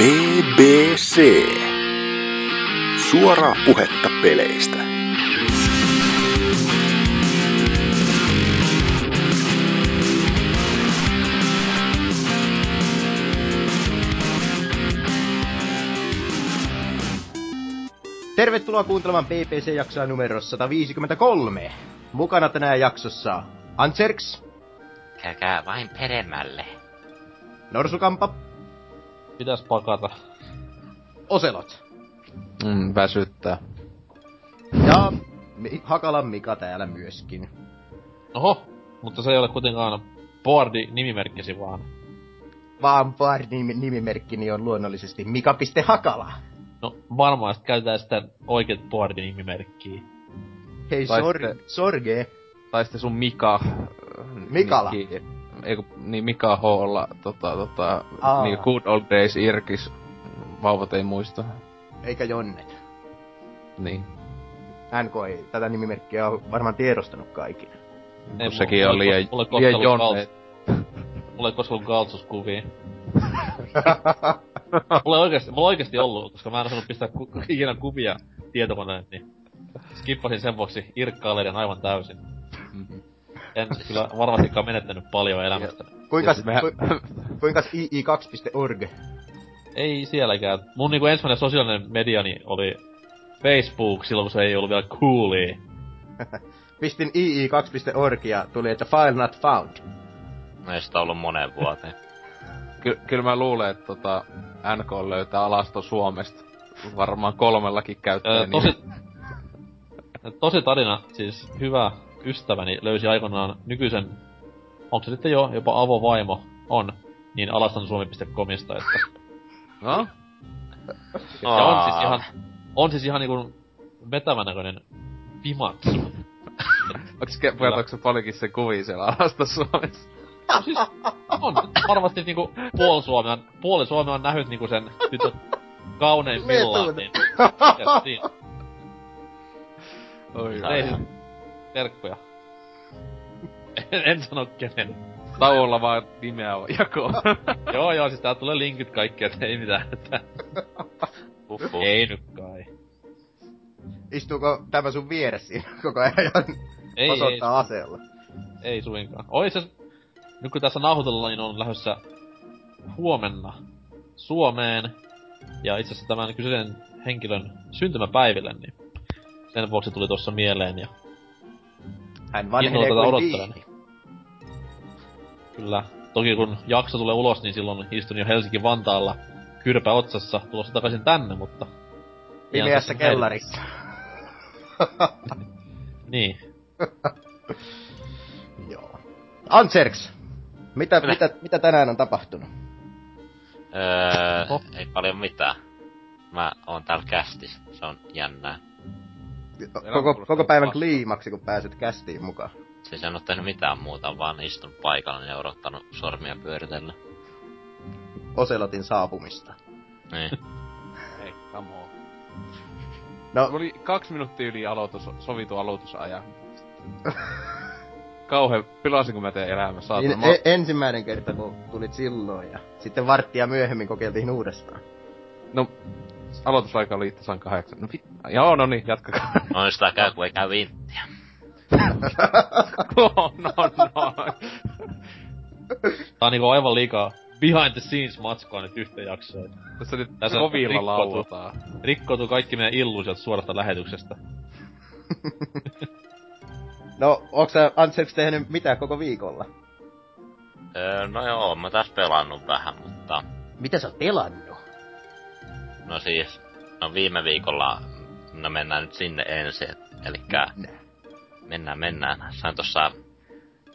BBC. Suoraa puhetta peleistä. Tervetuloa kuuntelemaan PPC-jaksoa numero 153. Mukana tänään jaksossa Antserks, Käykää vain peremmälle. Norsukampa, Pitäis pakata. Oselot Mm, väsyttää. ja Mi- Hakalan Mika täällä myöskin. Oho, mutta se ei ole kuitenkaan boardi nimimerkkisi vaan. Vaan bar nimimerkkini on luonnollisesti Mika.Hakala. No varmaan sit käytetään sitä oikeet boardi nimimerkkiä. Hei, Tai sor- sitten- Sorge. Tai sitten sun Mika... Mikala. Mikki- Ei kun, niin Mika H-olla, tota, tota, Aa. niin good old days Irkis. Vauvat ei muista. Eikä Jonnet. Niin. NK ei tätä nimimerkkiä ole varmaan tiedostanut kaikille. Ei, Kun sekin on mulla- liian, liian jonne. Mulla ei koskaan ollut galtsuskuvia. mulla ei oikeesti, mulla ei oikeesti ollut, koska mä en osannut pistää ku, ikinä kuvia tietokoneen, niin skippasin sen vuoksi irkkaileiden aivan täysin. En kyllä varmastikaan menettänyt paljon elämästä. Kuinkas, Ja mehän- ku, kuinkas ii2.org? Ei sielläkään. Mun niinku ensimmäinen sosiaalinen mediani oli Facebook silloin, kun se ei ollut vielä coolia. Pistin ii2.org ja tuli, että file not found. No ei sitä ollut moneen vuoteen. Ky- kyllä mä luulen, että tota, NK löytää alasto Suomesta. Varmaan kolmellakin Öö, käyttäjä tosi, tosi tarina, siis hyvä ystäväni löysi aikoinaan nykyisen, onko se sitten jo jopa avovaimo, on, niin alastansuomi.comista, että No? ja on siis ihan, on siis ihan niinku vetävän näköinen pimaksu. Onks se paljonkin se kuvia siellä alasto Suomessa? No siis, on varmasti niinku puoli Suomea, puoli Suomea on nähnyt niinku sen tytön kauneimmillaan, niin siinä? Oi, Ei terkkuja. En, en sano kenen. Tauolla vaan nimeä on jakoon. joo joo, siis tää tulee linkit kaikki, et ei mitään, että Huhhuh. ei nyt kai. Istuuko tämä sun vieressä koko ajan Ei, ei, osoittaa aseella? ei suinkaan. Oi se, nyt kun tässä nauhoitellaan, niin on lähdössä huomenna Suomeen. Ja itse asiassa tämän kyseisen henkilön syntymäpäiville, niin sen vuoksi tuli tuossa mieleen ja Hän vanhenee kuin odottelen. viini. Kyllä. Toki kun jakso tulee ulos, niin silloin istun jo Helsinki-Vantaalla kyrpä otsassa tulossa takaisin tänne, mutta... Pimeässä kellarissa. Niin. Joo. Antserks, mitä, Kyllä. mitä, mitä tänään on tapahtunut? Öö, ei paljon mitään. Mä oon täällä kästissä. Se on jännää. Koko, koko päivän kliimaksi, kun pääset kästiin mukaan. Siis en oo tehnyt mitään muuta, vaan istunut paikalla ja odottanut sormia pyöritellä. Oselotin saapumista. Niin. Ei, come on. No, Mulla oli kaksi minuuttia yli aloitus, sovitu aloitusajan. Kauhe, pilasin kun mä teen elämä, niin, Mä, e- ensimmäinen kerta, kun tulit silloin ja sitten varttia myöhemmin kokeiltiin uudestaan. no, aloitusaika oli tasan kahdeksan. No. Joo, no niin, jatkakaa. No niin sitä käy, kun ei käy vinttiä. no, no, no. Tää on niinku aivan liikaa behind the scenes matskua nyt yhteen jaksoon. Tässä nyt Tässä kovilla lauletaan. Rikkoutuu kaikki meidän illuusiot suorasta lähetyksestä. No, onko sä Antserks tehnyt mitään koko viikolla? Öö, no joo, mä tässä pelannut vähän, mutta... Mitä sä oot pelannut? No siis, no viime viikolla, no mennään nyt sinne ensin, elikkä mennään mennään. Sain tossa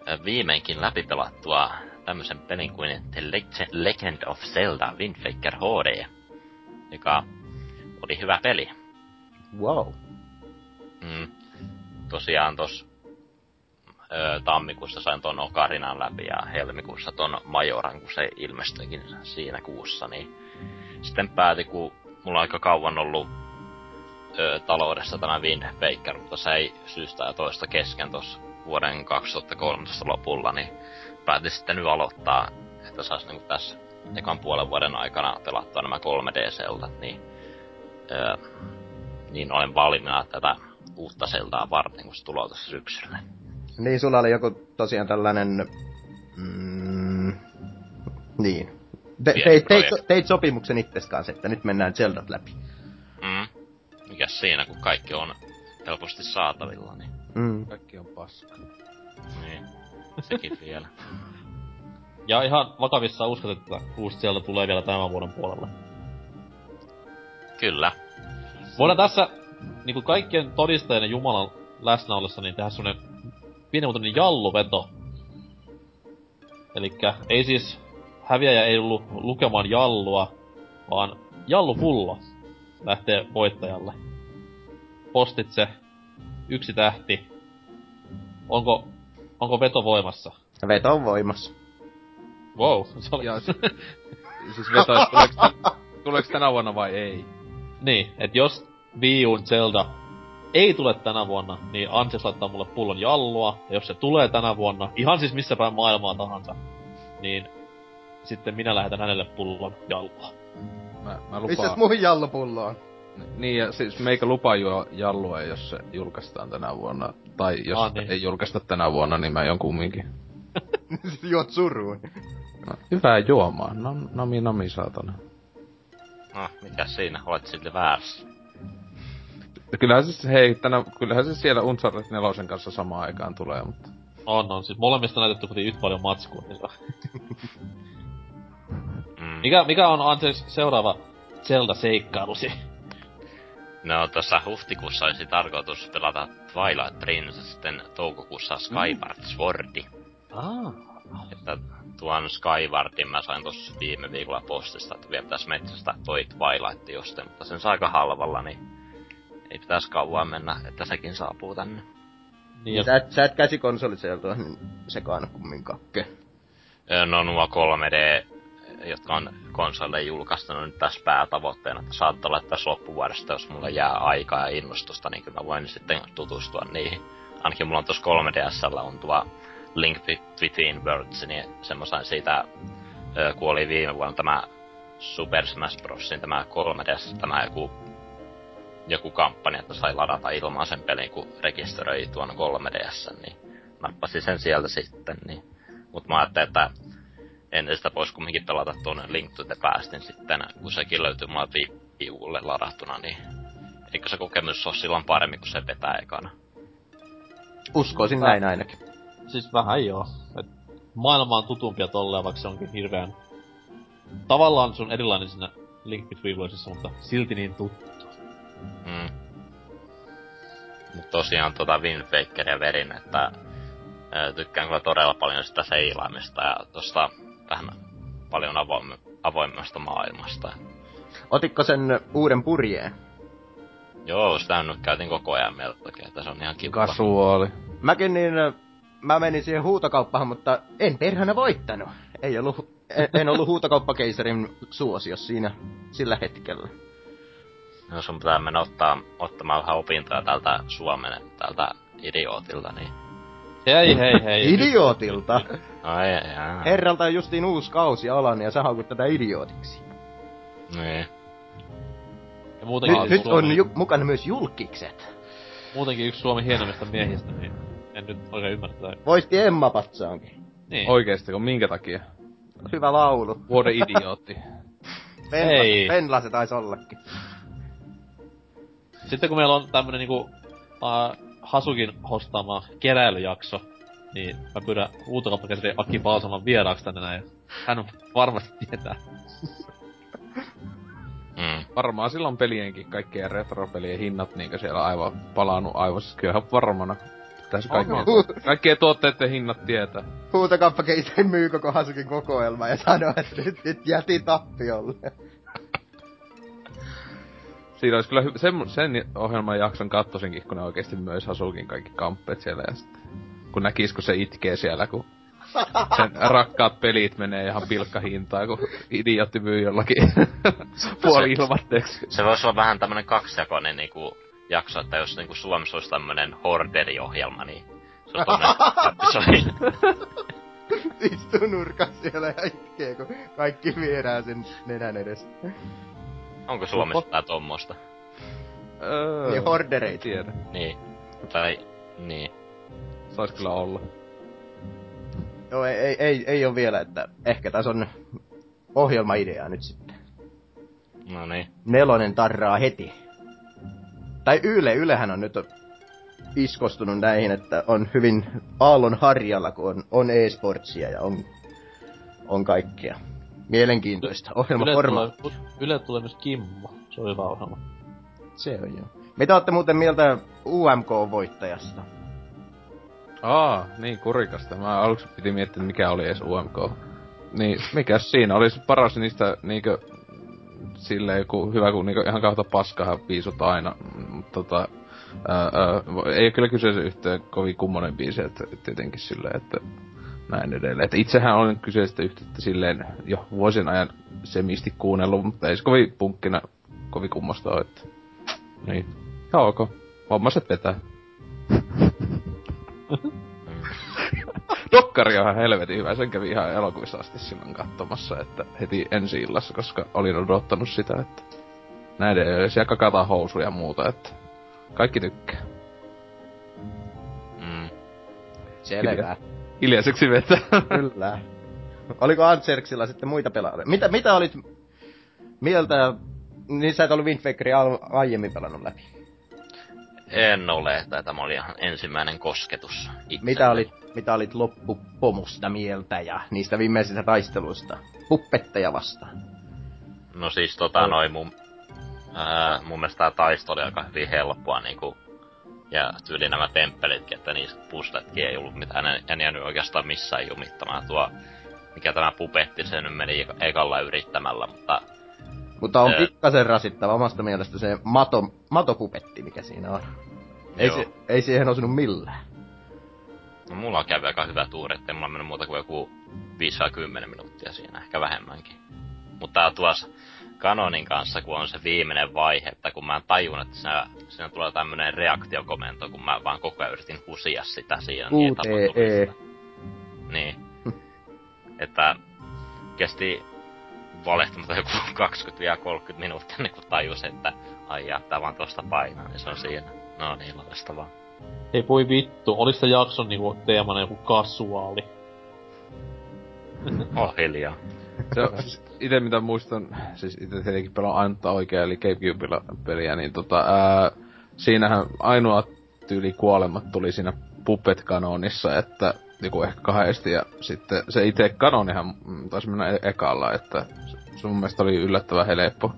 ö, viimeinkin läpipelattua tämmösen pelin kuin The Leg- Legend of Zelda Wind Waker HD, joka oli hyvä peli. Wow. Mm. Tosiaan tos ö, tammikuussa sain ton Okarinan läpi ja helmikuussa ton Majoran, kun se ilmestyikin siinä kuussa, niin sitten pääti, kun mulla on aika kauan ollut ö, taloudessa tämä Wind Waker, mutta se ei syystä ja toista kesken tuossa vuoden 2013 lopulla, niin päätin sitten nyt aloittaa, että saisi niinku tässä ekan puolen vuoden aikana pelattua nämä 3D-seltat, niin, öö, niin olen valmiina tätä uutta seltaa varten, kun se tulee tässä syksyllä. Niin, sulla oli joku tosiaan tällainen... Mm, niin. Te, teit, teit, projekti. teit sopimuksen itses kanssa, että nyt mennään Zeldat läpi. Mm. Mikäs siinä, kun kaikki on helposti saatavilla, niin, Mm. Kaikki on paska. niin sekin vielä. Ja ihan vakavissa uskot, että uusi Zelda tulee vielä tämän vuoden puolella. Kyllä. Voidaan tässä niinku kaikkien todistajien Jumalan läsnä ollessa niin tehdä semmonen pienimuotoinen jalluveto. Elikkä ei siis häviäjä ei ollut lukemaan jallua, vaan jallupullo lähtee voittajalle. Postitse, yksi tähti. Onko, onko veto voimassa? Veto on voimassa. Wow, se oli... Ja s- siis veto, tän- tuleeks tänä vuonna vai ei? Niin, että jos Wii U:n Zelda ei tule tänä vuonna, niin Anses laittaa mulle pullon jallua, ja jos se tulee tänä vuonna, ihan siis missä päin maailmaa tahansa, niin sitten minä lähetän hänelle pullon jallua. Mä, mä lupaan. mun jallupullo on? Niin, ja siis meikä lupaa juo jallua, jos se julkaistaan tänä vuonna. Tai jos Ah, niin. ei julkaista tänä vuonna, niin mä jon kumminkin. Juot suruun. No, hyvää juomaa. No, nami nami saatana. No, mikä siinä? Olet silti väärässä. Kyllähän se, hei, tänä, kyllähän se siellä Uncharted 4 kanssa samaan aikaan tulee, mutta... On, on. Siis molemmista näytetty kuitenkin yhtä paljon matskua. Niin. Mm. mikä, mikä on Anses seuraava Zelda-seikkailusi? No tuossa huhtikuussa olisi tarkoitus pelata Twilight Princess, sitten toukokuussa Skyward Swordi. Ah. Että tuon Skywardin mä sain tossa viime viikolla postista, että vielä pitäis metsästä toi Twilight josten, mutta sen saa aika halvalla, niin ei pitäisi kauan mennä, että sekin saapuu tänne. Niin, ja Sä et, sä et käsikonsoliseltua niin sekaan kumminkaan. No nuo 3D, jotka on konsolille julkaistu no nyt tässä päätavoitteena, että saattaa olla tässä loppuvuodesta, jos mulla jää aikaa ja innostusta, niin kyllä mä voin sitten tutustua niihin. Ainakin mulla on tuossa 3DSllä on tuo Link Between Worlds, niin semmoisen siitä, ö, kun oli viime vuonna tämä Super Smash Brosin tämä 3DS, tämä joku, joku kampanja, että sai ladata ilman sen pelin, kun rekisteröi tuon 3DS, niin nappasin sen sieltä sitten, niin mutta mä ajattelin, että ennen sitä voisi kumminkin pelata tuonne Link to the Pastin sitten, kun sekin löytyy mulla Wii Ulle ladattuna, niin eikö se kokemus ole silloin paremmin, kun se vetää ekana? Uskoisin näin ainakin. siis vähän joo. Et maailma on tutumpia tolleen, vaikka se onkin hirveän... Tavallaan se on erilainen siinä Link Between Worldsissa, mutta silti niin tuttu. Mm. Mut tosiaan tota Wind Wakeria verin, että ö, tykkään kyllä todella paljon sitä seilaamista ja tosta vähän paljon avoim- avoimesta maailmasta. Otitko sen uuden purjeen? Joo, sitä nyt käytin koko ajan melkein, että se on ihan kiva. Kasuaali. Mäkin niin, mä menin siihen huutokauppaan, mutta en perhana voittanut. Ei ollut, en, en ollut huutokauppakeisarin suosios siinä sillä hetkellä. No sun pitää mennä ottaa, ottamaan vähän opintoja tältä Suomen, tältä idiootilta, niin... Hei hei hei. Idiootilta! Ai, jaa. Herralta on justiin uusi kausi alan ja sä haukut tätä idiootiksi. Niin. Ja muutenkin, Nyt, nyt Suomi, on ju- mukana myös julkikset. muutenkin yksi Suomen hienoimmista miehistä, niin en nyt oikein ymmärrä tätä. Voisti Emma Patsaankin. Niin. Oikeesti, kun minkä takia? Hyvä laulu. Vuoden idiootti. Penla, Ei. Penla se taisi ollakin. Sitten kun meillä on tämmönen niinku uh, Hasukin hostaama keräilyjakso, niin mä pyydän huutokauppakäsari Aki Balsaman vieraaksi tänne näin. Hän on varmasti tietää. Mm. Varmaan silloin pelienkin kaikkien retropelien hinnat niinkö siellä aivan palannut aivossa. Kyllähän varmana. Pitäisi kaikkien, Onko? kaikkien tuotteiden hinnat tietää. Huutokauppakeisarin myy koko Hasukin kokoelma ja sanoi, että nyt, nyt jäti tappiolle. Siinä olisi kyllä hy- sen, sen ohjelman jakson kattosinkin, kun ne oikeesti myös Hasukin kaikki kamppeet siellä ja sitten... Kun näkis, kun se itkee siellä, kun sen rakkaat pelit menee ihan pilkkahintaan, kun idiootti myy jollakin puoli ilmatteeksi. Se voisi olla vähän tämmönen kaksijakoinen niinku jakso, että jos niinku Suomessa olisi tämmönen horderiohjelma, niin se on tommonen istuu nurkassa siellä ja itkee, kun kaikki viedään sen nenän edestä. Onko Suomessa tää tommosta? Öö, Niin hordereita. tiedä. Niin. Tai, niin. Sais kyllä olla. Joo, ei, ei, ei, ei ole vielä, että ehkä tässä on ohjelmaidea nyt sitten. No niin. Nelonen tarraa heti. Tai Yle, Ylehän on nyt iskostunut näihin, että on hyvin aallon harjalla, kun on, on e-sportsia ja on, on kaikkea. Mielenkiintoista. Yle Ohjelmaforma. tulee, Yle tulee myös Kimmo. Se on hyvä ohjelma. Se on joo. Mitä olette muuten mieltä UMK-voittajasta? Aa, niin kurikasta. Mä aluksi piti miettiä, mikä oli edes UMK. Niin, mikäs siinä olisi paras niistä niinkö silleen joku hyvä, kun niinkö ihan kautta paskahan viisut aina. Mutta tota, ää, ää, ei kyllä kyseessä yhteen kovin kummonen biisi, että tietenkin silleen, että näin edelleen. Että itsehän olen kyseistä yhteyttä silleen jo vuosien ajan semisti kuunnellut, mutta ei se kovin punkkina kovin kummosta ole, että... Niin. Joo, ok. Hommaset vetää. Dokkari on ihan helvetin hyvä, sen kävi ihan elokuvissa asti silloin katsomassa, että heti ensi illassa, koska olin odottanut sitä, että näiden siellä kakataan housuja ja muuta, että kaikki tykkää. Mm. Selvä. Hiljaiseksi vetää. Kyllä. Oliko Antserksilla sitten muita pelaajia? Mitä, mitä olit mieltä? Niin sä et ollut Wind Wakeria aiemmin pelannut läpi. En ole, että tämä oli ihan ensimmäinen kosketus itselle. Mitä olit, mitä olit loppupomusta mieltä ja niistä viimeisistä taisteluista? Puppetteja vastaan. No siis tota noin mun... Ää, mun mielestä tää taisto oli aika hyvin helppoa niinku... Ja tyyli nämä temppelitkin, että niissä pusletkin ei ollut mitään, en, en jäänyt oikeastaan missään jumittamaan tuo... Mikä tämä pupetti, se nyt meni eka- ekalla yrittämällä, mutta... Mutta on pikkasen rasittava omasta mielestä se mato, matopupetti, mikä siinä on. Ei, Joo. se, ei siihen osunut millään. No mulla on käynyt aika hyvä tuuri, ettei mulla mennyt muuta kuin joku 5-10 minuuttia siinä, ehkä vähemmänkin. Mutta tuossa Canonin kanssa, kun on se viimeinen vaihe, että kun mä tajun, että siinä, siinä tulee tämmönen reaktiokomento, kun mä vaan koko ajan yritin husia sitä niin QTE. sitä. Niin. että kesti valehtamatta joku 20-30 minuuttia ennen kuin tajus, että ai jättää vaan tosta painaa, niin se on siinä. No niin, loistavaa. Ei voi vittu, olis se jakson niinku teemana joku kasuaali. Oh hiljaa. Se on, siis ite mitä muistan, siis ite tietenkin pelaan ainutta oikea, eli Gamecubella peliä, niin tota, ää, siinähän ainoa tyyli kuolemat tuli siinä Puppet Kanonissa, että joku ehkä kahdesti, ja sitten se itse kanonihan mm, taisi mennä e- ekalla, että se, mun mielestä oli yllättävän helppo.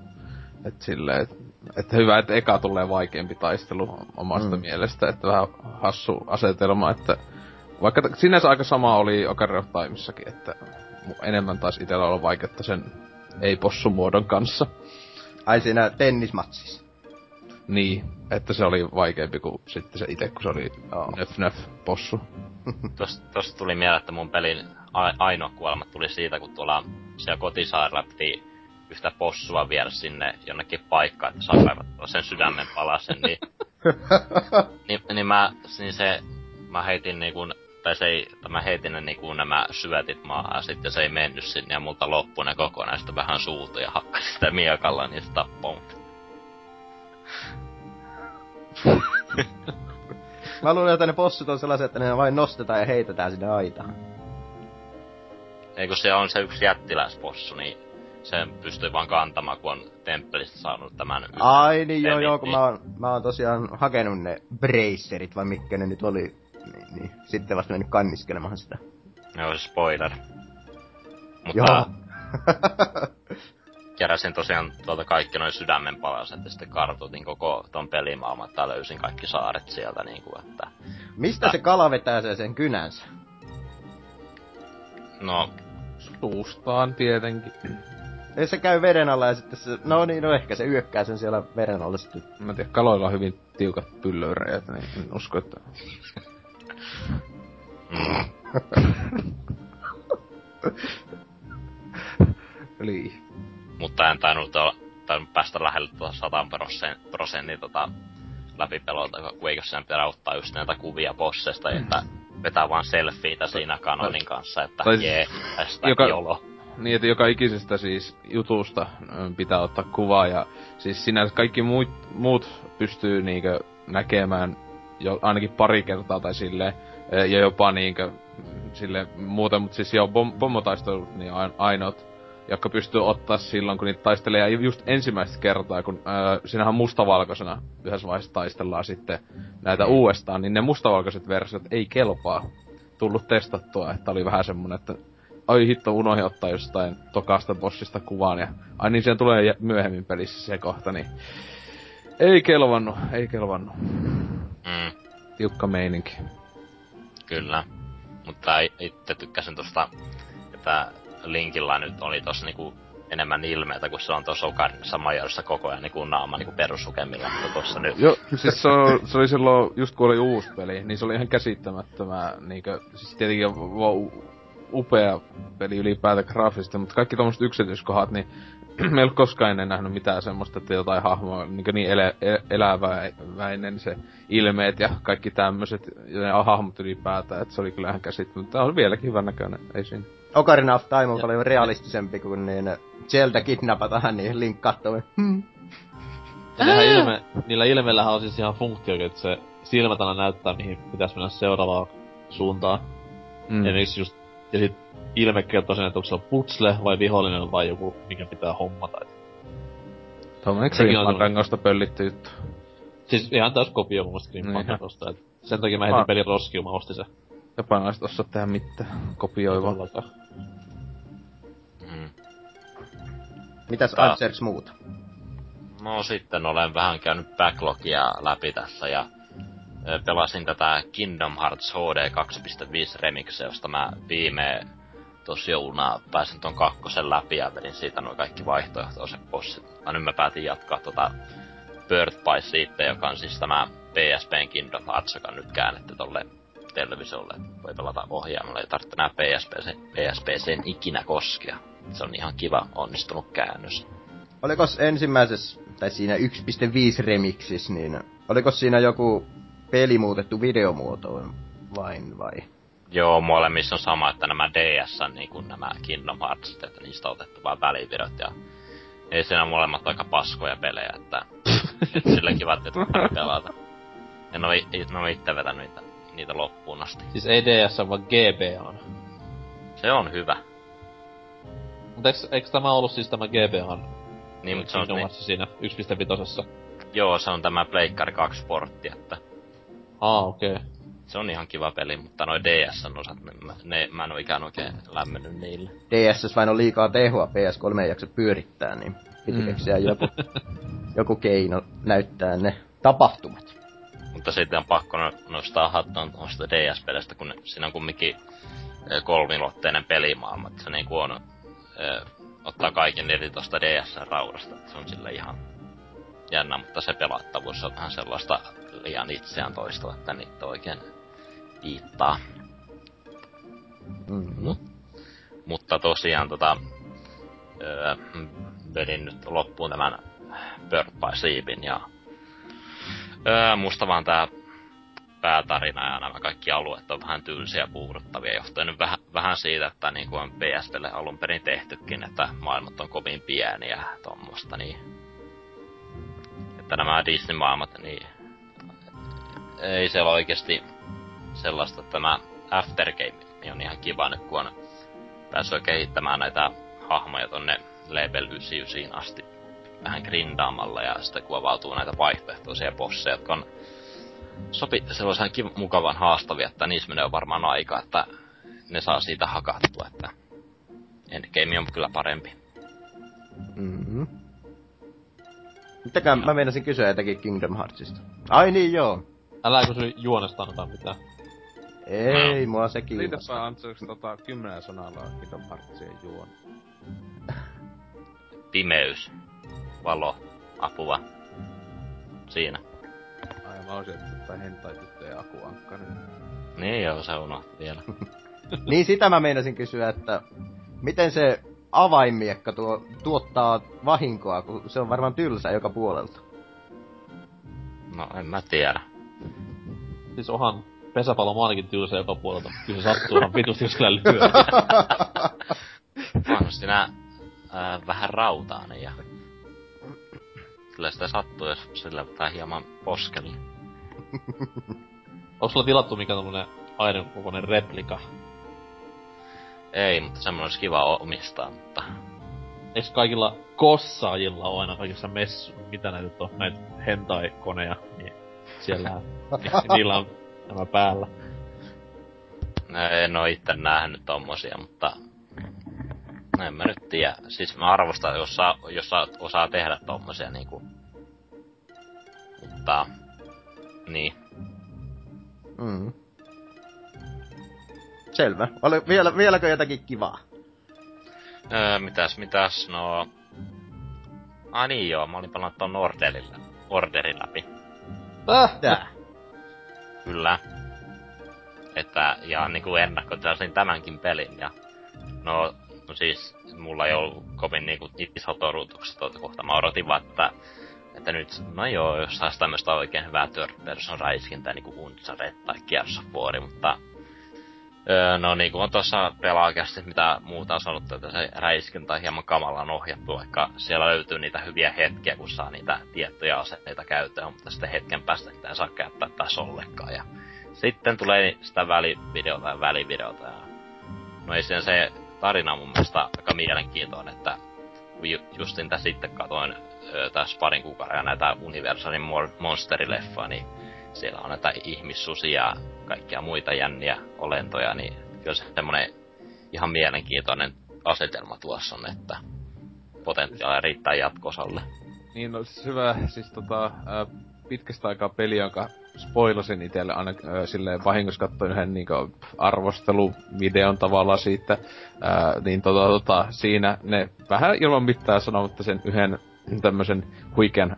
että silleen, et, että hyvä, että eka tulee vaikeampi taistelu omasta Mm. mielestä, että vähän hassu asetelma, että vaikka t- sinänsä aika sama oli Ocarina of Timessakin, että enemmän taisi itellä olla vaikeutta sen ei-possumuodon kanssa. Ai siinä tennismatsissa. Niin, että se oli vaikeampi kuin sitten se itse, kun se oli Joo. nöf nöf possu. Tosta tuli mieleen, että mun pelin ainoa kuolema tuli siitä, kun tuolla siellä kotisaarella piti yhtä possua viedä sinne jonnekin paikkaan, että saa sen sydämen palasen, niin, niin, niin, mä, niin se, mä heitin niinku, tai se ei, tai mä heitin ne niinku nämä syötit maahan, ja sitten se ei mennyt sinne, ja multa loppui ne kokonaan, sitten vähän suutu ja hakkasi sitä miekalla, niin se tappoi mut. Mä luulen, että ne possut on sellaisia, että ne vain nostetaan ja heitetään sinne aitaan. Ei kun se on se yksi jättiläispossu, niin sen pystyy vaan kantamaan, kun on temppelistä saanut tämän Ai niin joo joo, kun niin- mä oon, mä oon tosiaan hakenut ne bracerit, vai mitkä ne nyt oli. Niin, niin. Sitten vasta mennyt kanniskelemaan sitä. Joo, se spoiler. Mutta Joo. keräsin tosiaan tuolta kaikki noin sydämen palaset ja sitten kartoitin koko ton pelimaailman, että löysin kaikki saaret sieltä niinku, että... Mistä se kala vetää sen, sen kynänsä? No, Suustaan tietenkin. Ei se käy veden alla ja sitten se, no niin, no ehkä se yökkää sen siellä veden alla sitten. Mä en tiedä, kaloilla on hyvin tiukat pyllöreet, niin en usko, että... mm, Eli... mutta en tainnut, olla, tainnut päästä lähelle tuota 100 prosen- prosentin tota läpipelolta, kun eikö siinä pitää ottaa just näitä kuvia bosseista, että vetää vaan selfieitä siinä kanonin kanssa, että Tai siis- jee, tästä joka- jolo. Niin, että joka ikisestä siis jutusta pitää ottaa kuvaa ja siis sinänsä kaikki muut, muut pystyy niinkö näkemään jo ainakin pari kertaa tai silleen, ö, ja jopa niinkö mm, sille muuten, mutta siis joo, pom- pommotaistelut niin ain- ainoat, jotka pystyy ottaa silloin, kun niitä taistelee, ja just ensimmäistä kertaa, kun öö, siinähän mustavalkoisena yhdessä vaiheessa taistellaan sitten näitä uudestaan, niin ne mustavalkoiset versiot ei kelpaa tullut testattua, että oli vähän semmonen, että ai hitto, unohdin ottaa jostain tokasta bossista kuvan ja ai niin siihen tulee myöhemmin pelissä se kohta, niin ei kelvannu, ei kelvannu. Mm, Tiukka meininki. kyllä. Mutta itse tykkäsin tosta, että Linkillä nyt oli tossa niinku enemmän ilmeitä, kun se on tuossa Ocarinassa Majorissa koko ajan niinku naama niinku peruslukemilla, mutta tossa nyt Joo, siis se, on, se oli silloin, just kun oli uusi peli, niin se oli ihan käsittämättömää, niinkö, siis tietenkin upea peli ylipäätään graafisesti, mutta kaikki tommoset yksityiskohdat, niin me ei koskaan ennen nähnyt mitään semmoista, että jotain hahmoa niin, niin elä, el- eläväinen se ilmeet ja kaikki tämmöiset, ja hahmot ylipäätään, että se oli kyllä ihan käsittämättä. Tämä on vieläkin hyvän näköinen, ei siinä. Ocarina of Time on paljon realistisempi kuin niin Zelda kidnapataan, niin Link kattoo. Hmm. Nehän ilme, niillä ilmeillähän on siis ihan funktio, että se silmät aina näyttää, mihin pitäisi mennä seuraavaan suuntaan. Mm. Ja just, ja sit ilme kertoo sen, että onko se on putsle vai vihollinen vai joku, mikä pitää hommata. Tuommoinen rangosta pöllitty juttu. siis ihan täys kopio mun mielestä Grim Niin. Sen takia mä heitin Ah. pelin roskiin, mä ostin sen. Japanilaiset osaa tehdä mitään. Kopioiva. Todellakaan. mm. Mitäs Tää- Archers muuta? No sitten olen vähän käynyt backlogia läpi tässä ja pelasin tätä Kingdom Hearts HD 2.5 Remix, josta mä viime tosi jouluna pääsin ton kakkosen läpi ja vedin siitä nuo kaikki vaihtoehtoiset bossit. Ja nyt mä päätin jatkaa tota Birth by Sleep, joka on siis tämä PSPn Kingdom Hearts, joka on nyt käännetty tolle televisiolle. Voi pelata ohjaimella, ei tarvitse enää PSPC, PSPCn ikinä koskea. Se on ihan kiva onnistunut käännös. Oliko ensimmäisessä, tai siinä 1.5 remixissä, niin oliko siinä joku peli muutettu videomuotoon vain vai? Joo, molemmissa on sama, että nämä DS niin kuin nämä Kingdom Heartsit, että niistä on otettu vaan välivirot ja ei siinä molemmat aika paskoja pelejä, että sillä kiva, että et pelata. En i- en oo itse vetänyt niitä, niitä loppuun asti. Siis ei DS, vaan GBA on. Se on hyvä. Mutta eikö, eikö tämä ollut siis tämä GBA Niin, mutta se on, niin, siinä 1.5. joo, se on tämä Pleikkari 2 portti, että Aa, okei. Okay. se on ihan kiva peli, mutta noi DS osat, ne, mä- ne, mä en oo ikään oikein lämmennyt niille. DSS vain on liikaa tehoa, PS3 ei jaksa pyörittää, niin piti Mm. keksiä joku, joku keino näyttää ne tapahtumat. Mutta sitten on pakko no- nostaa hattuun tuosta DS-pelistä, kun siinä on kumminkin kolmilotteinen pelimaailma. Että se niinku on, ö, ottaa kaiken eri tuosta DS-raudasta. Se on sille ihan jännä, mutta se pelattavuus on vähän sellaista liian itseään toistava, että niitä oikein viittaa. Mm-hmm. Mutta tosiaan tota, öö, vedin nyt loppuun tämän Bird by Sleepin ja öö, musta vaan tää päätarina ja nämä kaikki alueet on vähän tylsiä ja puuduttavia, johtuen nyt vähän, vähän siitä, että niin kuin on PSPlle alun perin tehtykin, että maailmat on kovin pieniä ja tommosta, niin että nämä Disney-maailmat, niin ei siellä oikeasti sellaista, että tämä Aftergame on ihan kiva nyt, kun on päässyt kehittämään näitä hahmoja tonne level 99 asti vähän grindaamalla ja sitten kun avautuu näitä vaihtoehtoisia bosseja, jotka on sopi sellaisen kiv- mukavan haastavia, että niissä menee varmaan aika, että ne saa siitä hakattua, että endgame on kyllä parempi. Mm-hmm. Mitäkään mä meinasin kysyä jotakin Kingdom Heartsista. Ai niin joo. Älä kysy juonesta ainakaan mitään. Ei, mua se kiinnostaa. Liitäpä Antsoiksi tota kymmenen sanalla Kingdom Heartsien juon. Pimeys, valo, apua. Siinä. Ai mä olisin, että tai hentai tyttöjen akuankkanen. Niin joo, se unohti vielä. Niin sitä mä meinasin kysyä, että miten se avainmiekka tuo, tuottaa vahinkoa, kun se on varmaan tylsä joka puolelta. No en mä tiedä. Siis onhan pesäpallomaalikin tylsä joka puolelta. Kyllä se sattuu ihan vitusti, jos kyllä lyö. On siinä ää, vähän rautainen ja... Kyllä sitä sattuu, jos sillä pitää hieman poskelle. Onko sulla tilattu mikä tommonen aidon kokoinen replika? Ei, mutta semmonen olisi kiva omistaa, mutta... Eiks kaikilla kossaajilla ole aina kaikissa messu, mitä näitä on, näitä hentai-koneja, niin siellä niillä on nämä päällä. No, En oo itse nähnyt tommosia, mutta... En mä nyt tiedä. Siis mä arvostan, jos, saa, jos saa, osaa tehdä tommosia niinku... Mutta... Niin. Mm. Selvä. Oli, vielä, vieläkö jotakin kivaa? Öö, mitäs, mitäs, no... Ai niin joo, mä olin pelannut ton Orderilla, Orderin läpi. Äh, tää. Kyllä. Että, ja niinku ennakkotilasin tämänkin pelin, ja... No, no siis, mulla ei ollut kovin niinku odotukset tuota kohta. Mä odotin vaan, että, että nyt, no joo, jos saisi tämmöstä oikein hyvää third person räiskintää niinku Uncharted tai Gears of War, mutta Öö, no niin kuin on tuossa pelaakästi, mitä muuta on sanottu, että se räiskintä on hieman kamalaan ohjattu, vaikka siellä löytyy niitä hyviä hetkiä, kun saa niitä tiettyjä aseita käyttöön, mutta sitten hetken päästä sitä ei saa käyttää tässä ollenkaan. Ja sitten tulee sitä välivideota ja välivideota. Ja... No ei sen se tarina on mun mielestä aika mielenkiintoinen, että ju- justin tässä sitten katoin tässä parin kuukauden näitä Universalin mon- monsterileffoa, niin siellä on näitä ihmissusia ja kaikkia muita jänniä olentoja, niin kyllä se semmonen ihan mielenkiintoinen asetelma tuossa on, että potentiaalia riittää jatkosalle. Niin, no siis hyvä, siis tota, pitkästä aikaa peli, jonka spoilasin itselle aina ää, silleen vahingossa katsoin yhden niinku arvosteluvideon tavallaan siitä, ää, niin tota, tota, siinä ne vähän ilman mitään sanomatta sen yhden tämmösen huikean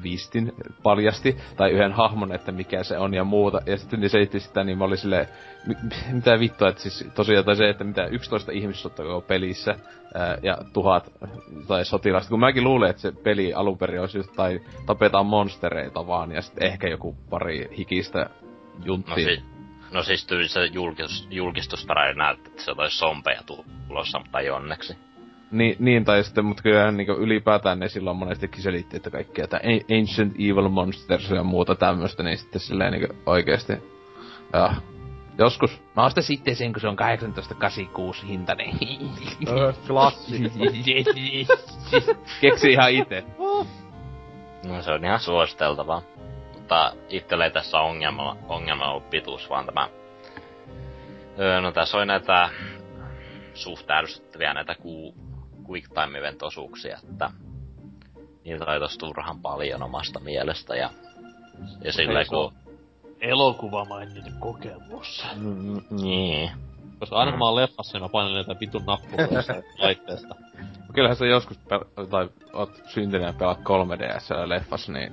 twistin paljasti, tai yhden hahmon, että mikä se on ja muuta. Ja sitten ne selitti sitä, niin mä olin silleen, mi- mitä vittua, että siis tosiaan tai se, että mitä 11 ihmissotta koko pelissä, ää, ja tuhat tai sotilasta. Kun mäkin luulen, että se peli alun perin olisi just, tai tapetaan monstereita vaan, ja sitten ehkä joku pari hikistä No, junttia. si- no siis tyyli se julkistus, julkistusperäinen näyttää, että se olisi zombeja tulossa, mutta ei onneksi. Niin, niin, tai sitten, mutta kyllä niin ylipäätään ne silloin monestikin selitti, että kaikkea, että Ancient Evil Monsters ja muuta tämmöstä, niin sitten silleen niin oikeesti, ja, joskus, mä ostan sitten sen, kun se on 18,86 hintainen. Klassikko. Keksi ihan itse. No se on ihan suositeltavaa. Mutta itselle ei tässä ongelma, ongelma ollut pituus, vaan tämä... Öö, no tässä oli näitä suht ärsyttäviä näitä ku, quick time event osuuksia, että niitä oli tossa turhan paljon omasta mielestä ja, ja se on kun... Elokuvamainen kokemus. Mm, niin. Koska aina kun Mm. mä oon leffassa, niin mä painan näitä vitun nappuja laitteesta. Kyllähän sä joskus, pel- tai oot syntynyt ja pelaat 3DS leffassa, niin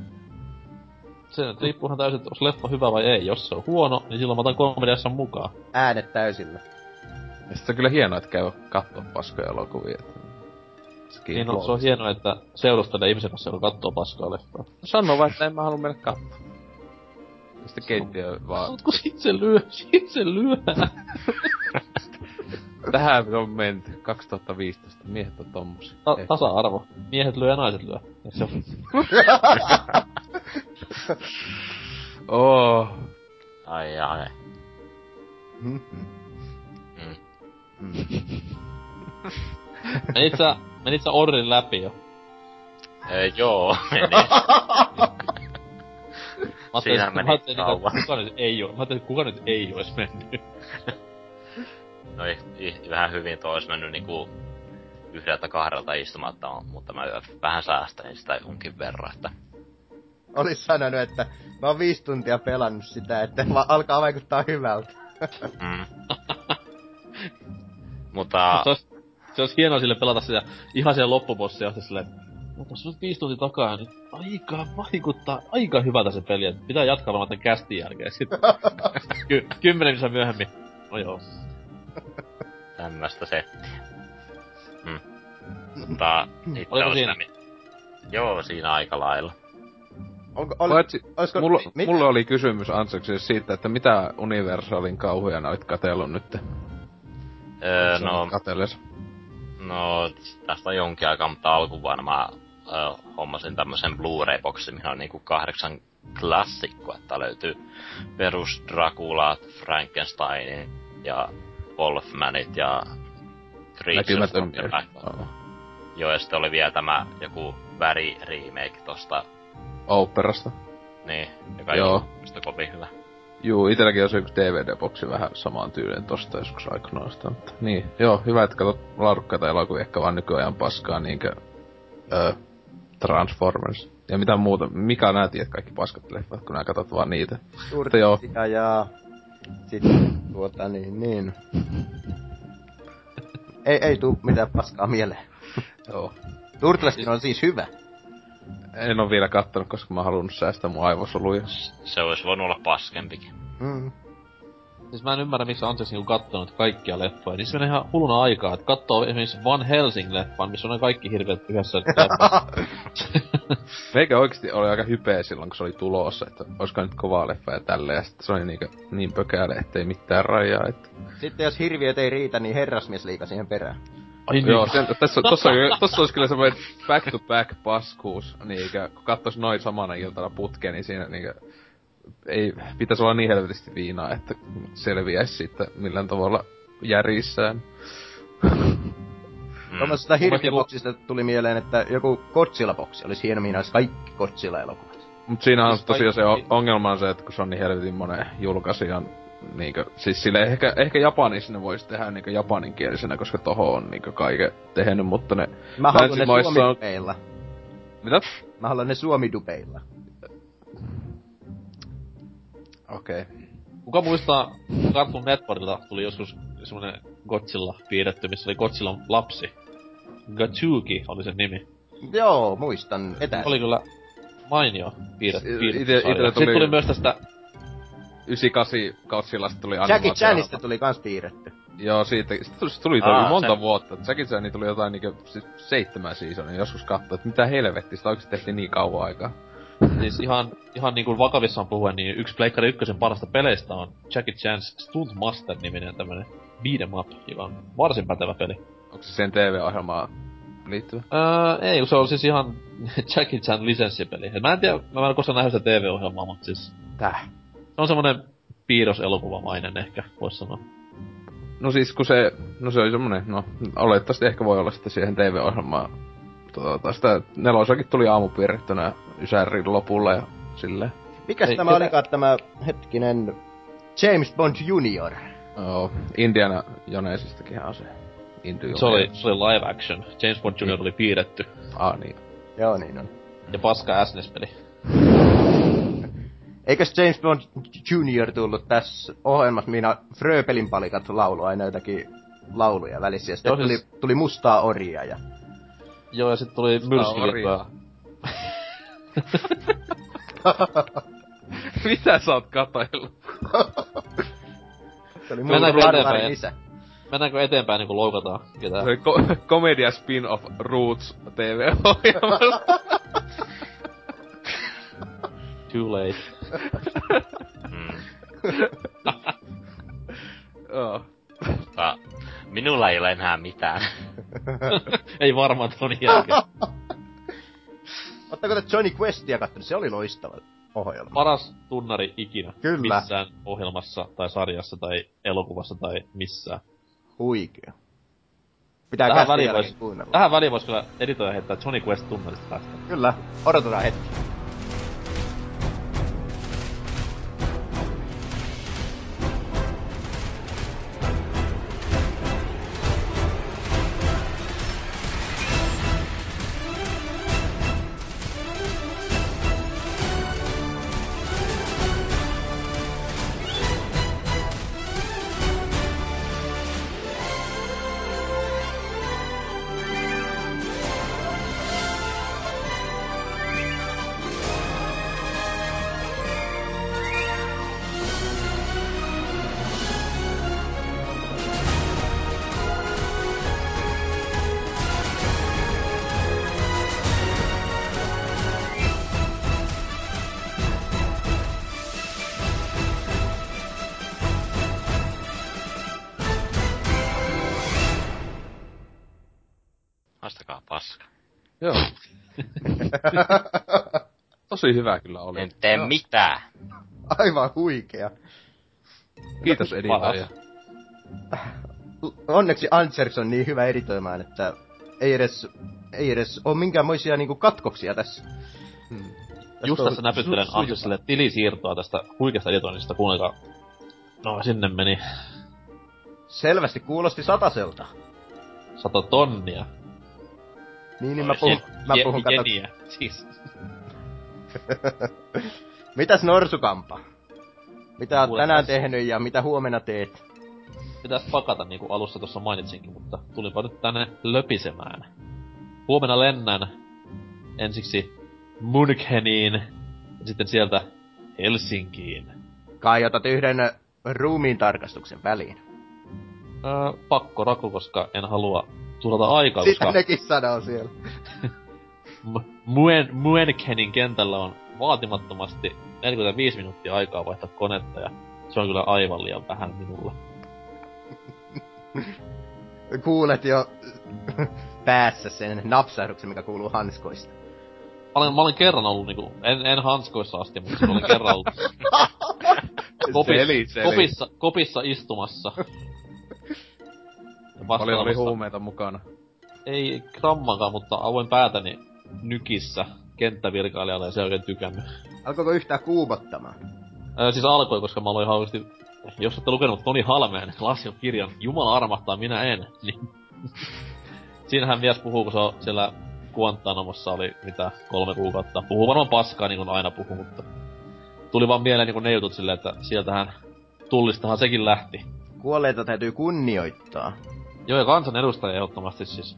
Se nyt riippuuhan täysin, että onko leffa hyvä vai ei. Jos se on huono, niin silloin mä otan 3DS mukaan. Äänet täysillä. ja sit on kyllä hienoa, että käy kattoo paskoja elokuvia. Niin on, se on hienoa, että seurustelee ihmisen kanssa, joka kattoo paskaa leffaa. Sano vaan, että en mä halua mennä katsoa. Ja sitten keittiö vaan... Mut kun sit se lyö, sit se lyö. Tähän on menty. 2015. Miehet on tommosia. Ta- Eh. tasa-arvo. Miehet lyö ja naiset lyö. Eikö se ole? Oh. Ai ai. Mhm. Mm. Mm. Sä, menit sä Orrin läpi jo? Öö, joo, meni. Mä Siinä meni mä että kauan. kuka nyt ei oo. Mä ajattelin, että kuka nyt ei ois mennyt. No i, i, vähän hyvin toi olisi mennyt niinku yhdeltä kahdelta istumatta, mutta mä vähän säästelin sitä jonkin verran, että Olis sanonut, että mä oon viisi tuntia pelannut sitä, että va- alkaa vaikuttaa hyvältä. mm. Mutta ois, se ois hienoa sille pelata sitä ihan siellä loppubossia, ja silleen, no tossa on viisi tuntia takaa, niin aika vaikuttaa aika hyvältä se peli, että pitää jatkaa varmaan tämän kästin jälkeen. Sitten ky- kymmenen minuuttia myöhemmin, no joo. tämmöstä settiä. Mm. Mutta itse Oliko siinä? Joo, siinä aika lailla. Onko, oli, Paitsi, olisiko, mulla, mi- mulla oli kysymys Ansakselle siitä, että mitä Universalin kauhuja olit katsellut nyt? Öö, no, Katelles. No, tästä on jonkin aikaa, mutta alkuvuonna mä ö, hommasin tämmösen Blu-ray-boksin, mihin on niinku kahdeksan klassikko, että löytyy perus Draculat, Frankensteinin ja Wolfmanit ja Creatures from the. Black. Oo. Joo, ja sitten oli vielä tämä joku väri remake tosta, Operasta. niin, joka Joo. Joo. on kovin hyvä. Juu, itelläkin on se yksi DVD-boksi vähän samaan tyyliin tosta joskus aikanaan sitä, mutta niin, joo, hyvä, että katsot laadukkaita elokuvia, ehkä vaan nykyajan paskaa niinkö, öö, Transformers. Ja mitä muuta, mikä nää tiedät kaikki paskat leffat, kun nää katsot vaan niitä. Mutta joo, Ja, ja sitten tuota niin, niin. ei, ei tuu mitään paskaa mieleen. joo. Turtleskin on siis hyvä. En oo vielä kattonut, koska mä oon halunnut säästää mun aivosoluja. Se olisi voinut olla paskempikin. Mm. Siis mä en ymmärrä, miksi Anses niinku kattonut kaikkia leffoja. Niin se menee ihan hulluna aikaa, että kattoo esimerkiksi Van Helsing-leffan, missä on ne kaikki hirveet yhdessä. Meikä oikeesti oli aika hypeä silloin, kun se oli tulossa, että olisiko nyt kovaa leffa ja tälleen. Ja sitten se oli niinkö, niin pökääle, ettei mitään rajaa. Että... Sitten jos hirviöt ei riitä, niin herrasmies liika siihen perään. Ai niin. Joo, sen, tässä, tossa, tossa olisi kyllä semmoinen back to back paskuus, niinkö, kun kattois noin samana iltana putkeen, niin siinä niinkö, ei, pitäisi olla niin helvetisti viinaa, että selviäisi siitä millään tavalla järissään. Mm. Tuommoisesta Mun hirviöboksista tuli mieleen, että joku Godzilla-boksi olisi hieno, mihin olisi kaikki Godzilla-elokuvat. Mut siinä on tosiaan se ongelma on se, että kun se on niin helvetin monen julkaisijan niinkö, siis sille ehkä, ehkä Japanissa ne vois tehdä niinkö japaninkielisenä, koska toho on niinkö kaiken tehnyt, mutta ne... Mä haluan ne Länsimaissa on- suomidupeilla. Mitä? Mä haluan ne suomidupeilla. Okei. Okay. Kuka muistaa, Cartoon Networkilta tuli joskus semmonen Godzilla piirretty, missä oli Godzillan lapsi. Gatsuki oli sen nimi. Joo, muistan. Etä. Oli kyllä mainio piirretty. Itellä tuli- Sitten tuli myös tästä 98 Godzillasta tuli Jackie animaatio. Chanista tuli kans piirretty. Joo, siitä, sit tuli, tuli Aa, Aa, monta se- vuotta. Jackie Chan tuli jotain niinku siis seitsemän seasonia joskus katsoa, että mitä helvettiä, sitä oikeesti tehtiin niin kauan aikaa. Siis ihan, ihan niinku vakavissaan puhuen, niin yksi Pleikkari ykkösen parasta peleistä on Jackie Chan's Stunt Master-niminen tämmönen beat'em up, joka on varsin pätevä peli. Onko se sen TV-ohjelmaan liittyvä? Öö, ei, se on siis ihan Jackie Chan lisenssipeli. Mä en tiedä, mä en koskaan nähnyt sitä TV-ohjelmaa, mutta siis Täh? Se on semmonen piirroselokuvamainen ehkä, vois sanoa. No siis kun se, no se oli semmonen, no olettavasti ehkä voi olla sitten siihen TV-ohjelmaan. Tota, sitä nelosakin tuli aamupiirrettynä Ysärin lopulla ja silleen. Mikäs Ei, tämä ketä- olikaan tämä hetkinen James Bond Junior? Joo, Indiana Jonesistakin on se. Indy Se oli, se oli live action. James Bond Jr. oli piirretty. Ah niin. Joo, niin on. Ja paska SNES-peli. Eikös James Bond Junior tullut tässä ohjelmassa, minä Fröpelin palikat laulu aina jotakin lauluja välissä. Ja sitten Joo, tuli, siis- tuli mustaa orjaa ja... Joo, ja sitten tuli myrskyliittoa. Mitä sä oot kataillut? Se oli Mennäänkö mun eteenpäin? barbarin isä. Mennäänkö eteenpäin niin kuin loukataan ketään? Se oli ko- komedia spin-off Roots TV-ohjelmasta. Too late. Mm. Joo. Mutta minulla ei ole enää mitään. ei varmaan ton jälkeen. Ootteko te Johnny Questia kattonut? Se oli loistava ohjelma. Paras tunnari ikinä. Kyllä. Missään ohjelmassa tai sarjassa tai elokuvassa tai missään. Huikea. Pitää Tähän väliin jälkeen vois, kuunnella. tähän väliin vois kyllä editoija heittää Johnny Quest tunnarista tästä. Kyllä, odotetaan hetki. Tosi hyvä kyllä oli. En tee Joo. mitään. Aivan huikea. Kiitos editoija. Onneksi Antsers on niin hyvä editoimaan, että ei edes, ei edes ole minkäänmoisia niinku katkoksia tässä. Hmm. Just tässä näpyttelen su- Ansessille tilisiirtoa tästä huikeasta editoinnista, kuunnelkaa. No, sinne meni Selvästi kuulosti sataselta. sata tonnia. Niin, niin mä Oi, puhun, je- mä Je- puhun kato, jeniä. Siis. Mitäs Norsukampa? Mitä oot tänään tässä- tehnyt ja mitä huomenna teet? Pitäis pakata niinku alussa tuossa mainitsinkin, mutta tulipa nyt tänne löpisemään. Huomenna lennän ensiksi Muncheniin ja sitten sieltä Helsinkiin. Kai otat yhden ruumiin tarkastuksen väliin. Öö, pakko raku, koska en halua tuhlata aikaa, Sitä koska nekin sanoo siellä. Muen, Muenchenin kentällä on vaatimattomasti 45 minuuttia aikaa vaihtaa konetta ja se on kyllä aivan liian vähän minulle. Kuulet jo päässä sen napsahduksen, mikä kuuluu hanskoista. Mä olen, mä olen kerran ollut niinku, en, en hanskoissa asti, mutta olen kerran ollut kopis, Seli, seli. kopissa, kopissa istumassa. Ja Oli, huumeita mukana. Ei grammankaan, mutta avoin päätäni nykissä kenttävirkailijalle ja se ei oikein tykännyt. Alkoiko yhtään kuumottamaan? Ää, siis alkoi, koska mä aloin hausti... Jos olette lukenut Toni Halmeen Lasio-kirjan Jumala armahtaa, minä en, niin... Siinähän mies puhuu, kun se on siellä Guantanamossa oli mitä kolme kuukautta. Puhuu varmaan paskaa, niin kuin aina puhuu, mutta... Tuli vaan mieleen niin ne jutut silleen, että sieltähän tullistahan sekin lähti. Kuolleita täytyy kunnioittaa. Joo, ja kansan edustaja ehdottomasti siis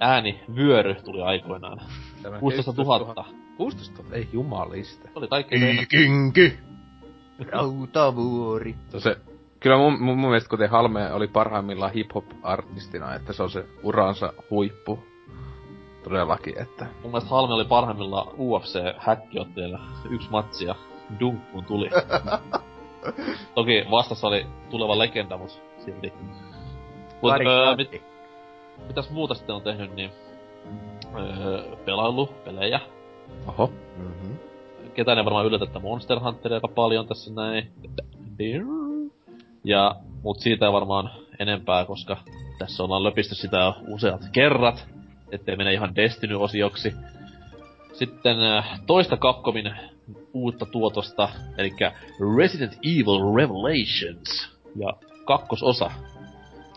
ääni vyöry tuli aikoinaan. Tämä 16 000. 16 000, ei jumaliste. Se oli kaikkein ennä- Viikinki! Rautavuori. Se, on se, kyllä mun, mun, mun mielestä kuten Halme oli parhaimmillaan hip-hop-artistina, että se on se uransa huippu. Todellakin, että Mun mielestä Halme oli parhaimmillaan UFC-häkkiotteella yksi matsi ja dunk kun tuli. Toki vastassa oli tuleva legenda, mut silti. Mut öö, mit, mitäs muuta sitten on tehnyt, niin... Öö, pelailu, pelejä. oho. Mhm. Ketään ei varmaan yllätä, että Monster Hunteria aika paljon tässä näin. Ja, mut siitä ei varmaan enempää, koska tässä ollaan löpisty sitä jo useat kerrat, ettei mene ihan Destiny-osioksi. Sitten äh, toista Capcomin uutta tuotosta, eli Resident Evil Revelations. Ja kakkososa.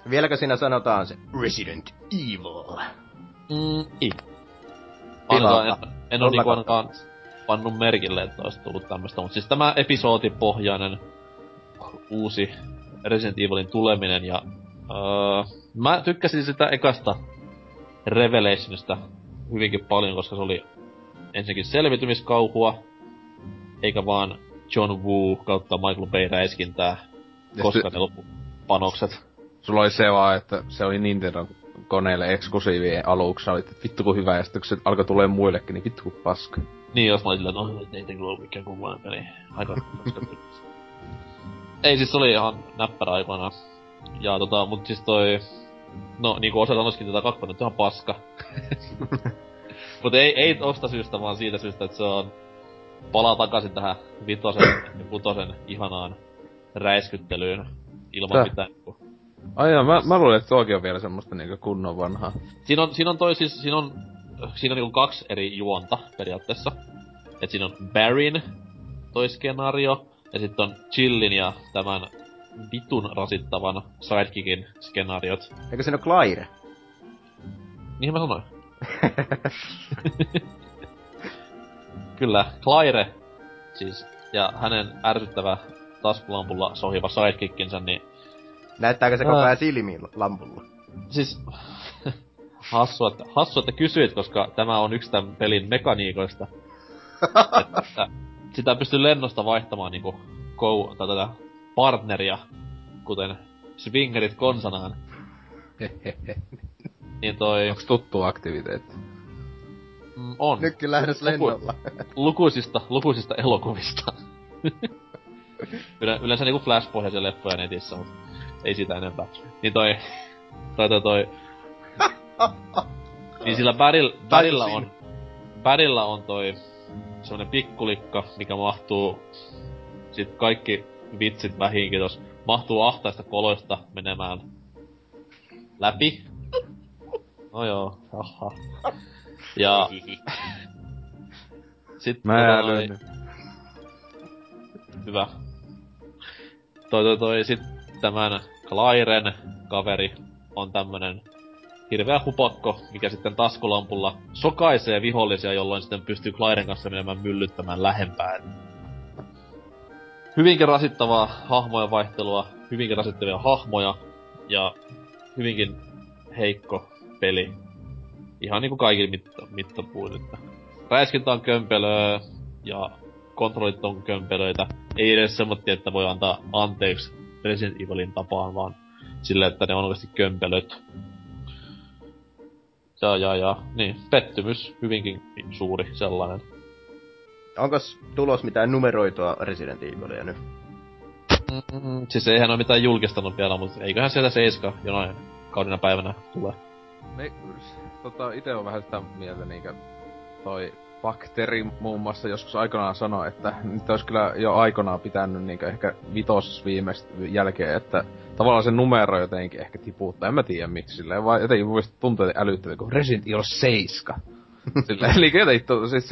Vieläkö siinä sanotaan se Resident Evil? Mm, ei. Ainakaan en, en oo niinku ainakaan pannut merkille, että olisi tullut tämmöstä. Mutta siis tämä episodipohjainen uusi Resident Evilin tuleminen ja... Öö, mä tykkäsin sitä ekasta Revelationista hyvinkin paljon, koska se oli ensinnäkin selvitymiskauhua, eikä vaan John Woo kautta Michael Bay räiskintää, koska ne loppu panokset. Sulla oli se vaan, että se oli Nintendo koneelle eksklusiivi aluksi, oli, että vittu kun hyvä, ja sitten kun se alkoi tulee muillekin, niin vittu kun paska. Niin, jos mä olin että no, ei kyllä ole mikään kummallinen peli. Aika Ei, siis se oli ihan näppärä aikoinaan. Ja tota, mut siis toi... No, niinku osa sanoisikin, tätä kakkonen nyt ihan paska. mut ei, ei tosta syystä, vaan siitä syystä, että se on... Palaa takaisin tähän vitosen ja kutosen ihanaan räiskyttelyyn. Ilman Tää. mitään. Ai joo, mä, mä luulen, että tuokin on vielä semmoista niinku kunnon vanhaa. Siinä on, siinä on toi siis, siinä on, siinä on niinku kaksi eri juonta periaatteessa. Et siinä on Barryn toi skenaario, ja sitten on Chillin ja tämän vitun rasittavan sidekickin skenaariot. Eikö siinä ole Claire? Niinhän mä sanoin. Kyllä, Claire, siis, ja hänen ärsyttävä taskulampulla sohiva sidekickinsä, niin Näyttääkö se koko ajan silmiin lampulla? siis hassu, että, hassu, että kysyit, koska tämä on yksi tämän pelin mekaniikoista. että sitä pystyy lennosta vaihtamaan niinku kou, tai tätä partneria, kuten swingerit konsanaan. Niin toi Onks tuttu aktiviteetti? mm, on Nytkin lähdös Luku- lennolla. lukuisista, lukuisista elokuvista. Yle, yleensä niinku Flash-pohjaisia leffoja netissä, mutta ei siitä enempää. Niin toi, toi, toi, toi Niin sillä Badilla siinä. on, Badilla on toi semmonen pikkulikka, mikä mahtuu sit kaikki vitsit vähinkin tos, mahtuu ahtaista koloista menemään läpi. No joo, haha. Ja sit Mä tota älyn. noin- Hyvä. Toi toi toi sit tämän Klairen kaveri on tämmönen hirveä hupakko, mikä sitten taskulampulla sokaisee vihollisia, jolloin sitten pystyy Klairen kanssa menemään myllyttämään lähempään. Hyvinkin rasittavaa hahmojen vaihtelua, hyvinkin rasittavia hahmoja ja hyvinkin heikko peli. Ihan niinku kaikilla mitta, mittapuilla. Räiskintä on kömpelöä ja kontrollit on kömpelöitä. Ei edes semmotti, että voi antaa anteeksi Resident Evilin tapaan, vaan sille, että ne on oikeasti kömpelöt. Ja, ja, ja, niin, pettymys hyvinkin suuri sellainen. Onkos tulos mitään numeroitua Resident Evilia nyt? Mm, siis eihän ole mitään julkistanut vielä, mutta eiköhän sieltä seiska jonain kaudena päivänä tule. Me, tota, ite on vähän sitä mieltä niinkö toi Bakteri muun muassa joskus aikanaan sanoi, että nyt olisi kyllä jo aikanaan pitänyt niinkö ehkä vitos viimeistä jälkeen, että tavallaan se numero jotenkin ehkä tiputtaa. En mä tiedä miksi silleen, vaan jotenkin mun mielestä tuntuu älyttävää, kun Resident Evil 7. silleen, eli jotenkin, to- siis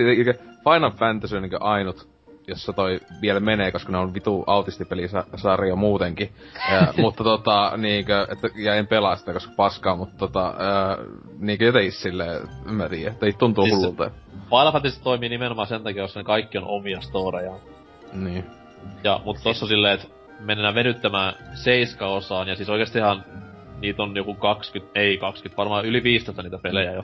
Final Fantasy on niinkö ainut jossa toi vielä menee, koska ne on vitu autistipelisarja muutenkin. Ja, mutta tota, niinkö, että, ja en pelaa sitä, koska paskaa, mutta tota, ää, niinkö jotenkin silleen, en mä tiedä, että ei tuntuu Siis- hullulta. Final Fantasy toimii nimenomaan sen takia, jos ne kaikki on omia storeja. Niin. Ja, mutta tossa silleen, että mennään venyttämään seiska osaan, ja siis oikeestihan niitä on joku 20, ei 20, varmaan yli 15 niitä pelejä jo.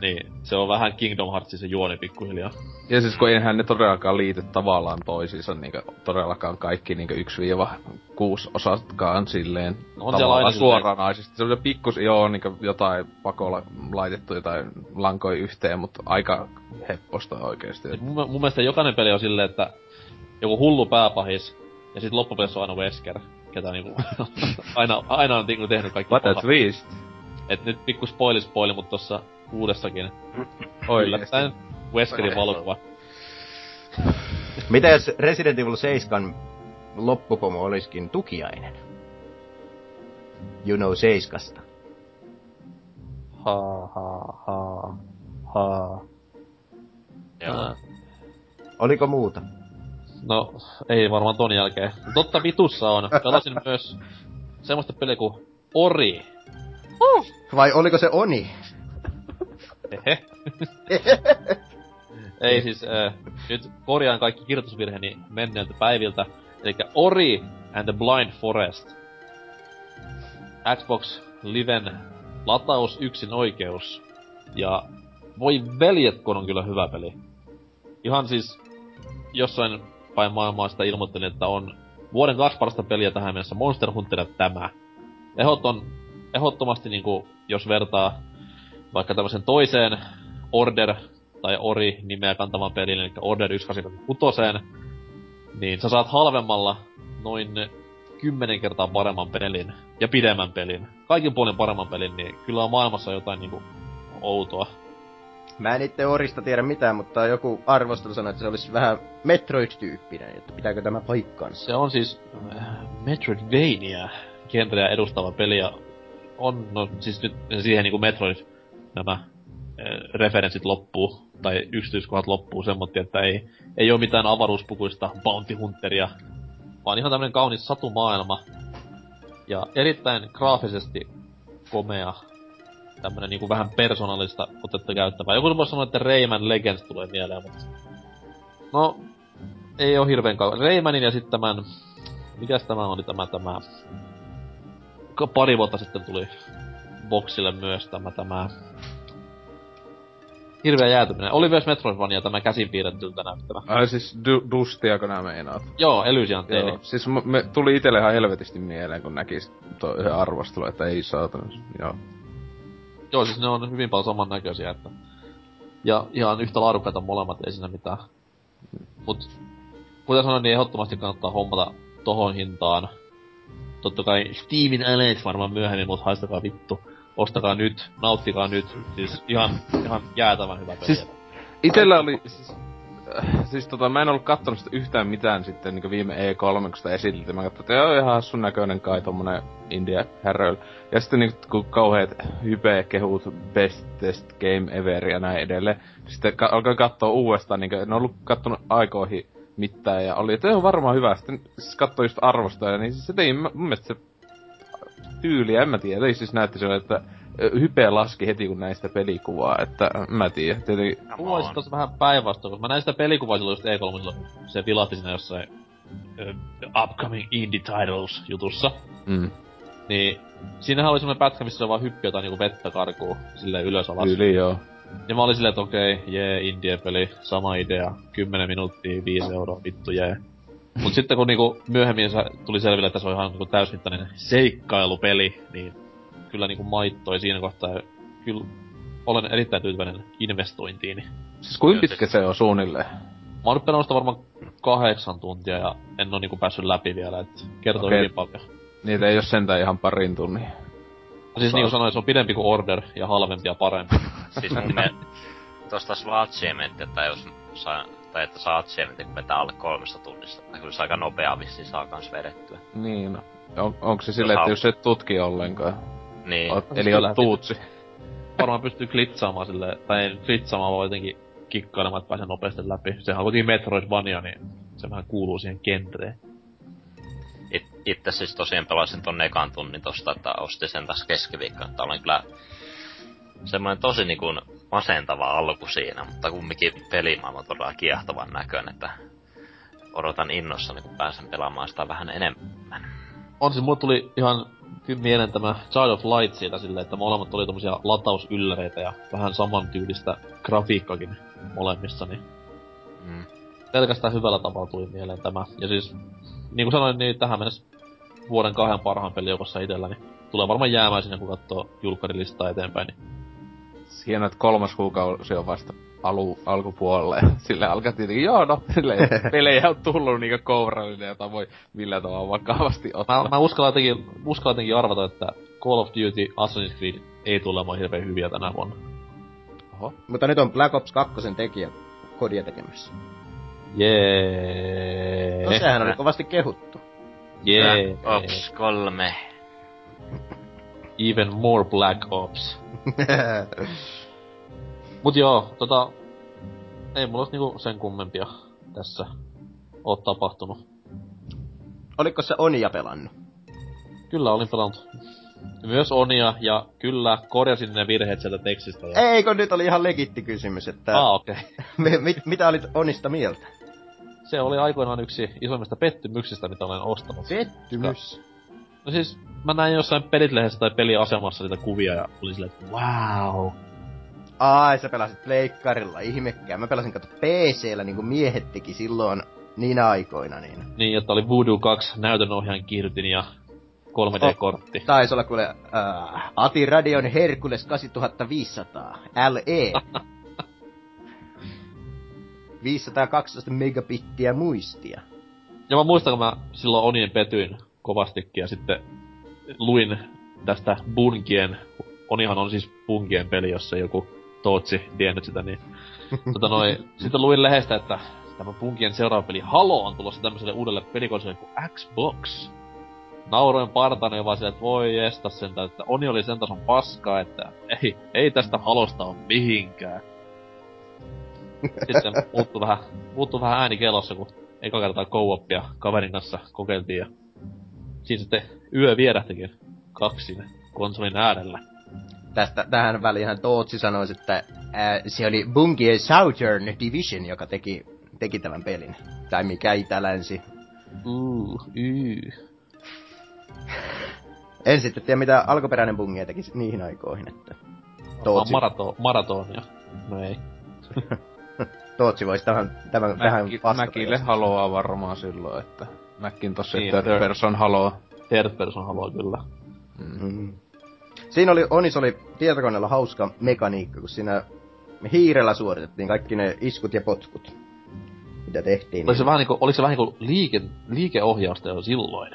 Niin, se on vähän Kingdom Heartsin se juoni pikkuhiljaa. Ja siis kun eihän ne todellakaan liity tavallaan toisiinsa, niinkö todellakaan kaikki niinkö 1-6 osatkaan silleen No on tavallaan suoranaisesti. Se on pikkus, joo, niinkö jotain pakolla laitettu jotain lankoi yhteen, mutta aika hepposta oikeesti. Mun, mun mielestä jokainen peli on silleen, että joku hullu pääpahis, ja sit loppupelissä on aina Wesker, ketä niinku aina, aina on niinku tehnyt kaikki What a pahat. twist! Et nyt pikku spoili spoili, mutta tossa uudessakin Oi, yllättäen Weskerin valokuva. Mitä jos Resident Evil 7 loppupomo olisikin tukiainen? You know Seiskasta. Ha, ha, ha, ha. Joo. Oliko muuta? No, ei varmaan ton jälkeen. Totta vitussa on. Pelasin myös semmoista peliä kuin Ori. Vai oliko se Oni? Hehe. Ei siis, äh, nyt korjaan kaikki kirjoitusvirheeni menneiltä päiviltä. Eli Ori and the Blind Forest. Xbox Liven lataus yksin oikeus. Ja voi veljet, kun on kyllä hyvä peli. Ihan siis jossain päin maailmaa sitä ilmoittelin, että on vuoden kaksi parasta peliä tähän mennessä Monster Hunter tämä. Ehdoton, ehdottomasti niinku, jos vertaa vaikka tämmöisen toiseen Order tai Ori nimeä kantavan pelin, eli Order 186, niin sä saat halvemmalla noin kymmenen kertaa paremman pelin ja pidemmän pelin. Kaikin puolin paremman pelin, niin kyllä on maailmassa jotain niinku outoa. Mä en itse Orista tiedä mitään, mutta joku arvostelu sanoi, että se olisi vähän Metroid-tyyppinen, että pitääkö tämä paikkansa? Se on siis äh, Metroidvania genreä edustava peli ja on, no siis nyt siihen niinku Metroid nämä äh, referenssit loppuu, tai yksityiskohdat loppuu semmotti, että ei, ei ole mitään avaruuspukuista bounty hunteria, vaan ihan tämmönen kaunis satumaailma. Ja erittäin graafisesti komea, tämmönen niinku vähän persoonallista otetta käyttävää. Joku voisi sanoa, että Rayman Legends tulee mieleen, mutta... No, ei oo hirveen kauan. Raymanin ja sitten tämän... Mikäs tämä oli tämä, tämä... Pari vuotta sitten tuli boksille myös tämä, tämä... Hirveä jäätyminen. Oli myös Metroidvania tämä käsin piirrettyltä näyttävä. Ai siis du- Dustiako nää meinaat? Joo, Elysian teini. Joo. Siis m- me tuli itelle ihan helvetisti mieleen, kun näki tuo yhden arvostelun, että ei saatana. Joo. Joo, siis ne on hyvin paljon samannäköisiä, että... Ja ihan yhtä laadukkaita molemmat, ei siinä mitään. Mut, kuten sanoin, niin ehdottomasti kannattaa hommata tohon hintaan. Totta kai Steamin aleet varmaan myöhemmin, mut haistakaa vittu. Ostakaa nyt, nauttikaa nyt. Siis ihan, ihan jäätävän hyvä peli. Siis- Itellä oli, siis, äh, siis tota, mä en ollut kattonut sitä yhtään mitään sitten niin viime E3, kun sitä esiteltiin. Mä katsoin, että joo, ihan hassun näköinen kai tommonen India häröillä. Ja sitten niin, kun kauheet hype kehut bestest game ever ja näin edelleen. Sitten ka- alkoi katsoa uudestaan, niin en ollut kattonut aikoihin mitään ja oli, että on varmaan hyvä. Sitten siis katsoi just arvostoja, niin siis se tei mun mielestä se tyyliä, en mä tiedä. Ei siis näytti sille, että hype laski heti kun näistä pelikuvaa, että mä tiedä. Tietenkin, Mulla olisi tossa vähän päinvastoin, koska mä näin sitä pelikuvaa silloin just E3, se vilahti siinä jossain ö, upcoming indie titles jutussa. mm, Niin siinähän oli semmonen pätkä, missä se vaan hyppi jotain niinku vettä karkuun silleen ylös alas. tyyli joo. Ja mä olin silleen, että okei, jee, indie-peli, sama idea, 10 minuuttia, 5 euroa, vittu jee. Mut sitten kun niinku myöhemmin tuli selville, että se on ihan niinku täysmittainen seikkailupeli, niin kyllä niinku maittoi siinä kohtaa. Kyllä olen erittäin tyytyväinen investointiini. Siis kuinka pitkä se on suunnilleen? Mä oon nyt pelannut sitä varmaan kahdeksan tuntia ja en oo niinku päässyt läpi vielä, et kertoo Okei. hyvin paljon. Niitä ei oo sentään ihan parin tunnin. Siis Saa- niinku sanoin, se on pidempi kuin Order ja halvempi ja parempi. Siis mun mielestä tosta achievementti, että jos saa, tai että saa achievementti, kun vetää alle kolmesta tunnista. Tai kyllä se aika nopea vissiin saa kans vedettyä. Niin. On, onko se silleen, että jos et tutki ollenkaan? Niin. Oot, eli oot tuutsi. Varmaan pystyy klitsaamaan sille, tai ei klitsaamaan, vaan jotenkin kikkailemaan, että pääsee nopeasti läpi. Sehän on kuitenkin Metroidvania, niin se vähän kuuluu siihen genreen. It, itse siis tosiaan pelasin ton ekan tunnin tosta, että ostin sen tässä keskiviikkona. Tää oli kyllä semmoinen tosi niinku masentava alku siinä, mutta kumminkin pelimaailma on todella kiehtovan näköinen, että odotan innossa, kun pääsen pelaamaan sitä vähän enemmän. On siis, mulle tuli ihan kyllä mieleen tämä Child of Light siitä silleen, että molemmat oli tommosia latausylläreitä ja vähän samantyylistä grafiikkakin molemmissa, niin Mm. pelkästään hyvällä tavalla tuli mieleen tämä. Ja siis, niin kuin sanoin, niin tähän mennessä vuoden kahden parhaan pelijoukossa itselläni. Tulee varmaan jäämään sinne, kun katsoo julkkarilistaa eteenpäin. Niin. Hienoa, että kolmas kuukausi on vasta alu, alkupuolelle. Sille alkaa tietenkin, joo no, silleen, pelejä on tullut niinku kourallinen, jota voi millä tavalla vakavasti ottaa. Mä, mä uskallan, jotenkin, uskallan jotenkin arvata, että Call of Duty Assassin's Creed ei tule olemaan hirveän hyviä tänä vuonna. Oho. Mutta nyt on Black Ops 2 tekijä kodia tekemässä. Jee. No sehän oli kovasti kehuttu. Jee. Black Ops 3. Even more Black Ops. Mut joo, tota... Ei mulla niinku sen kummempia tässä oo tapahtunut. Oliko se Onia pelannut? Kyllä olin pelannut myös Onia ja kyllä korjasin ne virheet sieltä tekstistä. Ja... Eikö nyt oli ihan legitti kysymys, että Ah, okei. Okay. mi- mit, mitä olit Onista mieltä? Se oli aikoinaan yksi isoimmista pettymyksistä, mitä olen ostanut. Pettymys. No siis, mä näin jossain pelitlehdessä tai peliasemassa niitä kuvia ja oli silleen, että wow. Ai, sä pelasit pleikkarilla, ihmekkää. Mä pelasin kato PC-llä niin kuin miehet teki silloin niinä aikoina, niin... Niin, että oli Voodoo 2 näytönohjaajan kirtin ja 3D-kortti. Taisi olla kuule äh, Ati Radion Hercules 8500 LE. 512 megabittiä muistia. Ja mä muistan, kun mä silloin Onien petyin kovastikin ja sitten luin tästä Bunkien, Onihan on siis Bunkien peli, jos ei joku Tootsi tiennyt sitä, niin tota noi, sitten luin lehdestä, että tämä Bunkien seuraava peli Halo on tulossa tämmöiselle uudelle pelikonsolille kuin Xbox. Nauroin partani vaan sille, että voi jesta sen, että Oni oli sen tason paskaa, että ei, ei tästä Halosta on mihinkään. Sitten muuttui vähän, muuttui vähän ääni kelossa, kun eka kertaa co kaverin kanssa kokeiltiin ja siinä sitten yö vierähtikin kaksin konsolin äärellä. Tästä, tähän väliin Tootsi sanoisi, että ää, se oli Bungie Southern Division, joka teki, teki tämän pelin. Tai mikä itä-länsi. Uh, yy. En sitten tiedä, mitä alkuperäinen Bungie teki niihin aikoihin, että Tootsi, marato, maratonia. No ei. Tootsi voisi tämän, tämän tähän Mäki, vastata. Mäkille haluaa varmaan silloin, että Mäkin tossa Niin, third third- person haluaa. Third person haluaa kyllä. Mm. Siinä oli, Onis oli tietokoneella hauska mekaniikka, kun siinä hiirellä suoritettiin kaikki ne iskut ja potkut, mitä tehtiin. Oliko se vähän niinku, oliko se vähän niinku liike, liikeohjausta jo silloin?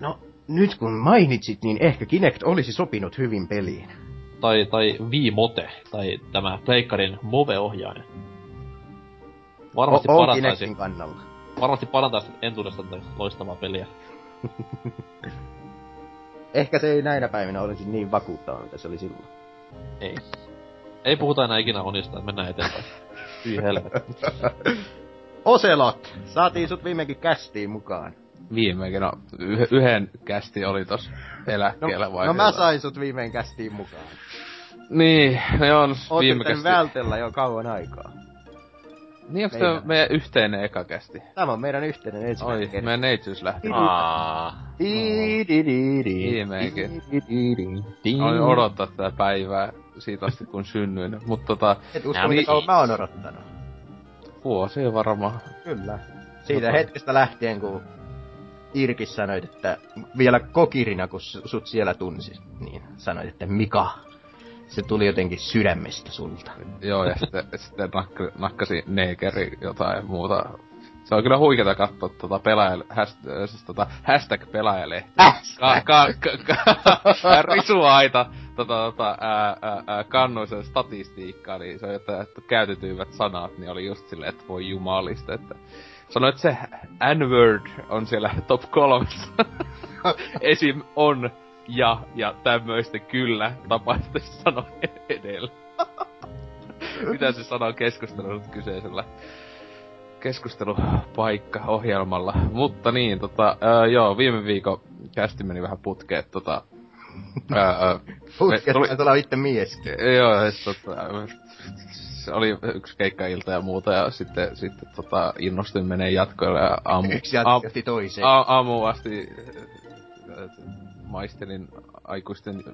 No, nyt kun mainitsit, niin ehkä Kinect olisi sopinut hyvin peliin. Tai, tai Wiimote, tai tämä Pleikkarin Move-ohjaaja. Varmasti O- on parantaisi, Kinectin kannalla. Varmasti parantaisi entuudesta tätä loistavaa peliä. Ehkä se ei näinä päivinä olisi niin vakuuttava, mitä se oli silloin. Ei. Ei puhuta enää ikinä Onista, mennään eteenpäin. Hyi helvetti. Oselot! Saatiin sut viimeinkin kästiin mukaan. Viimeinkin, no yh- yhden kästi oli tos eläkkeellä No, vai no mä sain sut viimein kästiin mukaan. Niin, ne on Oot viime kästi. vältellä jo kauan aikaa. Niin onks Meidän. tää meidän yhteinen eka kästi? Tämä on meidän yhteinen Oi, ensimmäinen kerta. meidän neitsyys lähti. Aa. Viimeinkin. Olin odottaa tätä päivää siitä asti kun synnyin. Mut tota, Et usko, niin. kauan mä oon odottanut. vuosia varmaan. Kyllä. Siitä Mutta- hetkestä lähtien, kun Irkis sanoit, että vielä kokirina, kun su- sut siellä tunsi, niin sanoit, että Mika, se tuli jotenkin sydämestä sulta. Joo, ja sitten, sitten nakka, nakkasi Neekeri jotain muuta. Se on kyllä huikeeta katsoa tota pelaaja, häst, siis tota, hashtag pelaajalehti. Ka, ka, ka, ka, risuaita tota, tota, ää, ää, ää, kannuisen statistiikkaa, niin se on, että, että käytetyivät sanat, niin oli just silleen, että voi jumalista, että Sanoit, että se N-word on siellä top kolmessa. Esim. on ja, ja tämmöistä kyllä tapaista sanoa edellä. Mitä se sanoo keskustelun kyseisellä keskustelupaikka-ohjelmalla. Mutta niin, tota, ää, joo, viime viikon kästi meni vähän putkeen, tota, ää, Putket, tuli- olla itse mieskin. Joo, et, tota, se oli yksi keikkailta ja muuta, ja sitten, sitten tota, innostuin menee jatkoille ja aamu, Yksi jatkatti toiseen. a, aamu asti maistelin aikuisten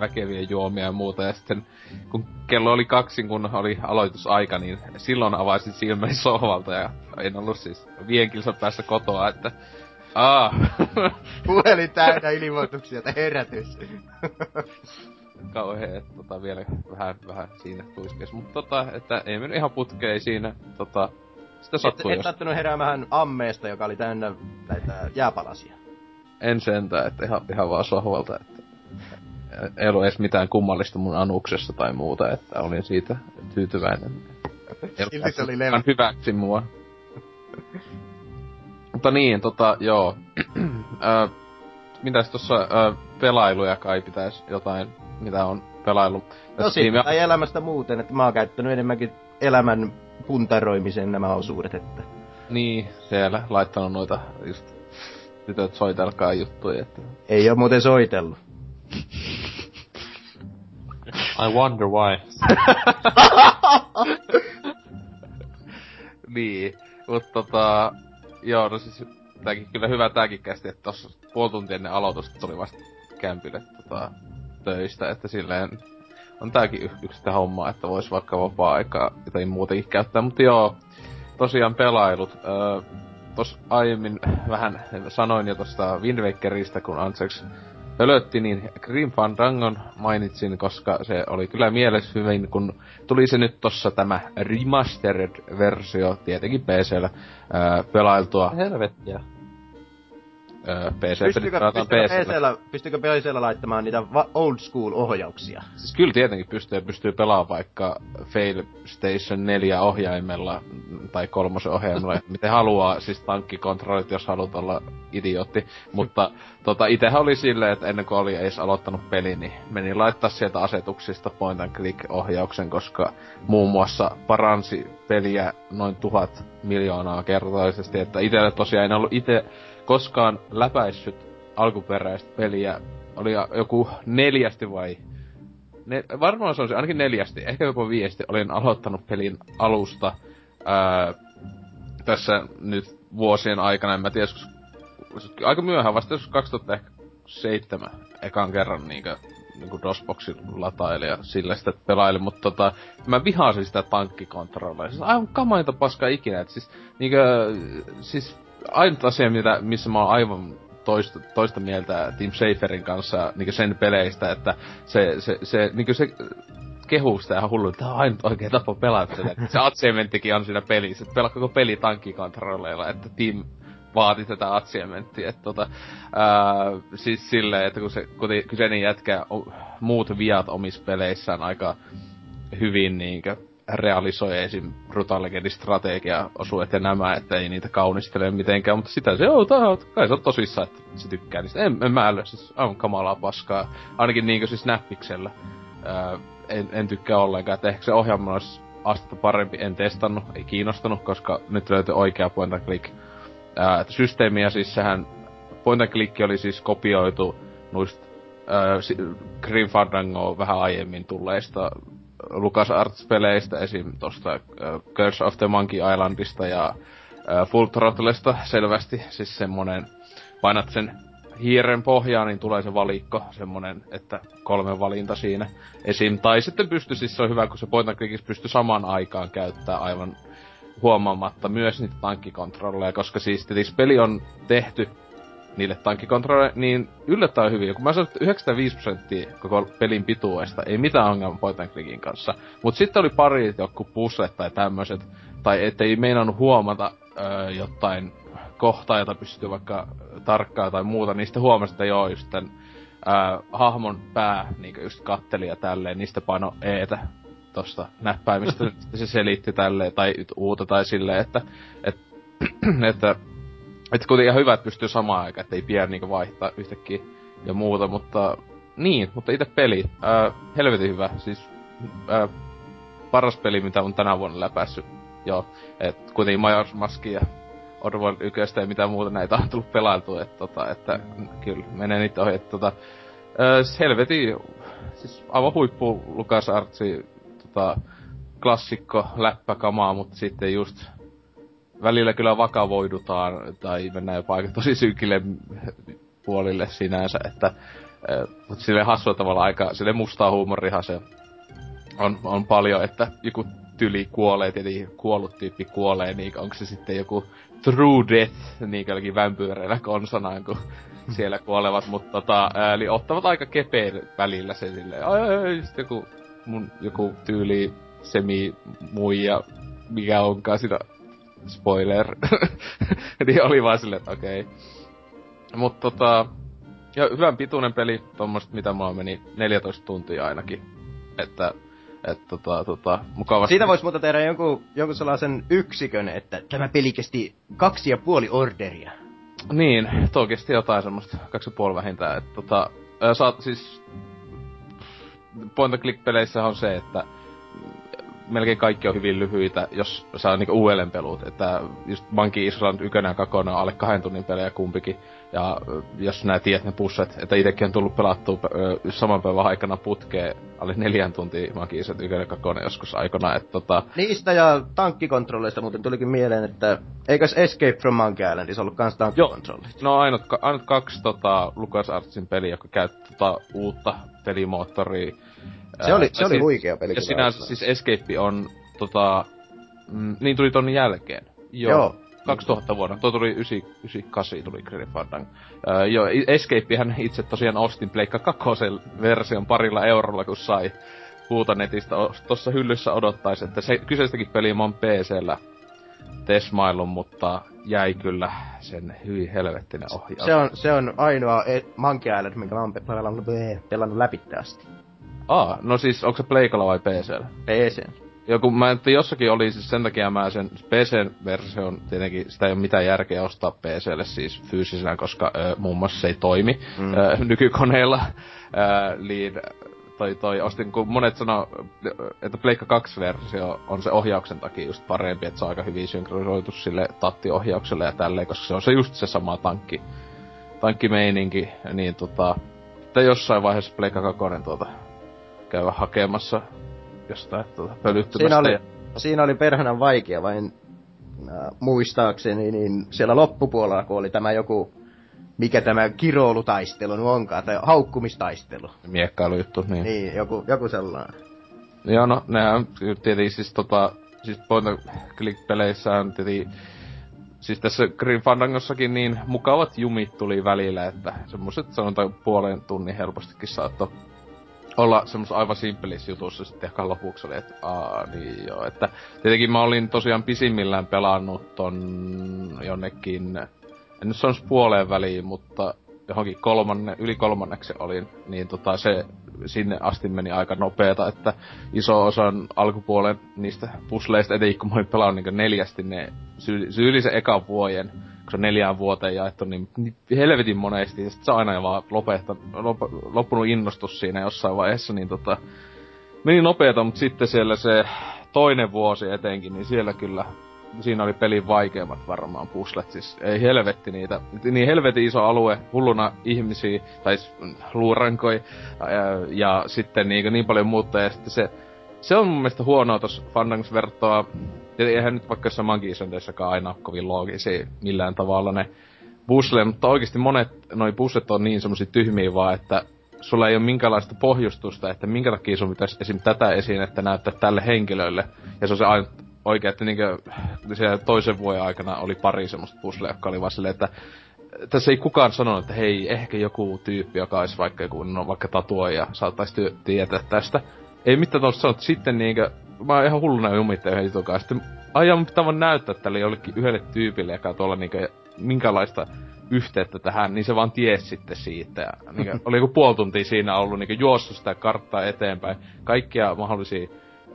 väkeviä juomia ja muuta, ja sitten kun kello oli kaksi, kun oli aloitusaika, niin silloin avasin silmäni sohvalta, ja en ollut siis viien kilsan päässä kotoa, että Aa, Puhelin täynnä ilmoituksia, että herätys. kauhea, että tota, vielä vähän, vähän siinä tuiskes. Mutta tota, että ei mennyt ihan putkeen siinä, tota, sitä Et, sattuu et jos sattunut heräämään ammeesta, joka oli täynnä näitä jääpalasia. En sentään, että ihan, ihan vaan sohvalta, että ei ollut edes mitään kummallista mun anuksessa tai muuta, että olin siitä tyytyväinen. Silti se oli levä. Hyväksi mua. Mutta niin, tota, joo. Mitäs tossa ö, pelailuja kai pitäis jotain, mitä on pelailu. No siitä, tai elämästä muuten, että mä oon käyttänyt enemmänkin elämän puntaroimisen nämä osuudet, että Niin, siellä laittanut noita just tytöt soitelkaa juttuja, että ei oo muuten soitellut. I wonder why. Niin, mutta tota, joo, no siis tääkin kyllä hyvä tääkin kästi, että tossa puoli tuntia ennen aloitusta tuli vasta kämpille tota, töistä, että silleen on tääkin y- yksi sitä hommaa, että vois vaikka vapaa-aikaa jotain muutenkin käyttää, mutta joo, tosiaan pelailut. Öö, tos aiemmin vähän sanoin jo tosta Wind Wakerista, kun Anseks pölötti, niin Grim Fandangon mainitsin, koska se oli kyllä mielessä hyvin, kun tuli se nyt tossa tämä remastered-versio, tietenkin PCllä, ää, pelailtua Helvettiä. PC-pelit Pystyykö, pelataan pystyykö, PCllä. PCllä, pystyykö PCllä laittamaan niitä old school ohjauksia? Siis kyllä tietenkin pystyy, pystyy pelaamaan vaikka Fail Station 4 ohjaimella tai kolmosen ohjaimella, miten haluaa, siis tankkikontrollit, jos haluat olla idiootti. Mutta tota, itehän oli silleen, että ennen kuin oli edes aloittanut peli, niin meni laittaa sieltä asetuksista point and click ohjauksen, koska muun muassa paransi peliä noin tuhat miljoonaa kertaisesti, että itelle tosiaan en ollut itse koskaan läpäissyt alkuperäistä peliä. Oli joku neljästi vai ne, varmaan se on se, ainakin neljästi, ehkä jopa viesti. Olin aloittanut pelin alusta ää, tässä nyt vuosien aikana, en mä tiedä, joskus, aika myöhään, vasta joskus 2007 ekan kerran niinkö niinku DOSBoxin lataili ja sillä sitä pelaili, mutta tota, mä vihasin sitä tankkikontrollia. Siis aivan kamainta paskaa ikinä, et siis niinkö, siis ainut asia, mitä, missä mä oon aivan toista, toista mieltä Tim Schaferin kanssa niin sen peleistä, että se, se, se, niin se kehuu sitä ihan hullu, tää on ainut oikea tapa pelata. Se achievementtikin on siinä pelissä, että pelaa koko peli tankkikontrolleilla, että Team vaati tätä achievementtia. Että tota, ää, siis silleen, että kun se kun kyseinen jätkä muut viat omissa peleissään aika hyvin niinkö realisoi esim. Brutal Legendin strategia osuet ja nämä, että ei niitä kaunistele mitenkään, mutta sitä se, joo, tää, kai se on tosissaan, että se tykkää niistä. En, en mä älyä, siis on kamalaa paskaa. Ainakin niinkö siis näppiksellä. Öö, en, en tykkää ollenkaan, että ehkä se ohjelma olisi astetta parempi, en testannut, ei kiinnostanut, koska nyt löytyi oikea point and click ää, systeemiä, siis sehän point and click oli siis kopioitu noista äh, Grim Fandango vähän aiemmin tulleista Lucas Arts-peleistä, esim. tosta äh, Curse of the Monkey Islandista ja äh, Full Throttlesta selvästi, siis semmonen, painat sen hiiren pohjaan, niin tulee se valikko, semmonen, että kolme valinta siinä esim. Tai sitten pysty, siis se on hyvä, kun se point and pysty samaan aikaan käyttää aivan huomaamatta myös niitä tankkikontrolleja, koska siis tietysti peli on tehty niille tankkikontrolleille niin yllättävän hyvin. Kun mä sanoin, että 95 prosenttia koko pelin pituudesta, ei mitään ongelmaa point and clickin kanssa. Mut sitten oli pari joku puslet tai tämmöiset, tai ettei meinannut huomata öö, jotain kohtaa, jota pystyy vaikka tarkkaa tai muuta, niistä huomasi, että joo, just tän öö, hahmon pää niin just katteli ja tälleen, niistä paino eetä tosta näppäimistä, se selitti tälleen, tai uuta tai silleen, että, että, että että kuitenkin ihan hyvä, että pystyy samaan aikaan, että ei pidä niinku vaihtaa yhtäkkiä ja muuta, mutta niin, mutta itse peli, ää, helvetin hyvä, siis ää, paras peli, mitä on tänä vuonna läpässyt. Joo, et kuitenkin Majors Maski ja Oddworld 1 ja mitä muuta näitä on tullut pelailtua, että tota, että kyllä, menee niitä ohi, että tota, ää, helvetin, siis aivan huippu Lucas Artsi, tota, klassikko läppäkamaa, mutta sitten just välillä kyllä vakavoidutaan tai mennään jopa aika tosi synkille puolille sinänsä, että mutta sille hassua tavalla aika, sille mustaa huumorihan se on, on paljon, että joku tyli kuolee, tietenkin kuollut tyyppi kuolee, niin onko se sitten joku true death, niin jollakin vampyyreillä konsanaan, kun siellä kuolevat, mutta tota, eli ottavat aika kepein välillä se silleen, ai, ai, ai joku, mun, joku tyyli semi muija, mikä onkaan sitä spoiler, niin oli vaan silleen, että okei. Okay. Mut tota, ja hyvän pituinen peli, tuommoista mitä mulla meni 14 tuntia ainakin. Että, että tota, tota, mukavasti. Siitä voisi muuta tehdä jonkun, jonkun sellaisen yksikön, että tämä peli kesti kaksi ja puoli orderia. Niin, tuo kesti jotain semmoista, kaksi ja puoli vähintään. Että tota, saat siis, point and click peleissä on se, että melkein kaikki on hyvin lyhyitä, jos saa niinku ULM-pelut. Että just Monkey Island 1 ja 2 on alle kahden tunnin pelejä kumpikin. Ja jos nää tiedät ne pusset, että itekin on tullut pelattua saman päivän aikana putkeen alle neljän tuntia Monkey Island 1 ja 2 joskus aikana. Että tota... Niistä ja tankkikontrolleista muuten tulikin mieleen, että eikös Escape from Monkey Islandissa ollut kans tankkikontrollit? No ainut, ainut kaksi tota, LucasArtsin peliä, joka käyttää tota, uutta pelimoottoria se oli, se oli siis, huikea peli. Ja sinänsä siis Escape on tota... Mm, niin tuli ton jälkeen. Joo. Joo. 2000 vuonna. Tuo tuli 98 tuli Grim Fandango. Öö, joo, Escapehän itse tosiaan ostin Pleikka 2 version parilla eurolla, kun sai netistä tuossa hyllyssä odottaisi, että se kyseistäkin peliä mä oon PCllä tesmailun, mutta jäi kyllä sen hyvin helvettinen ohjaus. Se on, se on ainoa e- Monkey Island, minkä mä oon pelannut, pelannut läpi asti. Aa, no siis onko se Pleikalla vai PCllä? PC. Joku, mä en jossakin oli siis sen takia mä sen PC-version, tietenkin sitä ei ole mitään järkeä ostaa PClle siis fyysisenä, koska ö, muun muassa se ei toimi mm. ö, nykykoneilla. Ö, niin toi, toi ostin, kun monet sanoo, että Pleikka 2-versio on se ohjauksen takia just parempi, että se on aika hyvin synkronisoitu sille tattiohjaukselle ja tälleen, koska se on se just se sama tankki, tankkimeininki, niin tota, että jossain vaiheessa Pleikka 2 tuota käydä hakemassa jostain tuota pölyttymästä. Siinä oli, siinä oli perhana vaikea, vain äh, muistaakseni, niin siellä loppupuolella, kun oli tämä joku, mikä tämä kiroulutaistelu nyt onkaan, tai haukkumistaistelu. Miekkailujuttu, niin. Niin, joku, joku sellainen. Joo, no, nehän tietenkin siis tota, siis point click-peleissä on tietenkin siis tässä Green Fandangossakin niin mukavat jumit tuli välillä, että semmoset sanotaan puolen tunnin helpostikin saattoi olla semmos aivan simppelissä jutussa sitten ehkä lopuksi oli, että aa, niin joo. Että tietenkin mä olin tosiaan pisimmillään pelannut ton jonnekin en nyt sanoisi puoleen väliin, mutta johonkin kolmanne, yli kolmanneksi olin, niin tota se sinne asti meni aika nopeeta, että iso osa alkupuolen niistä pusleista, etenkin kun mä olin pelannut niin neljästi ne sy- syyllisen ekan vuoden, se neljään vuoteen jaettu, niin, niin helvetin monesti, ja sit se aina vaan lopehta, lop, loppunut innostus siinä jossain vaiheessa, niin tota, meni nopeeta, mutta sitten siellä se toinen vuosi etenkin, niin siellä kyllä siinä oli pelin vaikeimmat varmaan puslet, siis ei helvetti niitä. Niin helvetin iso alue, hulluna ihmisiä, tai luurankoi, ja, sitten niin, niin paljon muutta, ja sitten se, se on mun mielestä huonoa tossa Fandangs vertoa, eihän nyt vaikka jossain Mankiisonteissakaan aina kovin loogisia millään tavalla ne busle, mutta oikeasti monet noi buslet on niin semmosia tyhmiä vaan, että sulla ei ole minkäänlaista pohjustusta, että minkä takia sun pitäisi esim. tätä esiin, että näyttää tälle henkilölle. Ja se on se aina oikein, että niinkö siellä toisen vuoden aikana oli pari semmoista puzzlea, jotka oli vaan silleen, että tässä ei kukaan sanonut, että hei, ehkä joku tyyppi, joka olisi vaikka no vaikka tatuoija, saattaisi ty- tietää tästä. Ei mitään tuosta sanottu. Sitten niinkö, mä oon ihan hulluna jumittain yhden jutun kanssa. Sitten aion pitää vaan näyttää tälle jollekin yhdelle tyypille, joka tuolla niinkö, minkälaista yhteyttä tähän, niin se vaan ties sitten siitä. Ja, niinkö, oli joku puoli tuntia siinä ollut niinkö, juossut sitä karttaa eteenpäin. Kaikkia mahdollisia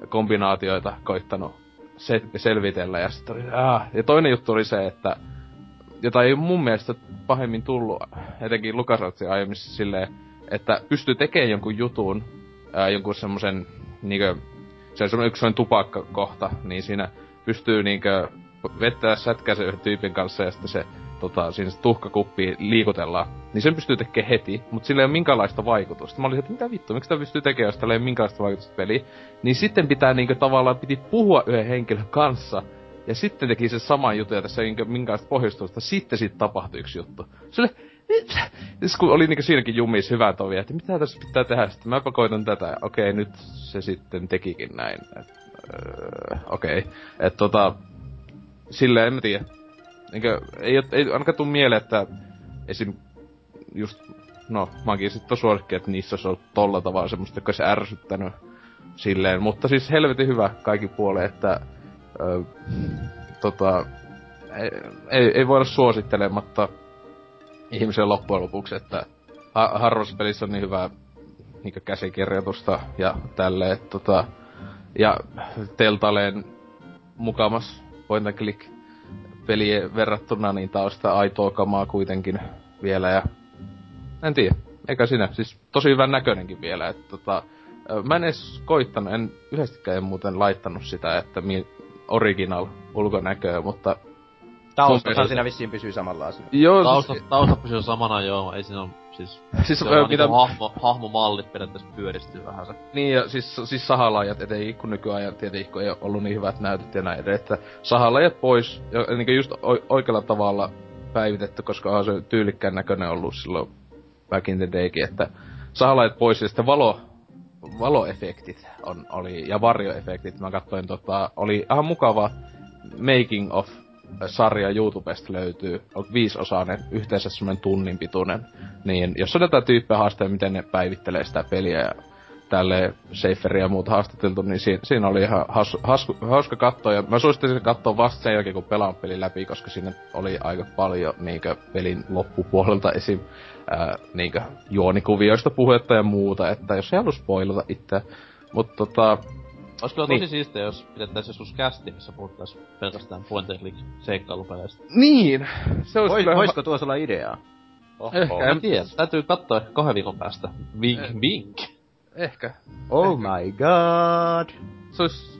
kombinaatioita koittanut se, selvitellä ja sitten oli, ah. Ja toinen juttu oli se, että jota ei mun mielestä pahemmin tullut, etenkin Lukasartsin aiemmissa silleen, että pystyy tekemään jonkun jutun, ää, jonkun semmosen, niinkö, se on semmonen yksi semmonen tupakkakohta, niin siinä pystyy niinkö vettää sätkää sen tyypin kanssa ja sitten se tota, siinä se tuhkakuppi liikutellaan, niin sen pystyy tekemään heti, mutta sillä ei ole minkäänlaista vaikutusta. Mä olin, että mitä vittu, miksi tämä pystyy tekemään, jos tällä ei ole minkäänlaista vaikutusta peliin. Niin sitten pitää niinku tavallaan piti puhua yhden henkilön kanssa, ja sitten teki se sama juttu, ja tässä ei minkäänlaista pohjustusta, sitten sitten tapahtui yksi juttu. Siis kun oli niinku siinäkin jumis hyvä tovi, että mitä tässä pitää tehdä, sitten mä koitan tätä, okei, nyt se sitten tekikin näin. öö, okei, että tota, silleen en mä tiedä Niinkö, ei, ei ainakaan tuu mieleen, että esim. just, no, mäkin sitten suosikki, että niissä olisi ollut tolla tavalla semmoista, joka olisi ärsyttänyt silleen. Mutta siis helvetin hyvä kaikki puoleen, että ö, tota, ei, ei, ei voida suosittelematta ihmisen loppujen lopuksi, että ha- harvassa pelissä on niin hyvää niin käsikirjoitusta ja tälleen, tota, ja teltaleen mukamas point and click pelien verrattuna, niin tää on sitä aitoa kamaa kuitenkin vielä ja... En tiedä, eikä sinä. Siis tosi hyvän näköinenkin vielä, että tota... Mä en edes koittanut, en yhdestikään en muuten laittanut sitä, että mi- original ulkonäköä, mutta... Taustathan siinä vissiin pysyy samalla asialla. Joo, tausta, siis... tausta pysyy samana, joo, ei siinä ole Siis, siis se on mitä... niinku hahmo, hahmomallit periaatteessa pyöristyy vähän se. Niin ja siis, siis sahalaajat, ettei kun nykyajan tietenkin kun ei ollut niin hyvät näytöt ja näin, että sahalaajat pois, ja niin just oikealla tavalla päivitetty, koska on se tyylikkään näköinen ollut silloin back in the daykin, että sahalaajat pois ja sitten valo, valoefektit on, oli, ja varjoefektit, mä katsoin tota, oli ihan mukava making of sarja YouTubesta löytyy, on viisosainen, yhteensä semmoinen tunnin pituinen. Niin jos on tätä tyyppiä haasteja, miten ne päivittelee sitä peliä ja tälle Seiferia ja muuta haastateltu, niin siinä, siinä oli ihan has, has, hauska katsoa. Ja mä suosittelisin katsoa vasta sen jälkeen, kun pelaan peli läpi, koska siinä oli aika paljon niinkö pelin loppupuolelta esim. Ää, niinkö juonikuvioista puhetta ja muuta, että jos ei halua spoilata itse. Mutta tota, Ois kyllä tosi niin. siistiä, jos pidettäis joskus kästi, missä puhuttais pelkästään point and click seikkailupeleistä. Niin! Se olisi Vois, kyllä... Voisiko tuossa olla ideaa? Oho. Ehkä. En tiedä. Täytyy katsoa ehkä kahden viikon päästä. Vink, eh. vink. Ehkä. Oh Ehkä. my god. Se olisi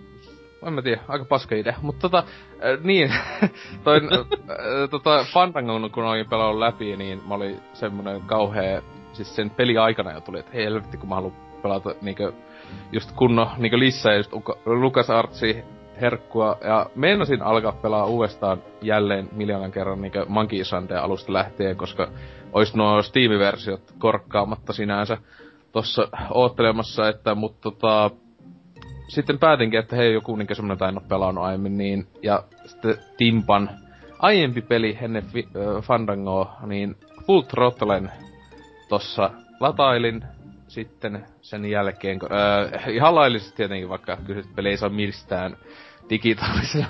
en mä tiedä, aika paska idea. Mutta tota, äh, niin, toi, äh, tota, Fandangon kun olin pelannut läpi, niin mä olin semmonen kauhea, siis sen peli aikana jo tuli, että helvetti kun mä haluan pelata niinkö just kunno niinku lisää just Lukas Artsi herkkua, ja meinasin alkaa pelaa uudestaan jälleen miljoonan kerran niinku Monkey Islandin alusta lähtien, koska ois nuo Steam-versiot korkkaamatta sinänsä tossa oottelemassa, että mut tota, sitten päätinkin, että hei joku niinku semmonen tai en oo pelannut aiemmin, niin, ja sitten Timpan aiempi peli ennen fi, äh, Fandangoa, niin Full Throttlen tossa latailin, sitten sen jälkeen, öö, ihan laillisesti tietenkin, vaikka kyseistä peli ei saa mistään digitaalisena.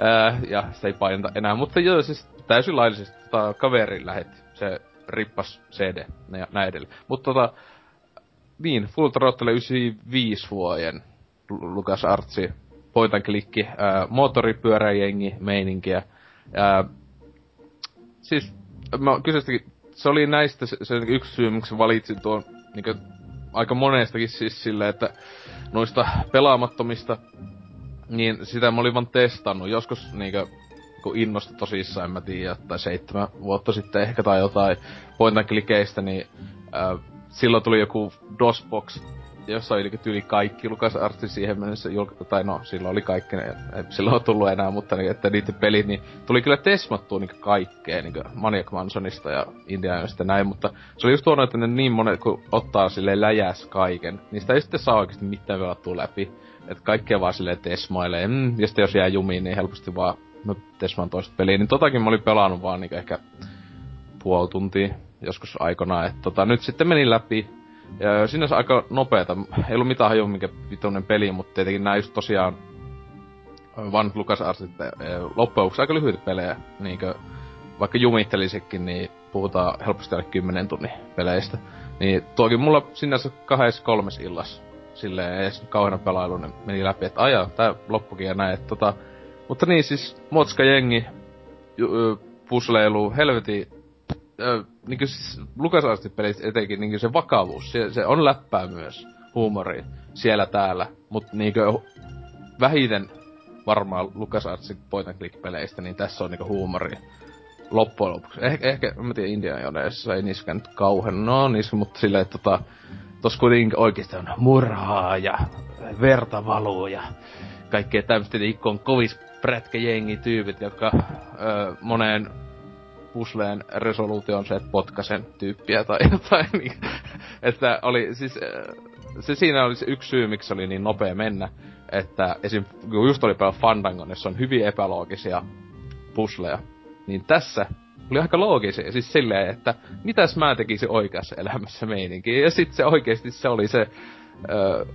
Ää, ja sitä ei paineta enää, mutta joo, siis täysin laillisesti tota, kaveri lähetti. Se rippas CD ja näin edelleen. Mutta tota, niin, Full Throttle 95 vuoden Lukas Artsi, poitan klikki, ää, moottoripyöräjengi, meininkiä. Ää, siis, mä kysyistäkin, se oli näistä se, se yksi syy, miksi valitsin tuon niin aika monestakin siis silleen, että noista pelaamattomista, niin sitä mä olin vaan testannut. Joskus niinkö kun innostu tosissaan, en mä tiedä, tai seitsemän vuotta sitten ehkä tai jotain point and niin äh, silloin tuli joku DOSBox, jossa oli tyyli kaikki Lukas Artsi siihen mennessä, julk- tai no, silloin oli kaikki, ne, ei silloin tullut enää, mutta niin, että niiden pelit, niin tuli kyllä tesmattua niin kaikkea, niin Maniac Mansonista ja Indianista ja näin, mutta se oli just tuonut, että ne niin monet, kun ottaa sille läjäs kaiken, niin sitä ei sitten saa oikeasti mitään velattua läpi. Että kaikkea vaan silleen tesmailee, mm, ja sitten jos jää jumiin, niin helposti vaan no Tesman toista peliä, niin totakin mä olin pelannut vaan niin ehkä puoli tuntia joskus aikana, että tota, nyt sitten meni läpi. Ja sinänsä aika nopeeta, ei ollut mitään hajua mikä vitoinen peli, mutta tietenkin nää just tosiaan Van Lucas Artsit loppujen aika lyhyitä pelejä, niinkö vaikka jumittelisikin, niin puhutaan helposti alle 10 tunnin peleistä. Niin tuokin mulla sinänsä kahdessa kolmes illas silleen edes kauheena pelailu, niin meni läpi, että aja, tää loppukin ja näin, että tota, mutta niin siis, Motska jengi, pusleilu, helveti, niinku siis LucasArts-pelit etenkin niinku se vakavuus, se, se on läppää myös, huumori, siellä täällä, mutta niinku vähiten varmaan LucasArtsin point and click-peleistä, niin tässä on niinku huumori loppujen lopuksi. Eh, ehkä, mä tiedän, Indian Joneissa ei niiskään nyt kauhean, no niissä, mutta silleen, että tota, tos kuitenkin oikeesti on murhaa ja verta valuu ja kaikkea tämmöistä, on kovis prätkäjengi tyypit, jotka ö, moneen pusleen resoluution se, että potkasen tyyppiä tai jotain. Niin, että oli siis, se siinä oli se yksi syy, miksi oli niin nopea mennä. Että esim. kun just oli pelaa Fandangon, jossa on hyvin epäloogisia pusleja, niin tässä oli aika loogisia. Siis silleen, että mitäs mä tekisin oikeassa elämässä meininkin. Ja sitten se oikeasti se oli se, ö,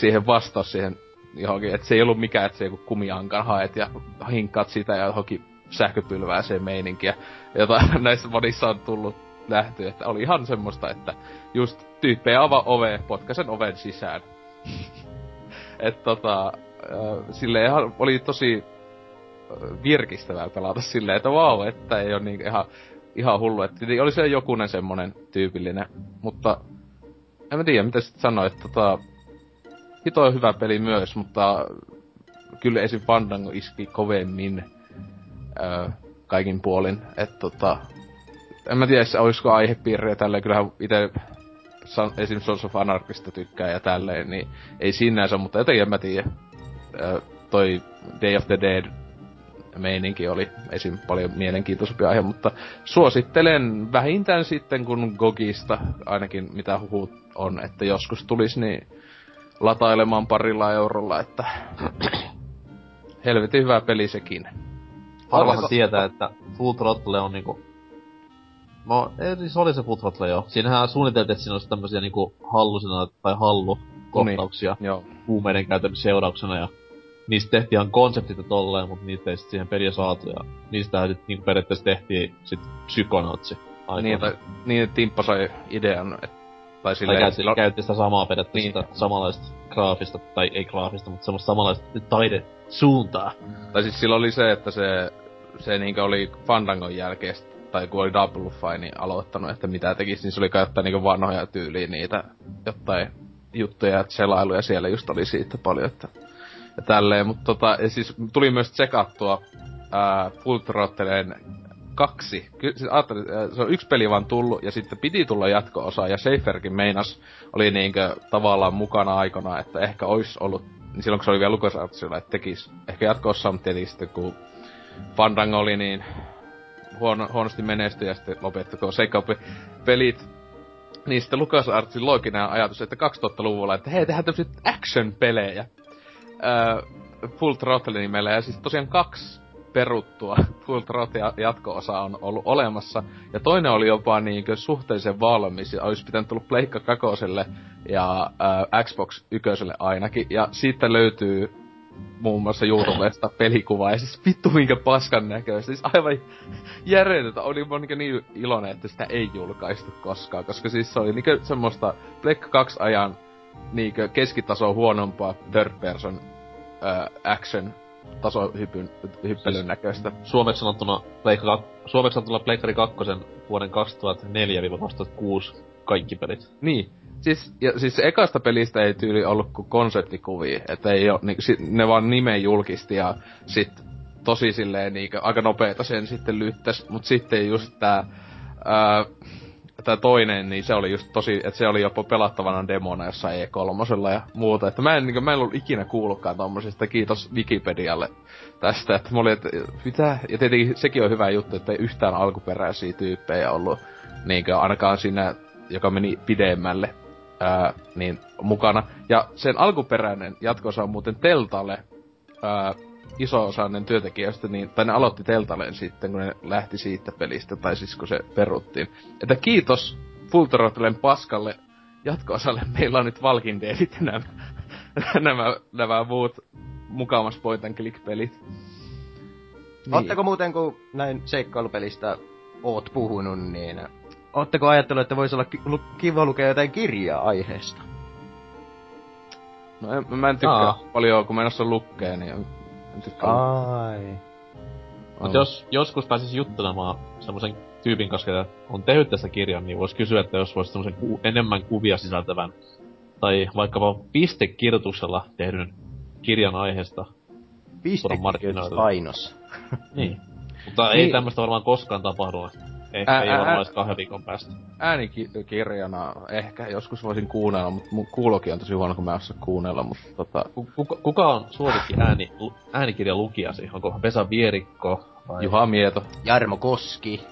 siihen vastaus siihen johonkin, että se ei ollut mikään, että se joku kumiankan haet ja hinkkaat sitä ja johonkin sähköpylvääseen meininkiä, jota näissä monissa on tullut nähty, että oli ihan semmoista, että just tyyppejä avaa ove, potkasen oven sisään. että tota, sille ihan oli tosi virkistävää pelata silleen, että vau, wow, että ei ole niin ihan, ihan hullu. Että oli se jokunen semmonen tyypillinen, mutta en mä tiedä, mitä sitten sanoa, että tota, hito on hyvä peli myös, mutta kyllä esim. Fandango iski kovemmin öö, kaikin puolin. Et tota, en mä tiedä, olisiko aihepiiriä tälleen, kyllähän itse esim. Sons of Anarchista tykkää ja tälleen, niin ei sinänsä, mutta jotenkin en mä tiedä. Öö, toi Day of the Dead meininki oli esim. paljon mielenkiintoisempi aihe, mutta suosittelen vähintään sitten kun Gogista, ainakin mitä huhut on, että joskus tulisi, niin latailemaan parilla eurolla, että helvetin hyvä peli sekin. Harvahan tietää, että Full Throttle on niinku... No, ei, siis oli se Full Throttle jo. Siinähän suunniteltiin, että siinä olisi tämmösiä niinku hallusina tai hallu kohtauksia niin, huumeiden käytön seurauksena ja niistä tehtiin ihan konseptit tolleen, mutta niitä ei sit siihen peliä saatu ja niistä sit niinku periaatteessa tehtiin sit psykonautsi. Niin, tai, niin, Timppa sai idean, että tai silleen... Tai käytti, sillä... käytti sitä samaa periaatteessa niin. sitä samanlaista graafista, tai ei graafista, mutta semmoista samanlaista suuntaa. Tai siis sillä oli se, että se, se niinkö oli Fandangon jälkeen, tai kun oli Double Fine aloittanut, että mitä tekisi, niin se oli käyttää niinku vanhoja tyyliä niitä jotain juttuja, että selailuja siellä just oli siitä paljon, että ja tälleen, mutta tota, ja siis tuli myös tsekattua ää, Full Throttleen kaksi. Ky- siis se on yksi peli vaan tullut, ja sitten piti tulla jatko-osa, ja Schaeferkin meinas, oli niinkö tavallaan mukana aikana, että ehkä olisi ollut, niin silloin kun se oli vielä LucasArtsilla, että tekis ehkä jatko-osa, mutta tietenkin sitten kun Fandango oli niin huono, huonosti menestyi, ja sitten lopettako Seikaupi-pelit, niin sitten LucasArtsin looginen ajatus, että 2000-luvulla, että hei, tehdään tämmöisiä action-pelejä. Öö, Full Throttle nimellä, ja siis tosiaan kaksi peruttua. Full Throttle jatko-osa on ollut olemassa. Ja toinen oli jopa niinkö suhteellisen valmis ja olisi pitänyt tullut Pleikka kakoselle ja äh, Xbox ykköselle ainakin. Ja siitä löytyy muun muassa YouTubesta pelikuvaa, ja siis vittu minkä paskan näköistä. Siis aivan järjetöntä. Oli mä niin, niin iloinen, että sitä ei julkaistu koskaan, koska siis se oli niin semmoista Black 2 ajan niin keskitaso huonompaa third person action tasohypyn, hyppelyn siis näköistä. Suomeksi sanottuna, Pleikka, suomeksi sanottuna Pleikkari 2 vuoden 2004-2006 kaikki pelit. Niin. Siis, ja siis ekasta pelistä ei tyyli ollut kuin konseptikuvia, että ei oo, niin, sit, ne vaan nimen julkisti ja sit tosi silleen niin, aika nopeeta sen sitten lyttäs, mut sitten just tää, ää, tää toinen, niin se oli just tosi, että se oli jopa pelattavana demona jossain E3 ja muuta. Että mä en, niin, mä en ollut ikinä kuullutkaan tommosesta, kiitos Wikipedialle tästä, että mä olin, että mitä, ja tietenkin sekin on hyvä juttu, että ei yhtään alkuperäisiä tyyppejä ollut, niinkö ainakaan siinä, joka meni pidemmälle, ää, niin mukana. Ja sen alkuperäinen jatkosa on muuten Teltalle, ää, iso osa työntekijöistä, niin, tai ne aloitti Teltaleen sitten, kun ne lähti siitä pelistä, tai siis kun se peruttiin. Että kiitos Full paskalle jatkoosalle, meillä on nyt Deadit ja nämä, nämä, nämä muut mukamas point and click-pelit. Niin. Oletteko muuten, kun näin seikkailupelistä oot puhunut, niin Oletteko ajatellut, että voisi olla kiva lukea jotain kirjaa aiheesta? No en, mä en tykkää Aa. paljon, kun niin en tykkää. Ai. Mut jos joskus pääsis juttelemaan semmoisen tyypin kanssa, joka on tehnyt tästä kirjan, niin voisi kysyä, että jos voisi semmoisen ku- enemmän kuvia sisältävän, tai vaikkapa pistekirjoituksella tehdyn kirjan aiheesta. Pistekirjoitus ainos. niin. Mutta niin. ei tämmöistä varmaan koskaan tapahdu. Ehkä ää, ei ää, varmaan kahden viikon päästä. Äänikirjana ehkä joskus voisin kuunnella, mutta mun kuulokin on tosi huono, kun mä en osaa kuunnella, mutta tota... Kuka, kuka on suosikki ääni, äänikirjan lukijasi? Onko Vesa Vierikko vai... Juha Mieto. Jarmo Koski.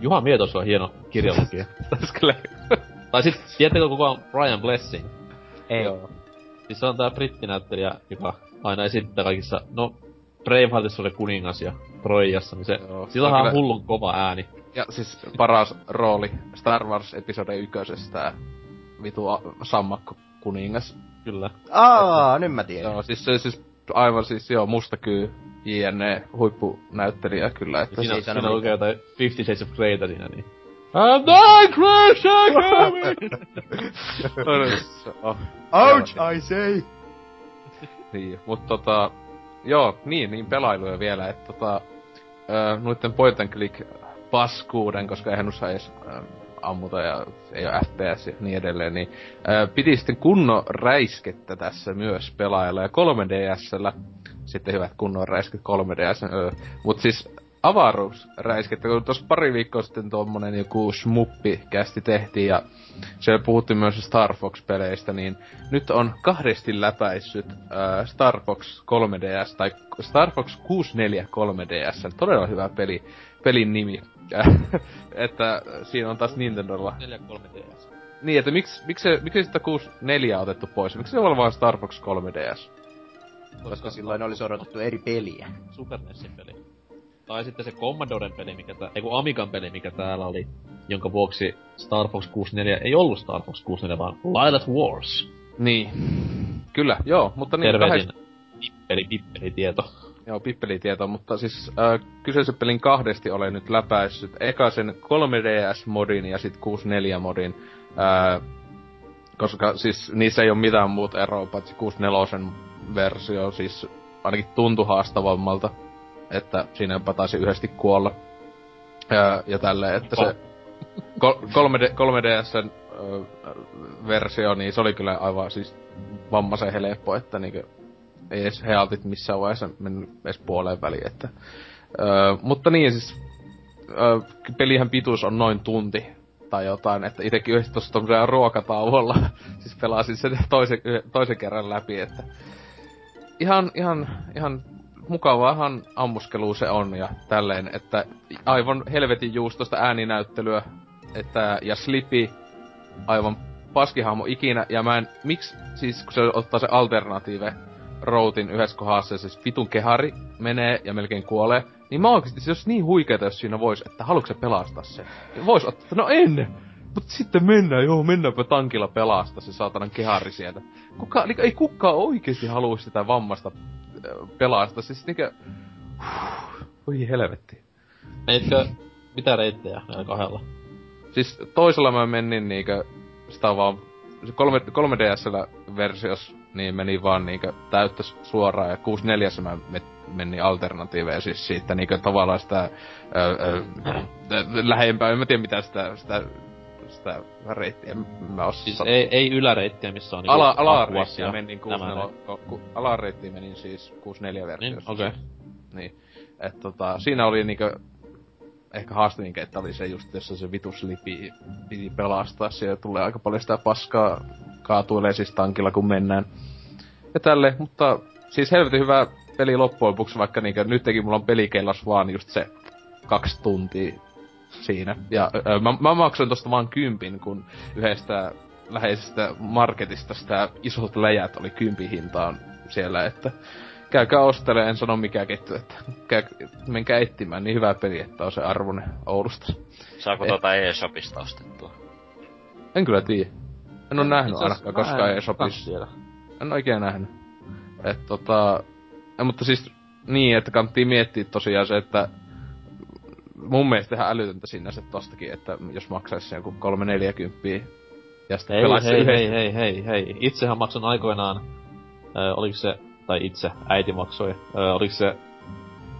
Juha Mieto on hieno kirjalukija. tai sit, tiedättekö kuka on Brian Blessing? Ei. Joo. Siis se on tää brittinäyttelijä, joka aina esittää kaikissa, no Braveheartissa oli kuningas ja Troijassa, niin se, Joo, sillä on kyllä... hullun kova ääni. Ja siis paras rooli Star Wars episode ykkösestä, vitu sammakko kuningas. Kyllä. Aa, nyt mä tiedän. Joo, siis se siis aivan siis joo, mustakyy JNE huippunäyttelijä kyllä. Että siinä, siinä, siinä lukee jotain Fifty Shades of Greytä siinä, niin. And I crash oh, Ouch, I say! niin, mut tota, joo, niin, niin pelailuja vielä, että tota, äh, noitten point and click paskuuden, koska eihän usein edes äh, ammuta ja ei ole FPS ja niin edelleen, niin äh, piti sitten kunnon räiskettä tässä myös pelaajalla ja 3DSllä sitten hyvät kunnon räisket 3DS, öö. mut siis avaruusräiskettä, kun tuossa pari viikkoa sitten tuommoinen joku smuppi kästi tehtiin ja siellä puhuttiin myös Star Fox-peleistä, niin nyt on kahdesti läpäissyt äh, Star Fox 3DS tai Star Fox 64 3DS. Todella hyvä peli, pelin nimi. että siinä on taas Nintendolla. 4 3DS. Niin, että miksi, miksi, miksi sitä 64 on otettu pois? Miksi se on vaan Star Fox 3DS? Koska, Koska silloin olisi odotettu eri peliä. Super NESin peli. Tai sitten se Commodoren peli, mikä tää, ei kun Amigan peli, mikä täällä oli, jonka vuoksi Star Fox 64 ei ollut Star Fox 64, vaan Lilat Wars. Niin. Kyllä, joo, mutta niin... Tervehdin kahdest... pippeli, pippeli tieto. Joo, pippelitieto, mutta siis äh, kyseisen pelin kahdesti olen nyt läpäissyt. Eka sen 3DS-modin ja sitten 64-modin. Äh, koska siis niissä ei ole mitään muuta eroa, paitsi 64 versio, siis ainakin tuntui haastavammalta että siinä jopa taisi yhdesti kuolla. Ja, ja tälleen, että se 3D, 3DSn versio, niin se oli kyllä aivan siis vammaisen helppo, että niinku ei edes healtit missään vaiheessa mennyt edes puoleen väliin, että... Ö, mutta niin siis, ö, pelihän pituus on noin tunti tai jotain, että itekin yhdessä tossa ruokatauolla, siis pelasin sen toisen, toisen kerran läpi, että ihan, ihan, ihan mukavaahan ammuskelu se on ja tälleen, että aivan helvetin juustosta ääninäyttelyä, että, ja Slipi, aivan paskihahmo ikinä, ja mä en, miksi, siis kun se ottaa se alternatiive routin yhdessä kohdassa, siis vitun kehari menee ja melkein kuolee, niin mä oikeesti, se olisi niin huikeeta, jos siinä vois, että haluatko se pelastaa se? Vois ottaa, no en! Mutta sitten mennään, joo, mennäänpä tankilla pelastaa se saatanan kehari sieltä. Kuka, ei kukaan oikeesti halua sitä vammasta pelaa sitä. Siis niinkö... Voi helvetti. Menitkö mitä reittejä näillä kahdella? Siis toisella mä menin niinkö... Sitä on vaan... Se 3, 3DSllä versios niin meni vaan niinkö täyttä suoraan ja 64 mä meni alternatiiveja siis siitä niinkö tavallaan sitä öö, öö, lähempää, en mä tiedä mitä sitä, sitä sitä reittiä mä oon Siis ei, ei yläreittiä, missä on niinku Ala, alareittiä menin 64, ku, alareittiä menin siis 64 versiossa. Niin, okei. Okay. Niin. Et tota, siinä oli niinkö ehkä haastavinkin, että oli se just, jossa se vitus lipi piti pelastaa. Siellä tulee aika paljon sitä paskaa kaatuilee siis tankilla kun mennään. Ja tälle, mutta siis helvetin hyvä peli loppujen lopuksi, vaikka niinkö nytkin mulla on pelikellas vaan just se kaksi tuntia siinä. Ja ö, mä, mä maksoin tosta vaan kympin, kun yhdestä läheisestä marketista sitä isot läjät oli kympin hintaan siellä, että käykää ostelemaan, en sano mikä ketju, että käy, menkää etsimään, niin hyvä peli, että on se arvonen Oulusta. Saako tuota eShopista ostettua? En kyllä tiedä. En oo nähnyt ainakaan koskaan eShopissa. En oikein nähnyt. Et tota... Ja, mutta siis niin, että kannattiin miettiä tosiaan se, että mun mielestä ihan älytöntä sinne se tostakin, että jos maksaisi sen joku 340 ja sitten hei, hei, hei, hei, hei, hei. Itsehän maksan aikoinaan, äh, oliko se, tai itse, äiti maksoi, äh, oliko se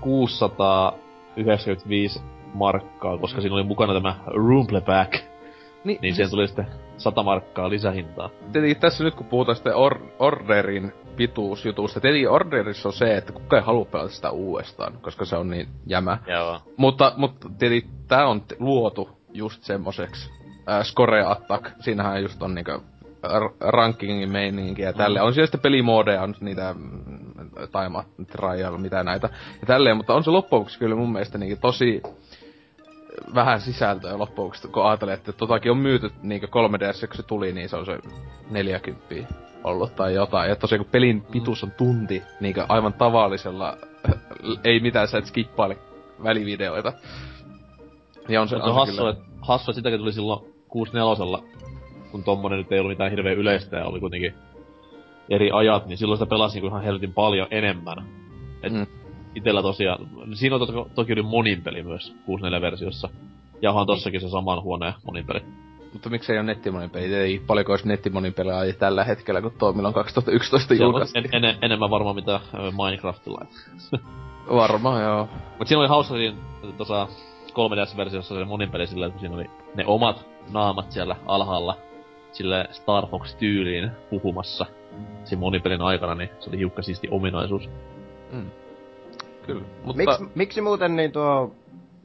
695 markkaa, koska siinä oli mukana tämä Roomple Pack. Niin, niin siihen tuli sitten 100 markkaa lisähintaa. Tietenkin tässä nyt kun puhutaan sitten or- orderin pituusjutusta. Tietenkin orderissa on se, että kukaan ei halua pelata sitä uudestaan, koska se on niin jämä. Joo. Mutta, mutta tietenkin tää on luotu just semmoseksi. Äh, score Attack, siinähän just on niinku rankingin meininki ja tälle. Mm. On siellä sitten pelimoodeja, on niitä mm, Time Trial, mitä näitä ja tälleen, mutta on se loppujen kyllä mun mielestä niin tosi vähän sisältöä loppujen kun ajattelee, että totakin on myyty niin 3DS, kun se tuli, niin se on se 40 ollut tai jotain. Ja tosiaan kun pelin mm. pituus on tunti, niin aivan tavallisella, ei mitään sä et skippaile välivideoita. Ja on se, on hassu, kyllä... että, hassu, että sitäkin tuli silloin 64 kun tommonen nyt ei ollut mitään hirveän yleistä ja oli kuitenkin eri ajat, niin silloin sitä pelasi niinku ihan helvetin paljon enemmän. Et mm. Itellä tosiaan, siinä on to- toki oli monin peli myös 64-versiossa. Ja onhan tossakin se saman huoneen monin peli. Mutta miksei ole nettimonipeli? Ei paljonko olisi nettimonipelejä tällä hetkellä, kun tuo milloin 2011 julkaistiin. En, en, enemmän varmaan mitä Minecraftilla. varmaan, joo. Mut siinä oli hauska siinä tuossa 3DS-versiossa se monipeli sillä, kun siinä oli ne omat naamat siellä alhaalla sille Star Fox-tyyliin puhumassa siinä monipelin aikana, niin se oli hiukka siisti ominaisuus. Mm. Kyllä. Mutta... Miks, miksi muuten niin tuo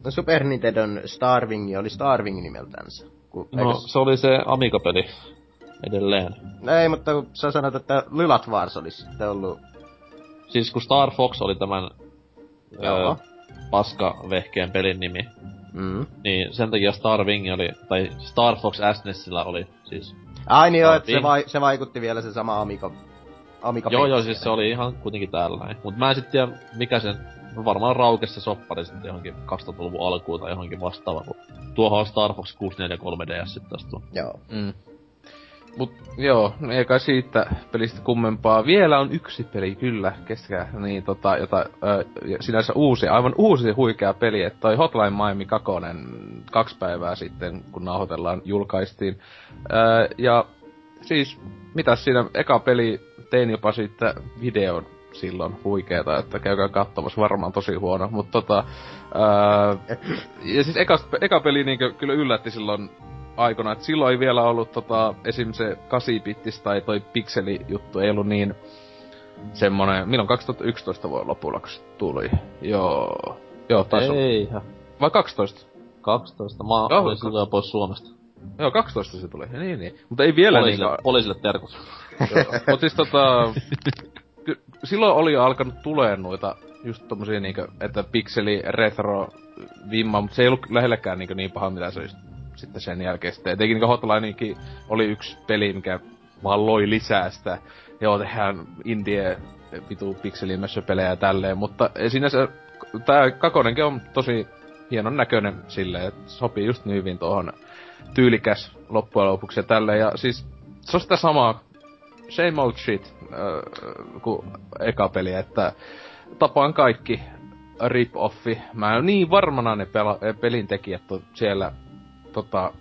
Super Nintendon Starving oli Starving nimeltänsä? Kun, no, eikä... se oli se Amiga-peli edelleen. Ei, mutta kun sä sanoit, että Lylat Wars olisi sitten ollut... Siis kun Star Fox oli tämän Joo. Öö, paska-vehkeen pelin nimi, mm. niin sen takia Star Wing oli, tai Star Fox SNESillä oli siis... Ai niin joo, että se, vai, se vaikutti vielä se sama Amiga, Amiga Joo joo, siis se oli ihan kuitenkin täällä Mut mä en sit tiedä, mikä sen varmaan raukesi se soppari sitten johonkin 2000-luvun alkuun tai johonkin vastaavaan. Tuohon on Star Fox 64 3DS sitten tästä. Joo. Mm. Mut joo, ei kai siitä pelistä kummempaa. Vielä on yksi peli, kyllä, kestäkää, niin tota, jota ö, sinänsä uusi, aivan uusi huikea peli, että toi Hotline Miami 2 kaksi päivää sitten, kun nauhoitellaan, julkaistiin. Ö, ja siis, mitä siinä eka peli, tein jopa siitä videon silloin huikeeta, että käykää katsomassa, varmaan tosi huono, mutta tota... Ää, ja siis eka, eka peli niinkö kyllä yllätti silloin aikana, että silloin ei vielä ollut tota, esim. se 8-bittis tai toi pikseli-juttu ei ollut niin semmonen, milloin 2011 vuoden lopulla kun se tuli. Joo, joo taisi Eihän. Vai 12? 12, mä oh, olin silloin pois Suomesta. Joo, 12 se tuli, niin niin. Mutta ei vielä poliisille, niin... Poliisille terkut. Mut siis tota... ky- silloin oli alkanut tulee noita just tommosia niinku, että pikseli, retro, vimma, mutta se ei ollut lähellekään niinku niin paha, mitä se just sitten sen jälkeen sitten. Etenkin niin Hotlinekin oli yksi peli, mikä vaan loi lisää sitä. Joo, tehdään indie vitu pikselimössöpelejä ja tälleen, mutta sinänsä tää kakonenkin on tosi hienon näköinen silleen, että sopii just niin hyvin tuohon tyylikäs loppujen lopuksi ja tälleen. Ja siis se on sitä samaa same old shit, äh, eka peli, että tapaan kaikki rip-offi. Mä en niin varmana ne pela- pelin tekijät on siellä tota,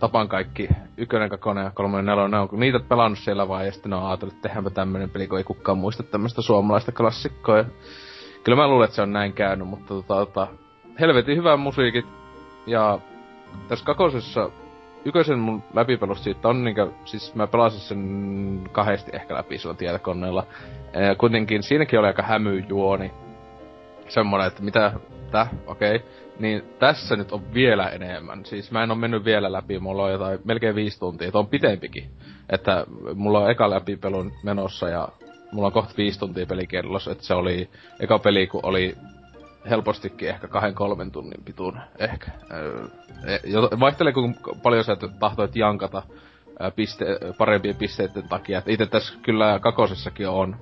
tapan kaikki ykkönen, kakkonen ja kolmonen, nelonen, ne on niitä pelannut siellä vaan, ja sitten ne on ajatellut, että tehdäänpä tämmönen peli, kun ei kukaan muista tämmöistä suomalaista klassikkoa. Kyllä mä luulen, että se on näin käynyt, mutta tota, tota helvetin hyvää musiikit, ja tässä kakosessa yköisen mun läpipelusta siitä on niinkö, siis mä pelasin sen kahdesti ehkä läpi sillä tietokoneella. Ja kuitenkin siinäkin oli aika hämyjuoni. Semmonen, että mitä, tää, okei. Okay. Niin tässä nyt on vielä enemmän. Siis mä en oo mennyt vielä läpi, mulla on jotain melkein viisi tuntia, on pitempikin. Että mulla on eka läpipelun menossa ja mulla on kohta viisi tuntia pelikellossa, että se oli eka peli, kun oli helpostikin ehkä kahden kolmen tunnin pituun ehkä. E, vaihtelee kun paljon sä tahtoit jankata piste, parempien pisteiden takia. Itse tässä kyllä kakosessakin on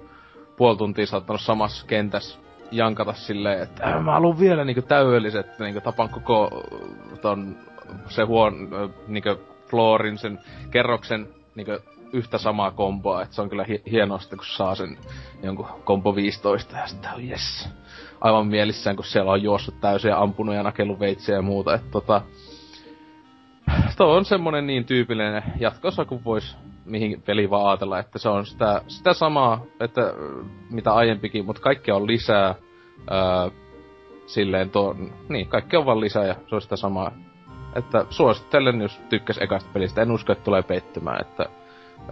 puoli tuntia saattanut samassa kentässä jankata silleen, että äh, mä haluan vielä niinku täydelliset, niinku tapan koko ton se huon, niinku floorin, sen kerroksen niinku yhtä samaa komboa, että se on kyllä hi- hienosta, kun saa sen jonkun kombo 15 ja sitten on yes. Aivan mielissään, kun siellä on juossut täysin ja ampunut ja nakellut veitsiä ja muuta, että tota... Tuo on semmonen niin tyypillinen jatkossa, kun vois mihin peli vaan ajatella, että se on sitä, sitä samaa, että mitä aiempikin, mutta kaikkea on lisää. Öö, silleen tuo, niin, kaikki on vaan lisää ja se on sitä samaa. Että suosittelen, jos tykkäs ekasta pelistä. En usko, että tulee pettymään, että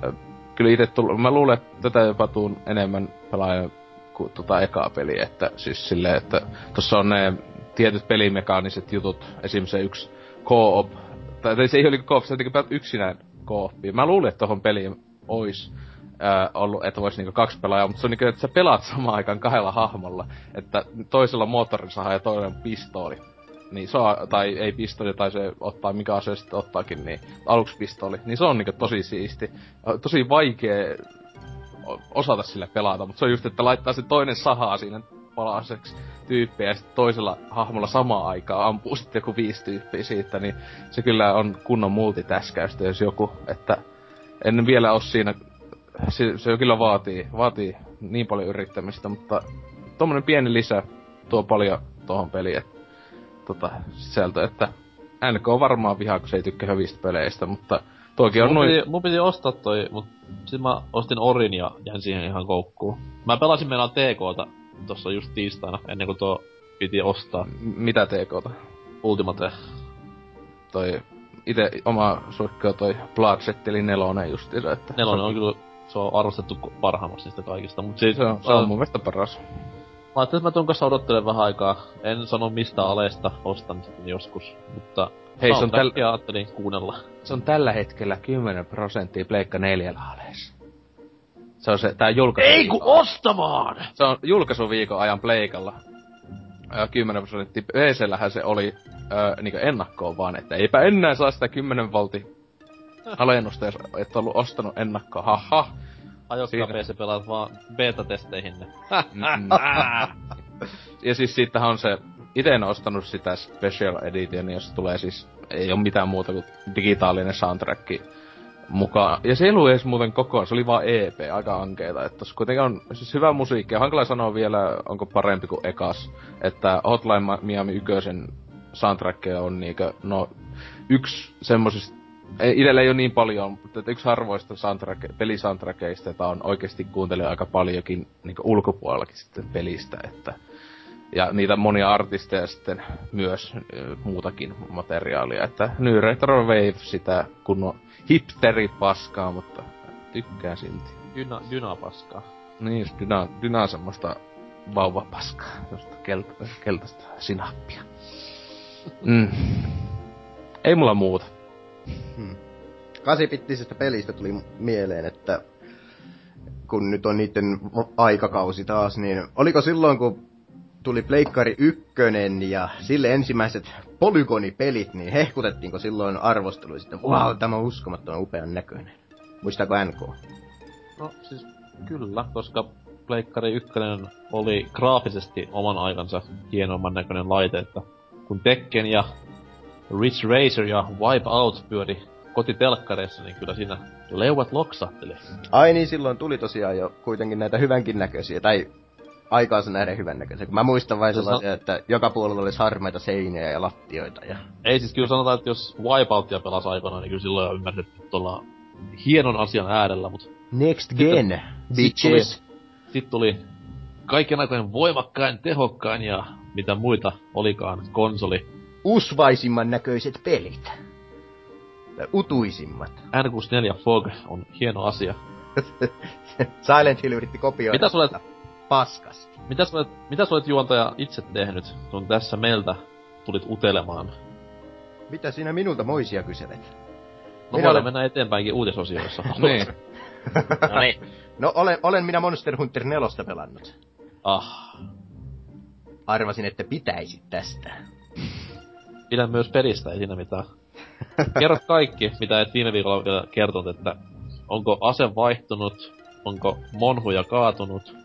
öö, kyllä itse tullut, mä luulen, että tätä jopa tuun enemmän pelaajan kuin tota ekaa peliä, että siis silleen, että tossa on ne tietyt pelimekaaniset jutut, esimerkiksi se yksi co-op, tai se ei ole co-op, se on yksinään kooppia. Mä luulin, että tohon peliin ois äh, ollut, että voisi niinku kaksi pelaajaa, mutta se on niinku, että sä pelaat samaan aikaan kahdella hahmolla. Että toisella moottorisaha ja toinen pistooli. Niin se on, tai ei pistooli, tai se ottaa, mikä ase sitten ottaakin, niin aluksi pistooli. Niin se on niinku tosi siisti. Tosi vaikea osata sille pelata, mutta se on just, että laittaa se toinen sahaa siinä palaseksi tyyppiä ja sitten toisella hahmolla samaan aikaan ampuu sitten joku viisi tyyppiä siitä, niin se kyllä on kunnon multitäskäystä, jos joku, että en vielä ole siinä, se, se kyllä vaatii, vaatii niin paljon yrittämistä, mutta tommonen pieni lisä tuo paljon tuohon peliin, että tota, sisältö, että NK on varmaan vihaa, kun se ei tykkää hyvistä peleistä, mutta toki on mun noin... Piti, mun piti ostaa toi, mut sit mä ostin Orin ja jäin siihen ihan koukkuun. Mä pelasin meillä TKta tossa just tiistaina, ennen kuin tuo piti ostaa. M- mitä TKta? Ultimate. Toi ite oma suikki on toi Bloodset, eli nelonen justiinsa, että... Nelonen on kyllä, se on arvostettu parhaimmasta niistä kaikista, mut siis... Se on, se on mun mielestä paras. Mä ajattelin, että mä tuon kanssa odottelen vähän aikaa. En sano mistä alesta ostan sitten joskus, mutta... Hei, se on tällä... ajattelin kuunnella. Se on tällä hetkellä 10 prosenttia Pleikka 4 aleessa. Se on se, tää julkaisu. Ei ku ostamaan! Se on julkaisuviikon ajan Pleikalla. 10 prosenttia. PCllähän se oli öö, niinku ennakkoon vaan, että eipä enää saa sitä 10 volti alennusta, jos et ollut ostanut ennakkoa. Haha. PC pelaat vaan beta-testeihin ne. Ja siis siitähän on se, ite en ostanut sitä Special Edition, jos tulee siis, ei ole mitään muuta kuin digitaalinen soundtrack mukaan. Ja se ei ollut edes muuten kokonaan, se oli vaan EP, aika ankeeta. Että tossa kuitenkin on siis hyvä musiikki. Hankala sanoa vielä, onko parempi kuin ekas. Että Hotline Miami 1 soundtrack on niinkö, no, yksi semmosista Itellä ei ole niin paljon, mutta yksi harvoista soundtrack, pelisoundtrackeista, jota on oikeasti kuuntellut aika paljonkin niin ulkopuolellakin sitten pelistä, että ja niitä monia artisteja sitten myös muutakin materiaalia, että New Retro Wave sitä kunnon hipsteripaskaa, mutta tykkään silti. Dyna. Niin, just dyna, dyna semmoista vauvapaskaa, josta kelta, keltaista sinappia. Mm. Ei mulla muuta. Hmm. Kasipittisestä pelistä tuli mieleen, että kun nyt on niiden aikakausi taas, niin oliko silloin, kun tuli Pleikkari ykkönen ja sille ensimmäiset polygonipelit, niin hehkutettiinko silloin arvostelu sitten, wow, tämä on uskomattoman upean näköinen. Muistaako NK? No siis kyllä, koska Pleikkari ykkönen oli graafisesti oman aikansa hienomman näköinen laite, että kun Tekken ja Ridge Racer ja Wipeout pyöri kotitelkkareissa, niin kyllä siinä leuat loksahteli. Ai niin, silloin tuli tosiaan jo kuitenkin näitä hyvänkin näköisiä, tai aikaansa näiden hyvän näköisiä. Mä muistan vain sellaisia, että joka puolella olisi harmaita seiniä ja lattioita. Ja... Ei siis kyllä sanotaan, että jos Wipeoutia pelasi aikoinaan, niin kyllä silloin jo ymmärsit, että ollaan hienon asian äärellä, mutta... Next gen, bitches! Sitten sit tuli kaiken aikojen voimakkain, tehokkain ja mitä muita olikaan konsoli. Usvaisimman näköiset pelit. Tai utuisimmat. N64 Fog on hieno asia. Silent Hill yritti kopioida. Mitä sulle, paskas. Mitä olet, mitä olet juontaja itse tehnyt, kun tässä meiltä tulit utelemaan? Mitä sinä minulta moisia kyselet? No minä olen... mennä eteenpäinkin uutisosioissa. niin. no niin. No olen, olen minä Monster Hunter 4 pelannut. Ah. Arvasin, että pitäisi tästä. Pidän myös pelistä, ei siinä mitään. Kerro kaikki, mitä et viime viikolla vielä kertonut, että onko ase vaihtunut, onko monhuja kaatunut,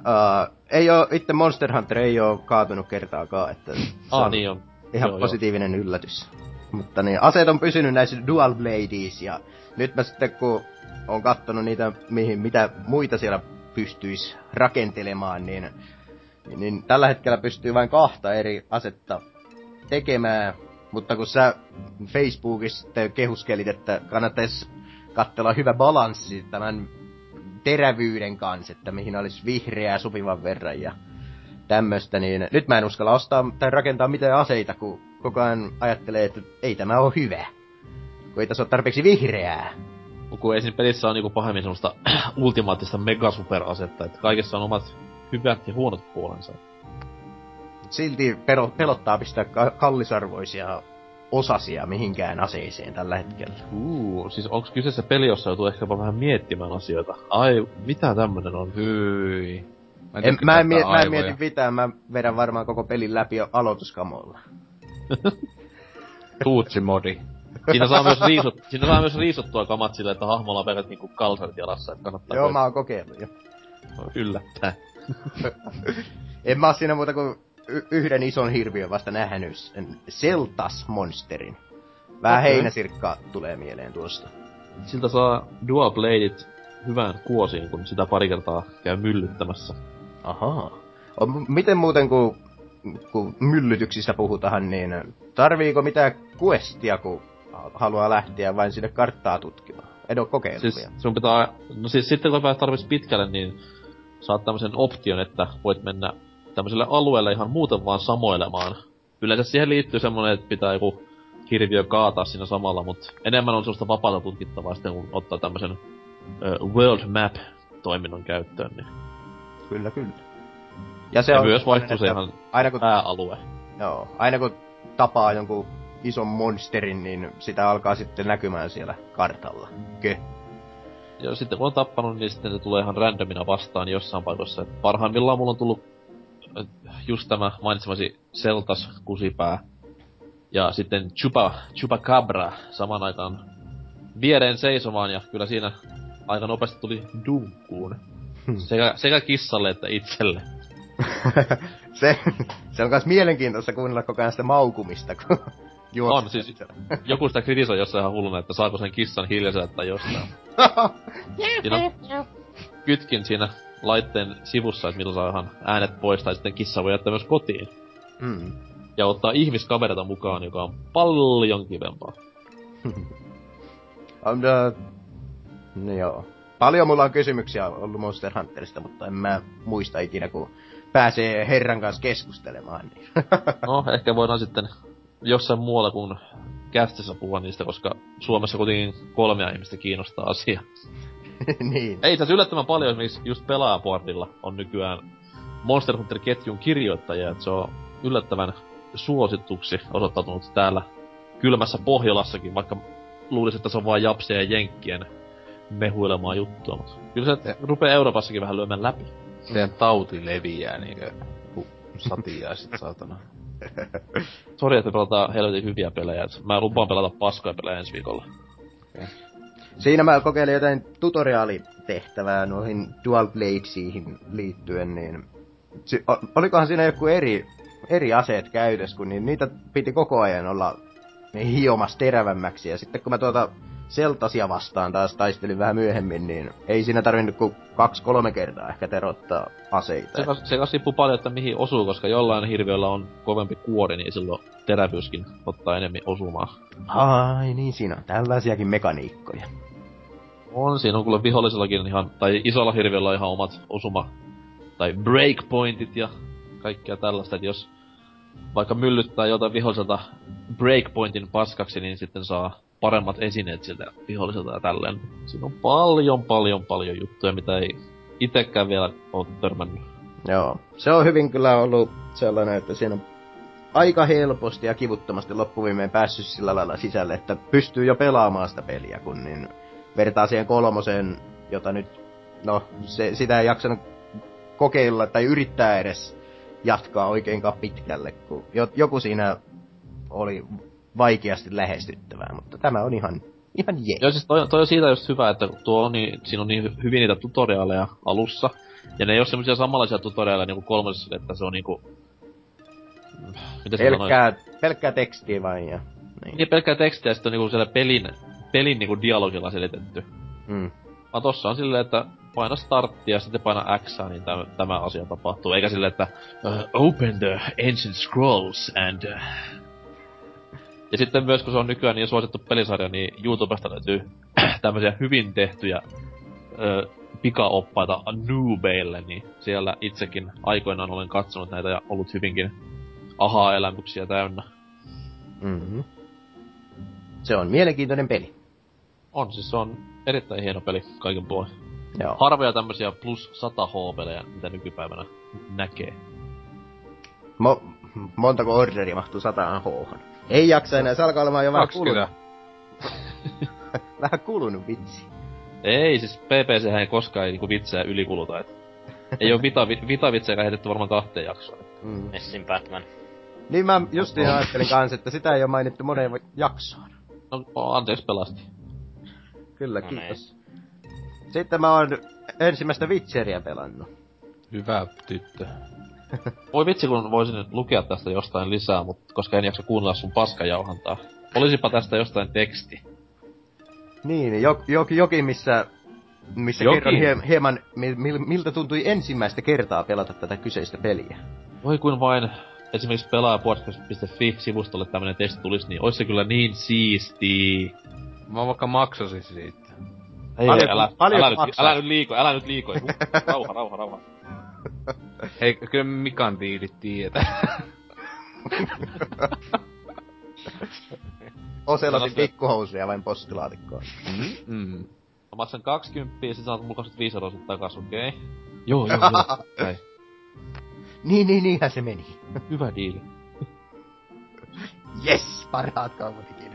Uh, ei oo, itse Monster Hunter ei oo kaatunut kertaakaan, että ah, on niin on. ihan joo, positiivinen joo. yllätys. Mutta niin, aseet on pysynyt näissä Dual Blades ja nyt mä sitten kun on kattonut niitä, mihin, mitä muita siellä pystyisi rakentelemaan, niin, niin, niin tällä hetkellä pystyy vain kahta eri asetta tekemään, mutta kun sä Facebookissa kehuskelit, että kannattaisi katsella hyvä balanssi tämän terävyyden kanssa, että mihin olisi vihreää sopivan verran ja tämmöstä, niin nyt mä en uskalla ostaa tai rakentaa mitään aseita, kun koko ajan ajattelee, että ei tämä ole hyvä. Kun ei tässä ole tarpeeksi vihreää. Kun ei siinä pelissä on niinku pahemmin semmoista ultimaattista megasuperasetta, että kaikessa on omat hyvät ja huonot puolensa. Silti pelottaa pistää kallisarvoisia osasia mihinkään aseeseen tällä hetkellä. Uu, siis onko kyseessä peli, jossa joutuu ehkä vähän miettimään asioita? Ai, mitä tämmönen on? Hyi. Mä en, en, mä en, miet, mä en mieti mitään, mä vedän varmaan koko pelin läpi jo aloituskamoilla. Tuutsi-modi. Siinä saa, myös riisut, siinä saa myös riisuttua kamat silleen, että hahmolla on pelkät niinku kalsarit jalassa, että kannattaa... Joo, mä oon kokeillut jo. Yllättää. en mä oo siinä muuta kuin y- yhden ison hirviön vasta nähnyt, Seltas-monsterin. Vähän okay. heinäsirkka tulee mieleen tuosta. Siltä saa Dual Bladeit hyvään kuosiin, kun sitä pari kertaa käy myllyttämässä. Ahaa. On, miten muuten, kun, kun myllytyksistä puhutaan, niin tarviiko mitään questia, kun haluaa lähteä vain sinne karttaa tutkimaan? En oo kokeillut siis vielä. sun pitää, no siis sitten kun tarvitsisi pitkälle, niin saat tämmöisen option, että voit mennä tämmöiselle alueelle ihan muuten vaan samoilemaan. Yleensä siihen liittyy semmonen, että pitää joku hirviö kaataa siinä samalla, mutta enemmän on sellaista vapaata tutkittavaa sitten, kun ottaa tämmöisen uh, World Map-toiminnon käyttöön. Niin. Kyllä, kyllä. Ja se ja on myös vaihtuu se ihan aina kun, pääalue. Joo, aina kun tapaa jonkun ison monsterin, niin sitä alkaa sitten näkymään siellä kartalla. Kö? Ja sitten kun on tappanut, niin sitten se tulee ihan randomina vastaan jossain paikassa. parhaimmillaan mulla on tullut just tämä mainitsemasi Seltas kusipää ja sitten Chupa, Chupacabra saman aikaan viereen seisomaan ja kyllä siinä aika nopeasti tuli dunkkuun. Hmm. Sekä, sekä kissalle että itselle. se, se on myös mielenkiintoista kuunnella koko ajan sitä maukumista, kun On, siis joku sitä kritisoi jossain ihan hulluna, että saako sen kissan hiljaisella tai jostain. siinä kytkin siinä laitteen sivussa, että milloin saa ihan äänet pois, tai sitten kissa voi jättää myös kotiin. Mm. Ja ottaa ihmiskavereita mukaan, joka on paljon kivempaa. on, uh, no joo. Paljon mulla on kysymyksiä ollut Monster Hunterista, mutta en mä muista ikinä, kun pääsee herran kanssa keskustelemaan. Niin. no, ehkä voidaan sitten jossain muualla kuin kästissä puhua niistä, koska Suomessa kuitenkin kolmea ihmistä kiinnostaa asia. niin. Ei tässä yllättävän paljon esimerkiksi just pelaajaportilla on nykyään Monster Hunter-ketjun kirjoittajia, että se on yllättävän suosituksi osoittautunut täällä kylmässä Pohjolassakin, vaikka luulisin, että se on vain japsia ja jenkkien mehuilemaa juttua, mutta kyllä se rupeaa Euroopassakin vähän lyömään läpi. Sehän tauti leviää niinkö satiaa sit saatana. Sori, että pelataan helvetin hyviä pelejä. Mä lupaan pelata paskoja pelejä ensi viikolla. Okay. Siinä mä kokeilin jotain tutoriaalitehtävää noihin Dual Bladesiin liittyen, niin... Si- olikohan siinä joku eri, eri aseet käytössä, kun niin niitä piti koko ajan olla hiomas terävämmäksi. Ja sitten kun mä tuota Seltasia vastaan taas taistelin vähän myöhemmin, niin ei siinä tarvinnut kuin kaksi-kolme kertaa ehkä terottaa aseita. Se, kas, se kas riippuu paljon, että mihin osuu, koska jollain hirviöllä on kovempi kuori, niin silloin terävyyskin ottaa enemmän osumaan. Ai niin, siinä on tällaisiakin mekaniikkoja. On, siinä on kuule vihollisellakin ihan, tai isolla hirviöllä ihan omat osuma, tai breakpointit ja kaikkea tällaista, että jos vaikka myllyttää jotain viholliselta breakpointin paskaksi, niin sitten saa paremmat esineet siltä viholliselta ja tälleen. Siinä on paljon, paljon, paljon juttuja, mitä ei itekään vielä ole törmännyt. Joo. Se on hyvin kyllä ollut sellainen, että siinä on aika helposti ja kivuttomasti loppuviimeen päässyt sillä lailla sisälle, että pystyy jo pelaamaan sitä peliä, kun niin vertaa siihen kolmoseen, jota nyt, no, se, sitä ei jaksanut kokeilla tai yrittää edes jatkaa oikeinkaan pitkälle, kun joku siinä oli vaikeasti lähestyttävää, mutta tämä on ihan, ihan jee. Joo, siis toi, toi on siitä just hyvä, että tuo on niin, siinä on niin hyvin niitä tutoriaaleja alussa, ja ne ei ole semmoisia samanlaisia tutoriaaleja niinku kolmosessa, että se on niinku... Miten pelkkää, pelkkää tekstiä vain ja... Niin. niin pelkkää tekstiä ja sitten on niinku siellä pelin, pelin niinku dialogilla selitetty. Mm. Vaan tossa on silleen, että paina starttia ja sitten paina X, niin tämä, tämä asia tapahtuu. Eikä silleen, että uh, open the ancient scrolls and uh, ja sitten myös, kun se on nykyään niin suosittu pelisarja, niin YouTubesta löytyy tämmöisiä hyvin tehtyjä ö, pikaoppaita noobeille, niin siellä itsekin aikoinaan olen katsonut näitä ja ollut hyvinkin aha-elämyksiä täynnä. Mm-hmm. Se on mielenkiintoinen peli. On, siis se on erittäin hieno peli kaiken puolin. Joo. Harvoja tämmöisiä plus 100 H-pelejä, mitä nykypäivänä näkee. Mo- montako orderi mahtuu 100 h ei jaksa enää, se alkaa olemaan jo vähän kulunut. vähän kulunut vitsi. Ei, siis PPC ei koskaan ei niinku vitsejä ylikuluta, et ei oo vita, vita vitsejä heitetty varmaan kahteen jaksoon. Mm. Messin Batman. Niin mä justiin ajattelin kanssa, että sitä ei oo mainittu moneen jaksoon. No, anteeksi pelasti. Kyllä, no kiitos. Niin. Sitten mä oon ensimmäistä Witcheria pelannut. Hyvä tyttö. Voi vitsi, kun voisin nyt lukea tästä jostain lisää, mutta koska en jaksa kuunnella sun paskajauhantaa. Olisipa tästä jostain teksti. Niin, jo, jo, jokin, missä, missä jokin. kerron hie, hieman, mil, miltä tuntui ensimmäistä kertaa pelata tätä kyseistä peliä. Voi kuin vain esimerkiksi pelaajapodcast.fi-sivustolle tämmönen teksti tulisi, niin olisi se kyllä niin siisti. Mä vaikka maksasin siitä. Ei, paljon, älä, paljon älä, nyt, älä, nyt liiko, älä nyt liiko. rauha, rauha, rauha. Hei, kyllä Mikan diilit tietää. Oselotin pikkuhousuja vain postilaatikkoon. Mm. Mm. Mä maksan 20 ja sit saat mulla 25 euroa sit takas, okei? Okay? Joo, joo, joo. Näin. niin, niin, niinhän se meni. Hyvä diili. yes, parhaat kaupat ikinä.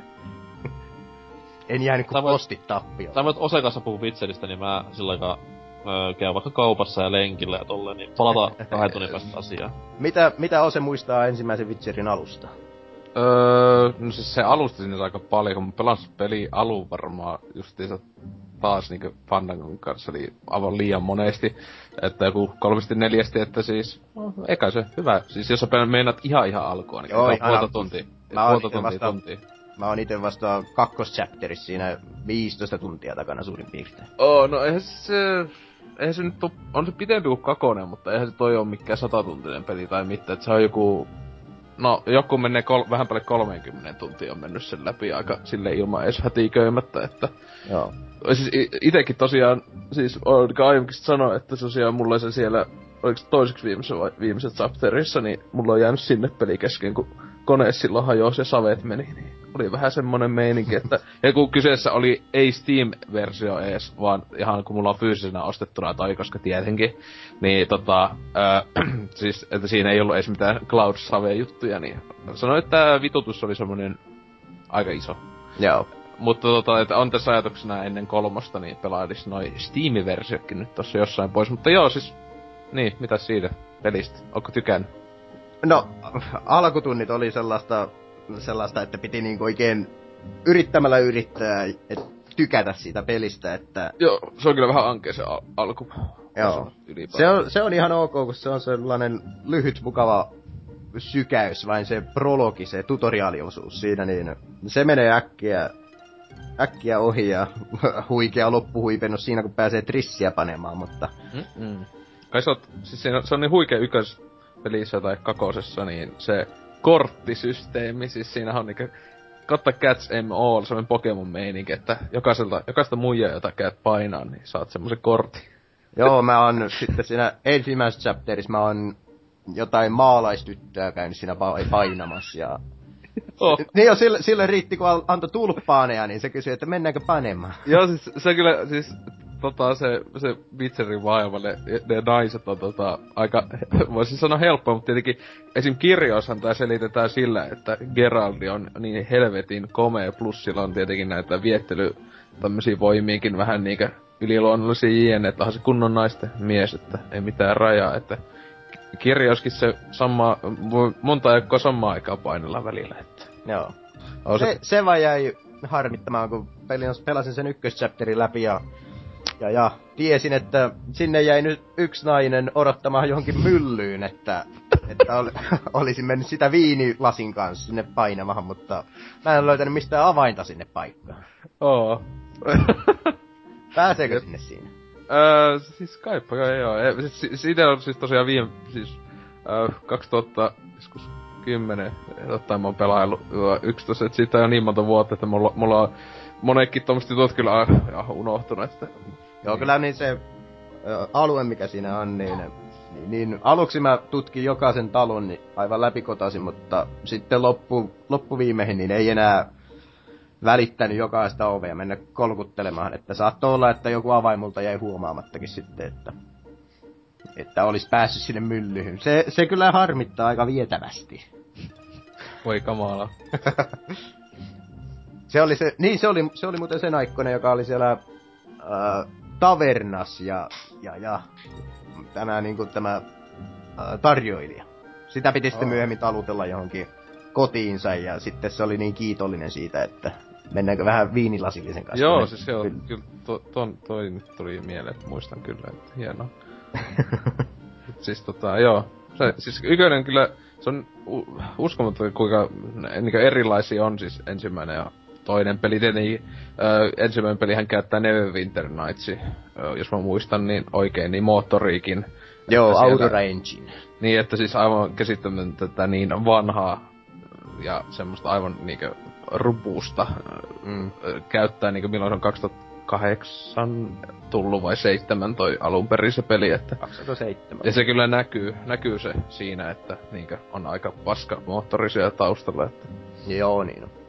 En jäänyt kuin postit tappioon. Sä voit Osekassa puhua vitseristä, niin mä silloin öö, käy vaikka kaupassa ja lenkillä ja tolleen, niin palata kahden tunnin päästä asiaan. Mitä, mitä Ose muistaa ensimmäisen Witcherin alusta? Öö, no siis se alusta sinne aika paljon, kun mä pelasin peli alun varmaan justiinsa taas niinku Fandangon kanssa, eli aivan liian monesti. Että joku kolmesti neljästi, että siis, no, eikä se hyvä. Siis jos sä meinaat ihan ihan alkua, niin Joo, puolta tuntia. Mä puolta tuntia, vasta, tuntia. Mä oon ite vasta kakkoschapterissa siinä 15 tuntia takana suurin piirtein. Oh, no eihän se eihän se nyt oo, on se pitempi kuin Kakonen, mutta eihän se toi oo mikään satatuntinen peli tai mitään, että se on joku... No, joku menee kol, vähän päälle 30 tuntia on mennyt sen läpi aika sille ilman edes hätiköimättä, että... Joo. Siis itekin tosiaan, siis aiemmin sanoa, että tosiaan mulla se siellä, oliko toiseksi viimeisessä vai viimeisessä chapterissa, niin mulla on jäänyt sinne peli kesken, kun kone silloin hajosi ja savet meni, niin oli vähän semmonen meininki, että... ja kun kyseessä oli ei Steam-versio ees, vaan ihan kun mulla on fyysisenä ostettuna tai koska tietenkin, niin tota... Äh, siis, että siinä ei ollut edes mitään cloud save juttuja, niin sanoin, että vitutus oli semmonen aika iso. Joo. Mutta tota, että on tässä ajatuksena ennen kolmosta, niin pelailis noin Steam-versiokin nyt tossa jossain pois. Mutta joo, siis... Niin, mitä siitä pelistä? Onko tykännyt? No, alkutunnit oli sellaista, sellaista että piti niinku oikein yrittämällä yrittää et tykätä siitä pelistä, että... Joo, se on kyllä vähän ankea se al- alku. Joo. Se on, se on ihan ok, kun se on sellainen lyhyt, mukava sykäys, vain se prologi, se tutoriaaliosuus siinä, niin se menee äkkiä, äkkiä ohi ja huikea loppuhuipennus siinä, kun pääsee trissiä panemaan, mutta... Mm-mm. Kai se on, siis se on, se on niin huikea ykköspelissä tai kakosessa, niin se korttisysteemi, siis siinä on niinku katta Cats M All, semmonen Pokemon meininki, että jokaiselta, jokaista muijaa, jota käyt painaa, niin saat semmoisen kortin. Joo, mä oon sitten siinä ensimmäisessä chapterissa mä oon jotain maalaistyttöä käynyt siinä painamassa ja... Oh. Niin jo, sille, sille riitti, kun antoi tulppaaneja, niin se kysyi, että mennäänkö panemaan. Joo, siis se kyllä, siis tota, se, se Witcherin vaiva, ne, ne naiset on tota, aika, voisin sanoa helppoa, mutta tietenkin esim. kirjoissahan tämä selitetään sillä, että Geraldi on niin helvetin komea, plus sillä on tietenkin näitä viettely tämmöisiä voimiinkin vähän niinkö yliluonnollisia jien, että onhan se kunnon naisten mies, että ei mitään rajaa, että kirjauskin se sama, monta aikaa samaa aikaa painella välillä, että... Joo. Se, se, se vaan jäi harmittamaan, kun pelasin sen ykköschapterin läpi ja ja, ja tiesin, että sinne jäi nyt yksi nainen odottamaan johonkin myllyyn, että, että ol, olisin mennyt sitä viinilasin kanssa sinne painamaan, mutta mä en löytänyt mistään avainta sinne paikkaan. Oo. Pääseekö sinne siinä? Öö, siis kaipa kai joo. E, siis, siitä on siis tosiaan viime, siis öö, 2010 jotain mä oon pelaillut 11, että siitä on niin monta vuotta, että mulla, mulla on monetkin tommoset jutut kyllä ja, unohtunut, että Joo, kyllä niin se alue, mikä siinä on, niin, niin, niin aluksi mä tutkin jokaisen talon niin aivan läpikotasin, mutta sitten loppu, loppuviimeihin niin ei enää välittänyt jokaista ovea mennä kolkuttelemaan. Että saattoi olla, että joku avaimulta jäi huomaamattakin sitten, että, että olisi päässyt sinne myllyyn. Se, se kyllä harmittaa aika vietävästi. Voi kamala. se oli se, niin se oli, se oli muuten sen aikoinen, joka oli siellä äh, tavernas ja, ja, ja tämä, niin kuin, tämä ää, tarjoilija. Sitä piti sitten oh. myöhemmin talutella johonkin kotiinsa ja sitten se oli niin kiitollinen siitä, että mennäänkö vähän viinilasillisen kanssa. Joo, siis joo, kyllä to, ton, toi nyt tuli mieleen, että muistan kyllä, että hienoa. siis tota, joo. Se, siis ykönen kyllä, se on uskomaton kuinka niin erilaisia on siis ensimmäinen ja toinen peli tietenkin, ö, ensimmäinen pelihän käyttää Neverwinter Nights, ö, jos mä muistan niin oikein, niin moottoriikin. Joo, Aurora Engine. Niin, että siis aivan käsittämätöntä tätä niin vanhaa ja semmoista aivan niinkö rupusta mm. käyttää niinkö milloin se on 2008 tullut vai 7 toi alun perin se peli, että... 2007. Ja se kyllä näkyy, näkyy se siinä, että niinkö on aika paska moottorisia taustalla, että... Joo, niin on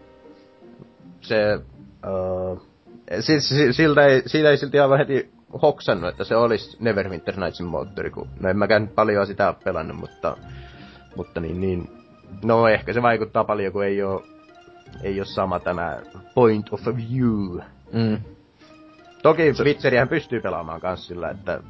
se... Uh, siis, siltä ei, siitä ei silti aivan heti hoksannut, että se olisi Neverwinter Nightsin moottori, kun no en mäkään paljon sitä pelannut, mutta, mutta niin, niin, no ehkä se vaikuttaa paljon, kun ei ole, ei ole sama tämä point of view. Mm. Toki se... Pystyy pelaamaan kans sillä, että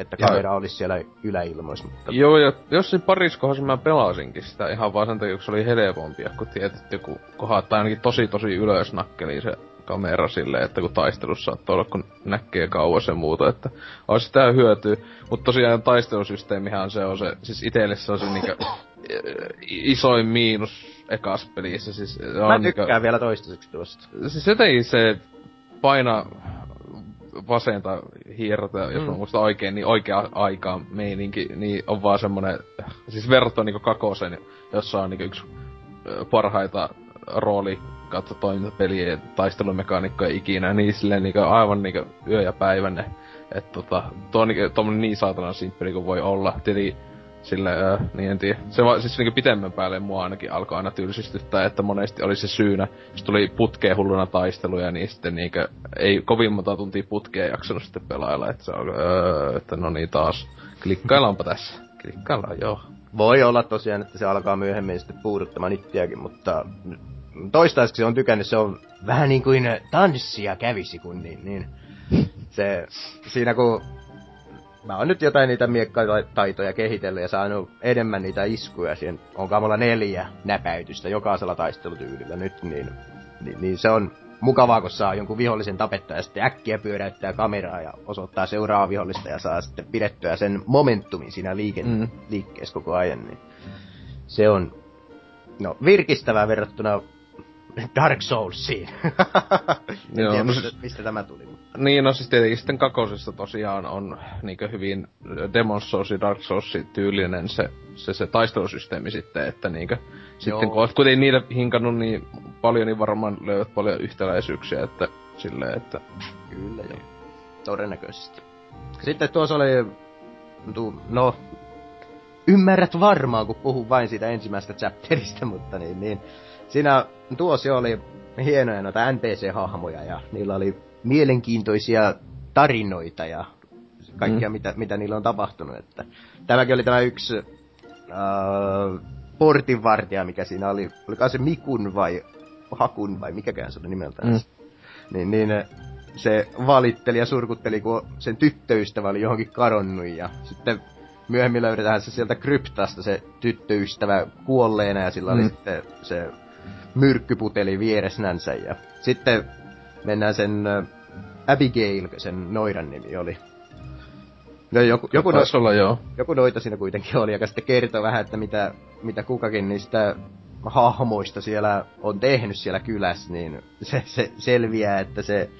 että kamera olisi siellä yläilmoissa. Mutta... Joo, ja jossain pariskohdassa mä pelasinkin sitä ihan vaan sen takia, kun se oli helpompia, kun tietysti joku kohattaa ainakin tosi tosi ylös nakkeli se kamera silleen, että kun taistelussa saattaa olla, kun näkee kauas ja muuta, että olisi sitä hyötyä. Mutta tosiaan taistelusysteemihän se on se, siis itelle se on se niinkö isoin miinus ekas pelissä. Siis Mä tykkään niinkö, vielä toistaiseksi tuosta. Siis jotenkin se paina vasenta hierrota, jos mm. mä muistan oikein, niin oikea aikaa meininki, niin on vaan semmonen, siis verrattuna niinku kakosen, jossa on niinku yksi parhaita rooli katso toimintapelien taistelumekaanikkoja ikinä, niin silleen niinku aivan niinku yö ja päivänne. että tota, tuo on niinku, niin saatanan simppeli kuin voi olla. Tietenkin sille, äh, niin en tiedä. Se va, siis niinku pitemmän päälle mua ainakin alkoi aina tylsistyttää, että monesti oli se syynä, jos tuli putkeen hulluna taisteluja, niin sitten niinkö ei kovin monta tuntia putkeen jaksanut sitten pelailla, että se on, äh, että no niin taas, klikkaillaanpa tässä. Klikkaillaan, joo. Voi olla tosiaan, että se alkaa myöhemmin sitten puuduttamaan ittiäkin, mutta toistaiseksi on tykännyt, se on vähän niin kuin tanssia kävisi, kun niin, niin se, siinä kun mä oon nyt jotain niitä miekkataitoja kehitellyt ja saanut enemmän niitä iskuja. Siihen on kamalla neljä näpäytystä jokaisella taistelutyylillä nyt, niin, niin, niin se on mukavaa, kun saa jonkun vihollisen tapettua ja sitten äkkiä pyöräyttää kameraa ja osoittaa seuraavaa vihollista ja saa sitten pidettyä sen momentumin siinä liike- mm. liikkeessä koko ajan. Niin se on, no, virkistävää verrattuna Dark Soulsiin. en Joo, tiedä, no mistä, mistä tämä tuli. Niin, no siis tietenkin sitten kakosessa tosiaan on niinkö hyvin Demon Souls ja Dark Souls tyylinen se, se, se taistelusysteemi sitten, että niinkö sitten kun oot kuitenkin niitä hinkannut niin paljon, niin varmaan löydät paljon yhtäläisyyksiä, että silleen, että Kyllä joo. Todennäköisesti. Sitten tuossa oli, no, ymmärrät varmaan, kun puhun vain siitä ensimmäisestä chapterista, mutta niin, niin. Siinä tuossa oli hienoja noita NPC-hahmoja ja niillä oli mielenkiintoisia tarinoita ja kaikkea, mm. mitä, mitä niillä on tapahtunut. Että tämäkin oli tämä yksi äh, portinvartija, mikä siinä oli. Oliko se Mikun vai Hakun vai mikäkään se oli nimeltään. Mm. Niin, niin eh, se valitteli ja surkutteli, kun sen tyttöystävä oli johonkin kadonnut ja sitten myöhemmin löydetään se sieltä kryptasta se tyttöystävä kuolleena ja sillä oli Mm. sitten se myrkkyputeli vieresnänsä ja sitten mennään sen Abigail, sen noidan nimi oli. No joku, joku, no, taisi olla joo. joku noita siinä kuitenkin oli, joka sitten kertoi vähän, että mitä, mitä kukakin niistä hahmoista siellä on tehnyt siellä kylässä, niin se, se selviää, että se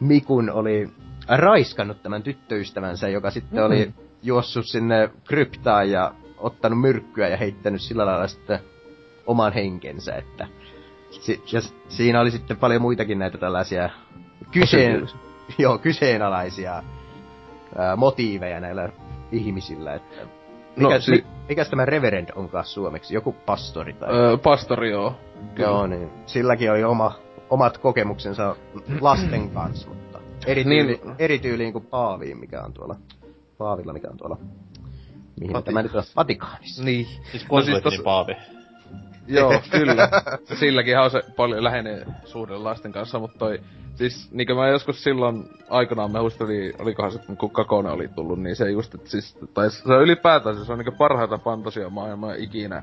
Mikun oli raiskannut tämän tyttöystävänsä, joka sitten Mm. oli juossut sinne kryptaan ja ottanut myrkkyä ja heittänyt sillä lailla sitten oman henkensä, että si- ja siinä oli sitten paljon muitakin näitä tällaisia kyseen, joo, kyseenalaisia ää, motiiveja näillä ihmisillä, että No, mikä, si- mi, mikäs tämä reverend onkaan suomeksi? Joku pastori tai... Öö, pastori joo. Joo, niin. Silläkin oli oma, omat kokemuksensa lasten kanssa, mutta eri, tyyli, Niin. eri tyyliin kuin Paaviin, mikä on tuolla, Paavilla, mikä on tuolla, mihin Vati- tämä nyt on, Vatikaanissa. Niin. Siis No siis siis Paavi. Joo, kyllä. Silläkin on se paljon lähenee suhde lasten kanssa, mutta toi... Siis niinkö mä joskus silloin aikanaan mä muistelin, olikohan se kun Kakone oli tullut, niin se just, että siis, tai se on ylipäätään se on niinku parhaita fantasia maailmaa ikinä.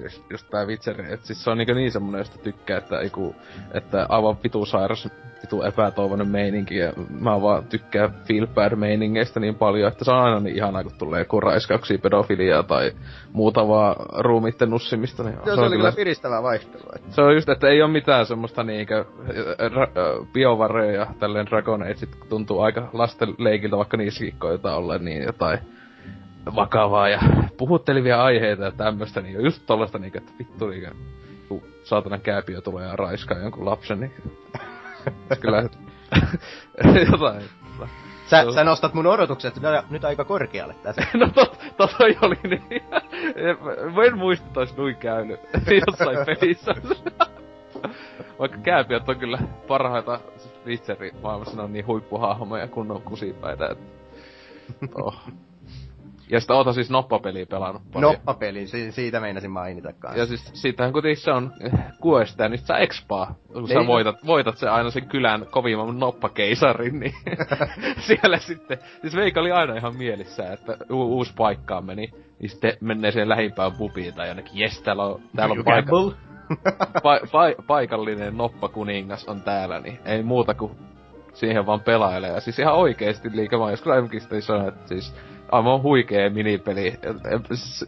Siis just tää Witcher, että siis se on niinku niin semmonen, josta tykkää, että eiku, että aivan vitu sairas, vitu epätoivoinen meininki, ja mä vaan tykkään feel bad meiningeistä niin paljon, että se on aina niin ihanaa, kun tulee joku raiskauksia, pedofiliaa tai muuta vaan ruumiitten nussimista, niin Joo, se oli kyllä piristävää vaihtelua. Että. se on just, että ei ole mitään semmoista niinkö ra- ö, biovaroja ja tälleen Dragon Age tuntuu aika lasten leikiltä, vaikka niissäkin koetaan olla niin jotain vakavaa ja puhuttelivia aiheita ja tämmöstä, niin just tollaista niinkö, että vittu niinkö, kun saatana kääpiö tulee ja raiskaa jonkun lapsen, niin kyllä jotain. Sä, sä nostat mun odotukset nyt- nyt aika korkealle tässä. No tot, tot oli niin. En muista, että ois noin käynyt jossain pelissä. Vaikka kääpiöt on kyllä parhaita Witcherin maailmassa, ne on niin huippuhahmoja kunnon kusipäitä. Et... Oh. Ja sitä oota siis noppapeliä pelannut paljon. Noppapeli, si- siitä meinasin mainita kanssa. Ja siis siitähän kuitenkin se on eh, kuesta, niin sä expaa. Kun sä Niin. voitat, voitat se aina sen kylän kovimman noppakeisarin, niin siellä sitten... Siis Veikka oli aina ihan mielissä, että u- uusi paikkaan meni. Niin sitten menee siihen lähimpään pubiin tai jonnekin, jes, täällä on, täällä on paikka, pa, pa, paikallinen noppakuningas on täällä, niin ei muuta kuin siihen vaan pelailee. Ja siis ihan oikeesti liikaa, oon joskus sitten sanonut, että siis aivan huikee minipeli.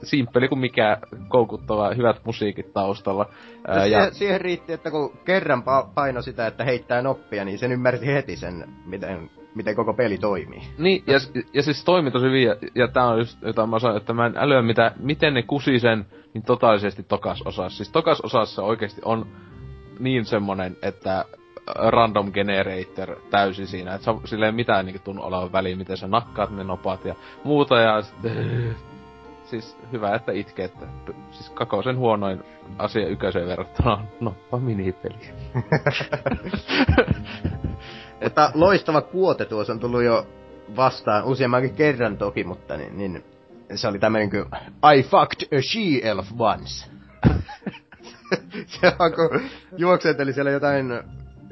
Simppeli kuin mikä koukuttava, hyvät musiikit taustalla. Ää, Ja ja, siihen, riitti, että kun kerran pa- paino sitä, että heittää noppia, niin sen ymmärsi heti sen, miten, miten koko peli toimii. niin, ja, ja siis toimi tosi hyvin, ja, ja tää on just jota mä sanoin, että mä en älyä mitä, miten ne kusi sen niin totaalisesti tokas osassa. Siis tokas osassa oikeesti on niin semmonen, että random generator täysin siinä, että sillä ei mitään niinku tunnu olevan väliä, miten sä nakkaat ne nopat ja muuta ja sitten, siis hyvä, että itkee, että siis kakosen huonoin asia yköiseen verrattuna on noppa minipeli. Mutta loistava kuote tuossa on tullut jo vastaan useammankin kerran toki, mutta niin, niin se oli tämmönen kuin I fucked a she-elf once. se on kun juoksenteli siellä jotain,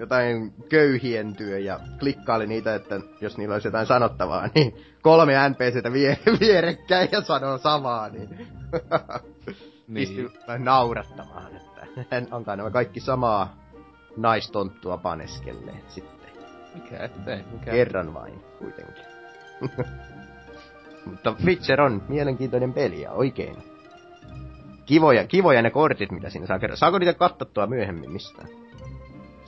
jotain köyhien ja klikkaili niitä, että jos niillä olisi jotain sanottavaa, niin kolme NPCtä vie, vierekkäin ja sanoo samaa, niin, Niin. vähän naurattamaan, että onkaan nämä kaikki samaa naistonttua paneskelleet sitten. Mikä ettei, mikä Kerran vain, kuitenkin. Mutta Witcher on mielenkiintoinen peli ja oikein kivoja, kivoja ne kortit, mitä siinä saa kerran. Saako niitä katsottua myöhemmin mistään?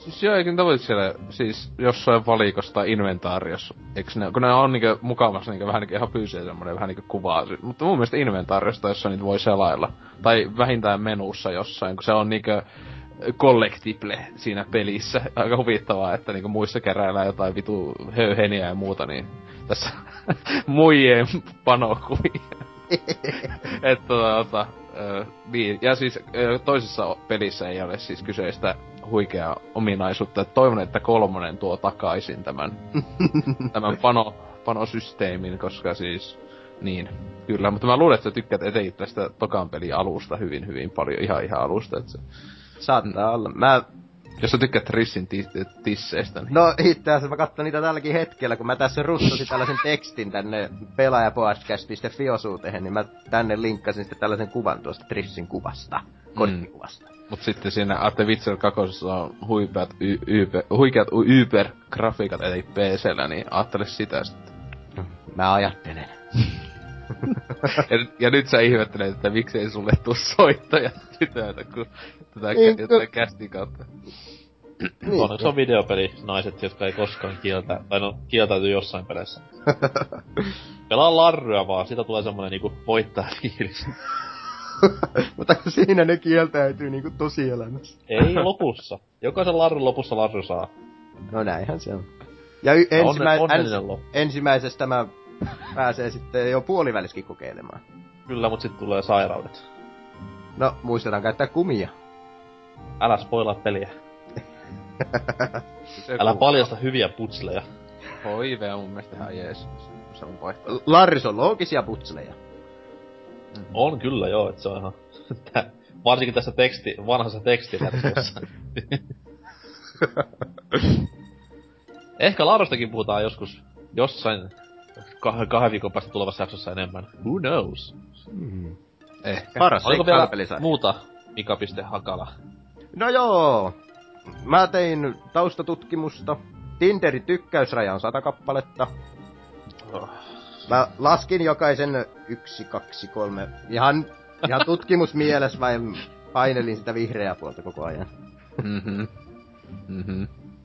Siis eikö niitä voi siellä, siis jossain valikossa inventaariossa, eiks ne, kun ne on niinkö mukavassa niinkö vähän niinkö ihan fyysinen semmonen vähän niinkö kuvaa, mutta mun mielestä inventaariosta, jossa niitä voi selailla. Tai vähintään menussa jossain, kun se on niinkö collectible siinä pelissä. Aika huvittavaa, että niinku muissa keräillään jotain vitu höyheniä ja muuta, niin tässä muijien panokuvia. että tota, niin. Ja siis toisessa pelissä ei ole siis kyseistä huikeaa ominaisuutta. Et toivon, että kolmonen tuo takaisin tämän, tämän pano, panosysteemin, koska siis niin, kyllä, mutta mä luulen, että sä tykkäät etenkin tästä tokan peli alusta hyvin, hyvin paljon, ihan ihan alusta, että se, Saattaa olla. Mä, jos sä tykkäät Rissin ti- tisseistä, niin... no itse asiassa mä katson niitä tälläkin hetkellä, kun mä tässä russasin tällaisen tekstin tänne pelaajapodcast.fi-osuuteen, niin mä tänne linkkasin sitten tällaisen kuvan tuosta Trissin kuvasta, korttikuvasta. Mut sitten siinä Arte Witcher 2 on huikeat, y- yper, huikeat Uber-grafiikat eli PCllä, niin ajattele sitä sitten. Mä ajattelen. ja, ja, nyt sä ihmettelet, että miksei sulle tuu soittoja tytöitä, kun tätä, Niin, kä- kun- tätä kästin kautta. Niin. Onneksi on videopeli naiset, jotka ei koskaan kieltä, tai no kieltäyty jossain peleissä. Pelaa larryä vaan, siitä tulee semmonen niinku voittaa fiilis. Mutta siinä ne kieltäytyy niinku tosielämässä. Ei lopussa. Jokaisen larryn lopussa larry saa. No näinhän se on. Ja y- ensimmä- Onne, onnellinen ens- loppu. ensimmäisestä mä pääsee sitten jo puoliväliskin kokeilemaan. Kyllä, mut sit tulee sairaudet. No, muistetaan käyttää kumia. Älä spoilaa peliä. Älä paljasta hyviä putsleja. HIV on mun mielestä ihan jees. Se on vaihtoehto. Larris on loogisia putsleja. On kyllä joo, että se on ihan... Tää- Varsinkin tässä teksti, vanhassa tekstiversiossa. Ehkä Larostakin puhutaan joskus jossain kah- kahden viikon päästä tulevassa jaksossa enemmän. Who knows? Ehkä. Paras Oliko vielä muuta Mika.Hakala? No joo. Mä tein taustatutkimusta. Tinderin tykkäysraja on sata kappaletta. Mä laskin jokaisen yksi, kaksi, kolme. Ihan, ihan tutkimusmielessä vai painelin sitä vihreää puolta koko ajan. Mhm. Mhm.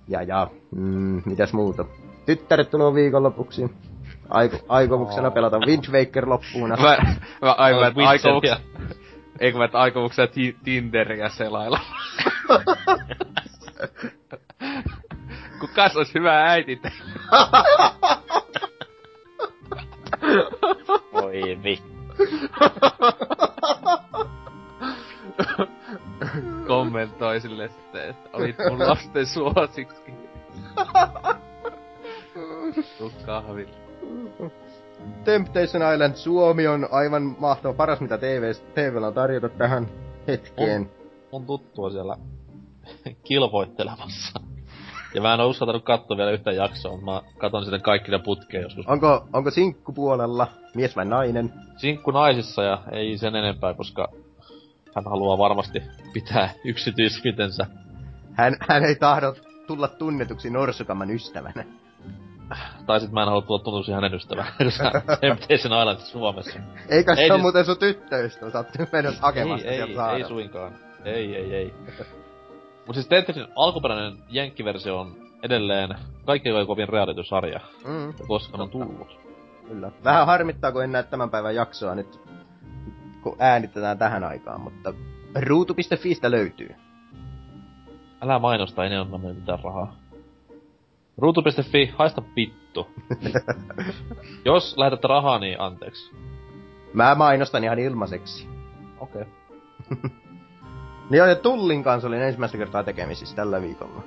Ja ja, mm, mitäs muuta? Tyttäret tulee viikonlopuksi. Aiko, aikomuksena pelata Wind Waker loppuun asti. Mä, mä aivan, aikomuksena... Eikö mä, että aikomuksena ti- Tinderiä selailla? Kukas ois hyvä äiti? Voi vi. kommentoi sille sitten, että olit mun lasten suosiksi. Tuu kahville. Temptation Island Suomi on aivan mahtava, paras mitä TV, TVllä on tarjota tähän hetkeen. On tuttua siellä kilvoittelemassa. Ja mä en oo uskaltanut katsoa vielä yhtä jaksoa, mutta mä katon sitten kaikki ne putkeen joskus. Onko, onko sinkkupuolella mies vai nainen? Sinkku naisissa ja ei sen enempää, koska hän haluaa varmasti pitää yksityisyytensä. Hän, hän ei tahdo tulla tunnetuksi Norsukamman ystävänä. Tai sit mä en halua tulla tuntuisi hänen ystävänä. Temptation Island Suomessa. Eikä se Ei ole muuten sun tyttöystä, sä oot menossa hakemaan ei, sitä ei, sieltä ei suinkaan. Ei, ei, ei. Mut siis Tetrisin alkuperäinen jenkkiversio on edelleen kaikkein kovin reality-sarja, Mm, koskaan on tullut. kyllä. Vähän harmittaa, kun en näe tämän päivän jaksoa nyt, kun äänitetään tähän aikaan, mutta ruutu.fistä löytyy. Älä mainosta, ei ne meille mitään rahaa. Ruutu.fi, haista vittu. Jos lähetätte rahaa, niin anteeksi. Mä mainostan ihan ilmaiseksi. Okei. Okay. Niin joo, ja Tullin kanssa olin ensimmäistä kertaa tekemisissä tällä viikolla.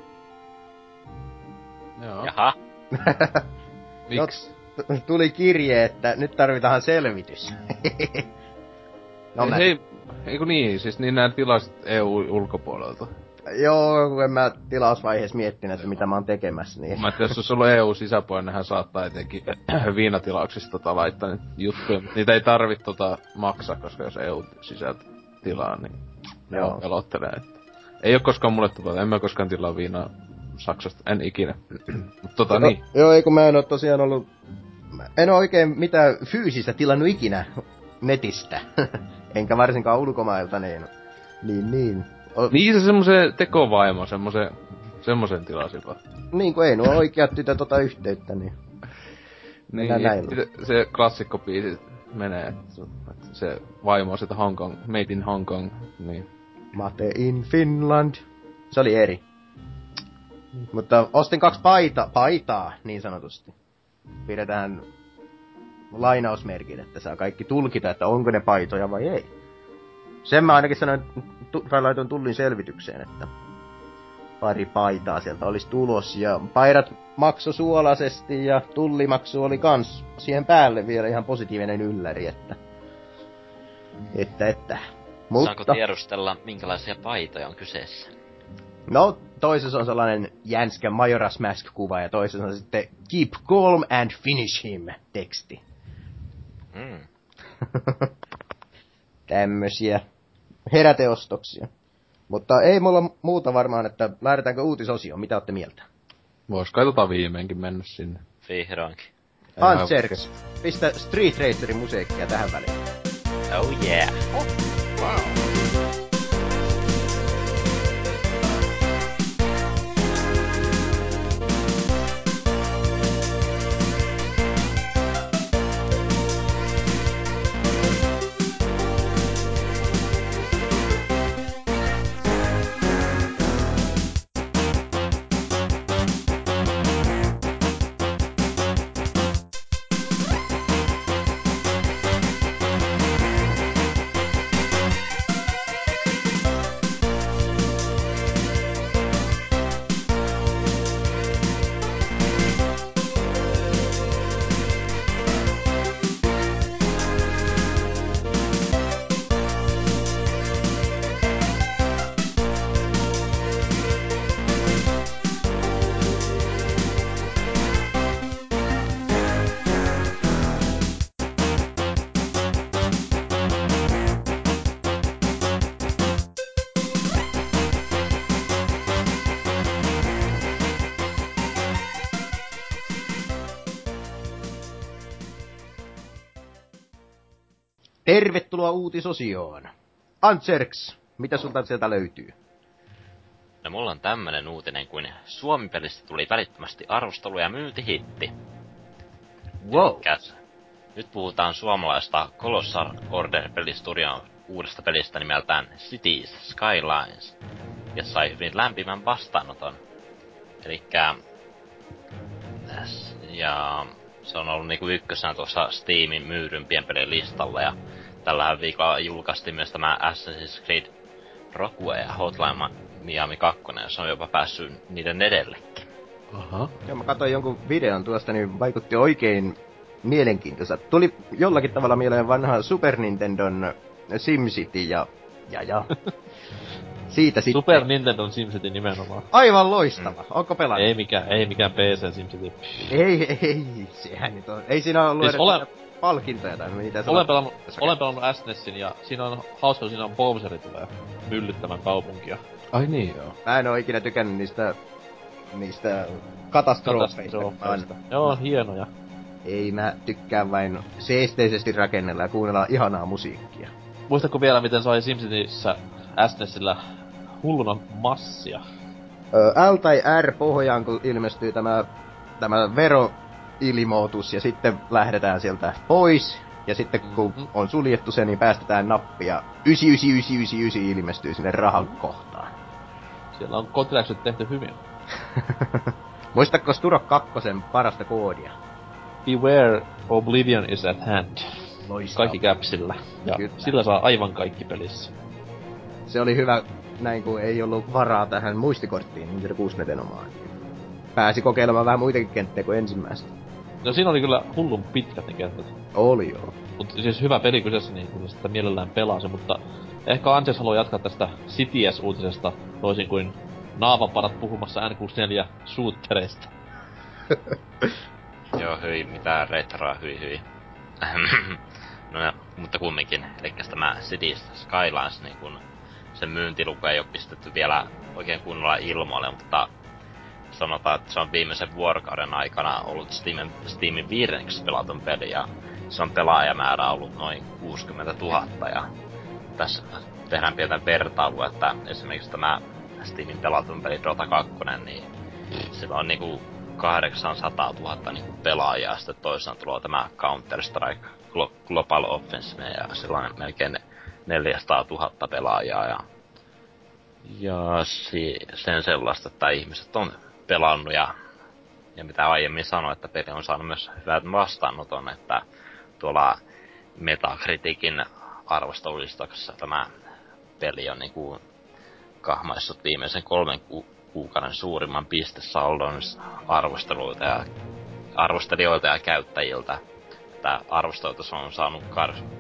Joo. Jaha. Miksi? Tuli kirje, että nyt tarvitaan selvitys. no, Ei, mä, hei, eiku niin, siis niin nää tilasit EU-ulkopuolelta. Joo, kun en mä tilausvaiheessa miettinyt, että mitä mä oon tekemässä, niin... Mä ajattelin, jos olisi ollut EU-sisäpuolinen, nehän saattaa etenkin viinatilauksista tota laittaa niitä juttuja. Niitä ei tarvitse tota maksaa, koska jos EU-sisältä tilaa, niin ne Joo. on pelottelee. Että. Ei oo koskaan mulle tullut, en mä koskaan tilaa viinaa Saksasta, en ikinä. Mut tota no, niin. Joo, ei kun mä en oo tosiaan ollut... En oo oikein mitään fyysistä tilannut ikinä netistä. Enkä varsinkaan ulkomailta, niin... Niin, niin. Niin se semmosen tekovaimo, semmosen, semmosen tilasipa. niin kuin ei nuo oikeat tytöt ota yhteyttä, niin... Mennään näin. se, se klassikko biisi menee, että se vaimo on sieltä Hong Kong, made in Hong Kong, niin. Mate in Finland. Se oli eri. Mutta ostin kaksi paita, paitaa, niin sanotusti. Pidetään lainausmerkit, että saa kaikki tulkita, että onko ne paitoja vai ei. Sen mä ainakin sanoin, tai laitoin tullin selvitykseen, että pari paitaa sieltä olisi tulos. Ja paidat makso suolaisesti ja tullimaksu oli kans siihen päälle vielä ihan positiivinen ylläri, että... Että, että. Saanko tiedustella, minkälaisia paitoja on kyseessä? No, toisessa on sellainen jänskä Majora's Mask-kuva ja toisessa on sitten Keep calm and finish him teksti. Mm. Tämmösiä heräteostoksia. Mutta ei mulla muuta varmaan, että lähdetäänkö uutisosioon. Mitä olette mieltä? Vois kai tota viimeinkin mennä sinne. Vihdoinkin. Antserks, pistä Street Racerin musiikkia tähän väliin. Oh yeah. Tervetuloa uutisosioon. Antserks, mitä sulta sieltä löytyy? No mulla on tämmönen uutinen kuin Suomi-pelistä tuli välittömästi arvostelu ja myyntihitti. Wow. Elikkäs, nyt puhutaan suomalaista Colossal Order-pelistudion uudesta pelistä nimeltään Cities Skylines, ja sai hyvin lämpimän vastaanoton. Elikkä... Ja se on ollut niinku ykkösenä tuossa Steamin myyrympien pelien listalla, ja tällä viikolla julkaistiin myös tämä Assassin's Creed Rogue ja Hotline Miami 2, ja se on jopa päässyt niiden edellekin. Aha. Joo, mä katsoin jonkun videon tuosta, niin vaikutti oikein mielenkiintoiselta. Tuli jollakin tavalla mieleen vanha Super Nintendon SimCity ja... Ja ja. Siitä sitten. Super Nintendo SimCity nimenomaan. Aivan loistava. Onko pelannut? Ei mikään, ei mikään PC SimCity. Ei, ei, sehän nyt on. Ei siinä ollut Siis edes ole- palkintoja tai mitä se Olen on. pelannut, olen pelannut SNESin ja siinä on hauska, siinä on Bowseri tulee myllyttämään kaupunkia. Ai niin joo. Mä en oo ikinä tykännyt niistä niistä katastrofeista. Katastrofeista. Joo, hienoja. Ei, mä tykkään vain seesteisesti rakennella ja kuunnella ihanaa musiikkia. Muistatko vielä, miten sai SimCityssä SNESillä hulluna massia? Ö, L tai R pohjaan, kun ilmestyy tämä, tämä veroilmoitus ja sitten lähdetään sieltä pois. Ja sitten kun Mhm. on suljettu se, niin päästetään nappi ja 99999 ilmestyy sinne rahan kohtaan. Siellä on kotiläksyt tehty hyvin. Muistatko Sturo 2 parasta koodia? Beware, Oblivion is at hand. Loistava. Kaikki käpsillä. Ja Kyllä. sillä saa aivan kaikki pelissä. Se oli hyvä, näin kun ei ollut varaa tähän muistikorttiin Nintendo 64 omaan. Pääsi kokeilemaan vähän muitakin kenttejä kuin ensimmäistä. No siinä oli kyllä hullun pitkät ne kentät. Oli joo. Mut siis hyvä peli kyseessä, niin kyllä sitä mielellään pelaa se, mutta ehkä Anses haluaa jatkaa tästä CTS-uutisesta toisin kuin naavaparat puhumassa N64 shootereista. Joo, hyi, mitä retroa, hyi, hyi. no, ja, mutta kumminkin, eli tämä Cities Skylines, niin kun sen myyntiluku ei ole pistetty vielä oikein kunnolla ilmoille, mutta sanotaan, että se on viimeisen vuorokauden aikana ollut Steamin, Steamin viidenneksi pelatun peli, ja se on pelaajamäärä ollut noin 60 000 ja tässä tehdään pientä vertailua, että esimerkiksi tämä Steamin pelatun peli Dota 2, niin sillä on niinku 800 000 niinku pelaajaa, sitten toisaalta tulee tämä Counter-Strike Global Offensive ja sillä on melkein 400 000 pelaajaa ja ja si- sen sellaista, että ihmiset on pelannut ja, ja mitä aiemmin sanoin, että peli on saanut myös hyvät vastaanoton, että tuolla Metacriticin arvostelulistauksessa tämä peli on niinku kahmaissut viimeisen kolmen ku- kuukauden suurimman pistesaldon arvosteluilta ja arvostelijoilta ja käyttäjiltä. Että arvosteluilta se on saanut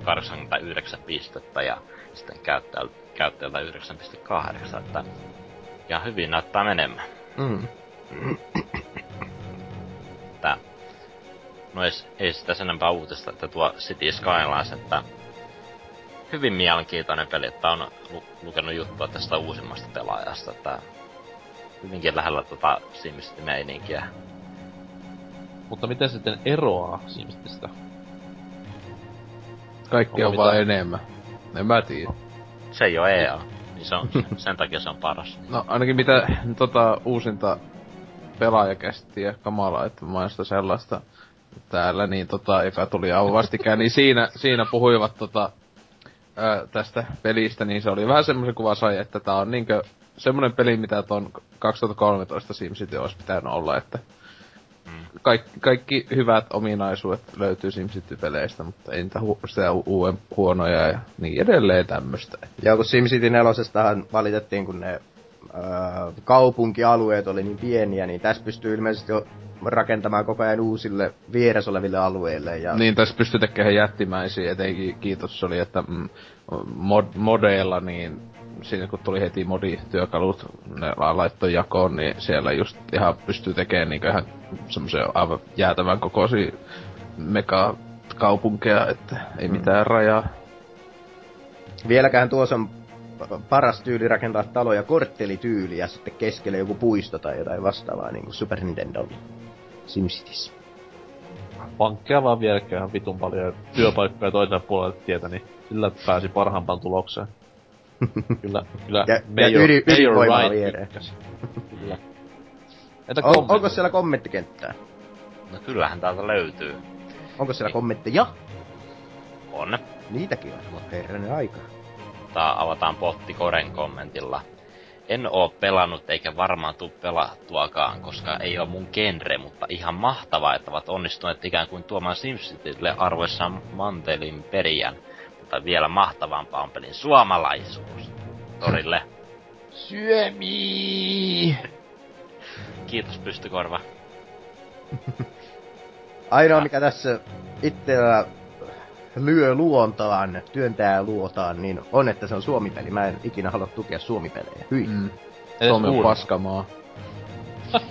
89 pistettä ja sitten käyttäjältä, käyttäjältä 9,8. Että ja hyvin näyttää menemään. Mm. Että no ei, ei sitä sen enempää uutista, että tuo City Skylines, että hyvin mielenkiintoinen peli, että on lu- lukenut juttua tästä uusimmasta pelaajasta, että hyvinkin lähellä tota SimCity-meininkiä. Mutta miten sitten eroaa SimCitystä? Kaikki Onko on vaan enemmän. En mä tiedä. Se ei oo EA, niin se on, sen takia se on paras. No ainakin mitä tota uusinta pelaajakästiä kamalaa, että mainosta sellaista täällä, niin tota, joka tuli aivan vastikään, niin siinä, siinä puhuivat tota, ää, tästä pelistä, niin se oli vähän semmoisen kuva sai, että tää on niinkö semmonen peli, mitä ton 2013 SimCity olisi pitänyt olla, että Mm. kaikki, kaikki hyvät ominaisuudet löytyy SimCity-peleistä, mutta ei niitä hu- sitä hu- uuden huonoja ja niin edelleen tämmöstä. Ja kun SimCity 4 valitettiin, kun ne öö, kaupunkialueet oli niin pieniä, niin tässä pystyy ilmeisesti jo rakentamaan koko ajan uusille vieressä oleville alueille. Ja Niin, tässä pystyy tekemään jättimäisiä, etenkin kiitos oli, että mm, mod, modeilla, niin siinä kun tuli heti modityökalut, ne la- laittoi jakoon, niin siellä just ihan pystyy tekemään niin ihan semmoisia aivan jäätävän kokoisia mega kaupunkeja, että ei Mm. mitään rajaa. vieläkään tuossa on paras tyyli rakentaa taloja korttelityyli ja sitten keskelle joku puisto tai jotain vastaavaa, niin kuin Super Nintendo SimCityssä. Pankkeja vaan vieläkään ihan vitun paljon ja työpaikkoja toisella puolella tietä, niin sillä pääsi parhaampaan tulokseen. Kyllä, kyllä Ja- ja ydin- ydinvoimaa viereen. tykkäsi. Kyllä. Entä On, onko siellä kommenttikenttää? No kyllähän täältä löytyy. Onko siellä kommentteja? On. Niitäkin on. Herranen aika. Tää avataan potti Koren kommentilla. En oo pelannut eikä varmaan tuu pelattuakaan, koska ei oo mun genre, mutta ihan mahtavaa, että ovat onnistuneet ikään kuin tuomaan SimCitylle arvoissaan mantelin perijän. Mutta vielä mahtavampaa on pelin suomalaisuus. Torille. Syömi! Kiitos pystykorva. Ainoa mikä tässä itsellä lyö luontaan, työntää luotaan, niin on, että se on suomipeli. Mä en ikinä halua tukea suomipelejä. Hyi. Mm. Suomi on paskamaa.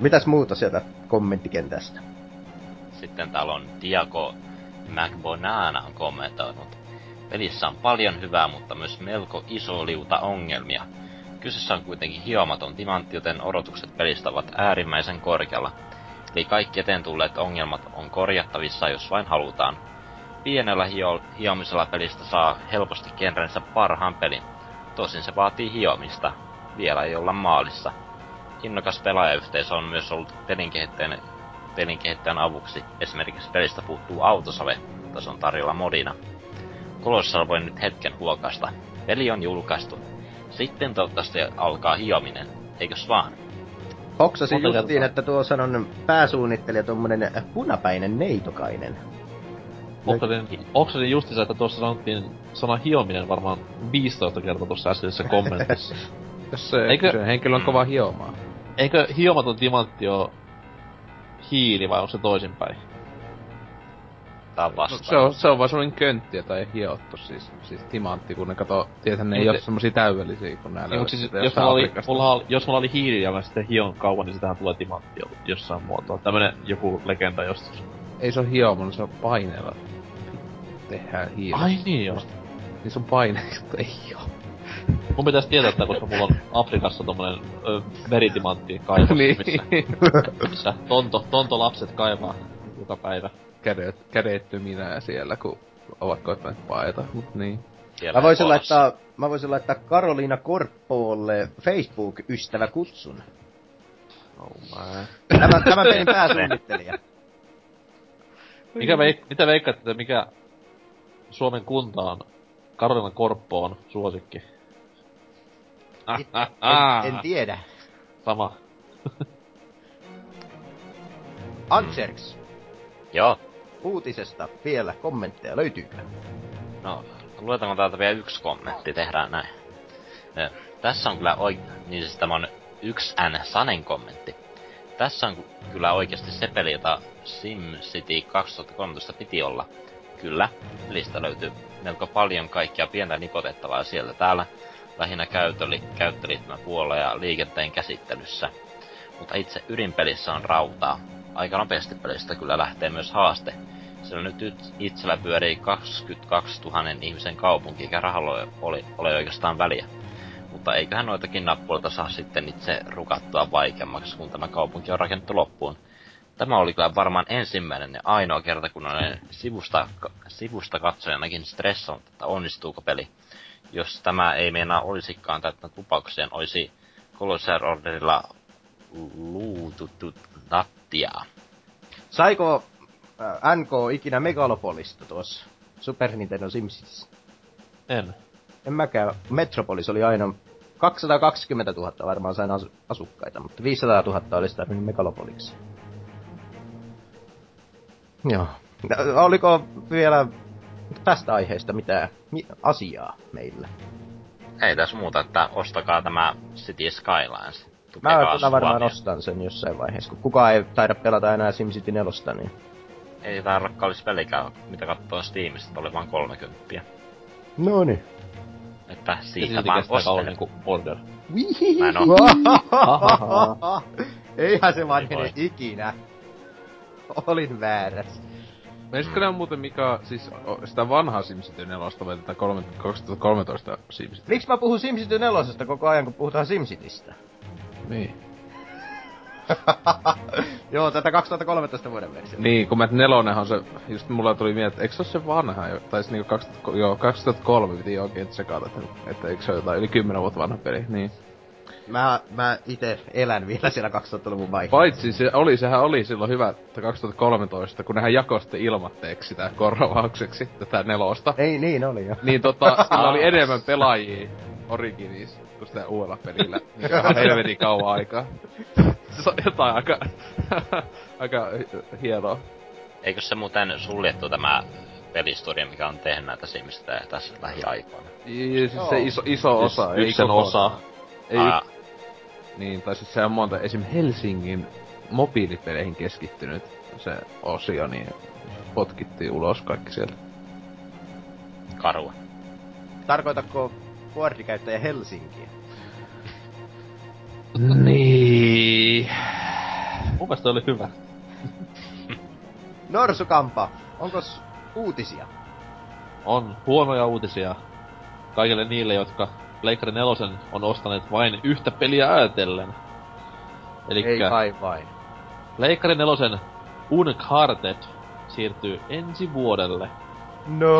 Mitäs muuta sieltä kommenttikentästä? Sitten täällä on Diago McBonana on kommentoinut. Pelissä on paljon hyvää, mutta myös melko iso liuta ongelmia. Kyseessä on kuitenkin hiomaton timantti, joten odotukset pelistä ovat äärimmäisen korkealla. Eli kaikki eteen tulleet ongelmat on korjattavissa, jos vain halutaan. Pienellä hio- hiomisella pelistä saa helposti genrensä parhaan pelin. Tosin se vaatii hiomista. Vielä ei olla maalissa. Innokas pelaajayhteisö on myös ollut pelinkehittäjän pelin kehittäjän avuksi. Esimerkiksi pelistä puuttuu autosave, mutta se on tarjolla modina. Kolossal voi nyt hetken huokaista. Peli on julkaistu. Sitten toivottavasti alkaa hiominen. Eikös vaan? Hoksasin Monta justiin, että tuossa on pääsuunnittelija tommonen punapäinen neitokainen. Oksasin, oksasin justiinsa, että tuossa sanottiin sana hiominen varmaan 15 kertaa tuossa äskeisessä kommentissa. Jos se, Eikö- se henkilö on kova hiomaa. Eikö hiomaton timantti oo hiili vai onko se toisinpäin? Tää on No, vastaan. se, on, se on vaan semmonen könttiä tai hiottu siis, siis timantti, kun ne kato, tiethän ne ei ole se- semmosia täydellisiä, kun nää Niin, löydät mutta siis, jos, mulla oli, mulla, oli- jos mulla oli hiili ja mä sitten hion kauan, niin sitähän tulee timantti jo- jossain muotoa. Tämmönen joku legenda jostain. Ei se on hiomon, se on paineella. Tehdään hiilellä. Ai niin joo. Niin se on paine, mutta ei hio. Mun pitäisi tietää tää, koska mulla on Afrikassa tommonen ö, veritimantti kaivos, niin. missä, missä tonto, tonto lapset kaivaa joka päivä. Kädet, kädettöminä siellä, kun ovat koittaneet paeta, mut niin. Siellä Mä voisin laittaa, mä voisin laittaa Karoliina Korppoolle Facebook-ystävä kutsun. Oh my. Tämän, tämän pelin pääsuunnittelija. Mikä veik- mitä veikkaatte, että mikä Suomen kunta on Karolina Korppoon suosikki? En, en, en tiedä. Sama. Antserks, Joo. Uutisesta vielä kommentteja, löytyykö? No, luetaanko täältä vielä yksi kommentti, tehdään näin. Tässä on kyllä oi... Niin siis tämä on yksi N Sanen kommentti. Tässä on kyllä oikeasti se peli, jota SimCity 2013 piti olla. Kyllä, pelistä löytyy melko paljon kaikkia pientä nipotettavaa sieltä täällä. Lähinnä käytöli, käyttöliittymäpuolella ja liikenteen käsittelyssä. Mutta itse ydinpelissä on rautaa. Aika nopeasti pelistä kyllä lähtee myös haaste. Sillä nyt it- itsellä pyörii 22 000 ihmisen kaupunki, eikä rahalla ole, ole oikeastaan väliä. Mutta eiköhän noitakin nappuilta saa sitten itse rukattua vaikeammaksi, kun tämä kaupunki on rakennettu loppuun. Tämä oli kyllä varmaan ensimmäinen ja ainoa kerta, kun olen sivusta, sivusta katsojanakin stressannut, että onnistuuko peli. Jos tämä ei meinaa olisikaan täyttänyt lupaukseen, olisi Colossal Orderilla luututtu nattia. Saiko äh, NK ikinä Megalopolista tuossa Super Nintendo Simsissä? En. En mäkään. Metropolis oli aina 220 000 varmaan sain asu- asukkaita, mutta 500 000 olisi tarvinnut Megalopoliksi. Joo. Ä, Oliko vielä tästä aiheesta mitään mi- asiaa meillä? Ei tässä muuta, että ostakaa tämä City Skylines. Mä Tukekaa kyllä varmaan ostan sen jossain vaiheessa, kun kukaan ei taida pelata enää SimCity 4, niin... Ei tää rakkallis pelikään, mitä kattoo Steamista, oli vaan 30. No niin. Että siitä vaan kestää kauan ostele. niinku order. Mä en oo. Eihän se vanhene voi. ikinä. Olin väärässä. Meisikö mm. muuten mikä, siis sitä vanhaa SimCity 4 vai tätä kolme- 2013 SimCity? Miksi mä puhun SimCity 4 koko ajan, kun puhutaan SimCitystä? Niin. Joo, tätä 2013 vuoden versiota. Niin, kun mä nelonenhan on se, just mulla tuli mieleen, että eikö se ole se vanha jo? Tai siis niinku 2000, joo, 2003 piti oikein tsekata, että, että eikö se ole jotain yli 10 vuotta vanha peli, niin. Mä, mä ite elän vielä siellä 2000-luvun vaiheessa. Paitsi se oli, sehän oli silloin hyvä, että 2013, kun nehän jakoi sitten ilmatteeksi sitä korvaukseksi, tätä nelosta. Ei niin oli jo. Niin tota, sillä oli enemmän pelaajia Originis kuin sitä uudella pelillä. Se on helvetin kauan aikaa. Se on jotain aika, aika hienoa. Eikö se muuten suljettu tämä pelistudio, mikä on tehnyt näitä Simsistä tässä lähiaikoina? Ja siis Joo. se iso, iso Siis osa, ei yksen koko- osa. Ei, Aa, niin, tai siis se on monta, esim. Helsingin mobiilipeleihin keskittynyt se osio, niin potkittiin ulos kaikki sieltä. karua. Tarkoitatko boardikäyttäjä Helsinkiä? Niin. Mun mielestä oli hyvä. Norsukampa, onko uutisia? On huonoja uutisia kaikille niille, jotka Pleikkari 4 on ostaneet vain yhtä peliä ajatellen. Ei Elikkä kai vain. Pleikkari 4 Uncharted siirtyy ensi vuodelle. No.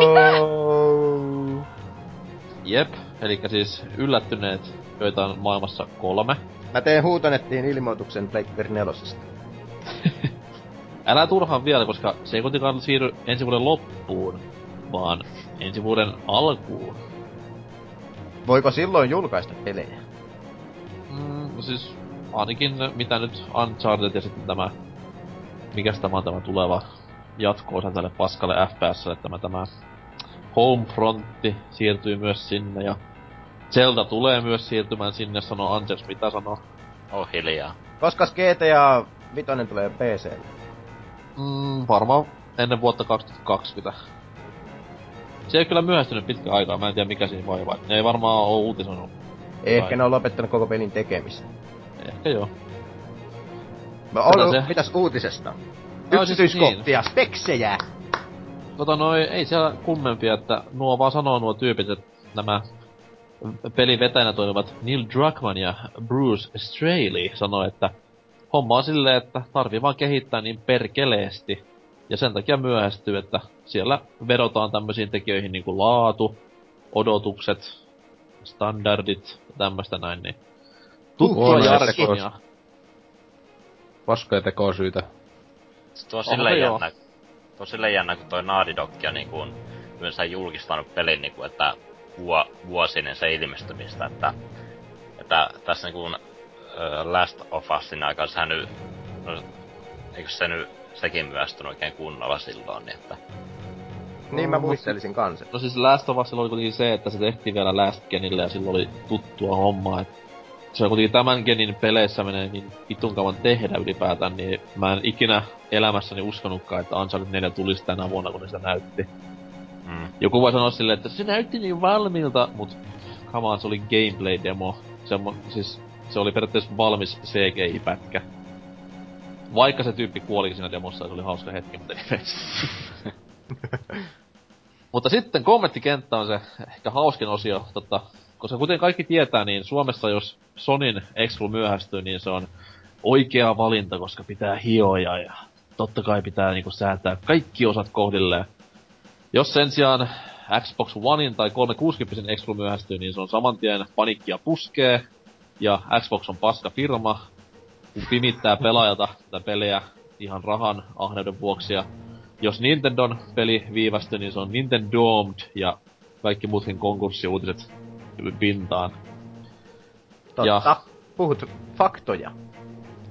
Jep, eli siis yllättyneet, joita on maailmassa kolme. Mä teen huutonettiin ilmoituksen Pleikkari 4. Älä turhaan vielä, koska se ei kuitenkaan siirry ensi vuoden loppuun, vaan ensi vuoden alkuun. Voiko silloin julkaista pelejä? Mm, no siis ainakin mitä nyt Uncharted ja sitten tämä... Mikäs tämä on tämä tuleva jatko tälle paskalle FPSlle, tämä tämä Homefrontti siirtyy myös sinne ja Zelda tulee myös siirtymään sinne, sanoo Angers, mitä sanoo? Oh hiljaa. Koska GTA 5 tulee PClle? Mm, varmaan ennen vuotta 2020. Se ei kyllä myöhästynyt pitkä aikaa, mä en tiedä mikä siinä vaivaa. Ne ei varmaan oo uutisoinut. Ehkä Vai. ne on lopettanut koko pelin tekemistä. Ehkä joo. On, Kyllä se- mitäs uutisesta? No, siis Yksityiskohtia, speksejä! Tota noi, ei siellä kummempia, että nuo vaan sanoo nuo tyypit, että nämä pelin vetäjänä toimivat Neil Druckmann ja Bruce Straley sanoi, että homma on silleen, että tarvii vaan kehittää niin perkeleesti. Ja sen takia myöhästyy, että siellä vedotaan tämmöisiin tekijöihin niin kuin laatu, odotukset, standardit ja tämmöistä näin, niin tuttua jargonia. Paskoja tekosyitä. Tuo on silleen jännä, tuo on silleen jännä, kun toi Naughty Dog ja niinku on yleensä julkistanut pelin niinku, että vuo, vuosinen se ilmestymistä, että, että tässä niinku äh, Last of Usin aikaan sehän nyt, no, eikö se nyt sekin myöstynyt oikein kunnolla silloin, niin että Niin mä muistelisin kanssa. No siis Last of Usilla oli kuitenkin se, että se tehtiin vielä Last Genille ja silloin oli tuttua hommaa, et se on kuitenkin tämän genin peleissä menee niin vitun kauan tehdä ylipäätään, niin mä en ikinä elämässäni uskonutkaan, että Uncharted 4 tulisi tänä vuonna, kun ne sitä näytti. Mm, Joku voi sanoa silleen, että se näytti niin valmiilta, mut come on, se oli gameplay-demo. Semmo, siis se oli periaatteessa valmis CGI-pätkä. Vaikka se tyyppi kuolikin siinä demossa se oli hauska hetki, mutta mutta sitten kommenttikenttä on se ehkä hauskin osio, totta, koska kuten kaikki tietää, niin Suomessa jos Sonin Exclu myöhästyy, niin se on oikea valinta, koska pitää hioja ja totta kai pitää niinku säätää kaikki osat kohdilleen. Jos sen sijaan Xbox Onein tai 360 Exclu myöhästyy, niin se on saman tien panikkia puskee, ja Xbox on paska firma, kun pimittää pelaajalta tätä peliä ihan rahan ahneuden vuoksi, ja jos Nintendon peli viivästyy, niin se on Nintendomed, ja kaikki muutkin konkurssiuutiset pintaan. Totta. Ja- Puhut faktoja.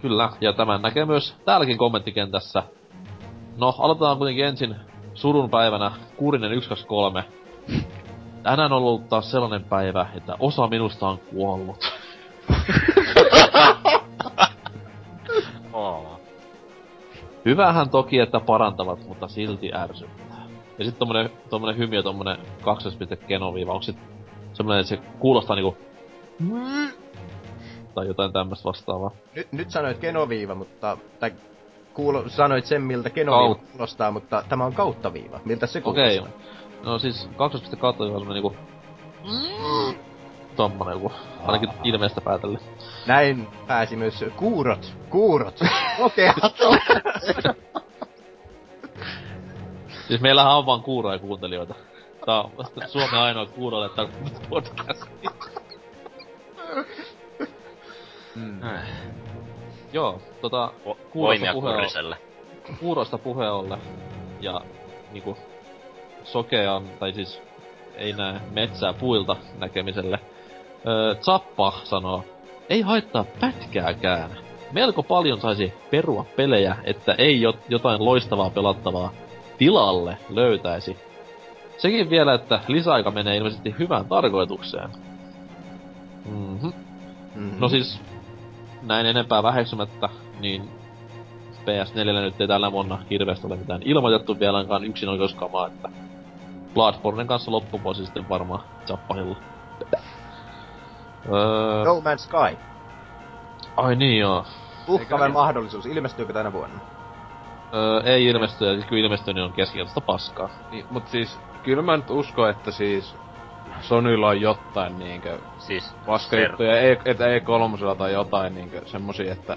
Kyllä, ja tämän näkee myös täälläkin kommenttikentässä. No, aloitetaan kuitenkin ensin surun päivänä Kuurinen 123. Tänään on ollut taas sellainen päivä, että osa minusta on kuollut. Hyvähän toki, että parantavat, mutta silti ärsyttää. Ja sitten tommonen, tommonen hymiö, tommonen kenoviiva, onko sit semmonen, että se kuulostaa niinku... Tai jotain tämmöstä vastaavaa. Nyt, nyt sanoit kenoviiva, mutta... Tai kuulo, sanoit sen, miltä kenoviiva Kaut- kuulostaa, mutta tämä on kauttaviiva. Miltä se Okei. kuulostaa? No siis kaksoispiste kautta on semmonen niinku... Tommonen joku, ainakin ilmeestä päätellen. Näin pääsi myös kuurot. Kuurot. Okeat. Siis meillähän on vaan kuuroja kuuntelijoita. Tää on Suomen ainoa kuuroille tarkoitettu podcast. mm. Joo, tota, Vo- voimia. Kurriselle. kuuroista puheen ollen. Ja niinku sokean, tai siis ei näe metsää puilta näkemiselle. Öö, Zappa sanoo, ei haittaa pätkääkään. Melko paljon saisi perua pelejä, että ei jo, jotain loistavaa pelattavaa tilalle löytäisi. Sekin vielä, että lisäaika menee ilmeisesti hyvään tarkoitukseen. Mhm. Mm-hmm. No siis, näin enempää väheksymättä, niin PS4 nyt ei tällä vuonna hirveästi ole mitään ilmoitettu vielä ainakaan yksin oikeuskamaa, että Bloodbornen kanssa loppuvuosi sitten varmaan Zappahilla. Öö, No Man's Sky. ai niin joo. Uhkaava Eikä- mahdollisuus. Ilmestyykö tänä vuonna? Öö, ei ilmesty, ja siis kyllä ilmestyy, niin on keskikäytöstä paskaa. Niin, mut siis, kyllä mä nyt uskon, että siis Sonylla on jotain niinkö Siis paskajuttuja, e, että E3 tai jotain niinkö semmosia, että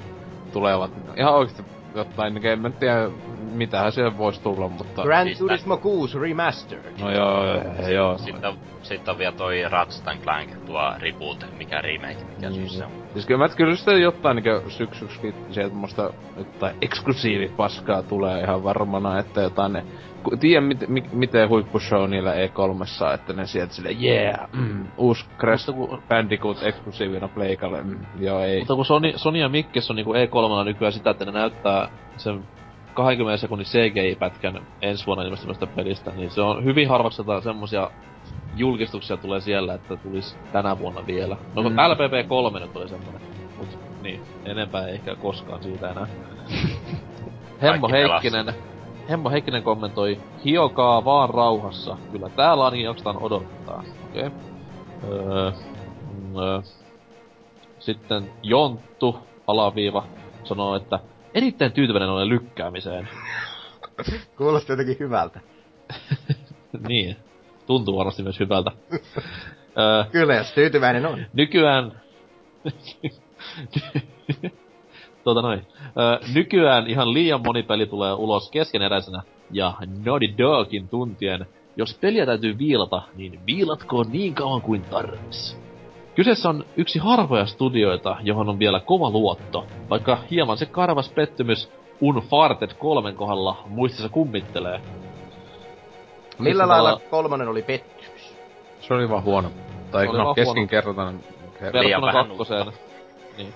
tulevat ihan oikeesti jotain, niinkö en mä tiedä, mitähän siellä voisi tulla, mutta... Gran siis Turismo 6 Remastered. No joo, joo, joo. Sitten, sitten on vielä toi Ratchet Clank, tuo reboot, mikä remake, mikä Niin. siis se on. Siis kyllä mä et kyllä sitä jotain niinkö syksyksikin sieltä musta jotain eksklusiivipaskaa tulee ihan varmana, että jotain ne... ku- Tiedän mit, mi, miten huippushow niillä E3, että ne sieltä silleen yeah, mm, uusi Crash Mutta kun- Bandicoot eksklusiivina pleikalle, mm, joo ei. Mutta kun Sony, Sony ja Mikkes on niinku E3 nykyään sitä, että ne näyttää sen 20 sekunnin CGI-pätkän ensi vuonna ilmestymästä pelistä, niin se on hyvin harvakselta semmosia julkistuksia tulee siellä, että tulisi tänä vuonna vielä. No Mm. mm. LPP3 nyt oli semmonen, mut niin, enempää ei ehkä koskaan siitä enää. Hemmo Heikkinen, Hemmo Heikkinen kommentoi, hiokaa vaan rauhassa, kyllä täällä ainakin jostain odottaa. Okei. Okay. Öö, mm, öö. Sitten Jonttu, alaviiva, sanoo, että erittäin tyytyväinen olen lykkäämiseen. Kuulosti jotenkin hyvältä. niin, tuntuu varmasti myös hyvältä. Öö, Kyllä, jos tyytyväinen on. nykyään... tuota noin. Öö, nykyään ihan liian moni peli tulee ulos keskeneräisenä, ja Naughty Dogin tuntien, jos peliä täytyy viilata, niin viilatkoon niin kauan kuin tarvis. Kyseessä on yksi harvoja studioita, johon on vielä kova luotto, vaikka hieman se karvas pettymys Unfarted kolmen kohdalla muistissa kummittelee. Millä Siis lailla kolmonen oli pettymys? Se oli vaan huono. Tai no, keskinkertainen. Verrattuna kakkoseen. Niin.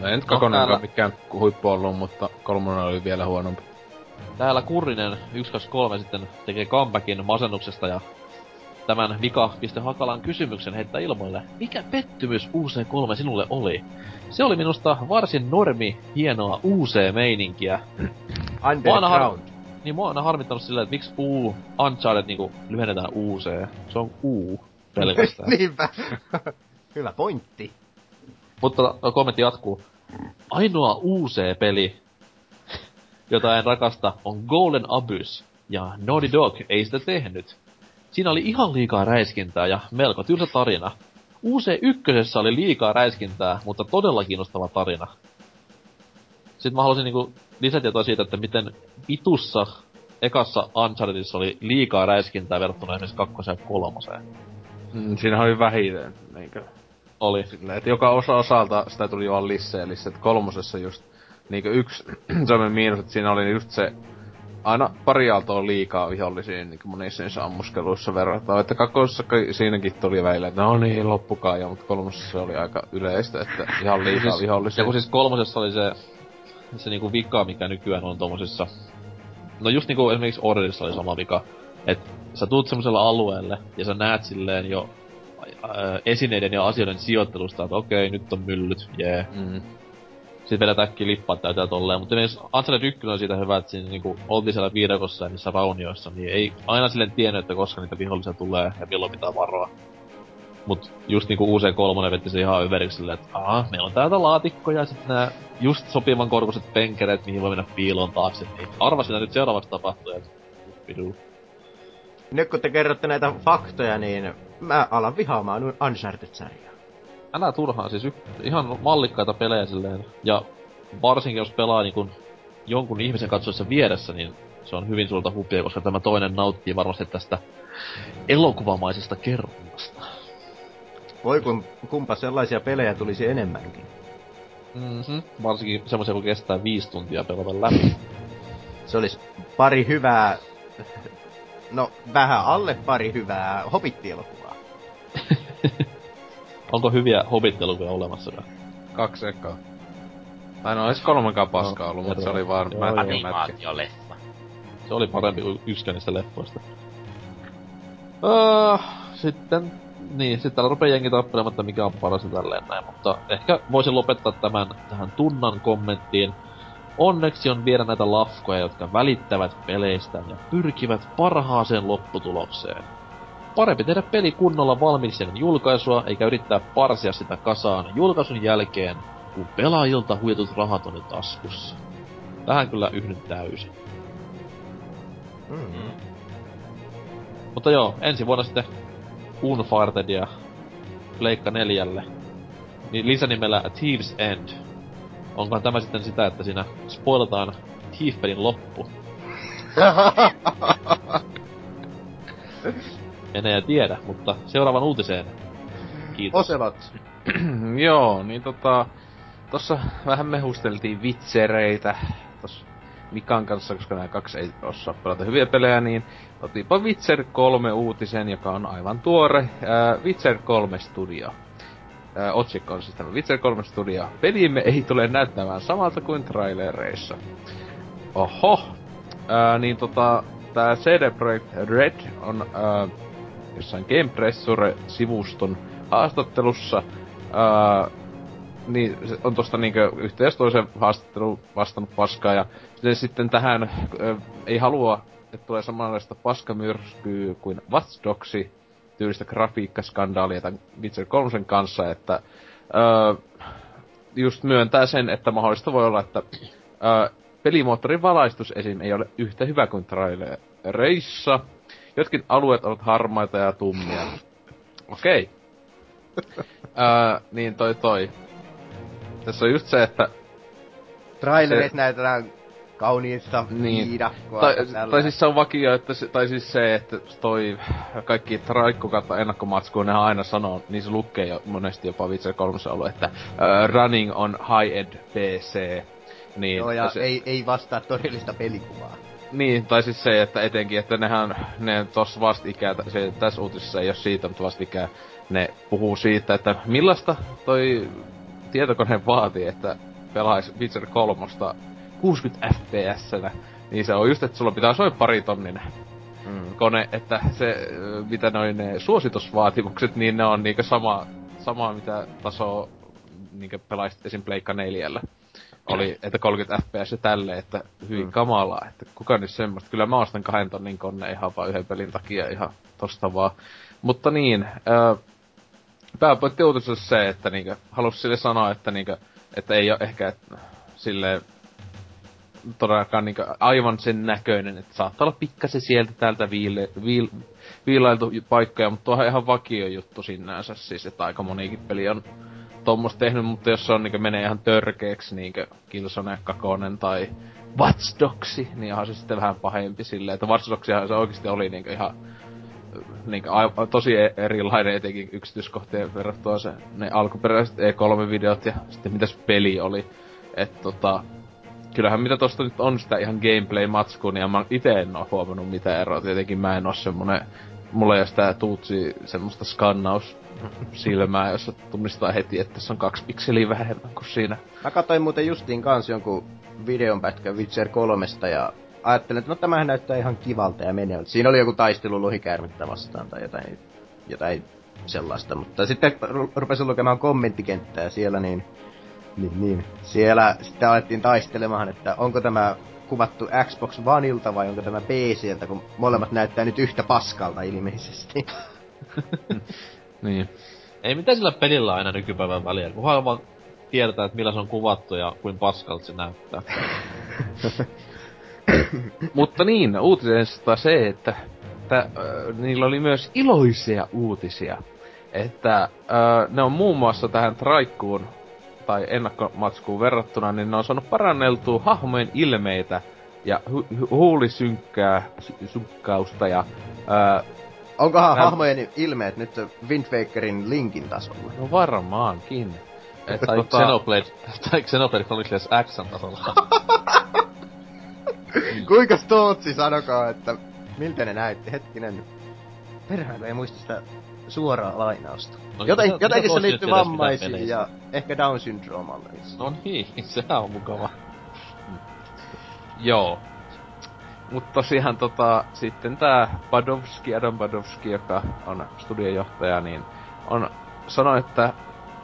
No, ei nyt No, kakonenkaan täällä- mikään huippu ollut, mutta kolmonen oli vielä huonompi. Täällä Kurrinen 123 sitten tekee comebackin masennuksesta ja tämän Vika.hakalan kysymyksen heittää ilmoille. Mikä pettymys UC3 sinulle oli? Se oli minusta varsin normi, hienoa UC-meininkiä. Underground. Niin mua on aina harmittanut silleen, että miksi U, Uncharted niinku lyhennetään UC. Se on U pelkästään. Niinpä. Hyvä pointti. Mutta kommentti jatkuu. Ainoa UC-peli, jota en rakasta, on Golden Abyss. Ja Naughty Dog ei sitä tehnyt. Siinä oli ihan liikaa räiskintää ja melko tylsä tarina. UC1 oli liikaa räiskintää, mutta todella kiinnostava tarina. Sitten mä haluaisin niinku lisätietoa siitä, että miten vitussa ekassa Unchartedissa oli liikaa räiskintää verrattuna esimerkiksi kakkoseen ja kolmoseen. Mm, siinä oli vähiten, niinkö. Oli. Silleen, että joka osa osalta sitä tuli vaan lisää lisää. Kolmosessa just niinkö yksi semmoinen miinus, että siinä oli just se aina pari aaltoa liikaa vihollisia niin monissa niissä ammuskeluissa verrattuna. Että kakkosessa kai- siinäkin tuli välillä, että no niin, loppukaa jo, mutta kolmosessa se oli aika yleistä, että ihan liikaa Siis- vihollisia. Ja kun siis kolmosessa oli se, se niinku vika, mikä nykyään on tommosissa... No just niinku esimerkiksi Orderissa oli sama vika. että sä tuut semmoiselle alueelle ja sä näet silleen jo esineiden ja asioiden sijoittelusta, että okei, nyt on myllyt, jee. Yeah. Mm. Sitten vielä täkki lippaat täytää tolleen, mutta esimerkiksi Uncharted 1 on siitä hyvä, että siinä niinku oltiin siellä viidakossa ja niissä raunioissa, niin ei aina silleen tiennyt, että koska niitä vihollisia tulee ja milloin pitää varoa. Mut just niinku UC3 vetti se ihan överiksi silleen, että aha, meillä on täältä laatikkoja ja sit nää just sopivan korkuiset penkereet, mihin voi mennä piiloon taakse, niin arva sitä nyt seuraavaksi tapahtuu, että vidu. Nyt kun te kerrotte näitä faktoja, niin mä alan vihaamaan Uncharted-sarjaa. Älä turhaan, siis ihan mallikkaita pelejä silleen. Ja varsinkin jos pelaa niin kun jonkun ihmisen katsoessa vieressä, niin se on hyvin suurta hupia, koska tämä toinen nauttii varmasti tästä elokuvamaisesta kerronnasta. Voi kun, kumpa sellaisia pelejä tulisi enemmänkin. Mm-hmm. Varsinkin semmoisia, kun kestää viisi tuntia pelata läpi. Se olisi pari hyvää, no vähän alle pari hyvää Hobbit-elokuvaa. Onko hyviä hobbitteluvia olemassa? Kaksi ekaa. Tai no edes kolmankaan paskaa No, ollut, mutta se oli vaan Joo, mätkä. Animaatioleffa. Se oli parempi kuin yksikään niistä leffoista. Uh, sitten, niin, sitten täällä rupeaa jengi tappelemaan, että mikä on paras ja tälleen näin, mutta ehkä voisin lopettaa tämän tähän tunnan kommenttiin. Onneksi on vielä näitä lafkoja, jotka välittävät peleistä ja pyrkivät parhaaseen lopputulokseen. Parempi tehdä peli kunnolla valmiiksi ennen julkaisua, eikä yrittää parsia sitä kasaan julkaisun jälkeen, kun pelaajilta huijatut rahat on jo taskussa. Tähän kyllä yhdyn täysin. Mm. Mutta joo, ensi vuonna sitten Unfarted ja Pleikka neljälle. Niin lisänimellä Thieves End. Onkohan tämä sitten sitä, että siinä spoilataan Thiefpelin loppu? En ja tiedä, mutta seuraavan uutiseen. Kiitos. Oselot. Joo, niin tota... Tossa vähän mehusteltiin vitsereitä. Tossa Mikan kanssa, koska nämä kaksi ei osaa pelata hyviä pelejä, niin otiinpa Witcher 3 uutisen, joka on aivan tuore. Ää, Witcher 3 Studio. Ää, otsikko on siis tämä Witcher 3 Studio. Pelimme ei tule näyttämään samalta kuin trailereissa. Oho. Ää, niin tota, tää CD Projekt Red on ää, jossain Game Pressure-sivuston haastattelussa ää, niin, se on tosta niinkö yhteys toisen haastatteluun vastannut paskaa ja se sitten tähän ö, ei halua, että tulee samanlaista paskamyrskyä kuin Watch Dogsi tyylistä grafiikkaskandaalia tämän Witcher 3 kanssa, että ö, just myöntää sen, että mahdollista voi olla, että ö, pelimoottorin valaistus esim. ei ole yhtä hyvä kuin trailereissa. Jotkin alueet ovat harmaita ja tummia. Okei. Öö, niin toi toi. Tässä on just se, että Trailerit Se- näytetään kauniista Niin. Tai, tai siis se on vakio, että se, tai siis se, että toi kaikki traikku kautta ennakkomatskuun, nehän aina sanoo, niin se lukee jo monesti jopa Witcher 3 ollut, että uh, running on high-end PC. Niin, Joo, ja se, ei, ei vastaa todellista pelikuvaa. Niin, tai siis se, että etenkin, että nehän, ne tossa vastikää, se tässä uutisessa ei ole siitä, mutta vastikää, ne puhuu siitä, että millaista toi tietokone vaatii, että pelaisi Witcher 3 60 fps niin se on just, että sulla pitää olla pari tonnin Mm. kone, että se, mitä noin ne suositusvaatimukset, niin ne on niinkö sama, sama mitä taso niinkö pelaisit esim. Pleikka 4 oli, että 30 fps ja tälleen, että hyvin Mm. kamalaa, että kuka nyt semmoista. Kyllä mä ostan kahden tonnin konne ihan vaan yhden pelin takia ihan tosta vaan. Mutta niin, ö, pääpointti uutisessa se, että niinkö, halus sille sanoa, että niinkö, että ei ole ehkä silleen todellakaan niinku aivan sen näköinen, että saattaa olla pikkasen sieltä täältä viile, viil, viilailtu paikkoja, mutta tuohan ihan vakio juttu sinänsä siis, että aika monikin peli on tuommoista tehnyt, mutta jos se on niinku menee ihan törkeeksi niinku Killzone 2 tai Watch Dogsi, niin onhan se sitten vähän pahempi silleen, että Watch Dogsihan se oikeesti oli niinku ihan niinku a, tosi e- erilainen etenkin yksityiskohtien verrattuna se, ne alkuperäiset E3-videot ja sitten mitä se peli oli. että tota, kyllähän mitä tosta nyt on sitä ihan gameplay-matskua, niin mä ite en oo huomannut mitään eroa. Tietenkin mä en oo semmonen, mulla ei oo sitä tuutsi semmoista skannaus silmää, jossa tunnistaa heti, että se on kaksi pikseliä vähemmän kuin siinä. Mä katsoin muuten justiin kans jonkun videonpätkän Witcher 3 ja ajattelin, että no tämähän näyttää ihan kivalta ja menee. Siinä oli joku taistelu lohikäärmettä vastaan tai jotain, jotain sellaista, mutta sitten ru- rupesin lukemaan kommenttikenttää siellä, niin, niin, niin siellä sitten alettiin taistelemaan, että onko tämä kuvattu Xbox Oneilta vai onko tämä PCltä, kun molemmat näyttää nyt yhtä paskalta ilmeisesti. Niin. Ei mitään sillä pelillä aina nykypäivän väliä, kunhan vaan tiedetään, että millä se on kuvattu ja kuin paskalta se näyttää. Mutta niin, uutisesta se, että, että äh, niillä oli myös iloisia uutisia. Että äh, ne on muun muassa tähän traikkuun tai ennakkomatskuun verrattuna, niin ne on saanut paranneltua hahmojen ilmeitä ja hu- hu- huulisynkkää, sy- ja äh, Onkohan Mä- hahmojen ilmeet nyt Wind Wakerin linkin tasolla? no varmaankin. Että tai tota, Xenoblade, tai Xenoblade Chronicles X tasolla. Kuinka Stootsi sanokaa, että miltä ne näytti? Hetkinen. Perhään, ei muista sitä suoraa lainausta. No, Joten, mitä- jotenkin mitä se liittyy vammaisiin ja ehkä Down syndroomalla. No niin, sehän on mukava. Joo. Mutta tosiaan tota, sitten tää Badowski, Adam Badowski, joka on studiojohtaja, niin on sanoi, että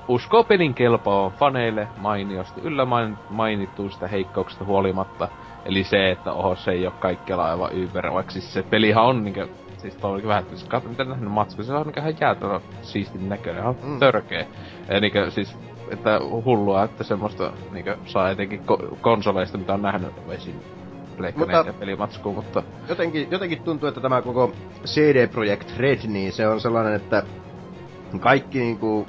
uskoo pelin kelpaavan faneille mainiosti yllä main, mainituista heikkouksista huolimatta. Eli se, että oho, se ei ole kaikkialla aivan yber, vaikka siis se pelihan on niinkö, siis tuo oli vähän, että katso mitä nähnyt matsku, se on niinkö ihan jäätävän siistin näköinen, ihan mm. törkeä. Ja niinkö siis, että hullua, että semmoista niinkö saa etenkin ko- konsoleista, mitä on nähnyt esim. Pleikka Mutta- pelimatskuun, mutta Jotenkin, jotenkin tuntuu, että tämä koko CD Projekt Red, niin se on sellainen, että kaikki niinku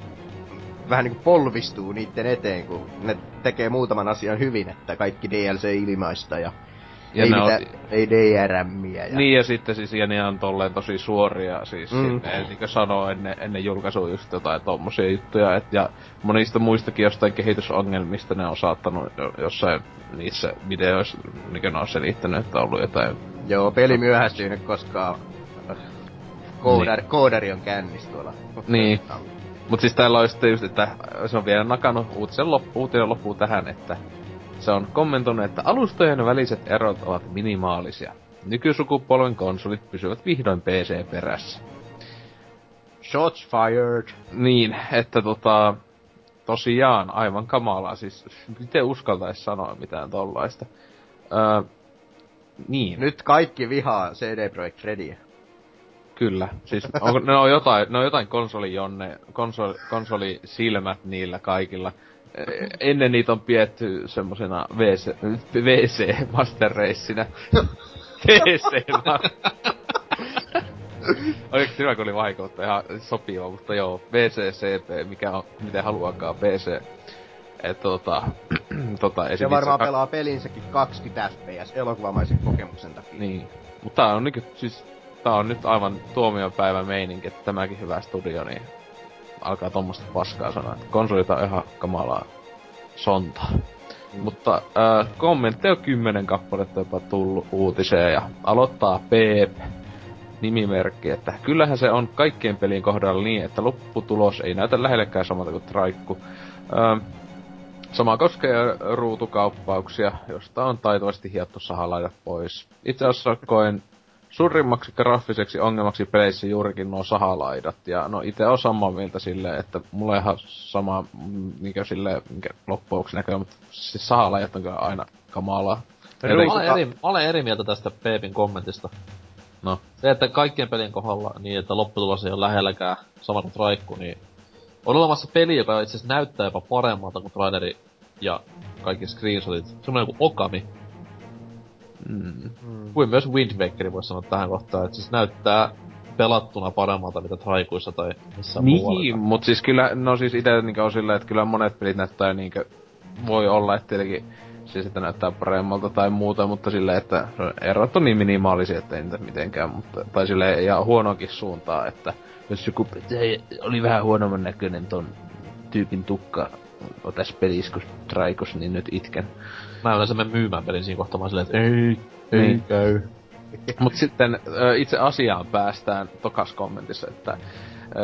vähän niinku polvistuu niiden eteen, kun ne tekee muutaman asian hyvin, että kaikki DLC ilmaista ja, Ja ei, ne on- mitään, ei DRMiä. Ja... Niin ja sitten siis, ja ne on tolleen tosi suoria siis, Mm. mm. ne niinkö sanoo ennen, ennen julkaisua just jotain tommosia juttuja, et, ja monista muistakin jostain kehitysongelmista ne on saattanut jo- jossain niissä videoissa, mikä ne on selittänyt, että on ollut jotain Joo, peli myöhästyy nyt, koska äh, koodari, koodari on kännis tuolla. Niin. Mut siis täällä on sitten just, että se on vielä nakannut uutisen loppu, uutinen loppuu tähän, että se on kommentoinut, että alustojen väliset erot ovat minimaalisia. Nykysukupolven konsolit pysyvät vihdoin PC perässä. Shots fired. Niin, että tota, tosiaan aivan kamalaa, siis miten uskaltais sanoa mitään tollaista. Öö, niin, Nyt kaikki vihaa CD Projekt Redia. kyllä. Siis onko, ne on jotain, ne on jotain konsoli jonne, konsoli, konsoli silmät niillä kaikilla. Ennen niitä on pietty semmosena WC, WC Master Racinä. TC Oikeesti hyvä, kun oli vaikeutta ihan sopiva, mutta joo, VCCP, mikä on, miten haluakaan PC. Et tota, tota Se varmaan pelaa pelinsäkin 20 fps elokuvamaisen kokemuksen takia. Niin. Mutta tää on niinku, siis, tää on nyt aivan tuomiopäivän meininki, että tämäkin hyvä studio, niin alkaa tommosta paskaa sanoa, että konsolita on ihan kamalaa sontaa. Mm. Mutta äh, kommentteja on kymmenen kappaletta jopa tullut uutiseen ja aloittaa Peep nimimerkki, että kyllähän se on kaikkien pelien kohdalla niin, että lopputulos ei näytä lähellekään samalta kuin Traikku. Äh, sama koskee ruutukauppauksia, josta on taitavasti hiottu sahalaidat pois. Itse asiassa koen suurimmaksi graafiseksi ongelmaksi peleissä juurikin nuo sahalaidat. Ja no itse on samaa mieltä silleen, että mulla ihan sama, mikä sille mikä loppuksi näkyy, mutta siis sahalaidat on kyllä aina kamalaa. Mä olen, eri, mä olen eri mieltä tästä Peepin kommentista. No. Se, että kaikkien pelien kohdalla niin, että lopputulos ei ole lähelläkään sama kuin Traikku, niin on olemassa peli, joka itse asiassa näyttää jopa paremmalta kuin traileri ja kaikki screenshotit. Semmoinen kuin Okami, Mm. Mm. Kuin myös Wind Waker voisi sanoa tähän kohtaan, että siis näyttää pelattuna paremmalta mitä traikuissa tai missään Niin, muualla. mut siis kyllä, no siis ite niinku on silleen, että kyllä monet pelit näyttää niinkö, voi olla, että tietenkin siis että näyttää paremmalta tai muuta, mutta silleen, että erot on niin minimaalisia, että ei niitä mitenkään, mutta, tai silleen, ja huonokin suuntaan, että jos joku se oli vähän huonomman näköinen ton tyypin tukka on tässä pelissä kuin Traikos, niin nyt itken. Mä yleensä menen myymään pelin siinä kohtaa vaan silleen, että ei, ei Niin. käy. Mut sitten itse asiaan päästään tokas kommentissa, että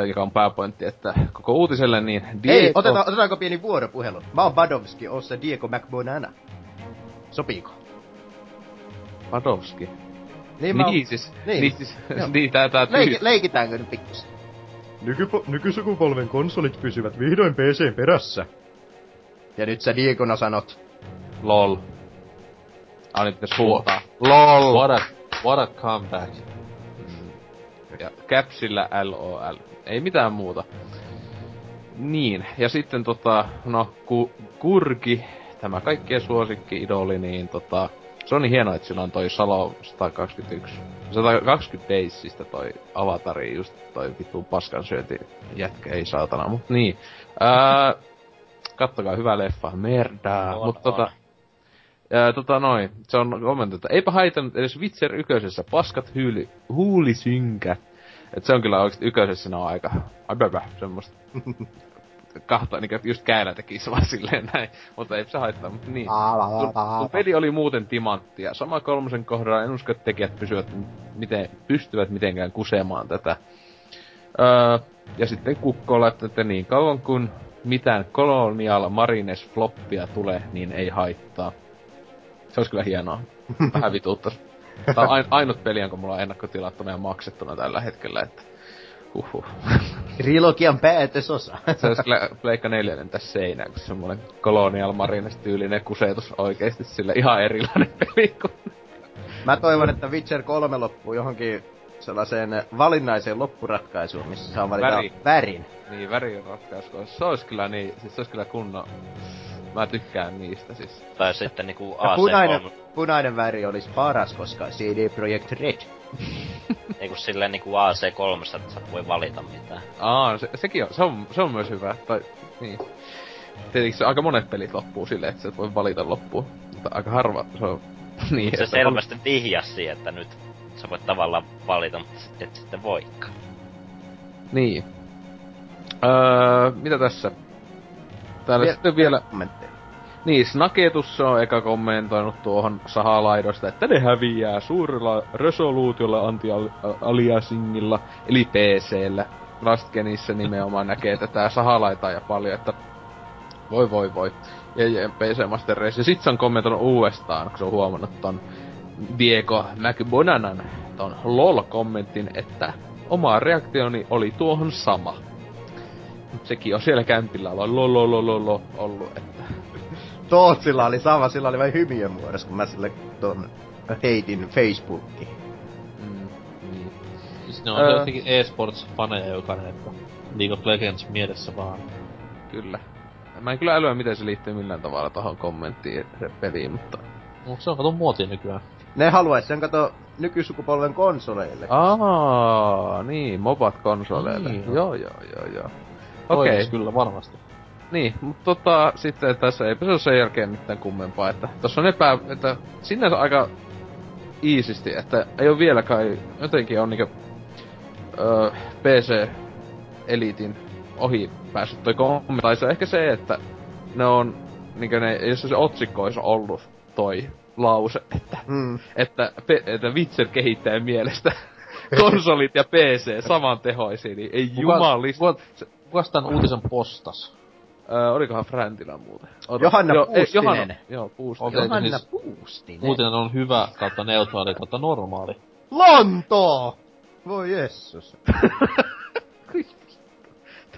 joka on pääpointti, että koko uutiselle niin Hei, oteta, otetaanko pieni vuoropuhelu? Mä oon Badovski, oon se Diego McBonana. Sopiiko? Padowski. Niin, mä oon- Niin siis, Niin. niin, siis, niin tää, tää Leiki, tyy- leikitäänkö nyt pikkusen? Nykypo- nykysukupolven konsolit pysyvät vihdoin PCn perässä. Ja nyt sä Diegona sanot. LOL. Ah, nyt pitäis huutaa. LOL! What a, what a comeback. Ja capsillä LOL. Ei mitään muuta. Niin, ja sitten tota, no, ku, Kurki, tämä kaikkien suosikki idoli, niin tota, se on niin hienoa, että sillä on toi Salo 121. 120 Daysista toi avatari, just toi vittu paskansyönti jätkä, ei saatana, mut niin. Ää, kattokaa, hyvä leffa, merdaa, On, mut on. tota, Ää, tota noin, se on kommentti, että eipä haitannut edes Witcher ykkösessä paskat hyyli, huulisynkät. Et se on kyllä oikeesti ykkösessä ne on aika, ababa, semmoista. Kahta, niinku just käärä tekis vaan silleen näin, mutta ei se haittaa, mutta niin. Kun, kun peli oli muuten timanttia, sama kolmosen kohdalla en usko, että tekijät pysyvät, miten, pystyvät mitenkään kusemaan tätä. Öö, ja sitten Kukko laittoi, että niin kauan kun mitään Colonial Marines floppia tulee, niin ei haittaa. Se olisi kyllä hienoa. Vähän vituuttas. Tää on ain, ainut peli, jonka mulla on ennakkotilattuna ja maksettuna tällä hetkellä, että huhhuh. Trilogian päätösosa. Se olisi kyllä Pleikka 4 tässä seinään, kun semmonen Colonial Marines tyylinen kusetus oikeesti sille ihan erilainen peli kuin... Mä toivon, että Witcher 3 loppuu johonkin sellaiseen valinnaiseen loppuratkaisuun, missä saa valita Väri. värin. Niin, värin ratkaisu. Se olisi kyllä niin, siis se olisi kyllä kunnon... Mä tykkään niistä siis. Tai sitten niinku Ja punainen, AC3, punainen väri olisi paras, koska CD Projekt Red. niinku silleen niinku AC3, että sä voi valita mitään. Aa, se, sekin on, se on, se on myös hyvä. Tai, niin. Tietenkin se aika monet pelit loppuu silleen, että sä et voi valita loppuun. Mutta aika harva se on niin, Se selvästi vihjasi siihen, että nyt sä voit tavallaan valita, mutta et sitten voikaan. Niin. Öö, mitä tässä? Täällä Vie- sitten vielä... Kommentteja. Niin, Snaketus on eka kommentoinut tuohon sahalaidosta, että ne häviää suurella resoluutiolla anti-aliasingilla, eli PCllä. Lastgenissä nimenomaan näkee tätä sahalaitaa ja paljon, että voi voi voi. Ja, ja PC Master Race. Ja sit se on kommentoinut uudestaan, kun se on huomannut ton Diego McBonanan ton LOL-kommentin, että oma reaktioni oli tuohon sama. Sekin on siellä kämpillä ollut lololololo ollut, että Tootsilla oli sama, sillä oli vain hymien muodossa, kun mä sille ton heitin Facebookiin. Mm, niin. Siis ne on Öö. jotenkin e-sports-faneja jokainen, että League of Legends mielessä vaan. Kyllä. Mä en kyllä älyä, miten se liittyy millään tavalla tohon kommenttiin se peliin, mutta... Mut se on kato muotia nykyään. Ne haluais sen kato nykysukupolven konsoleille. Aa, niin, mobat konsoleille. Niin, joo, joo, joo, joo. Okei, Toimis kyllä varmasti. niin, mutta tota, sitten tässä ei se ole sen jälkeen mitään kummempaa, että tossa on epä, että sinänsä aika iisisti, että ei ole vielä kai, jotenkin on niinku, öö, PC Elitin ohi päässyt toi kommentti, tai se on ehkä se, että ne on, niinkö ne, jos se otsikko olisi ollut toi lause, että Mm. että, pe- että Witcher kehittäjän mielestä konsolit ja PC saman tehoisia, niin ei jumalista. Kuka, kuka tän uutisen postas? Öö, olikohan Fräntilä muuten? Ota- Johanna joo, ei, Puustinen. Johanna, joo, Puustinen. Okei. Johanna siis- Puustinen. Uutinen on hyvä kautta neutraali kautta normaali. Lontoo! Voi jessus.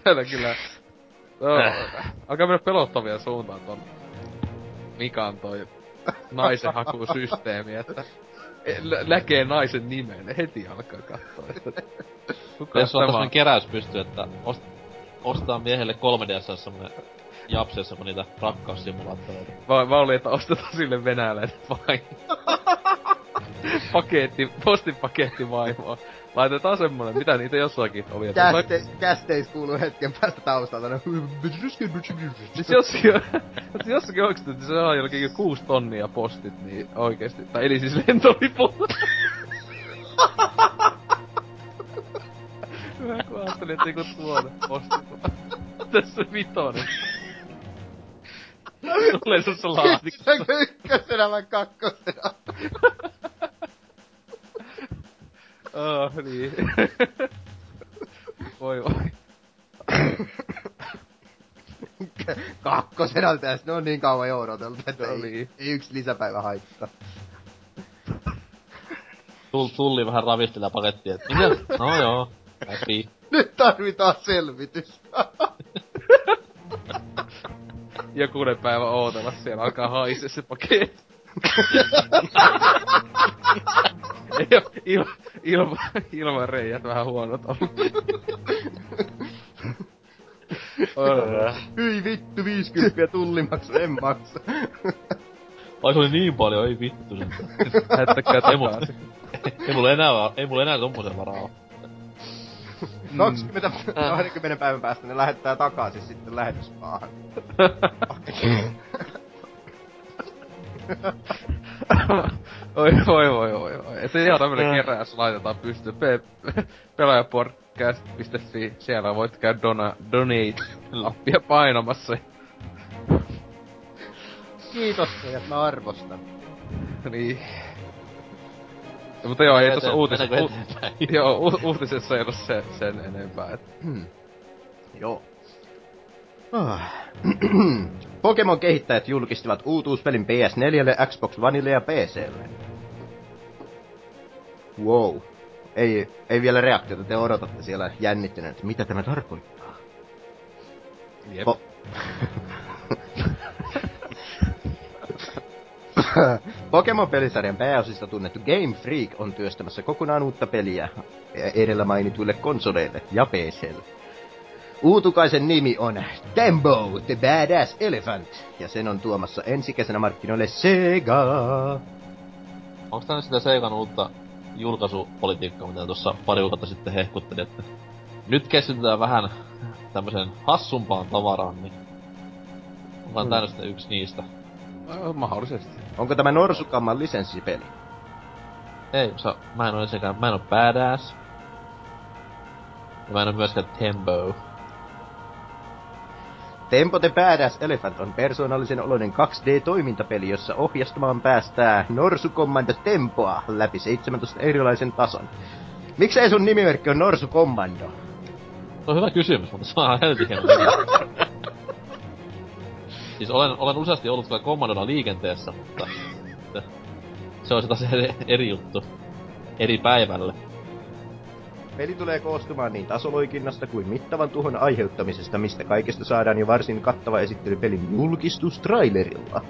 Täällä kyllä... No, alkaa mennä pelottavia suuntaan ton Mikan toi naisen hakusysteemi, että nä- näkee naisen nimen, heti alkaa katsoa, että kuka Jos on tämä tämmönen keräys pysty, että ost, ostaa miehelle 3DS semmonen japsessa kun niitä rakkaussimulaattoreita. Mä, mä olin, että ostetaan sille venäläinen vain. paketti, postipaketti vaimoa. Laitetaan semmonen, mitä niitä jossakin oli. Käste, kästeis kuuluu hetken päästä taustalta. No, Siis jossakin, siis jossakin oikeesti, että se on jollakin kuusi tonnia postit, niin oikeesti. Tai eli siis lentoliput. Mä kun ajattelin, että joku tuonne postit. Tässä vitonen. Tulee se laatikko. Kysytäänkö ykkösenä vai kakkosena? Oh, niin. voi voi. Kakkosena tästä, ne on niin kauan jo odoteltu, että No ei, niin. ei yksi lisäpäivä haittaa. Tull, tulli vähän ravistelee pakettia, että mitä? No joo, läpi. Nyt tarvitaan selvitys. Jokunen päivä ootella siellä alkaa haisee se paketti. Ei oo il, ilma, ilman reijät vähän huonot ollut. Hyi vittu, 50 tullimaksu, en maksa. Ai se oli niin paljon, ei vittu sen. Ei mulla, takaisin. ei mulla enää, ei mulla enää tommosen varaa oo. 20, 20 päivän päästä ne lähettää takaisin sitten lähetysmaahan. oi, oi, oi, oi, oi. Et ihan tämmönen keräys laitetaan pystyyn. Pe- pelaajapodcast.fi, siellä voit käydä dona, donate-appia painamassa. Kiitos teidät, mä arvostan. niin. Ja, mutta joo, ei tossa uutisessa, u- joo, u- uutisessa ei ollut se, sen enempää. Et. Joo. Ah. Pokemon kehittäjät julkistivat uutuuspelin PS4, Xbox Oneille ja PClle. Wow. Ei, ei vielä reaktiota, te odotatte siellä jännittyneen, että mitä tämä tarkoittaa. Jep. Po- Pokemon-pelisarjan pääosista tunnettu Game Freak on työstämässä kokonaan uutta peliä edellä mainituille konsoleille ja PClle. Uutukaisen nimi on Tembo the Badass Elephant, ja sen on tuomassa ensi kesänä markkinoille Sega. Onks tää nyt sitä Seikan uutta julkaisupolitiikkaa, mitä tuossa pari kuukautta sitten hehkutteli, että nyt keskitytään vähän tämmöiseen hassumpaan tavaraan, niin onkohan Mm. tää nyt yksi niistä? Äh, mahdollisesti. Onko tämä Norsukamman lisenssipeli? Ei, se, mä en oo ensinnäkään, mä en oo badass. Ja mä en oo myöskään Tembo. Tempo the Badass Elephant on persoonallisen oloinen 2D-toimintapeli, jossa ohjastamaan päästää Norsukommando Tempoa läpi 17 erilaisen tason. Miksei sun nimimerkki on Norsukommando? Se on hyvä kysymys, mutta se on helvetin. Siis olen, olen useasti ollut kyllä kommandona liikenteessä, mutta... Se on taas eri, eri juttu. Eri päivälle. Peli tulee koostumaan niin tasoloikinnasta kuin mittavan tuhon aiheuttamisesta, mistä kaikesta saadaan jo varsin kattava esittely pelin julkistustrailerilla.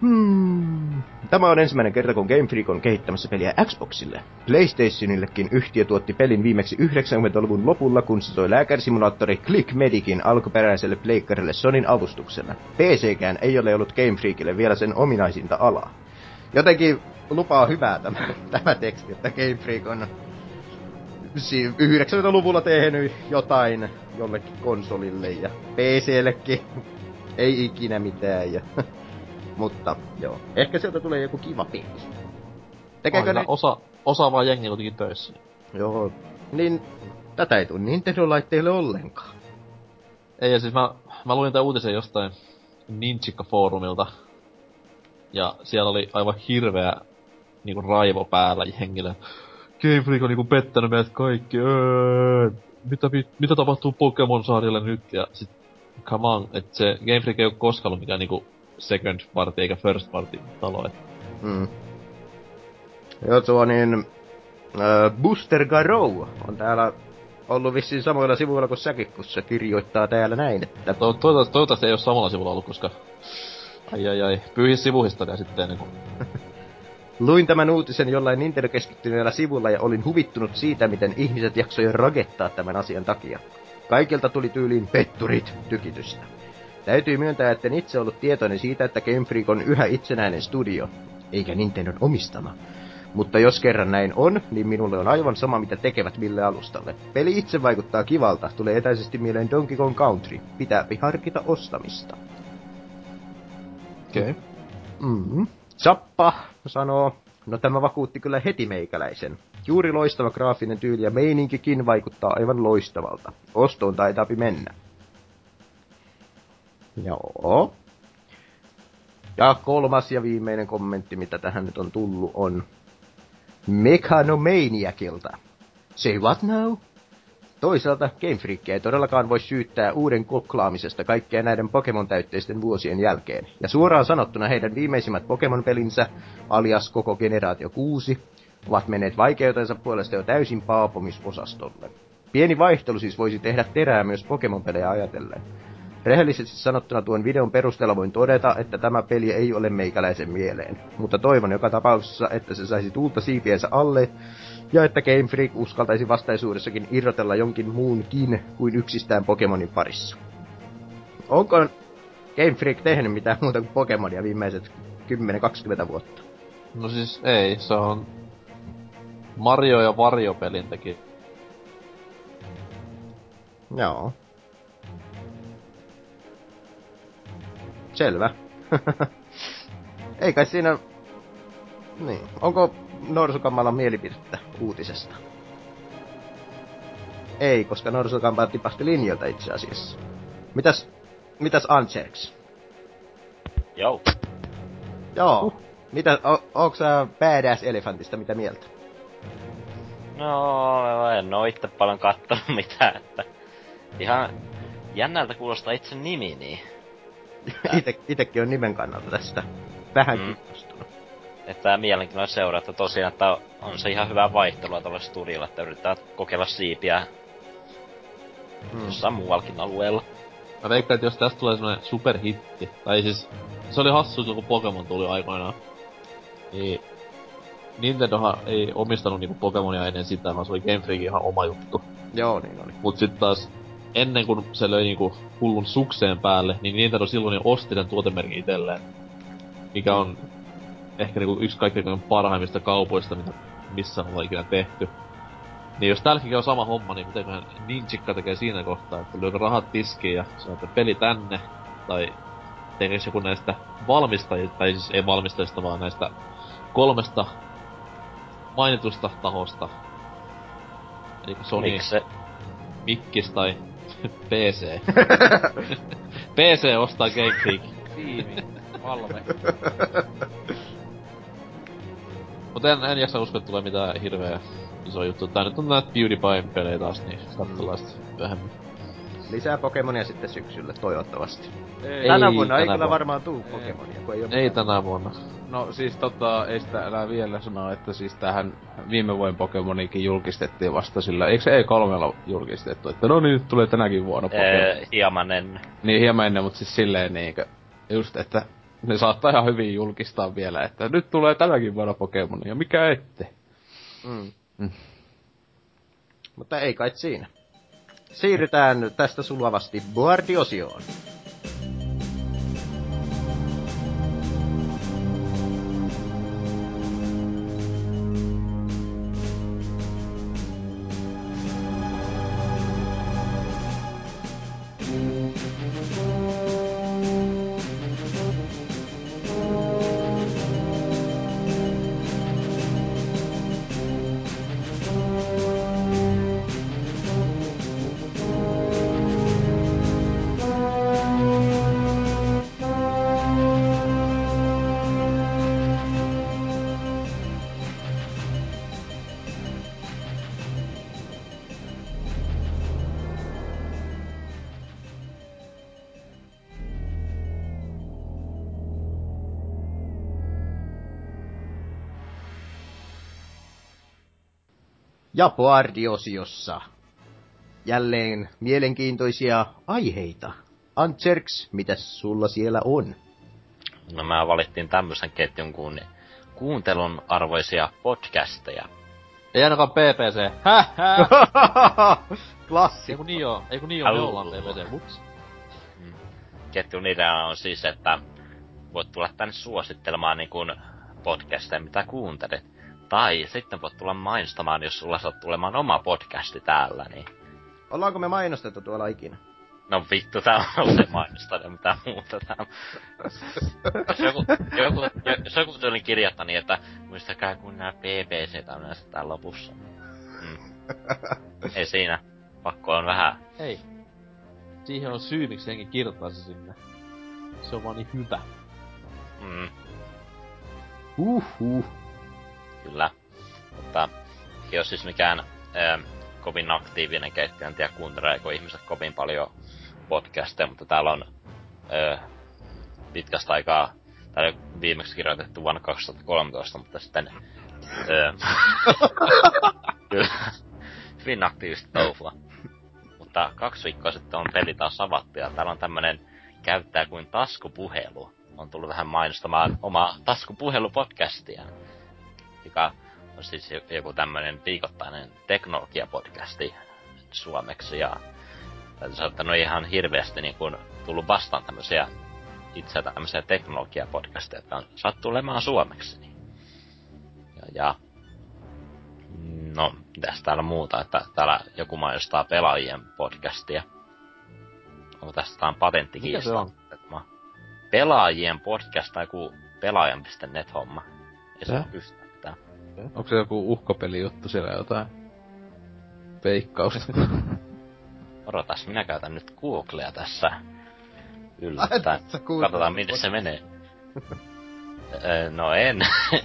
Hmm. Tämä on ensimmäinen kerta, kun Game Freak on kehittämässä peliä Xboxille. PlayStationillekin yhtiö tuotti pelin viimeksi 90-luvun lopulla, kun se toi lääkärisimulaattori Click Medicin alkuperäiselle pleikkarille Sonin avustuksella. PCkään ei ole ollut Game Freakille vielä sen ominaisinta alaa. Jotenkin lupaa hyvää tämä, tämä teksti, että Game Freak on 90-luvulla tehnyt jotain jollekin konsolille ja PCllekin ei ikinä mitään. Ja, mutta joo, ehkä sieltä tulee joku kiva peli. Tekeekö ne... osa, osaavaa jengiä kuitenkin töissä. Joo, niin tätä ei tule Nintendo-laitteille ollenkaan. Ei, ja siis mä, mä luin tämän uutisen jostain Ninjikka-foorumilta. Ja siellä oli aivan hirveä niinku raivo päällä jengillä. Game Freak on niinku pettänyt meidät kaikki. Mitä, mitä tapahtuu Pokemon-sarjalle nyt? Ja sit, come on, että se Game Freak ei ole koskaan ollut mikään niinku second party eikä first party talo. Et. Mm. Joo, tuo niin... Äh, Booster Garou on täällä ollut vissiin samoilla sivuilla kuin säkin, kun se kirjoittaa täällä näin, että... To- toivottavasti, toivottavasti ei ole samalla sivulla ollut, koska... Ai ai ai, pyyhi sivuhistoria sitten ennen kuin... Luin tämän uutisen jollain Nintendo-keskittyneellä sivulla ja olin huvittunut siitä, miten ihmiset jaksoivat ragettaa tämän asian takia. Kaikilta tuli tyyliin petturit tykitystä. Täytyy myöntää, että en itse ollut tietoinen siitä, että Game Freak on yhä itsenäinen studio, eikä Nintendon omistama. Mutta jos kerran näin on, niin minulle on aivan sama mitä tekevät mille alustalle. Peli itse vaikuttaa kivalta, tulee etäisesti mieleen Donkey Kong Country. Pitää harkita ostamista. Okei. Okay. Mm-hmm. Zappa sanoo, no tämä vakuutti kyllä heti meikäläisen. Juuri loistava graafinen tyyli ja meininkikin vaikuttaa aivan loistavalta. Ostoon taitaapi mennä. Joo. Ja kolmas ja viimeinen kommentti, mitä tähän nyt on tullut, on Mechanomaniacilta. Say what now? Toisaalta Game Freak ei todellakaan voi syyttää uuden koklaamisesta kaikkea näiden Pokemon-täytteisten vuosien jälkeen. Ja suoraan sanottuna heidän viimeisimmät Pokemon-pelinsä, alias koko generaatio 6, ovat menneet vaikeutensa puolesta jo täysin paapomisosastolle. Pieni vaihtelu siis voisi tehdä terää myös Pokemon-pelejä ajatellen. Rehellisesti sanottuna tuon videon perusteella voin todeta, että tämä peli ei ole meikäläisen mieleen. Mutta toivon joka tapauksessa, että se saisi tuulta siipiensä alle, ja että Game Freak uskaltaisi vastaisuudessakin irrotella jonkin muunkin kuin yksistään Pokemonin parissa. Onko Game Freak tehnyt mitään muuta kuin Pokemonia viimeiset 10-20 vuotta? No siis ei, se on Mario ja Vario pelin teki. Joo. Selvä. Ei kai siinä... Niin. Onko Norsukammalla mielipidettä uutisesta? Ei, koska Norsukampa tipahti linjoilta itse asiassa. Mitäs, mitäs Ancherks? Joo. Joo. Uh. Mitä, o, onko sä badass elefantista mitä mieltä? No, en oo itse paljon kattonut mitään, että ihan jännältä kuulostaa itse nimi, niin Ite, itekin on nimen kannalta tästä vähän mm. kiinnostunut. Että mielenkiintoinen seuraa, että tosiaan, että on se ihan hyvä vaihtelua tuolle studiolle, että yrittää kokeilla siipiä mm. jossain muuallakin alueella. Mä veikkaan, että jos tästä tulee semmonen superhitti, tai siis se oli hassu, kun Pokemon tuli aikoinaan. Niin Nintendohan ei omistanut niinku Pokemonia ennen sitä, vaan se oli Game Freakin ihan oma juttu. Joo, niin oli. Mut sit taas ennen kuin se löi niinku hullun sukseen päälle, niin Nintendo silloin jo osti sen tuotemerkin itselleen. Mikä on ehkä niinku yksi kaikkein parhaimmista kaupoista, mitä missä on ikinä tehty. Niin jos tälläkin on sama homma, niin mitenköhän Ninjikka tekee siinä kohtaa, että lyökö rahat tiskiin ja sanoo, että peli tänne, tai tekeekö joku näistä valmistajista, tai siis ei valmistajista, vaan näistä kolmesta mainitusta tahosta. Eli Sony, Miksi se... Mikkis tai PC. PC ostaa Game Freak. Tiimi. Valve. Mut en, en jaksa uskoa, että tulee mitään hirveä iso juttu. Tää nyt on näitä PewDiePie-pelejä taas, niin katsellaan mm. sitten myöhemmin. Lisää Pokemonia sitten syksyllä, toivottavasti. Ei, tänä vuonna ei kyllä varmaan tuu Pokemonia, kun ei oo Ei tänä vuonna. No siis tota, ei sitä enää vielä sanoa, että siis tähän viime vuoden Pokemonikin julkistettiin vasta sillä, eikö se E3 julkistettu, että no niin, nyt tulee tänäkin vuonna Pokemon. Ee, hieman ennen. Niin, hieman ennen, mutta siis silleen niinkö, just että ne saattaa ihan hyvin julkistaa vielä, että nyt tulee tänäkin vuonna Pokemonia, mikä ette. Mm. Mm. Mutta ei kai siinä. Siirrytään tästä sulavasti Boardiosioon. Ja Boardiosiossa jälleen mielenkiintoisia aiheita. Antserks, mitäs sulla siellä on? No mä valittiin tämmöisen ketjun kuin kuuntelun arvoisia podcasteja. Ei ainakaan PPC. Häh, häh. Ei Klassikko. kun niin oo, ei kun niin oo, me Au. ollaan PPC. Ups. Ketjun idea on siis, että voit tulla tänne suosittelemaan niin kuin podcasteja, mitä kuuntelet. Tai sitten voit tulla mainostamaan, jos sulla saat tulemaan oma podcasti täällä, niin... Ollaanko me mainostettu tuolla ikinä? No vittu, tää on se mainostaa ja mitä muuta tää Jos joku, joku, jos joku tuli kirjoittaa niin, että muistakaa kun nää PPC on näissä täällä lopussa. Mm. Ei siinä. Pakko on vähän Ei. Siihen on syy, miksi henki kirjoittaa se sinne. Se on vaan niin hyvä. Mm, Uhuh. Kyllä. Mutta ei ole siis mikään ö, kovin aktiivinen ketju. En tiedä kuunteleeko ihmiset kovin paljon podcasteja, mutta täällä on ö, pitkästä aikaa, täällä on viimeksi kirjoitettu vuonna 2013, mutta sitten ö, kyllä, hyvin aktiivista touhua. Mutta kaksi viikkoa sitten on peli taas avattu ja täällä on tämmönen käyttää kuin taskupuhelu. On tullut vähän mainostamaan omaa taskupuhelupodcastia, joka on siis jo- joku tämmönen viikoittainen teknologiapodcasti suomeksi ja täytyy sanoa, että no ihan hirveästi niin kun tullut vastaan tämmöisiä itse tämmöisiä teknologiapodcasteja, jotka on sattuu olemaan suomeksi. Niin. Ja, ja no, mitäs täällä muuta, että täällä joku mainostaa pelaajien podcastia. Onko tästä on patenttikin? Mikä se on? Pelaajien podcast tai joku pelaajan.net homma. Ei se ole yhtään. Onko se joku uhkopelijuttu siellä jotain? Veikkausta. Odotas, minä käytän nyt Googlea tässä yllättäen. Katsotaan minne se menee. No en.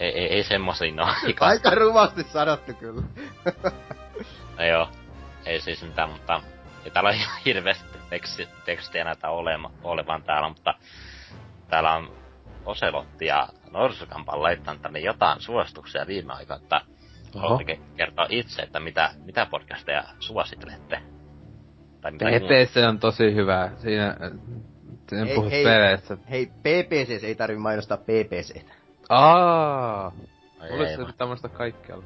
ei, ei, ei semmosiin oo ikä. Aika rumasti sanottu kyllä. No joo, ei siis mitään, mutta ei täällä ole ihan hirveästi teksti, tekstiä näitä olema, olevan täällä, mutta täällä on Oselotti ja Norsukampan laittanut tänne jotain suosituksia viime aikoina, että haluatte kertoa itse, että mitä, mitä podcasteja suosittelette. Tai mitä muuta. PPC on tosi hyvä. Siinä... äh, En Hei, puhu hei. peleistä. Hei, PPC ei tarvi mainostaa PPCtä. Aa, ei se tämmöstä kaikkialla.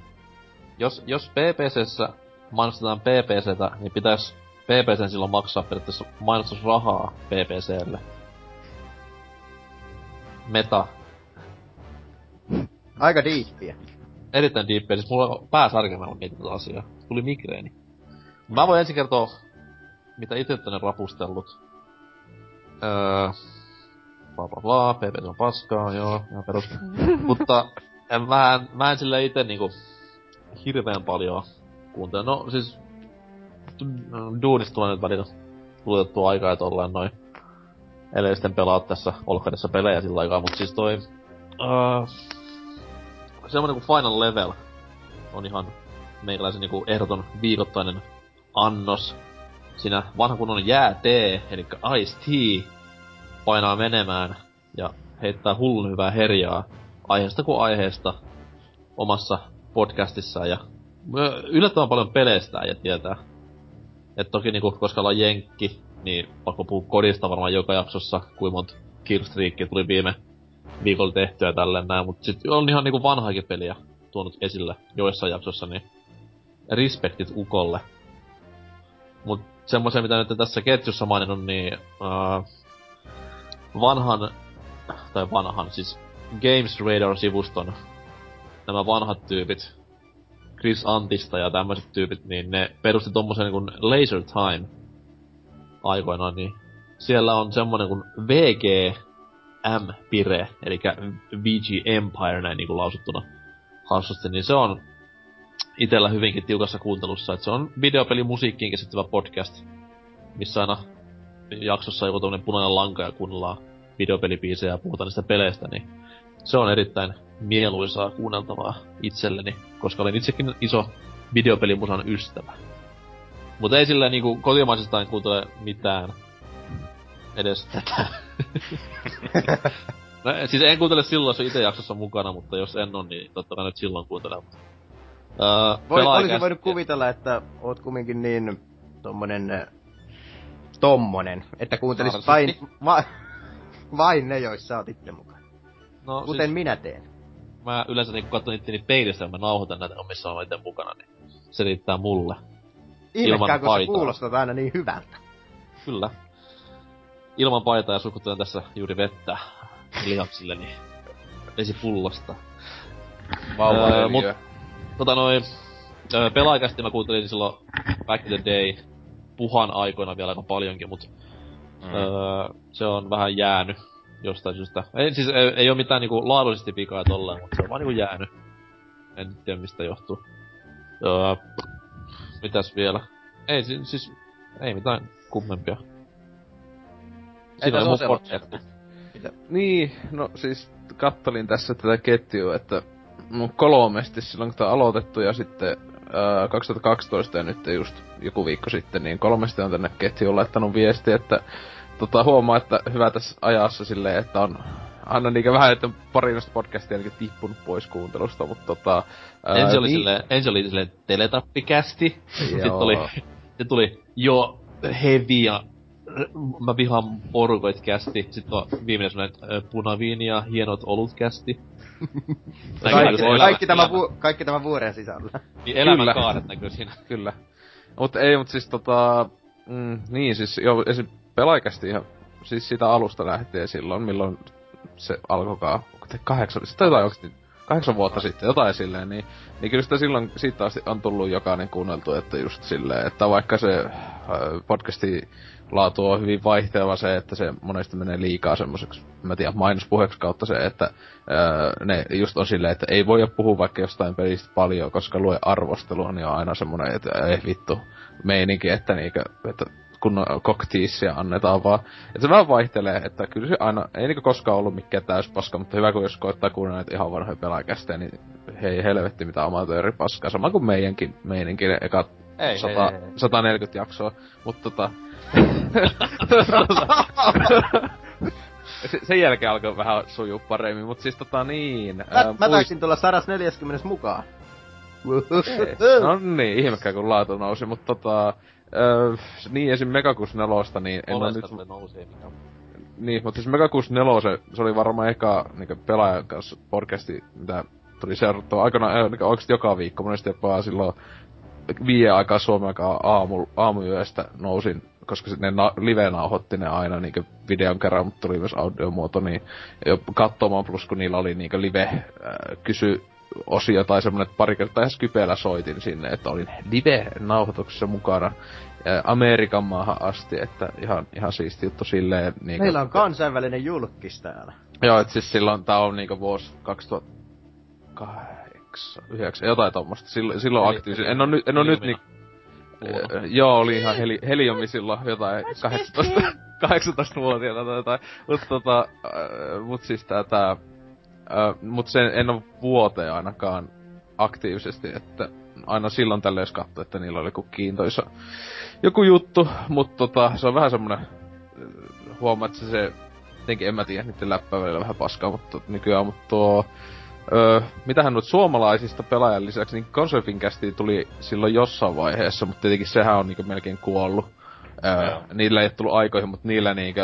Jos, jos PPCssä mainostetaan PPCtä, niin pitäis PPCn silloin maksaa periaatteessa mainostusrahaa PPClle. Meta. Aika diippiä. Erittäin diippiä, siis mulla on pää särkemällä mietin tätä asiaa. Tuli migreeni. Mä voin ensin kertoa, mitä itse tänne rapustellut. Öö... Bla bla bla, PPC on paskaa, joo, ihan perus. Mutta en, mä, en, mä en sille itse niinku hirveän paljon kuuntele. No siis, du- duunista tulee nyt välillä luotettua aikaa, että ollaan noin ellei sitten pelaa tässä olkkarissa pelejä sillä aikaa, mut siis toi... Uh, semmonen kuin Final Level on ihan meikäläisen niinku ehdoton viikoittainen annos. Siinä vanha kunnon jäätee, eli Ice Tea, painaa menemään ja heittää hullun hyvää herjaa aiheesta kuin aiheesta omassa podcastissaan ja yllättävän paljon peleistä ja tietää. Et toki niinku, koska ollaan jenkki, niin pakko puhua kodista varmaan joka jaksossa, kuinka monta killstreakia tuli viime viikolla tehtyä tälleen näin, mut sit on ihan niinku vanhaakin peliä tuonut esille joissain jaksossa, niin respektit ukolle. Mut semmoisen, mitä nyt tässä ketjussa maininnut, niin uh, vanhan, tai vanhan, siis Games Radar-sivuston nämä vanhat tyypit, Chris Antista ja tämmöiset tyypit, niin ne perusti tommosen niin Laser Time aikoinaan, niin siellä on semmonen kuin VG M-pire, eli VG Empire näin niinku lausuttuna hassusti, niin se on itellä hyvinkin tiukassa kuuntelussa, että se on videopelimusiikkiin keskittyvä podcast, missä aina jaksossa joku tämmönen punainen lanka ja kuunnellaan videopelibiisejä ja puhutaan niistä peleistä, niin se on erittäin mieluisaa kuunneltavaa itselleni, koska olen itsekin iso videopelimusan ystävä. Mutta ei silleen niinku kotimaisesta en kuuntele mitään. Edes tätä. no, siis en kuuntele silloin, jos on itse jaksossa mukana, mutta jos en on, niin totta kai nyt silloin kuuntelen. Uh, Voi, olisi voinut kuvitella, että oot kumminkin niin tommonen tommonen, että kuuntelisit vain, va, vain ne, joissa oot itse mukaan. No, Kuten siis, minä teen. Mä yleensä niin katson itteni peilistä, ja mä nauhoitan näitä omissa on itse mukana, niin se riittää mulle. Ihmekään, kun se kuulostaa aina niin hyvältä. Kyllä. Ilman paitaa ja sukuttelen tässä juuri vettä lihaksilleni vesipullosta. Vauva öö, mut, tota noin, öö, pelaajakästi mä kuuntelin silloin back in the day puhan aikoina vielä aika paljonkin, mut mm. öö, se on vähän jäänyt jostain syystä. Ei, siis ei, ei oo mitään niinku laadullisesti vikaa tolleen, mutta se on vaan niinku jäänyt. En tiedä mistä johtuu. Öö, mitäs vielä? Ei siis, ei mitään kummempia. Siinä on mun Niin, no siis kattelin tässä tätä ketjua, että no kolmesti silloin kun tämä on aloitettu ja sitten ää, 2012 ja nyt just joku viikko sitten, niin kolmesti on tänne ketjuun laittanut viesti, että tota, huomaa, että hyvä tässä ajassa silleen, että on aina niinkö vähän, että pari noista podcastia ainakin tippunut pois kuuntelusta, mutta tota... Ää, ensin oli niin... silleen, ensin oli silleen teletappikästi, sitten tuli, sitten tuli jo heavy ja mä vihaan porukoit kästi. Sitten on viimeinen semmonen punaviini ja hienot olut kästi. kaikki, kaikki, tämä vu, kaikki tämä vuoren sisällä. Niin elämän kaaret näkyy siinä. Kyllä. Mut ei, mut siis tota... Mm, niin, siis jo esim. pelaikästi ihan... Siis sitä alusta lähtien silloin, milloin se alkoikaan. Kahdeksan... Sitten jotain oikeesti kahdeksan vuotta sitten, jotain silleen, niin, niin kyllä sitä silloin, siitä asti on tullut jokainen kuunneltu, että just silleen, että vaikka se äh, podcasti laatu on hyvin vaihteleva se, että se monesti menee liikaa semmoiseksi, mä tiedän, mainospuheeksi kautta se, että öö, ne just on silleen, että ei voi puhua vaikka jostain pelistä paljon, koska lue arvostelua, niin on aina semmoinen, että ei vittu meininki, että niinkö, että kun koktiisia annetaan vaan. Että se vähän vaihtelee, että kyllä se aina, ei niinku koskaan ollut mikään paska, mutta hyvä kun jos koittaa kuunnella näitä ihan vanhoja pelaajakästejä, niin hei helvetti mitä eri paskaa. Sama kuin meidänkin meininki, ne ekat ei, 100, ei, ei, ei. 140 jaksoa. Mutta tota, sen jälkeen alkoi vähän sujuu paremmin, mutta siis tota niin... Mä, ää, mä muist... tulla 140 mukaan. no niin, ihmekään kun laatu nousi, mutta tota... Öö, niin esim. Megakus 4, niin en ole nyt... nousee mikä. Niin, mutta siis Megakus 4, se oli varmaan eka niin pelaajan kanssa podcasti, mitä tuli seurattua aikana niin oikeesti joka viikko, monesti jopa silloin viiden aikaa Suomen aikaa aamu, aamuyöstä nousin koska ne na- live-nauhoitti ne aina niinku videon kerran, mutta tuli myös audiomuoto, niin katsomaan plus kun niillä oli niinku live äh, kysy osio tai semmonen, että pari kertaa edes kypeellä soitin sinne, että olin live-nauhoituksessa mukana äh, Amerikan maahan asti, että ihan, ihan siisti juttu silleen. Niinku, Meillä on kansainvälinen julkis täällä. Joo, että siis silloin tää on niinku vuosi 2008, 9, jotain tommoista. Silloin, silloin aktiivisesti. En oo, nyt, en oo nyt niinku Äh, joo, oli ihan heli, heliomi silloin jotain 18, 18-vuotiaana tai jotain. Mut tota, äh, mut siis tää, tää äh, mut sen en oo vuoteen ainakaan aktiivisesti, että aina silloin tälle jos katsoo, että niillä oli joku kiintoisa joku juttu, mutta tota, se on vähän semmonen, huomaa, että se, se jotenkin en mä tiedä, niiden läppää välillä vähän paskaa, mutta nykyään, mutta tuo, Öö, mitähän nyt suomalaisista pelaajan lisäksi, niin Consolfinkästi tuli silloin jossain vaiheessa, mutta tietenkin sehän on niinku melkein kuollut. Öö, niillä ei ole tullut aikoihin, mutta niillä niinku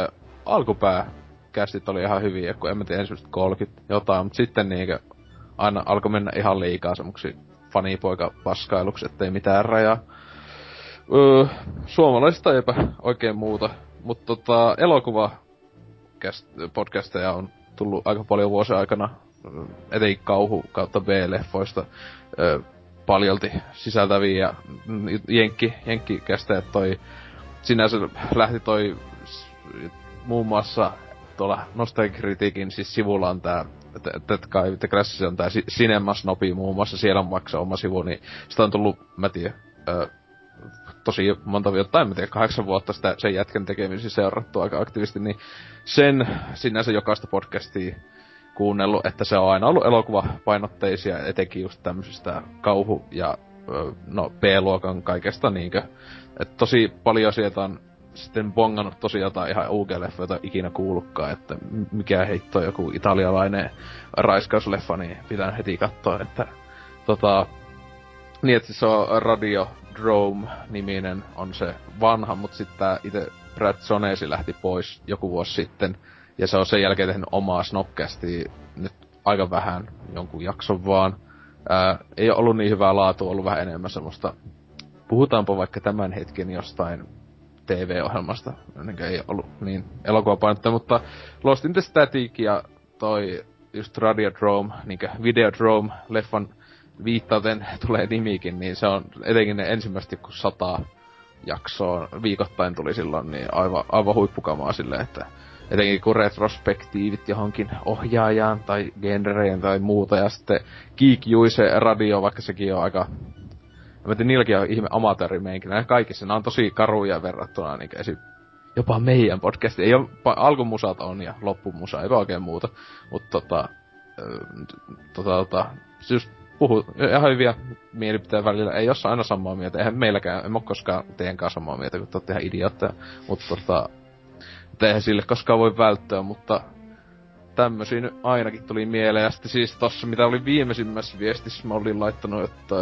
alkupää kästit oli ihan hyviä, kun en mä tiedä ensimmäiset 30 jotain, mutta sitten niinku aina alkoi mennä ihan liikaa semmoksi fanipoika paskailuksi, ettei mitään rajaa. Öö, suomalaisista eipä oikein muuta, mutta tota, elokuva podcasteja on tullut aika paljon vuosien aikana etenkin kauhu kautta B-leffoista ö, paljolti sisältäviä ja jenkki, jenkkikästeet toi sinänsä lähti toi muun muassa tuolla Nostalgikritiikin siis sivulla on tää That Guy The Classics on tää Cinema Snopi muun muassa, siellä on maksaa oma sivu, niin sitä on tullut, mä tiedän, tosi monta vuotta, en mä tiedä, kahdeksan vuotta sitä sen jätkän tekemisiä seurattu aika aktiivisesti, niin sen sinänsä jokaista podcastia kuunnellut, että se on aina ollut elokuvapainotteisia, etenkin just tämmöisistä kauhu- ja no B-luokan kaikesta niinkö. Et tosi paljon sieltä on sitten bongannut tosi jotain ihan UG-leffa, jota ikinä kuullutkaan, että mikä heitto joku italialainen raiskausleffa, niin pitää heti katsoa, että tota, Niin, että se on Radio Drome-niminen on se vanha, mutta sitten itse Brad Sonesi lähti pois joku vuosi sitten. Ja se on sen jälkeen tehnyt omaa Snopcastia nyt aika vähän, jonkun jakson vaan. Ää, ei ole ollut niin hyvää laatua, ollut vähän enemmän semmoista... Puhutaanpa vaikka tämän hetken jostain TV-ohjelmasta, niin ei ollut niin elokuvapainottaa, mutta Lost in the Static ja toi just Radiodrome, niinkö Videodrome, leffan viittaten tulee nimikin, niin se on etenkin ne ensimmäistä kun sata jaksoa viikoittain tuli silloin, niin aivan, aivan huippukamaa silleen, että etenkin kun retrospektiivit johonkin ohjaajaan tai genreen tai muuta, ja sitten Geek Juise radio, vaikka sekin on aika Mä tiedän, niilläkin on ihme amatöörimeinkin. Nämä kaikissa, nämä on tosi karuja verrattuna niin esim. jopa meidän podcast. Ei ole, alkumusat on ja loppumusa, ei oikein muuta. Mutta tota, tota, tota, just puhu, ihan hyviä mielipiteen välillä. Ei ole aina samaa mieltä. Eihän meilläkään, en ole koskaan teidän kanssa samaa mieltä, kun te olette ihan idiootteja. Mutta tota, eihän sille koskaan voi välttyä, mutta tämmösiä nyt ainakin tuli mieleen. Ja sitten siis tossa, mitä oli viimeisimmässä viestissä, mä olin laittanut, että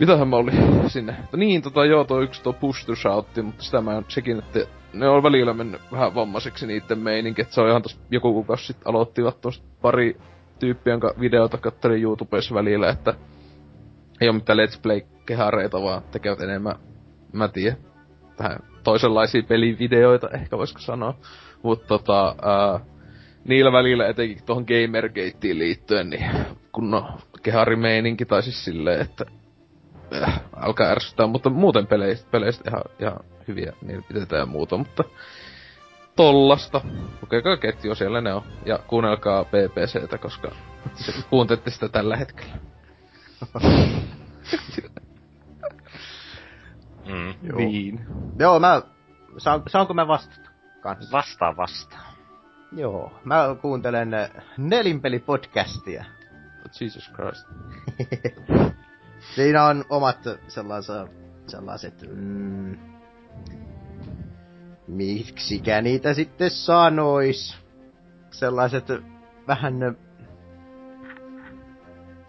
Mitähän mä olin sinne? Niin, tota joo, tuo yksi tuo push to shoutti, mutta sitä mä sekin, että ne on välillä mennyt vähän vammaiseksi niitten meininki, että se on ihan tossa joku kuukausi sitten aloittivat tosta pari tyyppiä, jonka videota kattelin YouTubessa välillä, että ei ole mitään Let's Play-kehareita, vaan tekevät enemmän, mä tiedän, tähän toisenlaisia pelivideoita, ehkä voisiko sanoa. Mutta tota, ää, niillä välillä etenkin tuohon Gamergateen liittyen, niin kunnon keharimeininki, tai siis silleen, että äh, alkaa ärsyttää, mutta muuten peleistä, peleistä ihan, ihan hyviä mielipiteitä ja muuta, mutta tollasta. Lukekaa ketju, siellä ne on. Ja kuunnelkaa BBCtä, koska kuuntelette sitä tällä hetkellä. Mm. Joo. Niin. Joo, mä... Saan, saanko mä vastata? Kans? Vastaa vastaa. Joo, mä kuuntelen äh, Nelinpeli-podcastia. Jesus Christ. Siinä on omat sellaiset, sellaiset mm, miksikä niitä sitten sanois. Sellaiset vähän... ö,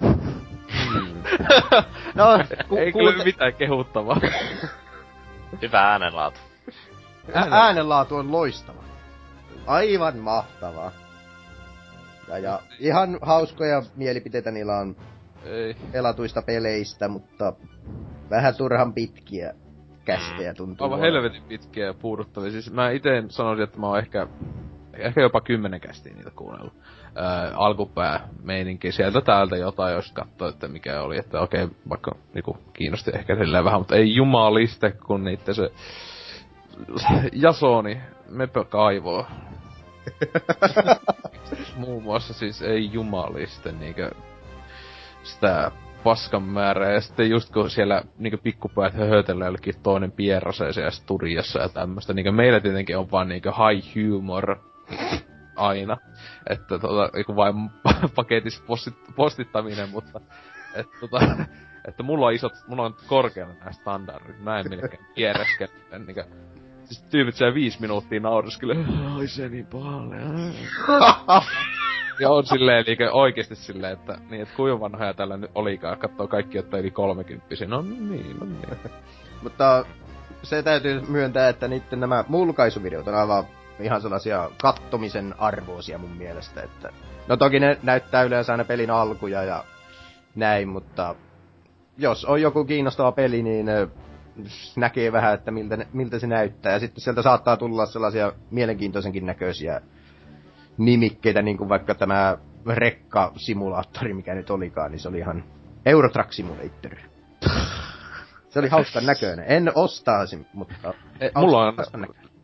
No, ku, Ei ku, kyllä mitään kehuttavaa. Hyvä äänenlaatu. ä- äänenlaatu on loistava. Aivan mahtavaa. Ja, ja ihan hauskoja mielipiteitä niillä on Ei. pelatuista peleistä, mutta vähän turhan pitkiä kästejä tuntuu. Aivan helvetin pitkiä ja puuduttavia. Siis mä ite sanoisin, että mä oon ehkä, ehkä jopa kymmenen kästiä niitä kuunnellut. Ää, alkupää meininki sieltä täältä jotain, jos katsoo, että mikä oli. Että okei, vaikka niinku, kiinnosti ehkä silleen vähän, mutta ei jumaliste, kun niitä se Jasoni, mepä kaivoo. Muun muassa siis ei jumaliste niinkö sitä paskan määrää. Ja sitten just kun siellä niinku pikkupäät höhötellään jollekin toinen pierraseeseen studiassa ja tämmöstä. Niinku meillä tietenkin on vaan niinku high humor aina. Että tota, niinku vain paketissa postit, postittaminen, mutta että tota, että mulla on isot, mulla on korkealla nämä standardit. Mä en millekään piereskele. Niinku, siis tyypit siellä viisi minuuttia naureskele. Ai se niin pahalle. Ja on silleen niinku oikeesti silleen, että niin, että kuinka vanhoja tällä nyt olikaan. Katsoo kaikki, jotka yli 30 No niin, no niin. Mutta se täytyy myöntää, että niiden nämä mulkaisuvideot on aivan ihan sellaisia kattomisen arvoisia mun mielestä, että... No toki ne näyttää yleensä aina pelin alkuja ja näin, mutta jos on joku kiinnostava peli, niin näkee vähän, että miltä, miltä se näyttää. Ja sitten sieltä saattaa tulla sellaisia mielenkiintoisenkin näköisiä nimikkeitä, niin kuin vaikka tämä rekka-simulaattori, mikä nyt olikaan, niin se oli ihan Eurotrack Simulator. Se oli hauskan näköinen. En ostaisin, mutta... E, mulla on.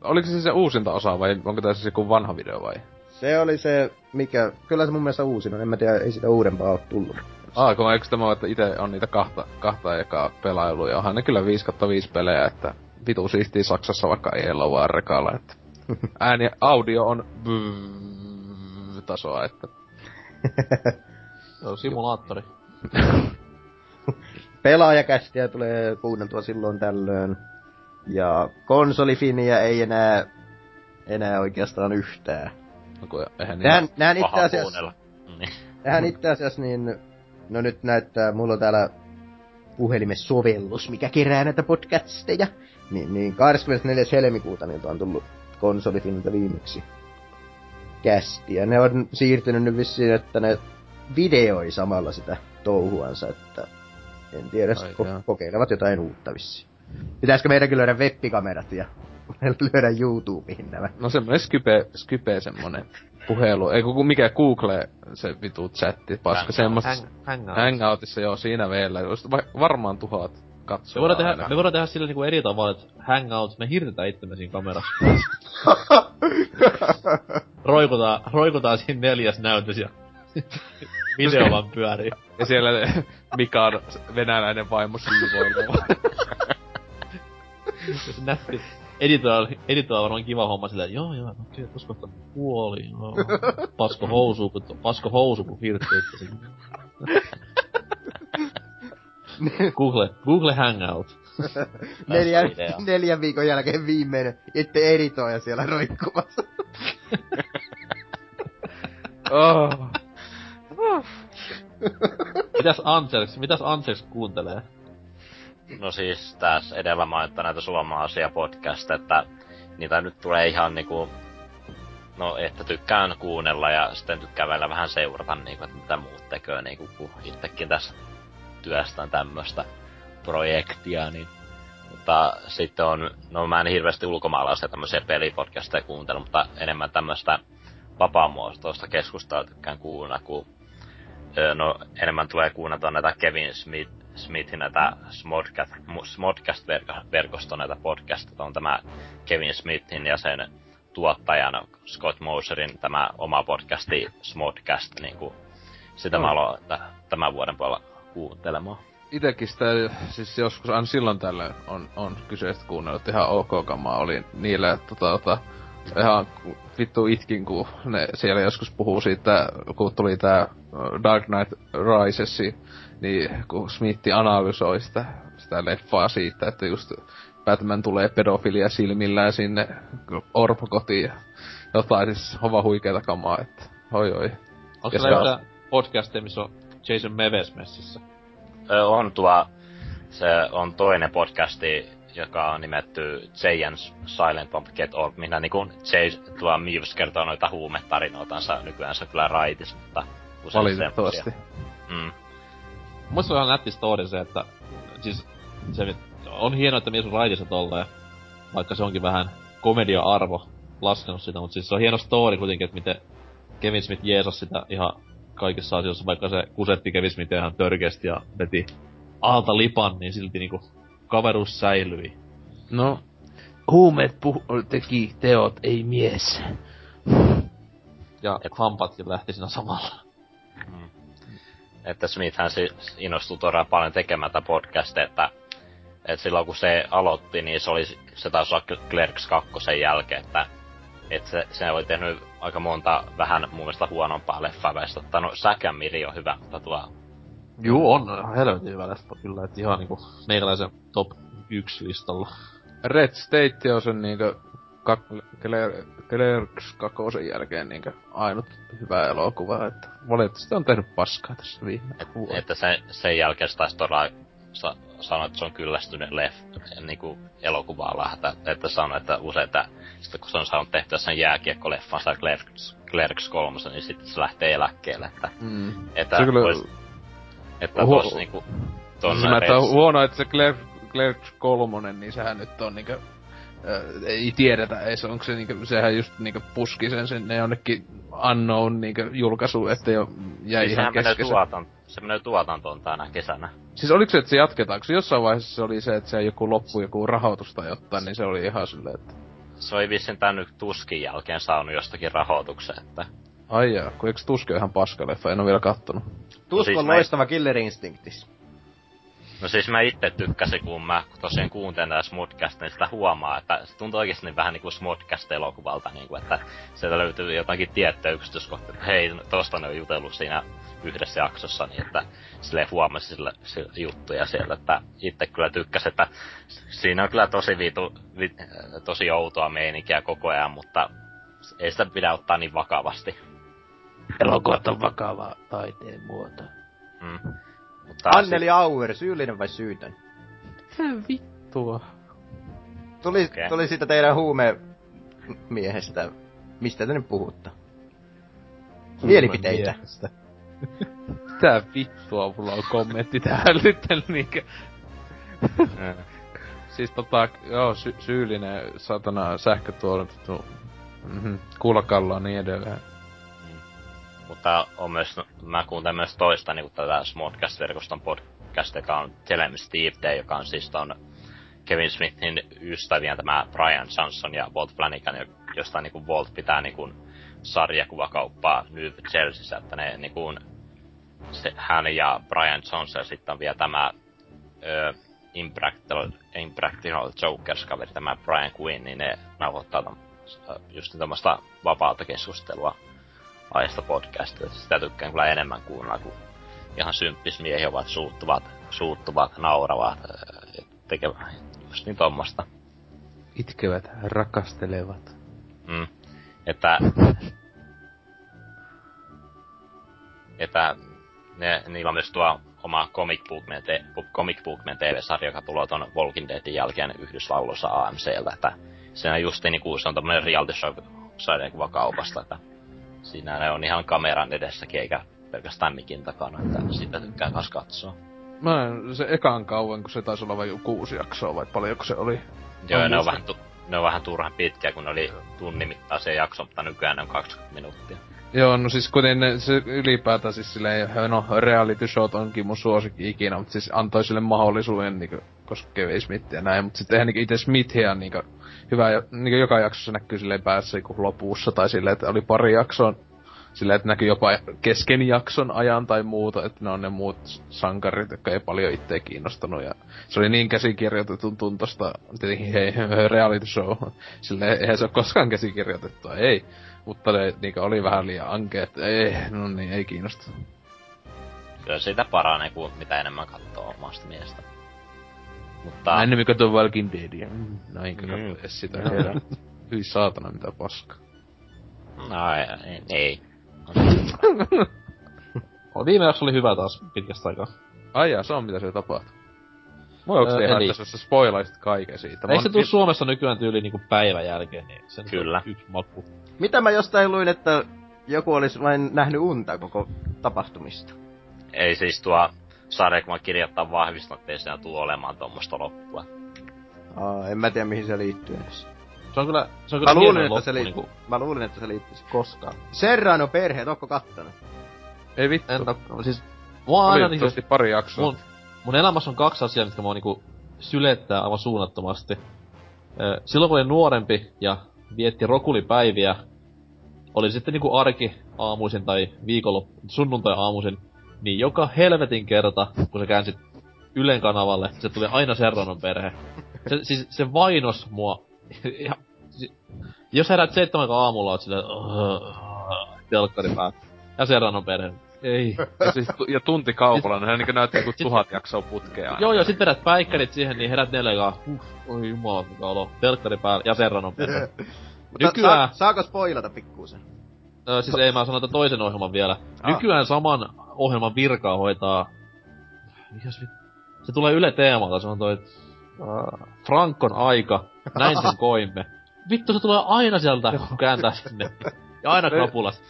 Oliko se se uusinta osa vai onko tässä se joku vanha video vai? Se oli se, mikä... Kyllä se mun mielestä uusin on. En mä tiedä, ei sitä uudempaa ole tullut. Aa, kun eikö tämä että itse on niitä kahta, kahta ekaa pelailu, ja onhan ne kyllä 5 5 pelejä, että vitu siistii Saksassa vaikka ei ole vaan rekalla, että ääni, audio on tasoa, että Se on simulaattori. Pelaajakästiä tulee kuunneltua silloin tällöin. Ja konsolifiniä ei enää, enää oikeastaan yhtään. no kun eihän niin, Nehän, nehän itse asiassa, kuunnella. Niin. nehän itse asiassa niin, no nyt näyttää, mulla on täällä puhelimessovellus, mikä kerää näitä podcasteja. Niin, niin 24. helmikuuta niiltä on tullut konsolifinilta viimeksi kästi. Ja ne on siirtynyt nyt vissiin, että ne videoi samalla sitä touhuansa, että en tiedä, ko- kokeilevat jotain uutta vissiin. Pitäisikö meidänkin löydä webbikamerat ja lyödä YouTubeen nämä? No semmonen Skype, Skype semmonen puhelu. Ei kun mikä Google se vitu chatti, paska. Semmoista Hang, hangout. Hangoutissa joo, siinä vielä. Varmaan tuhat Me katsoa voidaan, tehdä, aina. me voidaan tehdä sillä niinku eri tavalla, että hangout, me hirtetään itsemme siinä kamerassa. roikutaan, roikutaan siinä neljäs näytös ja video vaan pyörii. Ja siellä Mika on venäläinen vaimo siivoileva. Nätti. Editoilla, editoilla varmaan kiva homma silleen, joo joo, okei, okay, tos kohta puoli, joo. Pasko housu, kun, pasko housu, kun hirtti itsesi. Google, Google Hangout. Neljän, neljän viikon jälkeen viimeinen, ette editoija siellä roikkumassa. oh. Mitäs Anselks, mitäs Anselks kuuntelee? No siis tässä edellä mainittu näitä suomalaisia podcasteja, että niitä nyt tulee ihan niinku... No, että tykkään kuunnella ja sitten tykkään vielä vähän seurata niinku, että mitä muut tekee niinku, kun itsekin tässä työstän tämmöstä projektia, niin... Mutta sitten on, no mä en hirveästi ulkomaalaisia tämmöisiä pelipodcasteja kuuntele, mutta enemmän tämmöstä vapaamuotoista keskustelua tykkään kuunnella, kun no enemmän tulee kuunnata näitä Kevin Smith, Smithin näitä Smodcast, mu- Smodcast-verkoston näitä podcasteja. On tämä Kevin Smithin ja sen tuottajan Scott Moserin tämä oma podcasti Smodcast, niin kuin, sitä mä aloin t- tämän vuoden puolella kuuntelemaan. Itekin sitä, siis joskus aina silloin tällöin on, on kyseistä kuunnellut ihan ok kamaa oli niillä, että tota, ihan vittu itkin, kun ne siellä joskus puhuu siitä, kun tuli tää Dark Knight Rises, niin kun Smithi analysoi sitä, sitä leffaa siitä, että just Batman tulee pedofilia silmillään sinne orpokotiin ja jotain siis hova huikeeta kamaa, että oi oi. Onko se on- podcasteja, missä on Jason Meves messissä? On tuo, se on toinen podcasti, joka on nimetty Jay's Silent Bomb Get Old, minä niinku Jay, tuo Mewes kertoo noita huumetarinoitansa, nykyään se on kyllä raitis, mutta usein Valitettavasti. semmosia. Mm. Musta on ihan nätti story se, että siis se on hienoa, että mies on raitissa tolleen, vaikka se onkin vähän komedia-arvo laskenut sitä, mutta siis se on hieno story kuitenkin, että miten Kevin Smith jeesasi sitä ihan kaikissa asioissa, vaikka se kusetti Kevin Smithia ihan törkeästi ja veti alta lipan, niin silti niinku kaveruus säilyi. No, huumeet puhu- teki teot, ei mies. Ja Et... hampaatkin lähti siinä samalla. Että Smithhän si- innostui todella paljon tekemään tätä podcastia, että, että silloin kun se aloitti, niin se, oli, se taisi olla Clerks 2 jälkeen, että, että se, se oli tehnyt aika monta vähän mun mielestä huonompaa leffaa, sitten ottanut Säkän Miri on hyvä, mutta tuo, Juu, on helvetin hyvä leffa kyllä, että ihan niinku meikäläisen top 1 listalla. Red State on sen Cler- Clerks kakosen jälkeen niinkö ainut hyvä elokuva, että valitettavasti on tehnyt paskaa tässä viime vuonna. että sen, sen jälkeen se taisi todella sa- sanoa, että se on kyllästynyt leff, niinku elokuvalla, että, että sanoi, että usein, että sitten kun se on saanut tehtyä sen jääkiekkoleffansa Clerks, Clerks 3, niin sitten se lähtee eläkkeelle, että, Mm. että Se kyllä- vois, että Huo- tos niinku, ton Red- on huono, että se Clerks, Clerks kolmonen, niin sehän nyt on niinkö... Äh, ei tiedetä edes, onko se niinkö, sehän just niinkö puski sen sinne jonnekin unknown niinkö julkaisu, että jo jäi Siis ihan kesken. tuotan, se menee tuotantoon tänä kesänä. Siis oliko se, että se jatketaan? Kun jossain vaiheessa se oli se, että se joku loppu joku rahoitus tai jotain, niin se oli ihan silleen, että... Se oli vissiin tän nyt tuskin jälkeen saanut jostakin rahoituksen, että Ai jaa, kun eikö Tuski ihan paskaleffa, en oo vielä kattonut. Siis on mä- loistava Killer Instinctis. No siis mä itse tykkäsin, kun mä tosiaan kuuntelen tätä Smodcast, niin sitä huomaa, että se tuntuu oikeesti niin vähän niinku Smodcast-elokuvalta, niinku, että sieltä löytyy jotakin tiettyä yksityiskohtia, että hei, tosta ne on jutellut siinä yhdessä jaksossa, niin että sille huomasi sille, juttuja sieltä, että itse kyllä tykkäsin, että siinä on kyllä tosi vitu, vi, tosi outoa meininkiä koko ajan, mutta ei sitä pidä ottaa niin vakavasti. Elokuvat on vakava taiteen muoto. Mm. Mutta Anneli Auer, syyllinen vai syytön? Mitä vittua? Tuli, Okei. tuli siitä teidän huume miehestä. Mistä te nyt puhutte? Mielipiteitä. Mitä vittua mulla on kommentti tähän nyt niinkö? siis tota, joo, sy- syyllinen satana sähkötuotanto, mm-hmm, kulkalla ja niin edelleen. Mutta on myös, mä kuuntelen myös toista niin tätä Smodcast-verkoston podcast, joka on Tell Me Steve Day, joka on siis ton Kevin Smithin ystäviä tämä Brian Johnson ja Walt Flanagan, jo- josta niin Walt pitää niin kuin sarjakuvakauppaa New Chelseassa, että ne niin kuin, se, hän ja Brian Johnson ja sitten on vielä tämä ö, Impractical, Impractical Jokers-kaveri, tämä Brian Quinn, niin ne nauhoittaa just tämmöistä vapaata keskustelua aiheesta podcastia. Sitä tykkään kyllä enemmän kuunnella, kun ihan symppismiehiä ovat suuttuvat, suuttuvat, nauravat, ää, tekevät just niin tommosta. Itkevät, rakastelevat. Mm. Että, että ne, niillä on myös tuo oma Comic Bookman, te, Comic Bookman TV-sarja, joka tulee ton Walking Deadin jälkeen Yhdysvalloissa AMCltä, että se on just niin kuin se on tämmönen reality show sarjakuva kaupasta, että siinä ne on ihan kameran edessäkin, eikä pelkästään mikin takana, että sitä tykkää kas katsoa. Mä en, se ekan kauan, kun se taisi olla vain kuusi jaksoa, vai paljonko se oli? Joo, On ne on, vähän, tu- ne on vähän turhan pitkiä, kun ne oli tunnin mittaisia jakso, mutta nykyään ne on 20 minuuttia. Joo, no siis kuten ne, se ylipäätään siis silleen, no reality showt onkin mun suosikki ikinä, mutta siis antoi sille mahdollisuuden niinku, koska Kevin Smith ja näin, mutta sitten eihän niinku itse Smithia niinku, hyvä, niinku joka jaksossa näkyy silleen päässä niinku lopussa, tai silleen, että oli pari jaksoa, silleen, että näkyy jopa kesken jakson ajan tai muuta, että ne on ne muut sankarit, jotka ei paljon itseä kiinnostanut, ja se oli niin käsikirjoitetun tuntosta, tietenkin hei, reality show, silleen, eihän se ole koskaan käsikirjoitettua, ei. Mutta ne niinku oli vähän liian ankeet, ei, no niin, ei kiinnosta. Kyllä siitä paranee, kun mitä enemmän katsoo omasta mielestä. Mutta... Mä ennemmin katson Walking Deadia. Mm, no enkä Mm. katso edes sitä. Hyi saatana, mitä paska. No ei, ei, ei. Oh, viime jakso oli hyvä taas pitkästä aikaa. Ai jaa, se on mitä se tapahtuu. Mua onks Öö, ihan, että sä spoilaisit kaiken siitä? Eikö se tuu Suomessa nykyään tyyli niinku päivän jälkeen, niin sen Kyllä. yksi maku. Mitä mä jostain luin, että joku olisi vain nähnyt unta koko tapahtumista? ei siis tuo sarjakuva kirjoittaa vahvistunut, että ei siinä tule olemaan tuommoista loppua. Aa, en mä tiedä mihin se liittyy edes. Se on kyllä, se on Mä kyllä luulin, hienoin että loppu se li- niinku Mä luulin, että se liittyisi. koskaan. Serrano perheet, ootko kattonut? Ei vittu. En oo, siis mua on aina niinku, pari jaksoa. mun, mun elämässä on kaksi asiaa, mitkä mua niinku sylettää aivan suunnattomasti. Silloin kun olin nuorempi ja vietti rokulipäiviä, oli sitten niinku arki aamuisin tai viikonloppu, sunnuntai aamuisin, niin joka helvetin kerta, kun sä käänsit Ylen kanavalle, se tuli aina Serranon perhe. Se, siis se vainos mua. ja, si, jos herät seitsemän aamulla, oot silleen, telkkari. Ja Serranon perhe. Ei. Ja, siis, ja tunti kaupalla, ne niinku näyttää kuin tuhat jaksoa putkea. aina. Joo, joo, sit vedät päikkärit siihen, niin herät neljä huh, oi jumala, mikä olo. Telkkari päällä ja Serranon perhe. Mutta Nykyään- Saa, saako spoilata pikkuusen? Ö, siis ei, mä sanon toisen ohjelman vielä. Ah. Nykyään saman ohjelman virkaa hoitaa... Mikäs. Se tulee Yle Teemalta, se on toi... Uh, Frankon aika, näin sen koimme. Vittu, se tulee aina sieltä, kun kääntää sinne. Ja aina krapulasta.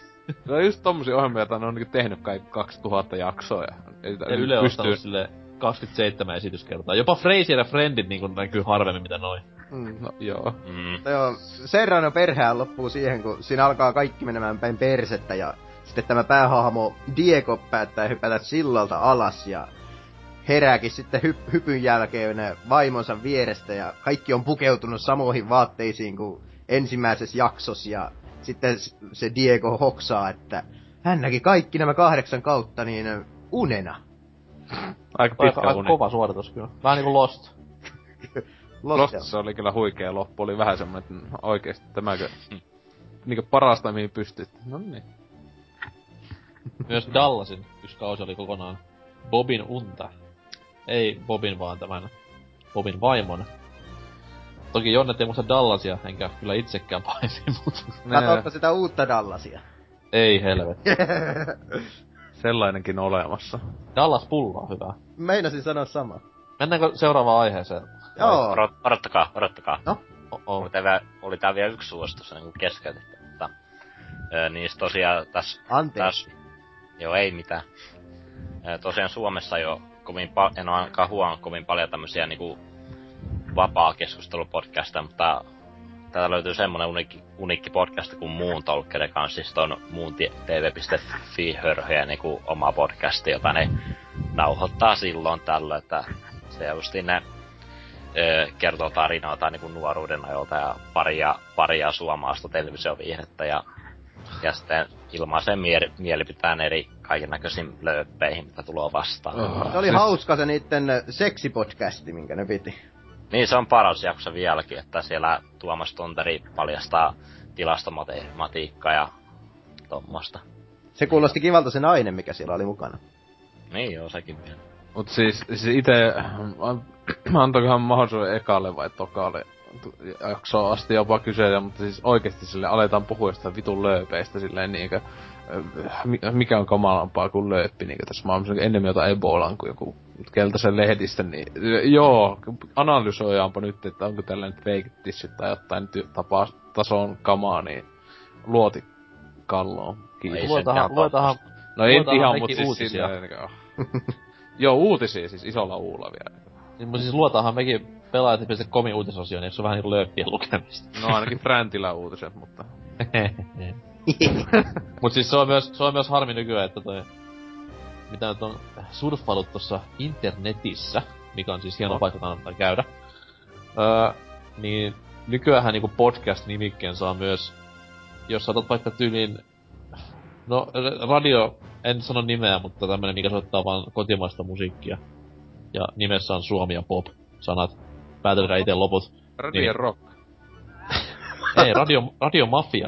Se on just tommosia ohjelmia, joita ne on niinku tehnyt kaikki 2000 jaksoa. Ja, ei, Ja Yle on ostanut sille 27 esityskertaa. Jopa Frasier ja Friendit niin näkyy harvemmin mitä noin. Mm. No, joo. Mm. Joo, Serrano perhehän loppuu siihen, kun siinä alkaa kaikki menemään päin persettä ja sitten tämä päähahmo Diego päättää hypätä sillalta alas ja herääkin sitten hy- hypyn jälkeen vaimonsa vierestä ja kaikki on pukeutunut samoihin vaatteisiin kuin ensimmäisessä jaksossa ja sitten se Diego hoksaa, että hän näki kaikki nämä kahdeksan kautta niin unena. Aika Aika, pitkä aika uni. kova suoritus kyllä. Vähän niinku Lost. Lost, Lostissa oli kyllä huikea loppu, oli vähän semmonen, että no, oikeesti tämäkö... Niinku parasta mihin pystyt. No niin. Myös Dallasin yksi kausi oli kokonaan Bobin unta. Ei Bobin vaan tämän Bobin vaimon. Toki Jonnet ei muista Dallasia, enkä kyllä itsekään paisi, mutta Katsoitko sitä uutta Dallasia? ei helvet. sellainenkin olemassa. Dallas Pullo on hyvä. Meinasin sanoa sama. Mennäänkö seuraavaan aiheeseen? Joo. Odot, odottakaa, odottakaa. No? Oh, Oli tää, vielä- oli tää vielä yksi suositus, niin keskeytitte. Mutta, ö, tosiaan tässä... Anteeksi. Täs, joo, ei mitään. Tosiaan Suomessa jo kovin pa- en ole ainakaan huomannut kovin paljon tämmösiä niinku vapaa keskustelupodcasteja, mutta täältä löytyy semmonen uniikki, uniikki podcast kuin Muun joka on siis ton muuntv.fi hörhöjä niinku oma podcasti, jota ne nauhoittaa silloin tällöin, että se justiin ne ö, kertoo tarinoita niin kuin nuoruuden ajoilta ja paria, paria suomalaista televisioviihdettä ja, ja sitten ilmaisee mieli, mielipitään eri kaiken näköisiin lööppeihin, mitä tulee vastaan. Oh. Se oli hauska se niitten äh, seksipodcasti, minkä ne piti. Niin se on paras jakso vieläkin, että siellä Tuomas Tonteri paljastaa tilastomatematiikkaa ja tommosta. Se kuulosti kivalta se nainen, mikä siellä oli mukana. Niin joo, sekin vielä. Mut siis, siis ite, an- antoikohan mahdollisuuden ekalle vai tokalle jaksoa asti jopa kysellä, mutta siis oikeesti sille aletaan puhua jostain vitun lööpeistä silleen niinkö, äh, mi- mikä on kamalampaa kuin lööppi niinkö tässä maailmassa, enemmän jotain ebolan kuin joku keltaisen lehdistä, niin joo, analysoijaanpa nyt, että onko tällä nyt fake tissit tai jotain ty- tapaa tason kamaa, niin luoti kalloon. Kiitos. Sentään luetahan, No ei ihan, mutta siis uutisia. silleen, niinku, Joo, uutisia siis isolla uulla vielä. niin, mutta siis luotaanhan mekin pelaajat.comin uutisosioon, niin se on vähän niinku lööppien lukemista. No ainakin Fräntilä uutiset, mutta... Mut siis se on myös, se on myös harmi nykyään, että toi, mitä nyt on surffailut tuossa internetissä, mikä on siis hieno No. paikka kannattaa käydä. Öö, niin nykyään niinku podcast-nimikkeen saa myös, jos saatat vaikka tyyliin, no radio, en sano nimeä, mutta tämmönen, mikä soittaa vaan kotimaista musiikkia. Ja nimessä on Suomi ja pop sanat. Päätelkää itse loput. Radio Niin. Rock. Ei, radio, radio Mafia?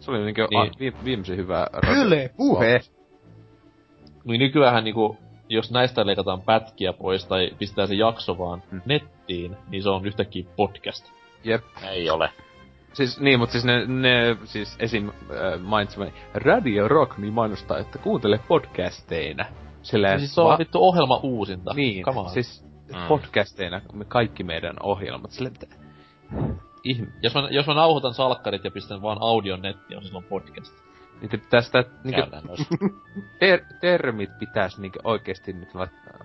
Se oli niinkö Niin. vi, viimeisen hyvä radio. Yle puhe! Niin nykyään niinku, jos näistä leikataan pätkiä pois tai pistää se jakso vaan Mm. nettiin, niin se on yhtäkkiä podcast. Jep. Ei ole. Siis niin, mutta siis ne, ne siis esim. Äh, mainitsemani Radio Rock niin mainostaa, että kuuntele podcasteina. Silleen, siis se on va- vittu ohjelma uusinta. Niin, Come on. siis Mm. podcasteina me kaikki meidän ohjelmat. Silleen, mitä? Ihme. Jos mä, jos mä nauhoitan salkkarit ja pistän vaan audion nettiin, on silloin podcast. Niitä pitää sitä, niinkö, Käytännössä. ter, termit pitäis niinkö oikeesti nyt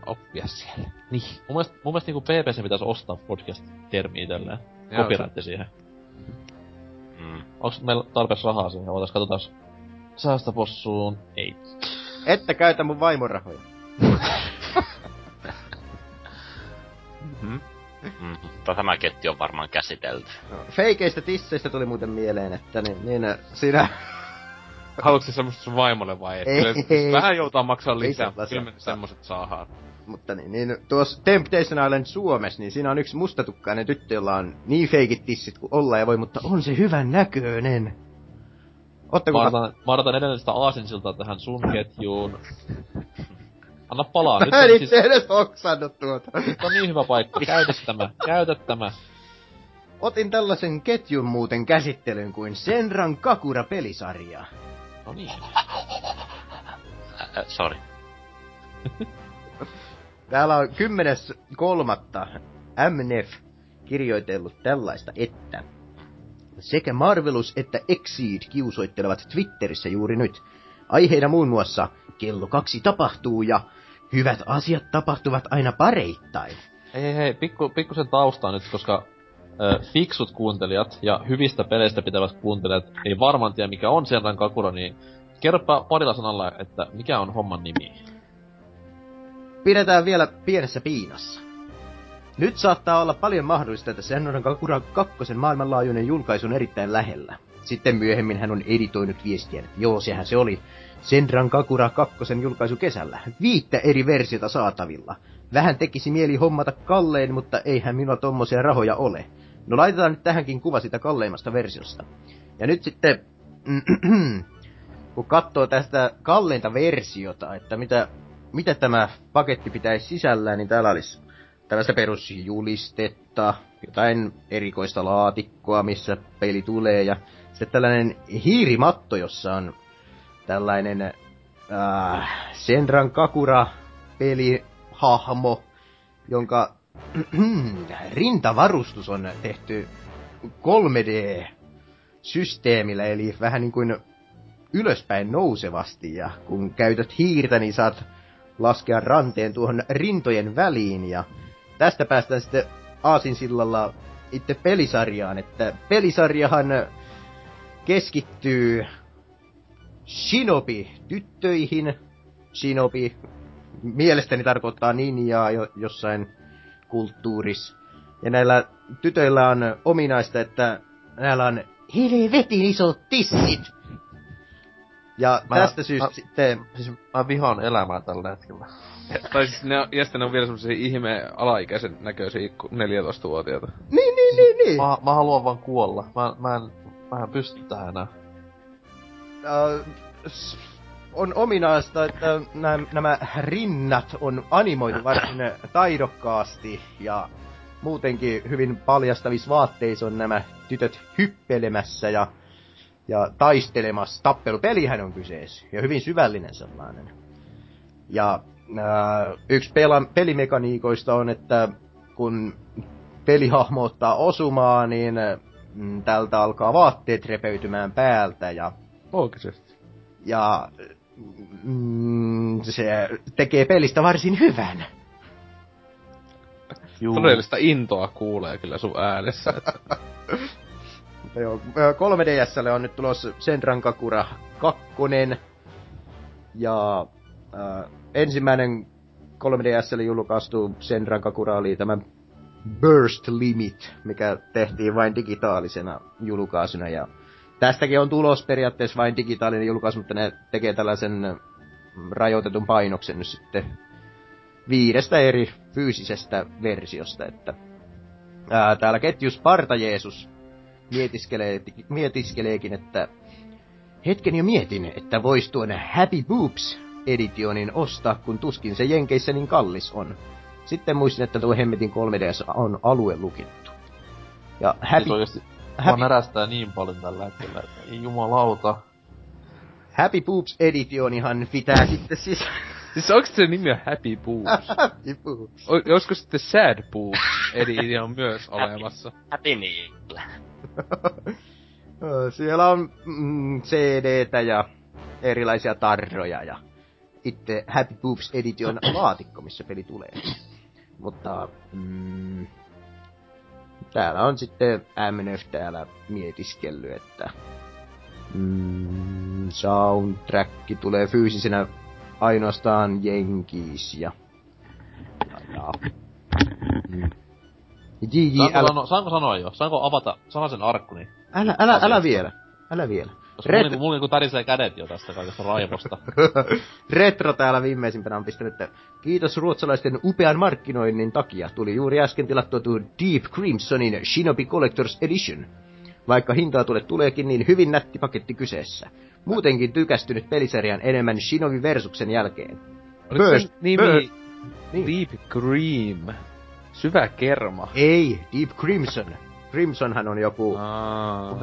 oppia siellä. Niin. Mun mielestä, mun mielestä niinku PPC pitäisi ostaa podcast-termi itselleen. Joo, Copyright siihen. Mm. Onks meillä tarpeeksi rahaa siihen? Ootas, katsotaan. Säästöpossuun. Ei. Että käytä mun vaimorahoja. Mm. Mutta tämä ketju on varmaan käsitelty. Feikeistä tisseistä tuli muuten mieleen, että niin, niin äh, siinä... Haluatko se semmoista sun vaimolle vai et? Ei. Kyllä, siis vähän joutaa maksaa lisää, kyllä me semmoset saadaan. Mutta niin, niin tuossa Temptation Island Suomessa, niin siinä on yksi mustatukkainen tyttö, jolla on niin feikit tissit kuin olla ja voi, mutta on se hyvän näköinen. Ootteko Mä kat- odotan, mä odotan edelleen sitä aasinsiltaa tähän sun ketjuun. Anna palaa. Nyt Mä on, en siis, itse edes hoksannut tuota. nyt on niin hyvä paikka. Käytä tämä. Käytä tämä. Otin tällaisen ketjun muuten käsittelyyn kuin Senran Kakura-pelisarja. No niin. Sorry. Täällä on 10.3. MNEF kirjoitellut tällaista, että sekä Marvelous että Exceed kiusoittelevat Twitterissä juuri nyt. Aiheina muun muassa kello kaksi tapahtuu ja hyvät asiat tapahtuvat aina pareittain. Hei hei pikku, pikkusen taustaa nyt, koska ö, fiksut kuuntelijat ja hyvistä peleistä pitävät kuuntelijat ei varmaan tiedä mikä on Senran Kakura, niin kerropa parilla sanalla, että mikä on homman nimi. Pidetään vielä pienessä piinassa. Nyt saattaa olla paljon mahdollista, että Senran Kakura 2 maailmanlaajuinen julkaisu on erittäin lähellä. Sitten myöhemmin hän on editoinut viestiä, että joo, sehän se oli. Senran Kakura 2 julkaisu kesällä. Viittä eri versiota saatavilla. Vähän tekisi mieli hommata kalleen, mutta eihän minulla tommosia rahoja ole. No laitetaan nyt tähänkin kuva sitä kalleimmasta versiosta. Ja nyt sitten, kun katsoo tästä kalleinta versiota, että mitä, mitä tämä paketti pitäisi sisällään, niin täällä olisi tällaista perusjulistetta, jotain erikoista laatikkoa, missä peli tulee, ja sitten tällainen hiirimatto, jossa on tällainen äh, Senran Kakura pelihahmo, jonka rintavarustus on tehty 3D-systeemillä, eli vähän niin kuin ylöspäin nousevasti, ja kun käytät hiirtä, niin saat laskea ranteen tuohon rintojen väliin, ja tästä päästään sitten Aasinsillalla itse pelisarjaan, että pelisarjahan keskittyy Shinobi-tyttöihin. Shinobi mielestäni tarkoittaa ninjaa jo, jossain kulttuuris. Ja näillä tytöillä on ominaista, että näillä on helvetin isot tissit. Ja Mä- tästä syystä mä- sitten... Siis mä vihaan elämää tällä hetkellä. Tai siis ne on, ja sitten ne on vielä semmosia ihme alaikäisen näköisiä ku- 14-vuotiaita. Niin, niin, niin, niin. Mä, mä haluan vaan kuolla. Mä, mä en, mä en pysty tähän enää. S- on ominaista, että nämä, nämä rinnat on animoitu varsin taidokkaasti ja muutenkin hyvin paljastavissa vaatteissa on nämä tytöt hyppelemässä ja, ja taistelemassa. Tappelupelihän on kyseessä ja hyvin syvällinen sellainen. Ja äh, yksi pela, pelimekaniikoista on, että kun pelihahmo ottaa osumaa, niin mm, tältä alkaa vaatteet repeytymään päältä ja Loogisesti. ja mm, se tekee pelistä varsin hyvän. Juu. Todellista intoa kuulee kyllä sun äänessä. Mutta joo, ö, 3DSlle on nyt tulossa Senran Kakura 2. Ja äh, ensimmäinen 3DSlle julkaistu Senran Kakura oli tämä Burst Limit, mikä tehtiin vain digitaalisena julkaisuna. Ja tästäkin on tulos periaatteessa vain digitaalinen julkaisu, mutta ne tekee tällaisen rajoitetun painoksen nyt sitten viidestä eri fyysisestä versiosta, että ää, täällä ketju Sparta Jeesus mietiskelee, mietiskeleekin, että hetken jo mietin, että vois tuon Happy Boobs editionin ostaa, kun tuskin se Jenkeissä niin kallis on. Sitten muistin, että tuo Hemmetin 3DS on alue lukittu. Ja Siis Happy, oikeesti, Happy, Mä närästää niin paljon tällä hetkellä, että ei jumalauta. Happy Boobs editionihan pitää sitten siis... siis onks se nimi on Happy Boobs? Happy Boobs. O- Olisiko sitten Sad Boobs Edition on myös olemassa? Happy niillä. Siellä on mm, CD-tä ja erilaisia tarroja ja itse Happy Boobs Edition laatikko, missä peli tulee. Mutta mm, täällä on sitten MNF täällä mietiskellyt, että mm, soundtrack tulee fyysisenä ainoastaan Jenkiis ja, ja, ja mm. Saanko, JJL, sano, saanko sanoa jo? Saanko avata sanasen arkkuni? älä, älä, älä asiasta? vielä, älä vielä. Koska Red- mulla, niinku, mulla niinku tärisee kädet jo tästä kaikesta raivosta. Retro täällä viimeisimpänä on pistänyt, että kiitos ruotsalaisten upean markkinoinnin takia tuli juuri äsken tilattua tuo Deep Crimsonin Shinobi Collector's Edition. Vaikka hintaa tule tuleekin, niin hyvin nätti paketti kyseessä. Muutenkin tykästynyt pelisarjan enemmän Shinobi Versuksen jälkeen. Oliko Burst- nimi Burst- niin. Deep Cream? Syvä kerma. Ei, Deep Crimson. Crimsonhan on joku... Aa.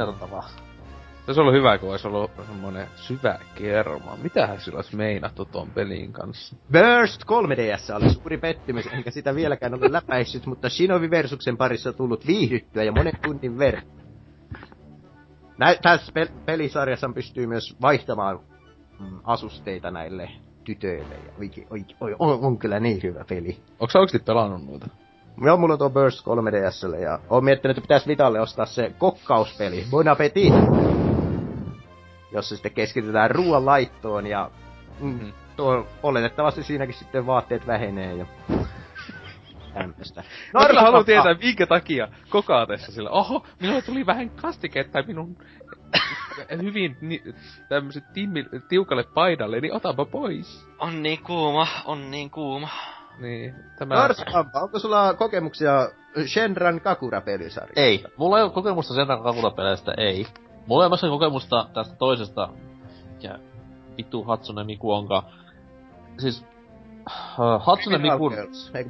Se olisi ollut hyvä, kun olisi ollut semmonen syvä kerma. Mitähän sillä olisi meinattu ton pelin kanssa? Burst 3DS oli suuri pettymys, enkä sitä vieläkään ole läpäissyt, mutta Shinobi Versuksen parissa on tullut viihdyttyä ja monen tunnin verran. Nä- tässä pel- pelisarjassa pystyy myös vaihtamaan mm, asusteita näille tytöille. Ja oikein, oikein, oi, on, on, kyllä niin hyvä peli. Onko sä oikeesti pelannut noita? Joo, mulla on tuo Burst 3DSlle ja oon miettinyt, että pitäisi Vitalle ostaa se kokkauspeli, Bon Appetit. Jossa sitten keskitytään ruoan laittoon ja mm, Mhm. tuo, oletettavasti siinäkin sitten vaatteet vähenee ja tämmöstä. No, mä kyllä arvaa- haluan tietää, minkä takia kokaatessa sillä, oho, minulla tuli vähän kastiketta minun hyvin ni, tämmöset timmi, tiukalle paidalle, niin otapa pois. On niin kuuma, on niin kuuma. Niin, tämä... Narskampa, onko sulla kokemuksia Shenran Kakura-pelisarjasta? Ei. Mulla ei ole kokemusta sen kakutapeleistä, ei. Myöskään kokemusta tästä toisesta, mikä vittu Hatsune Miku onkaan. Siis, uh, Hatsune Mikun,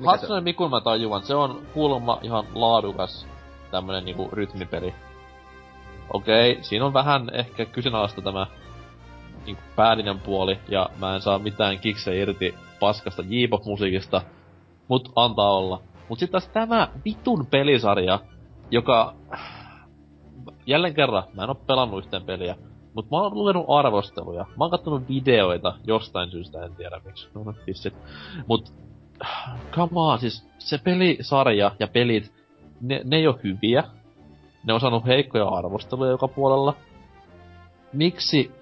Hatsune Mikun mä tajuan, se on kuulemma ihan laadukas tämmönen niinku rytmipeli. Okei, siinä on vähän ehkä kyseenalaista tämä niinku päällinen puoli, ja mä en saa mitään kiksejä irti paskasta J-pop-musiikista, mut antaa olla. Mut sit taas tämä vitun pelisarja, joka... Jälleen kerran, mä en oo pelannut yhteen peliä, mut mä oon lukenut arvosteluja. Mä oon kattonut videoita jostain syystä, en tiedä miksi. No, pissit. Mut, come on, siis se pelisarja ja pelit, ne, ne ei oo hyviä. Ne on saanut heikkoja arvosteluja joka puolella. Miksi,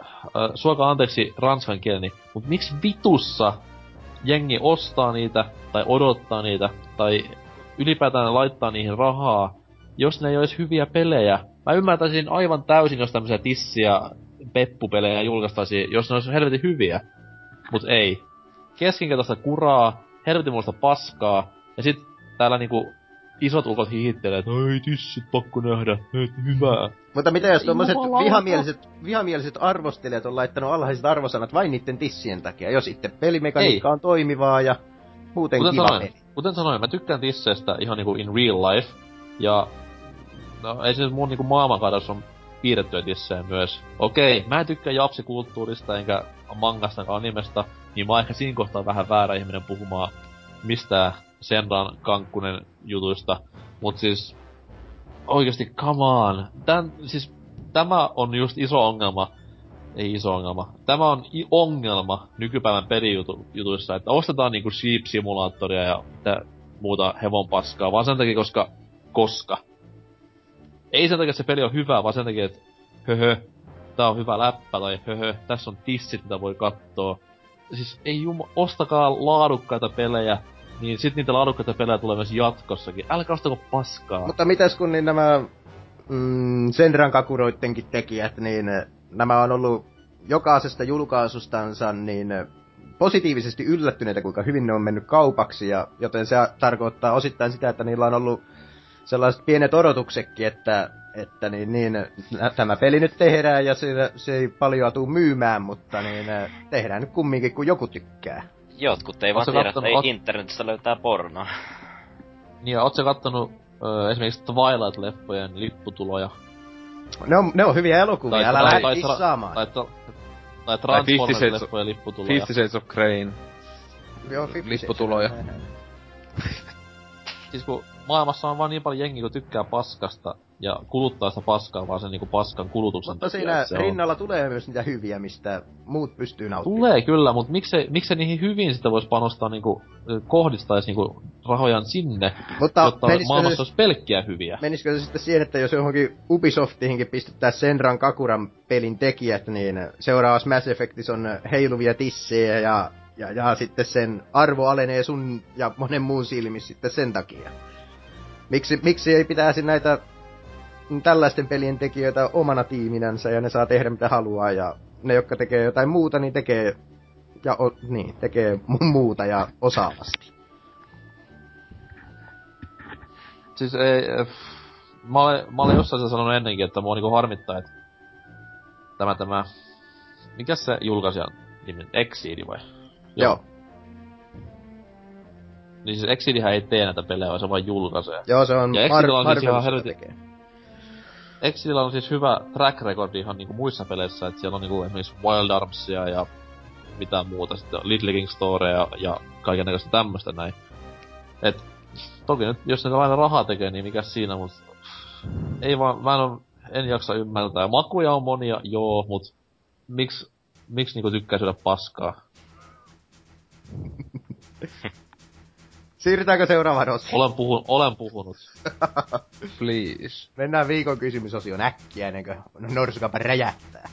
äh, suokaa anteeksi ranskan kieleni, mut miksi vitussa jengi ostaa niitä, tai odottaa niitä, tai ylipäätään laittaa niihin rahaa, jos ne ei olisi hyviä pelejä. Mä ymmärtäisin aivan täysin, jos tämmöisiä tissiä peppupelejä julkaistaisiin, jos ne olisi helvetin hyviä. Mut ei. Keskinkertaista kuraa, helvetin muista paskaa, ja sit täällä niinku isot ukot hihittelee, että ei tissit pakko nähdä, et hyvää. Mutta mitä jos jumalauta. vihamieliset, vihamieliset arvostelijat on laittanut alhaiset arvosanat vain niiden tissien takia, jos itse pelimekaniikka Ei. on toimivaa ja muuten Kuten kiva sanoin, peli. kuten sanoin, mä tykkään tisseistä ihan niinku in real life. Ja no, ei nyt mun niinku maailmankadossa on piirrettyä tissejä myös. Okei, mä en tykkää japsikulttuurista enkä mangasta animesta, niin mä oon ehkä siinä kohtaa vähän väärä ihminen puhumaan mistään Senran kankkunen jutuista. Mut siis oikeesti come on. Tän, siis tämä on just iso ongelma. Ei iso ongelma. Tämä on i- ongelma nykypäivän pelijutuissa, että ostetaan niinku Sheep Simulatoria ja muuta hevon paskaa, vaan sen takia, koska, koska. Ei sen takia, että se peli on hyvä, vaan sen takia, että höhö, tää on hyvä läppä, tai höhö, tässä on tissit, mitä voi kattoo. Siis ei juma, ostakaa laadukkaita pelejä, niin sit niitä laadukkaita pelejä tulee myös jatkossakin. Älkää ostako paskaa. Mutta mitäs kun niin nämä mm, Senran kakuroittenkin tekijät, niin eh, nämä on ollut jokaisesta julkaisustansa niin eh, positiivisesti yllättyneitä, kuinka hyvin ne on mennyt kaupaksi, ja joten se tarkoittaa osittain sitä, että niillä on ollut sellaiset pienet odotuksetkin, että, että niin, niin, tämä peli nyt tehdään ja se, se ei paljon tuu myymään, mutta niin, eh, tehdään nyt kumminkin, kun joku tykkää. Jotkut ei vaan tiedä, että ei internetistä löytää pornoa. Niin, ootko kattonut ö, esimerkiksi Twilight-leffojen lipputuloja? Ne on, ne on hyviä elokuvia, älä lähde kissaamaan. Tai, tai, tai Tai Transformers-leffojen lipputuloja. Fifty Shades of Crane. Joo, Fifty lipputuloja. Siis kun maailmassa on vaan niin paljon jengiä, kun tykkää paskasta ja kuluttaa sitä paskaa vaan sen niinku paskan kulutuksen Mutta takia, siinä se on- rinnalla tulee myös niitä hyviä, mistä muut pystyy nauttimaan. Tulee kyllä, mutta miksei, miksei niihin hyvin sitä voisi panostaa niinku, kohdistaisi niinku rahojaan sinne, Mutta jotta maailmassa se, olisi pelkkiä hyviä. menisikö se sitten siihen, että jos johonkin Ubisoftihinkin pistetään Senran Kakuran pelin tekijät, niin seuraavassa Mass Effectissa on heiluvia tissejä ja, ja, ja sitten sen arvo alenee sun ja monen muun silmissä sitten sen takia. Miksi, miksi ei pitäisi näitä tällaisten pelien tekijöitä omana tiiminänsä ja ne saa tehdä mitä haluaa ja ne, jotka tekee jotain muuta, niin tekee, ja o, niin, tekee mu- muuta ja osaavasti. Siis ei, äh, mä olen, mä olen jossain sanonut ennenkin, että mua niinku harmittaa, että tämä tämä, mikä se julkaisijan nimi, Exceed vai? Joo. Niin siis Exceedihän ei tee näitä pelejä, vaan se vaan julkaisee. Joo, se on Ja Excelillä on siis ihan helvetin-. Exceedillä on siis hyvä track record ihan niinku muissa peleissä, että siellä on niinku esimerkiksi Wild Armsia ja mitä muuta, sitten Little King Storea ja kaikennäköistä tämmöstä näin. Et toki nyt, jos ne aina rahaa tekee, niin mikä siinä, mut ei vaan, mä en, on, en jaksa ymmärtää. Makuja on monia, joo, mut miksi miksi niinku tykkää syödä paskaa? Siirrytäänkö seuraavaan osioon? Olen, puhun, olen puhunut. Please. Mennään viikon kysymysosioon äkkiä ennen kuin norsukapa räjähtää.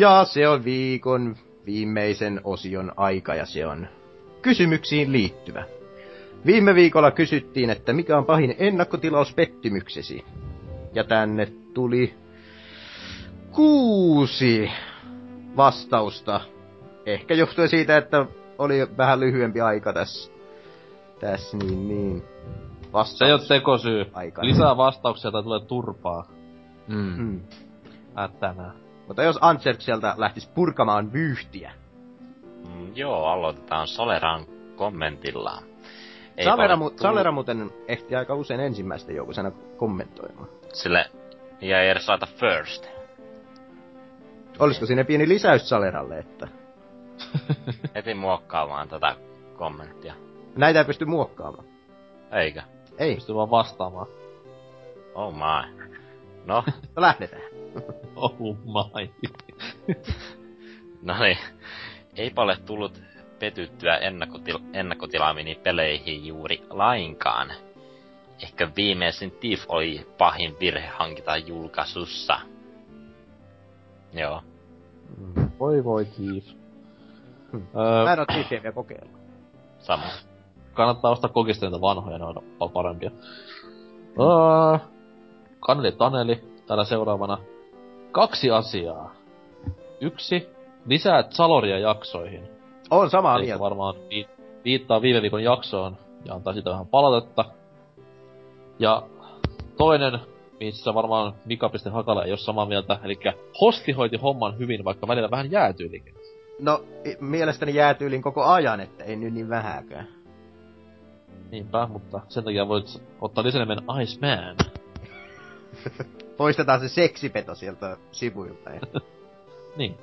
Ja se on viikon viimeisen osion aika ja se on kysymyksiin liittyvä. Viime viikolla kysyttiin, että mikä on pahin ennakkotilauspettymyksesi. Ja tänne tuli kuusi vastausta. Ehkä johtuen siitä, että oli vähän lyhyempi aika tässä. Tässä niin, niin. Vastaus. Se ei oo tekosyy. Aika. Lisää vastauksia tai tulee turpaa. Mm. Mm. Ättänä. Mutta jos Antserk sieltä lähtisi purkamaan vyyhtiä. Mm, joo, aloitetaan Soleran kommentilla. Ei Salera, mu- tullut- Salera muuten ehti aika usein ensimmäisten joukossa kommentoimaan. Sille ja ei edes laita first. Olisiko siinä pieni lisäys Saleralle, että Heti muokkaamaan tätä kommenttia. näitä ei pysty muokkaamaan? Eikö? Ei, Pystyy vaan vastaamaan. Oh my. No, no lähdetään. Oh my. no niin. Eipä ole tullut petyttyä ennakkotil- ennakkotilaamini peleihin juuri lainkaan. Ehkä viimeisin Thief oli pahin virhe hankita julkaisussa. Joo. Voi voi Thief. Hmm. Öö, Mä en oo Thiefiä vielä kokeillut. Sama. kannattaa ostaa kokista niitä vanhoja, ne on paljon parempia. Öö, Kaneli Taneli, täällä seuraavana. Kaksi asiaa. Yksi, lisää Zaloria jaksoihin. On samaa Eli se mieltä. varmaan vi- viittaa viime viikon jaksoon ja antaa siitä vähän palautetta. Ja toinen, missä varmaan Mika.hakala ei ole samaa mieltä, eli hosti hoiti homman hyvin, vaikka välillä vähän jäätyylikin. No, mielestäni jäätyylin koko ajan, että ei nyt niin vähäkään. Niinpä, mutta sen takia voit ottaa lisänimen Iceman. Poistetaan se seksipeto sieltä sivuilta. Ja... Niin.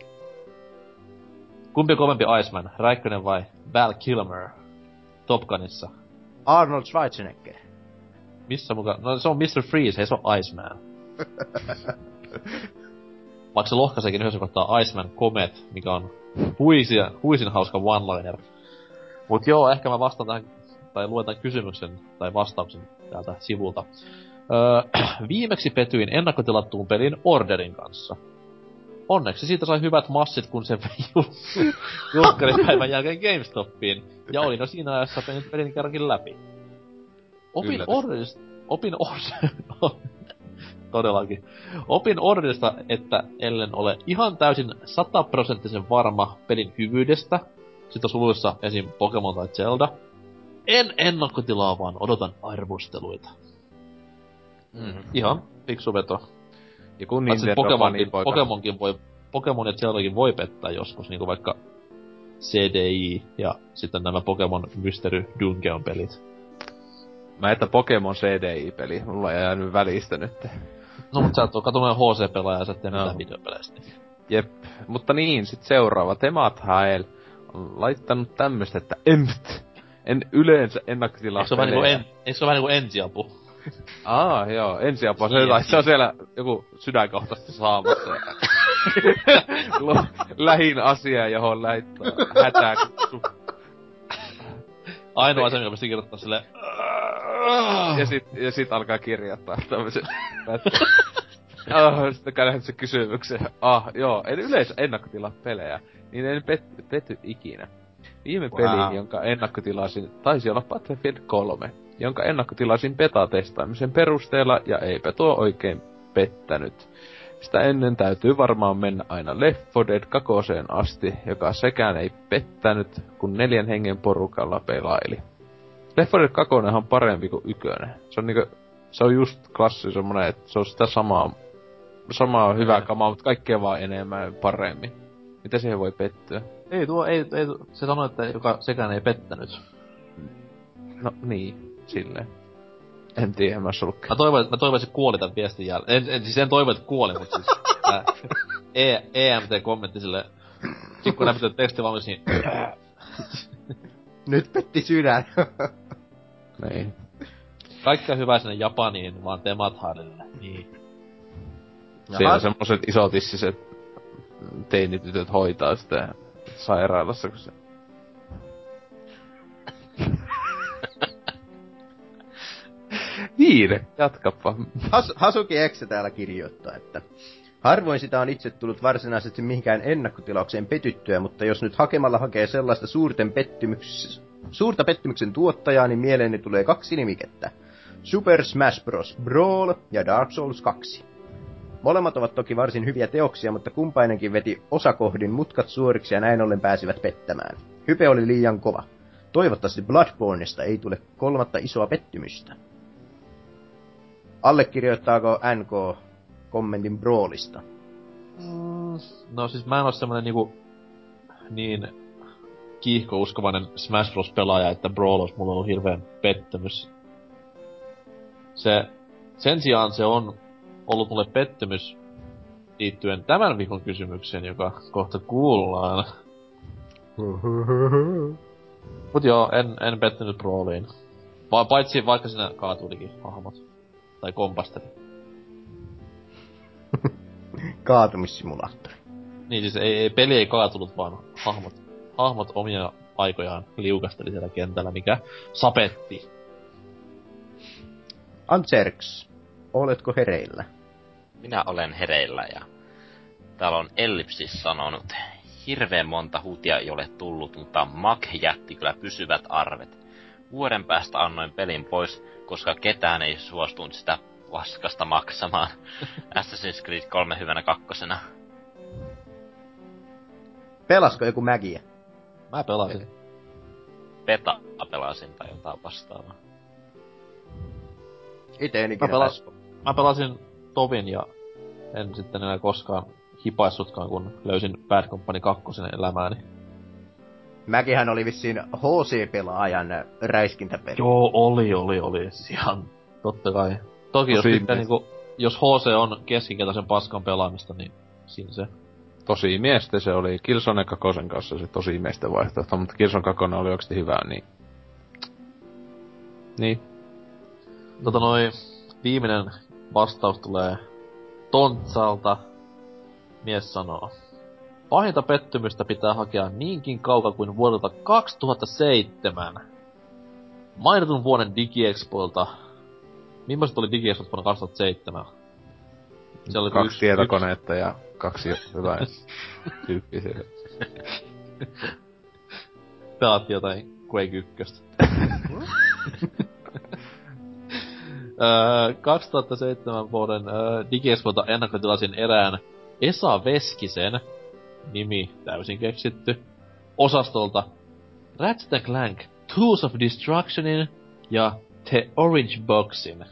Kumpi kovempi Iceman, Räikkönen vai Val Kilmer? Top Gunissa. Arnold Schwarzenegger. Missä mukaan? No se on Mr. Freeze, ei se on Iceman. Vaikka se lohkaisekin yhdessä kohtaa Iceman Comet, mikä on huisia, huisin hauska one-liner. Mut joo, ehkä mä vastaan tähän, tai luen tämän kysymyksen, tai vastauksen täältä sivulta. Öö, viimeksi petyin ennakkotilattuun pelin Orderin kanssa. Onneksi siitä sai hyvät massit, kun se vei jul- julkkaripäivän jälkeen GameStopiin. Ja olin jo siinä ajassa pelin, pelin kerrankin läpi. Opin. Orderista... Opin Orderista... Todellakin. Opin Orderista, että ellen ole ihan täysin sataprosenttisen varma pelin hyvyydestä, sitten suluissa esim. Pokemon tai Zelda, en ennakkotilaa, vaan odotan arvosteluita. Mm. Ihan fiksu veto. Ja kun Nintendo Pokemonkin. Pokemonkin voi, Pokemon ja Zeldakin voi pettää joskus, niinku vaikka CDI ja sitten nämä Pokemon Mystery Dungeon pelit. Mä että Pokemon CDI-peli, mulla ei jäänyt välistä nyt. No mut sä et oo katunut HC-pelaaja ja sä et Joo. mitään videopeleistä. Niin. Jep. Mutta niin, sit seuraava. Temat Hael on laittanut tämmöstä, että empt. En yleensä ennakkotilaa Eikö se vähän niinku, en, eikö se ole vähän niinku ensiapu? Aa, joo, ensiapua. Se, tai se on siellä joku sydänkohtaisesti saamassa. Lähin asia, johon laittaa hätää kutsu. Ainoa asia, mikä pystyi kirjoittaa sille... Ja sit, ja sit alkaa kirjoittaa tämmösen. ah, sitten käydään se kysymyksen. Ah, joo, en yleensä ennakkotilaa pelejä. Niin en pet, pety ikinä. Viime Wow. peli, jonka ennakkotilasin, taisi olla Battlefield 3, jonka ennakkotilasin beta-testaamisen perusteella, ja eipä tuo oikein pettänyt. Sitä ennen täytyy varmaan mennä aina Left 4 Dead 2 asti, joka sekään ei pettänyt, kun neljän hengen porukalla pelaili. Left 4 Dead 2 on parempi kuin ykönen. Se on niinku, se on just klassi semmonen, että se on sitä samaa, samaa hyvää kamaa, mutta kaikkea vaan enemmän ja paremmin. Mitä siihen voi pettyä? Ei tuo, ei, ei se sanoi, että joka sekään ei pettänyt. No niin, silleen. En tiedä, mä ollut Mä toivon, että, mä toivon, että se kuoli tän viestin jälkeen. En, en, siis en toivo, että kuoli, mutta siis tää e, EMT-kommentti sille, sit kun näytetään teksti valmis, niin Nyt petti sydän. Niin. kaikkea hyvää sinne Japaniin, vaan Tematharille. Niin. Siellä semmoset isotissiset teinitytöt hoitaa sitä sairaalassa, kun se... Niin, jatkapa. Has, Hasuki Exe täällä kirjoittaa, että Harvoin sitä on itse tullut varsinaisesti mihinkään ennakkotilaukseen petyttyä, mutta jos nyt hakemalla hakee sellaista suurten pettymyks... suurta pettymyksen tuottajaa, niin mieleeni tulee kaksi nimikettä. Super Smash Bros. Brawl ja Dark Souls 2. Molemmat ovat toki varsin hyviä teoksia, mutta kumpainenkin veti osakohdin mutkat suoriksi ja näin ollen pääsivät pettämään. Hype oli liian kova. Toivottavasti Bloodborneista ei tule kolmatta isoa pettymystä. Allekirjoittaako NK kommentin Brawlista? Mm, no siis mä en oo semmonen niinku niin kiihkouskovainen Smash Bros. pelaaja, että Brawl olisi mulla ollut hirveän pettymys. Se, sen sijaan se on ollut mulle pettymys liittyen tämän viikon kysymykseen, joka kohta kuullaan. Mut joo, en, en pettynyt Brawliin. Va- paitsi vaikka siinä kaatulikin hahmot. Tai kompasteli. Kaatumissimulaattori. Niin siis ei, ei, peli ei kaatunut, vaan hahmot, hahmot omia aikojaan liukasteli siellä kentällä, mikä sapetti. Antserks, oletko hereillä? Minä olen hereillä ja täällä on Ellipsis sanonut, hirveän monta huutia ei ole tullut, mutta Mac jätti kyllä pysyvät arvet. Vuoden päästä annoin pelin pois, koska ketään ei suostunut sitä paskasta maksamaan. Assassin's Creed 3 hyvänä kakkosena. Pelasko joku Mägiä? Mä pelasin. Beta pelasin tai jotain vastaavaa. Ite en Mä, ikinä pelas, päässyt. mä pelasin Tovin ja en sitten enää koskaan hipaissutkaan, kun löysin Bad Company 2 elämääni. Mäkihän oli vissiin HC-pelaajan räiskintäpeli. Joo, oli, oli, oli. Siis ihan totta kai. Toki jos, sitten, mies. niinku, jos HC on keskinkertaisen paskan pelaamista, niin siinä se. Tosi miestä se oli Killzone 2 kanssa se tosi miesten vaihtoehto, mutta Killzone 2 oli oikeesti hyvä, niin... Niin. Tota noi, viimeinen vastaus tulee Tontsalta. Mies sanoo. Pahinta pettymystä pitää hakea niinkin kauan kuin vuodelta 2007. Mainitun vuoden DigiExpoilta. Millaiset oli DigiExpoilta vuonna 2007? Se oli kaksi yksi- tietokoneetta ja kaksi hyvää tyyppiä siellä. Pelattiin jotain Quake 1. Öö, 2007 vuoden öö, DigiExpolta ennakkotilasin erään Esa Veskisen, nimi täysin keksitty, osastolta Ratchet Clank Tools of Destructionin ja The Orange Boxin.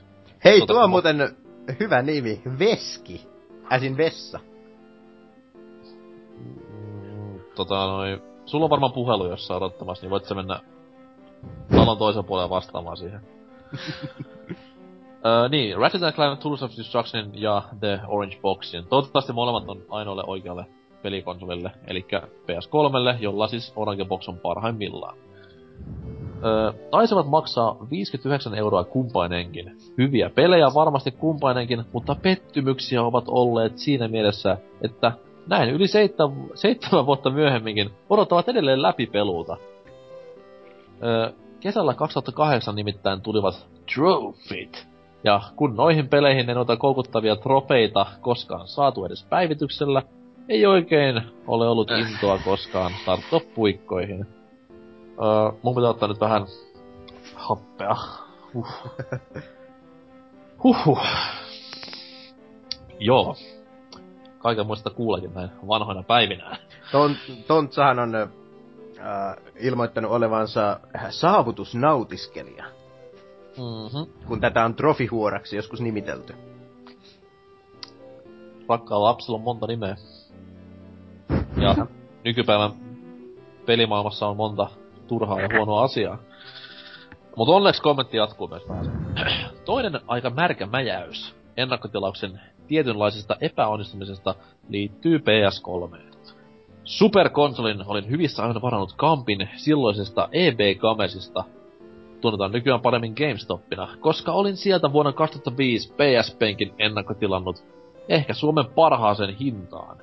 Hei, Tota, tuo on muuten hyvä nimi. Veski. Äsin vessa. Mm, tota noi, sulla on varmaan puhelu jossain odottamassa, niin voit sä mennä talon toisen puolelle vastaamaan siihen. Öö, niin, Ratchet Clank Tools of Destruction ja The Orange Boxin. Toivottavasti molemmat on ainoalle oikealle pelikonsolille, eli PS3, jolla siis Orange Box on parhaimmillaan. Öö, taisivat maksaa 59 euroa kumpainenkin. Hyviä pelejä varmasti kumpainenkin, mutta pettymyksiä ovat olleet siinä mielessä, että näin yli seitsemän, seitsemän vuotta myöhemminkin odottavat edelleen läpipeluuta. Öö, kesällä 2008 nimittäin tulivat Trophyt. Ja kun noihin peleihin ei noita koukuttavia tropeita koskaan saatu edes päivityksellä, ei oikein ole ollut intoa koskaan tarttua puikkoihin. Öö, mun pitää ottaa nyt vähän happea. Huh. Huhhuh. Joo. Kaiken muista kuulekin näin vanhoina päivinä. Ton, Tontsahan on äh, ilmoittanut olevansa saavutusnautiskelija, Mm-hmm. kun tätä on trofihuoraksi joskus nimitelty. Rakkaalla lapsella on monta nimeä. Ja nykypäivän pelimaailmassa on monta turhaa ja huonoa asiaa. Mutta onneksi kommentti jatkuu myös vähän. Toinen aika märkä mäjäys ennakkotilauksen tietynlaisesta epäonnistumisesta liittyy PS3. Superkonsolin olin hyvissä ajoin varannut Kampin silloisesta EB Gamesista, tunnetaan nykyään paremmin GameStopina, koska olin sieltä vuonna 2005 PSPnkin ennakkotilannut ehkä Suomen parhaaseen hintaan.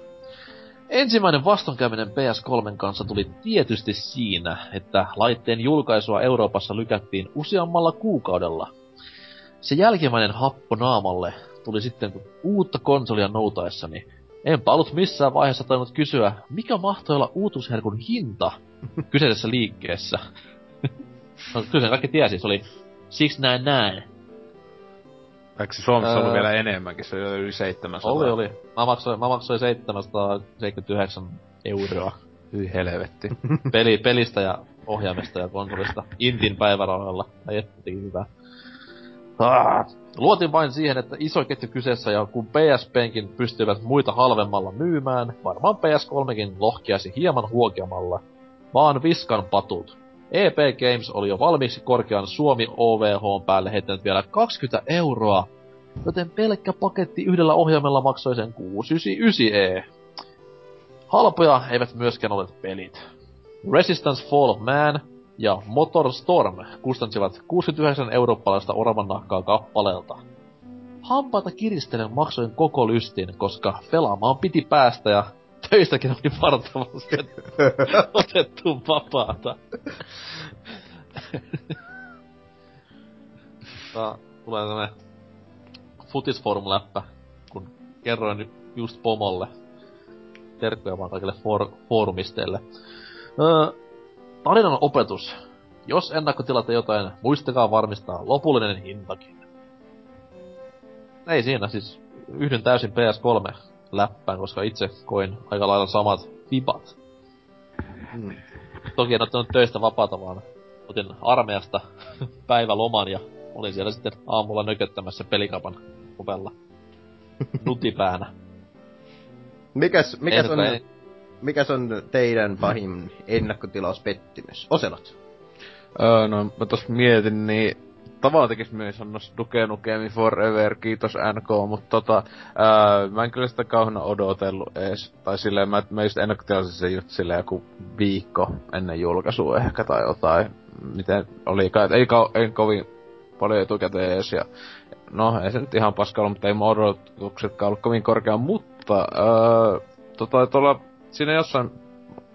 Ensimmäinen vastoinkäyminen PS3 kanssa tuli tietysti siinä, että laitteen julkaisua Euroopassa lykättiin useammalla kuukaudella. Se jälkimmäinen happo naamalle tuli sitten uutta konsolia noutaessani. Enpä ollut missään vaiheessa tainnut kysyä, mikä mahtoi olla uutusherkun hinta kyseisessä liikkeessä. no, kyllä kaikki tiesi, se oli 699. Eikö se Suomessa ollut Öö. vielä enemmänkin? Se oli yli 700. Oli, oli. Mä maksoin, mä maksoin 779 euroa Hyi helvetti. peli, pelistä ja ohjaimesta ja konsolista Intin päivärahalla. Ai että teki hyvää. Ah. Luotin vain siihen, että iso ketju kyseessä ja kun PSPnkin pystyivät muita halvemmalla myymään, varmaan PS3kin lohkiaisi hieman huokeamalla. Vaan viskan patut. EP Games oli jo valmiiksi korkean Suomi OVH päälle heittänyt vielä 20 euroa, joten pelkkä paketti yhdellä ohjaimella maksoi sen 699e. Halpoja eivät myöskään ole pelit. Resistance Fall of Man ja Motor Storm kustansivat 69 eurooppalaista oravan nahkaa kappaleelta. Hampaita kiristelen maksoin koko lystin, koska pelaamaan piti päästä ja töistäkin oli vartavasti otettu vapaata. Tää tulee tämmönen futisforum-läppä, kun kerroin just pomolle. Terkkuja vaan kaikille for- foorumisteille. Öö, tarinan opetus. Jos ennakkotilaatte jotain, muistakaa varmistaa lopullinen hintakin. Ei siinä siis yhdyn täysin PS3 läppään, koska itse koin aika lailla samat vibat. Mm. Toki en ottanut töistä vapaata, vaan otin armeijasta päiväloman ja olin siellä sitten aamulla nököttämässä pelikapan ovella. Nutipäänä. Mikäs, mikäs, on, Ehdokkaan- mikäs on teidän pahin ennakkotilauspettymys? Oselot. öö, no mä tos mietin, niin tavallaan tekis myös sanoa Duke Nukemi Forever, kiitos NK, mutta tota, öö, mä en kyllä sitä kauheena odotellut ees. Tai silleen, mä, mä just ennakkotilasin sen just silleen joku viikko ennen julkaisua ehkä tai jotain. Miten olikaan, et ei, kau, ei kovin paljon etukäteen ees ja no ei se nyt ihan paska ollut, mutta ei mun odotuksetkaan ollut kovin korkea, mutta öö, tota, tuolla siinä jossain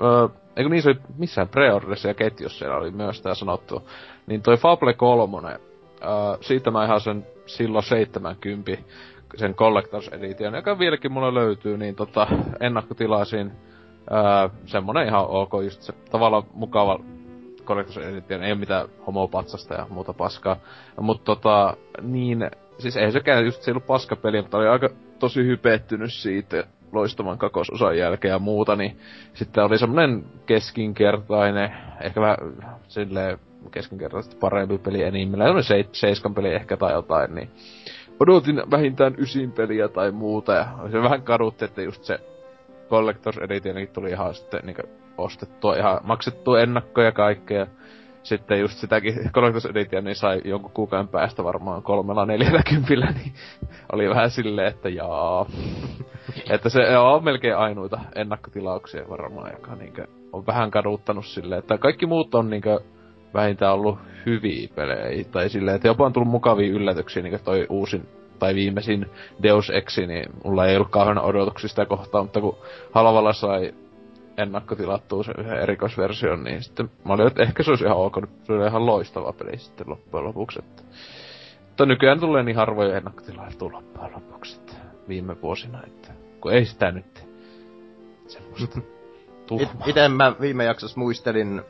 öö, eikö niin se oli missään preorderissa ja ketjussa siellä oli myös tää sanottu, niin toi Fable 3, öö, siitä mä ihan sen silloin 70 sen Collectors Edition, joka vieläkin mulla löytyy, niin tota, ennakkotilasin öö, semmonen ihan ok, just se tavallaan mukava Collectors Edition, ei oo mitään homopatsasta ja muuta paskaa. Mutta tota, niin, siis ei sekään just se ollut paskapeli, mutta oli aika tosi hypettynyt siitä loistavan kakososan jälkeen ja muuta, niin sitten oli semmonen keskinkertainen, ehkä vähän silleen keskinkertaisesti parempi peli enimmillään, semmonen se, seiskan peli ehkä tai jotain, niin odotin vähintään ysin peliä tai muuta, ja se vähän kadutti, että just se Collectors Editionkin tuli ihan sitten niinku ostettua, ihan maksettua ennakkoja ja kaikkea. Sitten just sitäkin Collectors Edition niin sai jonkun kuukauden päästä varmaan kolmella neljällä kympillä, niin oli vähän silleen, että jaa. että se on melkein ainoita ennakkotilauksia varmaan, joka niinkö on vähän kaduttanut silleen, että kaikki muut on niinkö vähintään ollut hyviä pelejä, tai silleen, että jopa on tullut mukavia yllätyksiä, niin toi uusin tai viimeisin Deus Ex, niin mulla ei ollut kauhean odotuksia sitä kohtaa, mutta kun halvalla sai ennakkotilattua sen yhden erikoisversion, niin sitten mä olin, että ehkä se olisi ihan ok, se oli ihan loistava peli sitten loppujen lopuksi, että mutta nykyään tulee niin harvoja ennakkotilailtua loppujen lopuksi, että viime vuosina, että kun ei sitä nyt semmoista It, ite mä viime jaksossa muistelin,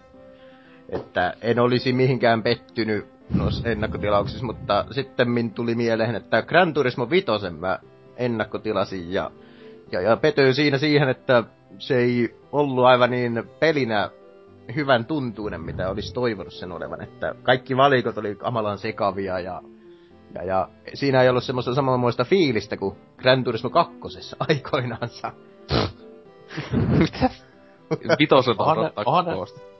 että en olisi mihinkään pettynyt noissa ennakkotilauksissa, mutta sitten min tuli mieleen, että Gran Turismo 5 mä ennakkotilasin ja, ja, ja petyin siinä siihen, että se ei ollut aivan niin pelinä hyvän tuntuinen, mitä olisi toivonut sen olevan, että kaikki valikot oli kamalan sekavia ja, ja, ja siinä ei ollut semmoista samanlaista fiilistä kuin Gran Turismo 2 aikoinaansa. Mitä? Vitoselta odottaa ne- kovasti.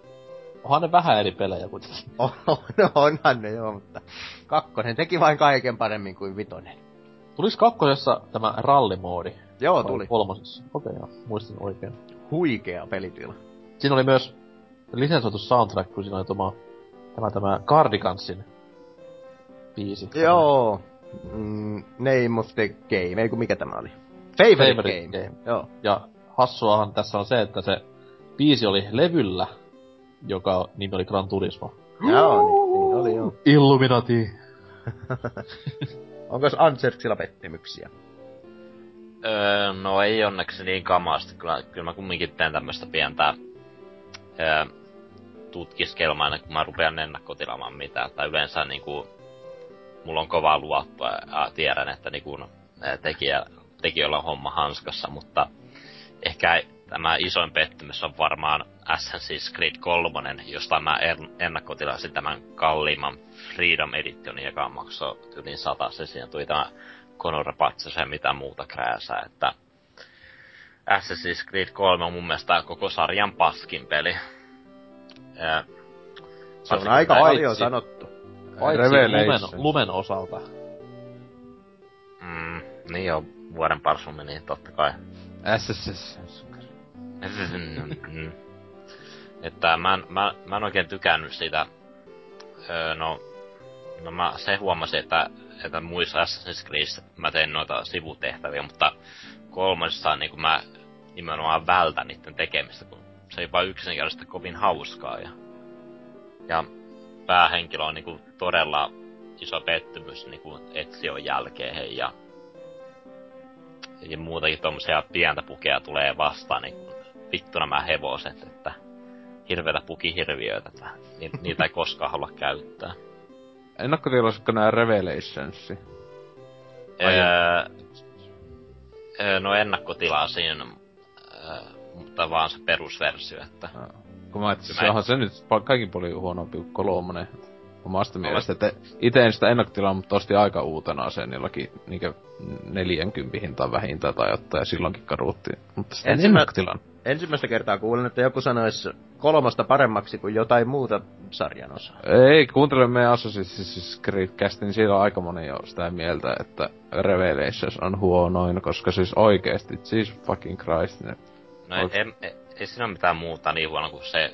Onhan ne vähän eri pelejä kuitenkin. On, no onhan ne joo, mutta kakkonen teki vain kaiken paremmin kuin vitonen. Tulis kakkosessa tämä rallimoodi? Joo, tuli. Kolmosessa. Okei, okay, joo. Muistin oikein. Huikea pelitila. Siinä oli myös lisensoitu soundtrack, kun siinä oli tämä, tämä, tämä Cardigansin biisi. Joo. Mm, name of the game, ei kun mikä tämä oli? Favorite, Favorite game. game. Joo. Ja hassuahan tässä on se, että se biisi oli levyllä, joka nimi oli Gran Turismo. Joo, niin, niin oli joo. Illuminati. Onko Anserksilla pettymyksiä? Öö, no ei onneksi niin kamaasti. Kyllä, kyllä mä kumminkin teen tämmöstä pientä öö, tutkiskelmaa ennen kuin mä rupean ennakkotilaamaan mitään. Tai yleensä niinku, mulla on kovaa luottoa ja tiedän, että niinku, tekijä, tekijöillä on homma hanskassa, mutta ehkä tämä isoin pettymys on varmaan Assassin's Creed 3, josta mä ennakkotilasin tämän kalliimman Freedom Editionin, joka maksoi yli sata. Se siinä tuli tämä Conor Patsas ja mitä muuta krääsää, että Assassin's Creed 3 on mun mielestä koko sarjan paskin peli. Ja, se on aika paljon sanottu. Paitsi lumen, lumen osalta. Mm, niin jo, vuoden parsumi, niin totta kai. SSS. Mm. että mä en, mä, mä en oikein tykännyt siitä, öö, no, no mä se huomasin, että, että muissa Assassin's Creed mä tein noita sivutehtäviä, mutta kolmessa niin mä nimenomaan vältän niiden tekemistä, kun se ei vaan yksinkertaisesti kovin hauskaa. Ja, ja päähenkilö on niin todella iso pettymys niin Etsion jälkeen ja, ja muutakin tuommoisia pientä pukea tulee vastaan, niin vittu nämä hevoset, että hirveitä pukihirviöitä, että niitä ei koskaan halua käyttää. Ennakkotilasitko nää Revelationsi? Öö, öö, no ennakkotilasin, öö, mutta vaan se perusversio, että... No. Kun mä ajattelin, se onhan se nyt kaikin paljon huonompi kuin kolmonen omasta mielestä. Että ite en sitä ennakkotilaa, mutta osti aika uutena sen jollakin niinkö 40 hintaan vähintään tai ottaa ja silloinkin karuuttiin. Mutta sitä Ensimmä... ennakkotilan ensimmäistä kertaa kuulen, että joku sanoisi kolmosta paremmaksi kuin jotain muuta sarjan osaa. Ei, kuuntele meidän Assassin's Creed niin siellä on aika moni jo sitä mieltä, että Revelations on huonoin, koska siis oikeesti, siis fucking Christ. Ne no ei, ei, ei, ei siinä ole mitään muuta niin huono kuin se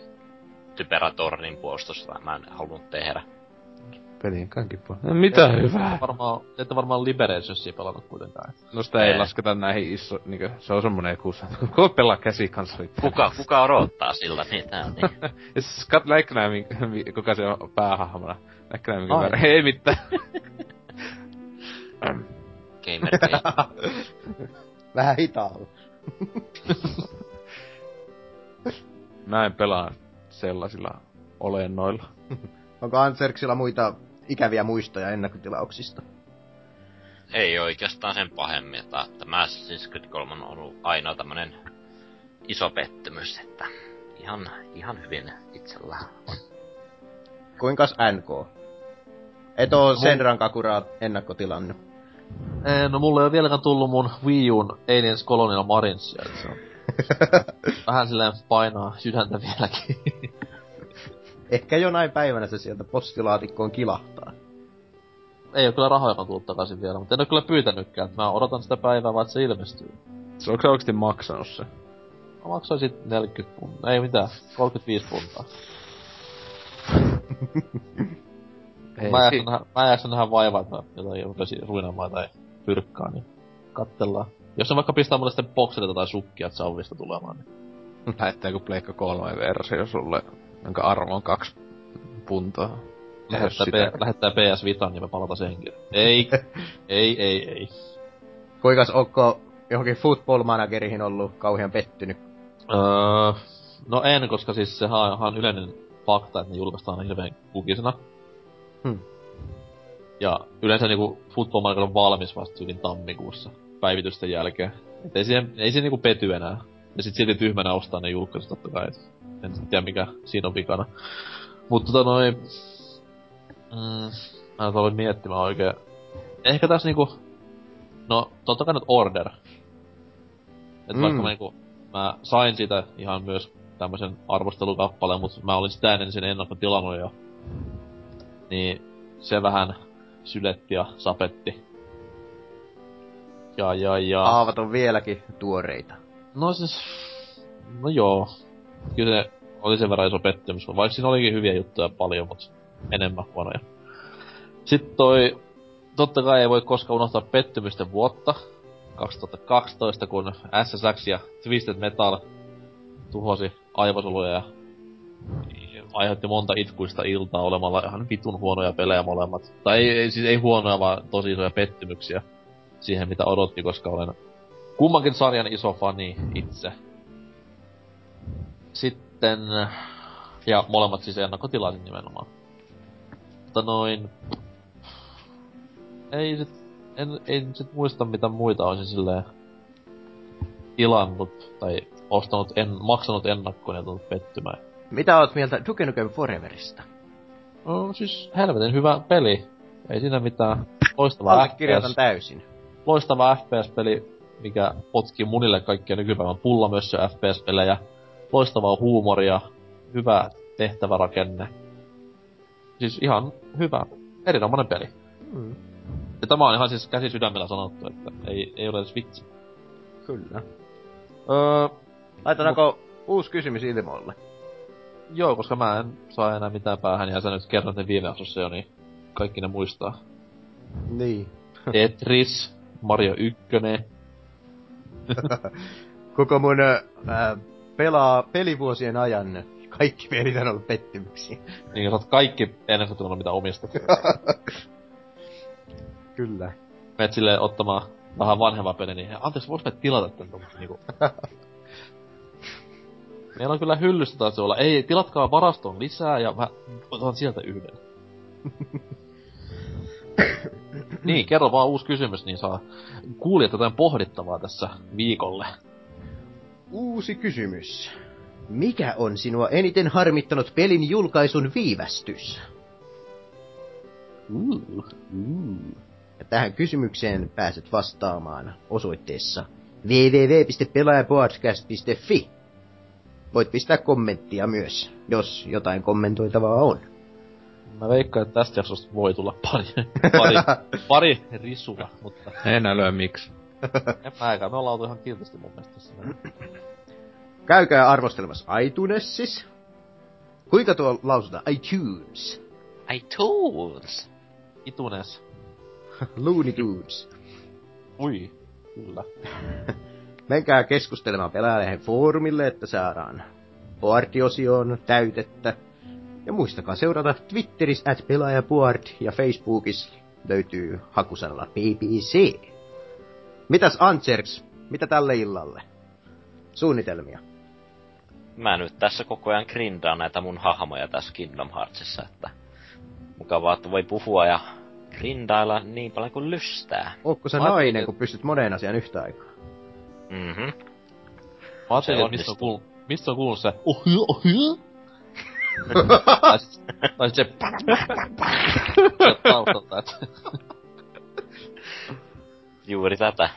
typerä tornin puolustus, mä en halunnut tehdä pelin kaikki No, mitä ja hyvää. Varmaan, ette varmaan Liberationsia pelannut kuitenkaan. No sitä ei, ei lasketa näihin iso, niinkö, se on semmonen kuussa. Kuka pelaa käsikansalit? Kuka, kuka odottaa sillä niitä? Niin. ja siis kat, näikö nää, kuka se on päähahmona? Näikö nää, minkä väärä? Ei mitään. Gamer Vähän hitaalla. Mä en pelaa sellaisilla olennoilla. Onko Anserksilla muita ikäviä muistoja ennakkotilauksista? Ei oikeastaan sen pahemmin, että tämä Assassin's Creed 3 on ollut ainoa tämmönen iso pettymys, että ihan, ihan hyvin itsellä on. Kuinkas NK? Et oo Senran Kakuraa ennakkotilannut. Ee, no mulle ei ole vieläkään tullut mun Wii U'n Aliens Colonial Marinsia, että se on vähän silleen painaa sydäntä vieläkin. Ehkä jonain päivänä se sieltä postilaatikkoon kilahtaa. Ei ole kyllä rahoja tullut takaisin vielä, mutta en ole kyllä pyytänytkään. Mä odotan sitä päivää, vaan se ilmestyy. Se onko se oikeesti maksanut se? Mä maksoin sit 40 puntaa. Ei mitään, 35 puntaa. Ei, mä, jaksan nähdä, mä jaksan nähdä vaivaa, että mä jotain rupesin ruinaamaan tai pyrkkaa, niin kattellaan. Jos se vaikka pistää mulle sitten bokselita tai sukkia, että sauvista tulemaan, niin... Lähettääkö Pleikka 3 versio sulle jonka arvo on kaksi puntaa. Lähettää, P- lähettää PS Vita, niin me palata senkin. Ei, ei, ei, ei. Kuinkas onko johonkin football managerihin ollut kauhean pettynyt? Öö, no en, koska siis sehän on ihan yleinen fakta, että ne julkaistaan hirveen kukisena. Hmm. Ja yleensä niinku Football Manager on valmis vasta yli tammikuussa päivitysten jälkeen. Et ei siihen, ei siihen niinku pety enää. Ja sit silti tyhmänä ostaa ne julkaisut totta kai. En tiedä mikä siinä on vikana. Mutta tota noin... Mm, mä aloin miettimään oikein. Ehkä tässä niinku... No, totta kai nyt Order. Et mm. vaikka mä niinku... Mä sain siitä ihan myös tämmösen arvostelukappaleen, mutta mä olin sitä ennen sen ennakko tilannut jo. Niin se vähän syletti ja sapetti. Ja, ja, ja... Aavat on vieläkin tuoreita. No siis... No joo kyllä se oli sen verran iso pettymys, vaikka siinä olikin hyviä juttuja paljon, mutta enemmän huonoja. Sitten toi, totta kai ei voi koskaan unohtaa pettymysten vuotta, 2012, kun SSX ja Twisted Metal tuhosi aivosoluja ja aiheutti monta itkuista iltaa olemalla ihan vitun huonoja pelejä molemmat. Tai ei, ei, siis ei huonoja, vaan tosi isoja pettymyksiä siihen, mitä odotti, koska olen kummankin sarjan iso fani itse. Sitten, ja molemmat siis ennakkotilasin nimenomaan. Mutta noin, ei sit, en, en sit muista mitä muita olisin silleen tilannut tai ostanut, en, maksanut ennakkoon ja tullut pettymään. Mitä oot mieltä Duke Nukem Foreverista? No siis helvetin hyvä peli. Ei siinä mitään. Loistava FPS. täysin. Loistava FPS-peli, mikä potki munille kaikkia nykypäivän pullamössö FPS-pelejä. Loistavaa huumoria, hyvä tehtävärakenne. Siis ihan hyvä, erinomainen peli. Mm. Ja tämä on ihan siis käsi sydämellä sanottu, että ei, ei ole edes vitsi. Kyllä. Öö, Laitetaanko uusi kysymys ilmoille? joo, koska mä en saa enää mitään päähän, ja sä nyt kerroit ne viime jaksossa jo, niin kaikki ne muistaa. Niin. Tetris, Mario 1, Koko mun ää, pelaa pelivuosien ajan kaikki pelit on ollut pettymyksiä. niin sä oot kaikki ennen kuin tullut mitä omistat. Kyllä. Meet silleen ottamaan vähän vanhemman pelin, niin anteeksi, vois me tilata tän tommosen niinku... Meillä on kyllä hyllystä taas olla, ei, tilatkaa varastoon lisää ja mä otan sieltä yhden. niin, kerro vaan uusi kysymys, niin saa kuulijat jotain pohdittavaa tässä viikolle. Uusi kysymys. Mikä on sinua eniten harmittanut pelin julkaisun viivästys? Uh, uh. Ja tähän kysymykseen pääset vastaamaan osoitteessa www.pelaajapodcast.fi. Voit pistää kommenttia myös, jos jotain kommentoitavaa on. Mä veikkaan, että tästä jaksosta voi tulla pari, pari, pari risua, mutta En älyä miksi. en mäkään. Me ollaan oltu ihan kiltisti mun mielestä tässä. Käykää arvostelemassa iTunessis. Kuinka tuo lausutaan? iTunes. iTunes! Itunes. Looney Tunes. Ui, kyllä. Menkää keskustelemaan pelaajalehen foorumille, että saadaan boardiosioon täytettä. Ja muistakaa seurata Twitterissä at pelaajaboard ja Facebookissa löytyy hakusanalla BBC. Mitäs Antserks? Mitä tälle illalle? Suunnitelmia. Mä nyt tässä koko ajan grindaan näitä mun hahmoja tässä Kingdom Heartsissa, että mukavaa, että voi puhua ja grindailla niin paljon kuin lystää. Ootko sä Mä ajattelin, nainen, että- kun pystyt moneen asiaan yhtä aikaa? Mhm. Mä ajattelin, että mistä on kuullut, mistä on kuullut se ohjö, ohjö? tai sit, tai sit se taustalta, että Juuri tätä.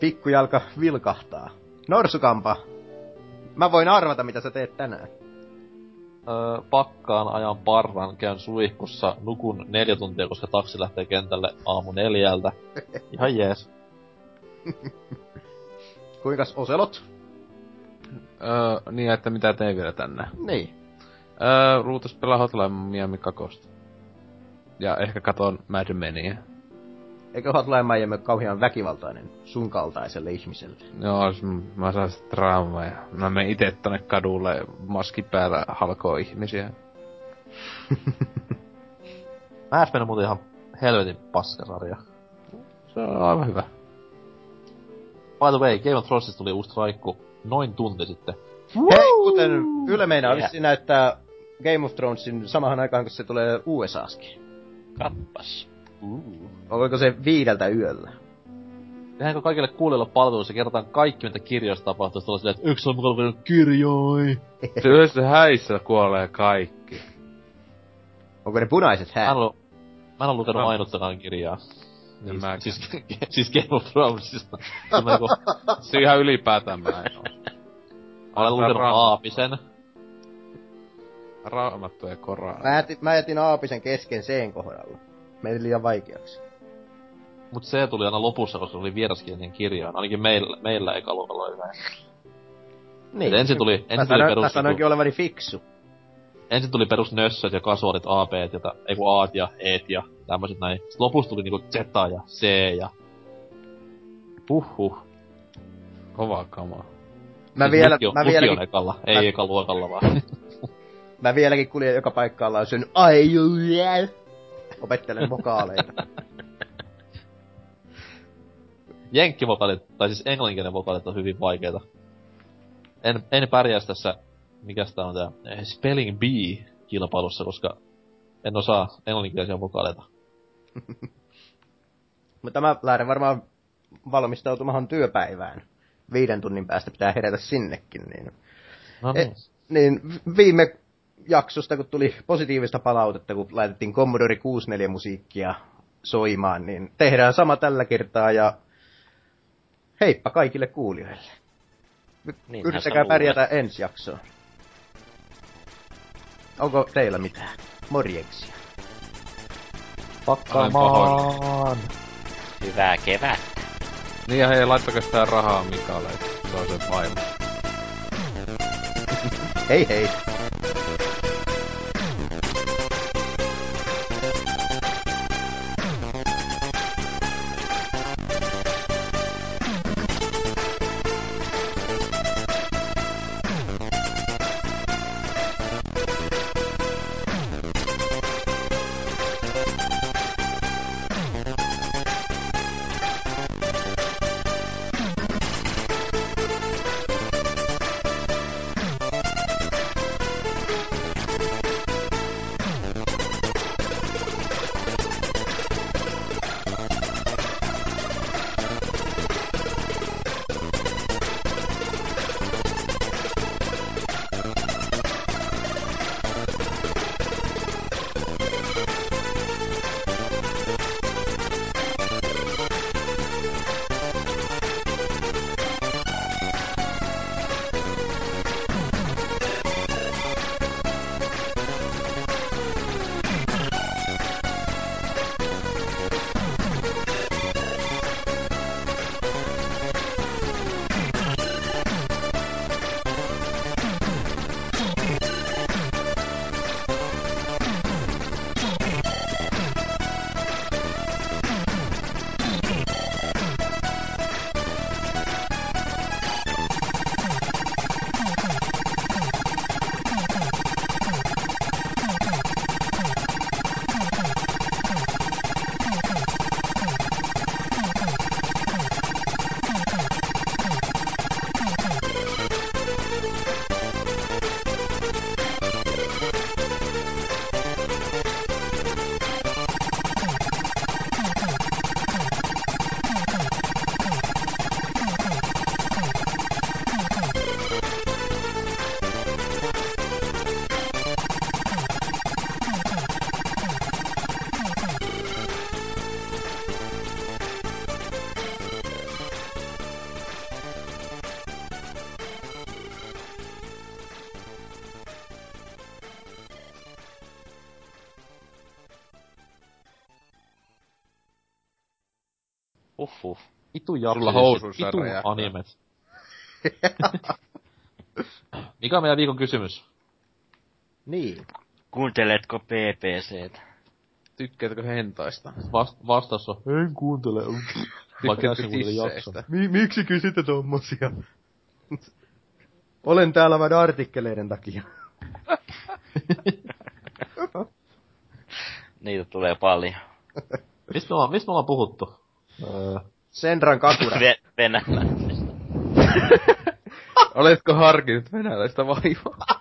Pikkujalka vilkahtaa. Norsukampa, mä voin arvata, mitä sä teet tänään. öö, pakkaan ajan parran, käyn suihkussa, nukun neljä tuntia, koska taksi lähtee kentälle aamu neljältä. Ihan jees. Kuinkas Oselot? Öö, niin, että mitä tein vielä tänään. Niin. Öö, ruutas pelaa Hotline Miami kakosta. Ja ehkä katon Mad Menia. Eikö Hotline Miami ole kauhean väkivaltainen sun kaltaiselle ihmiselle? Joo, s- mä saan sit traumaa ja mä menen ite tonne kadulle maski päällä halkoo ihmisiä. Mä on muuten ihan helvetin paskasarja. Se on aivan hyvä. By the way, Game of Thronesista tuli uusi traikku noin tunti sitten. Hei, kuten Yle meinaa Yeah. näyttää Game of Thronesin samahan aikaan, kun se tulee USAskin. Kappas. Oliko se viideltä yöllä? Tehdäänkö kaikille kuulijoille palveluissa kerrotaan kaikki, mitä kirjoissa tapahtuu, ollaan silleen, että yksi on mukana lukenut kirjoi. Se yhdessä häissä kuolee kaikki. Onko ne punaiset Mä en häät? ole, mä en ole lukenut Mä- ainuttakaan kirjaa. Siis, mäkään. siis, siis Game of Thronesista. Se ihan ylipäätään mä en oo. olen lukenut Raamattua. Aapisen. Raamattu ja Koraan. Mä jätin, mä jätin Aapisen kesken sen kohdalla. Meni liian vaikeaksi. Mut se tuli aina lopussa, koska se oli vieraskielinen kirja. Ainakin meillä, meillä eka luokalla näin. Niin. Et ensin tuli, ensin tuli perus, mä sanoinkin olevani fiksu. ensin tuli perus nössöt ja kasuaalit A, B, ja, ei kun A ja E ja tämmöset näin. Sitten lopussa tuli niinku Z ja C ja... Huhhuh. Kova kama. Mä Siis vielä, lukio, mä vieläkin, ekalla, ei mä- eka luokalla vaan. mä vieläkin kuljen joka paikkaan lausun ai juu, jää. Opettelen vokaaleita. Jenkkivokaalit, tai siis englanninkielen vokaalit on hyvin vaikeita. En, en pärjäisi tässä, mikäs tää on tää, eh, Spelling Bee kilpailussa, koska en osaa englanninkielisiä vokaaleita. Mutta mä lähden varmaan valmistautumahan työpäivään. Viiden tunnin päästä pitää herätä sinnekin, niin... No E, niin. niin v- viime jaksosta, kun tuli positiivista palautetta, kun laitettiin Commodore 64 musiikkia soimaan, niin tehdään sama tällä kertaa ja heippa kaikille kuulijoille. Niinhän Yrittäkää pärjätä ensi jaksoon. Onko teillä mitään? Morjeksia. Pahoillani. Hyvää kevät. Niin ja hei, laittakaa sitä rahaa Mikalle, että se on sen vaimo. Hei hei. Itu jakso. Sulla housuissa animet. Mikä on meidän viikon kysymys? niin. Kuunteletko PPCtä? Tykkäätkö hentaista? Vast, vastaus on, en kuuntele. Vaikka? Mi- miksi kysytte tommosia? Olen täällä vain artikkeleiden takia. Niitä tulee paljon. Mistä me ollaan, mistä me ollaan puhuttu? Öö, Senran kakura. Ve- venäläisistä. Oletko harkinnut venäläistä vaimoa?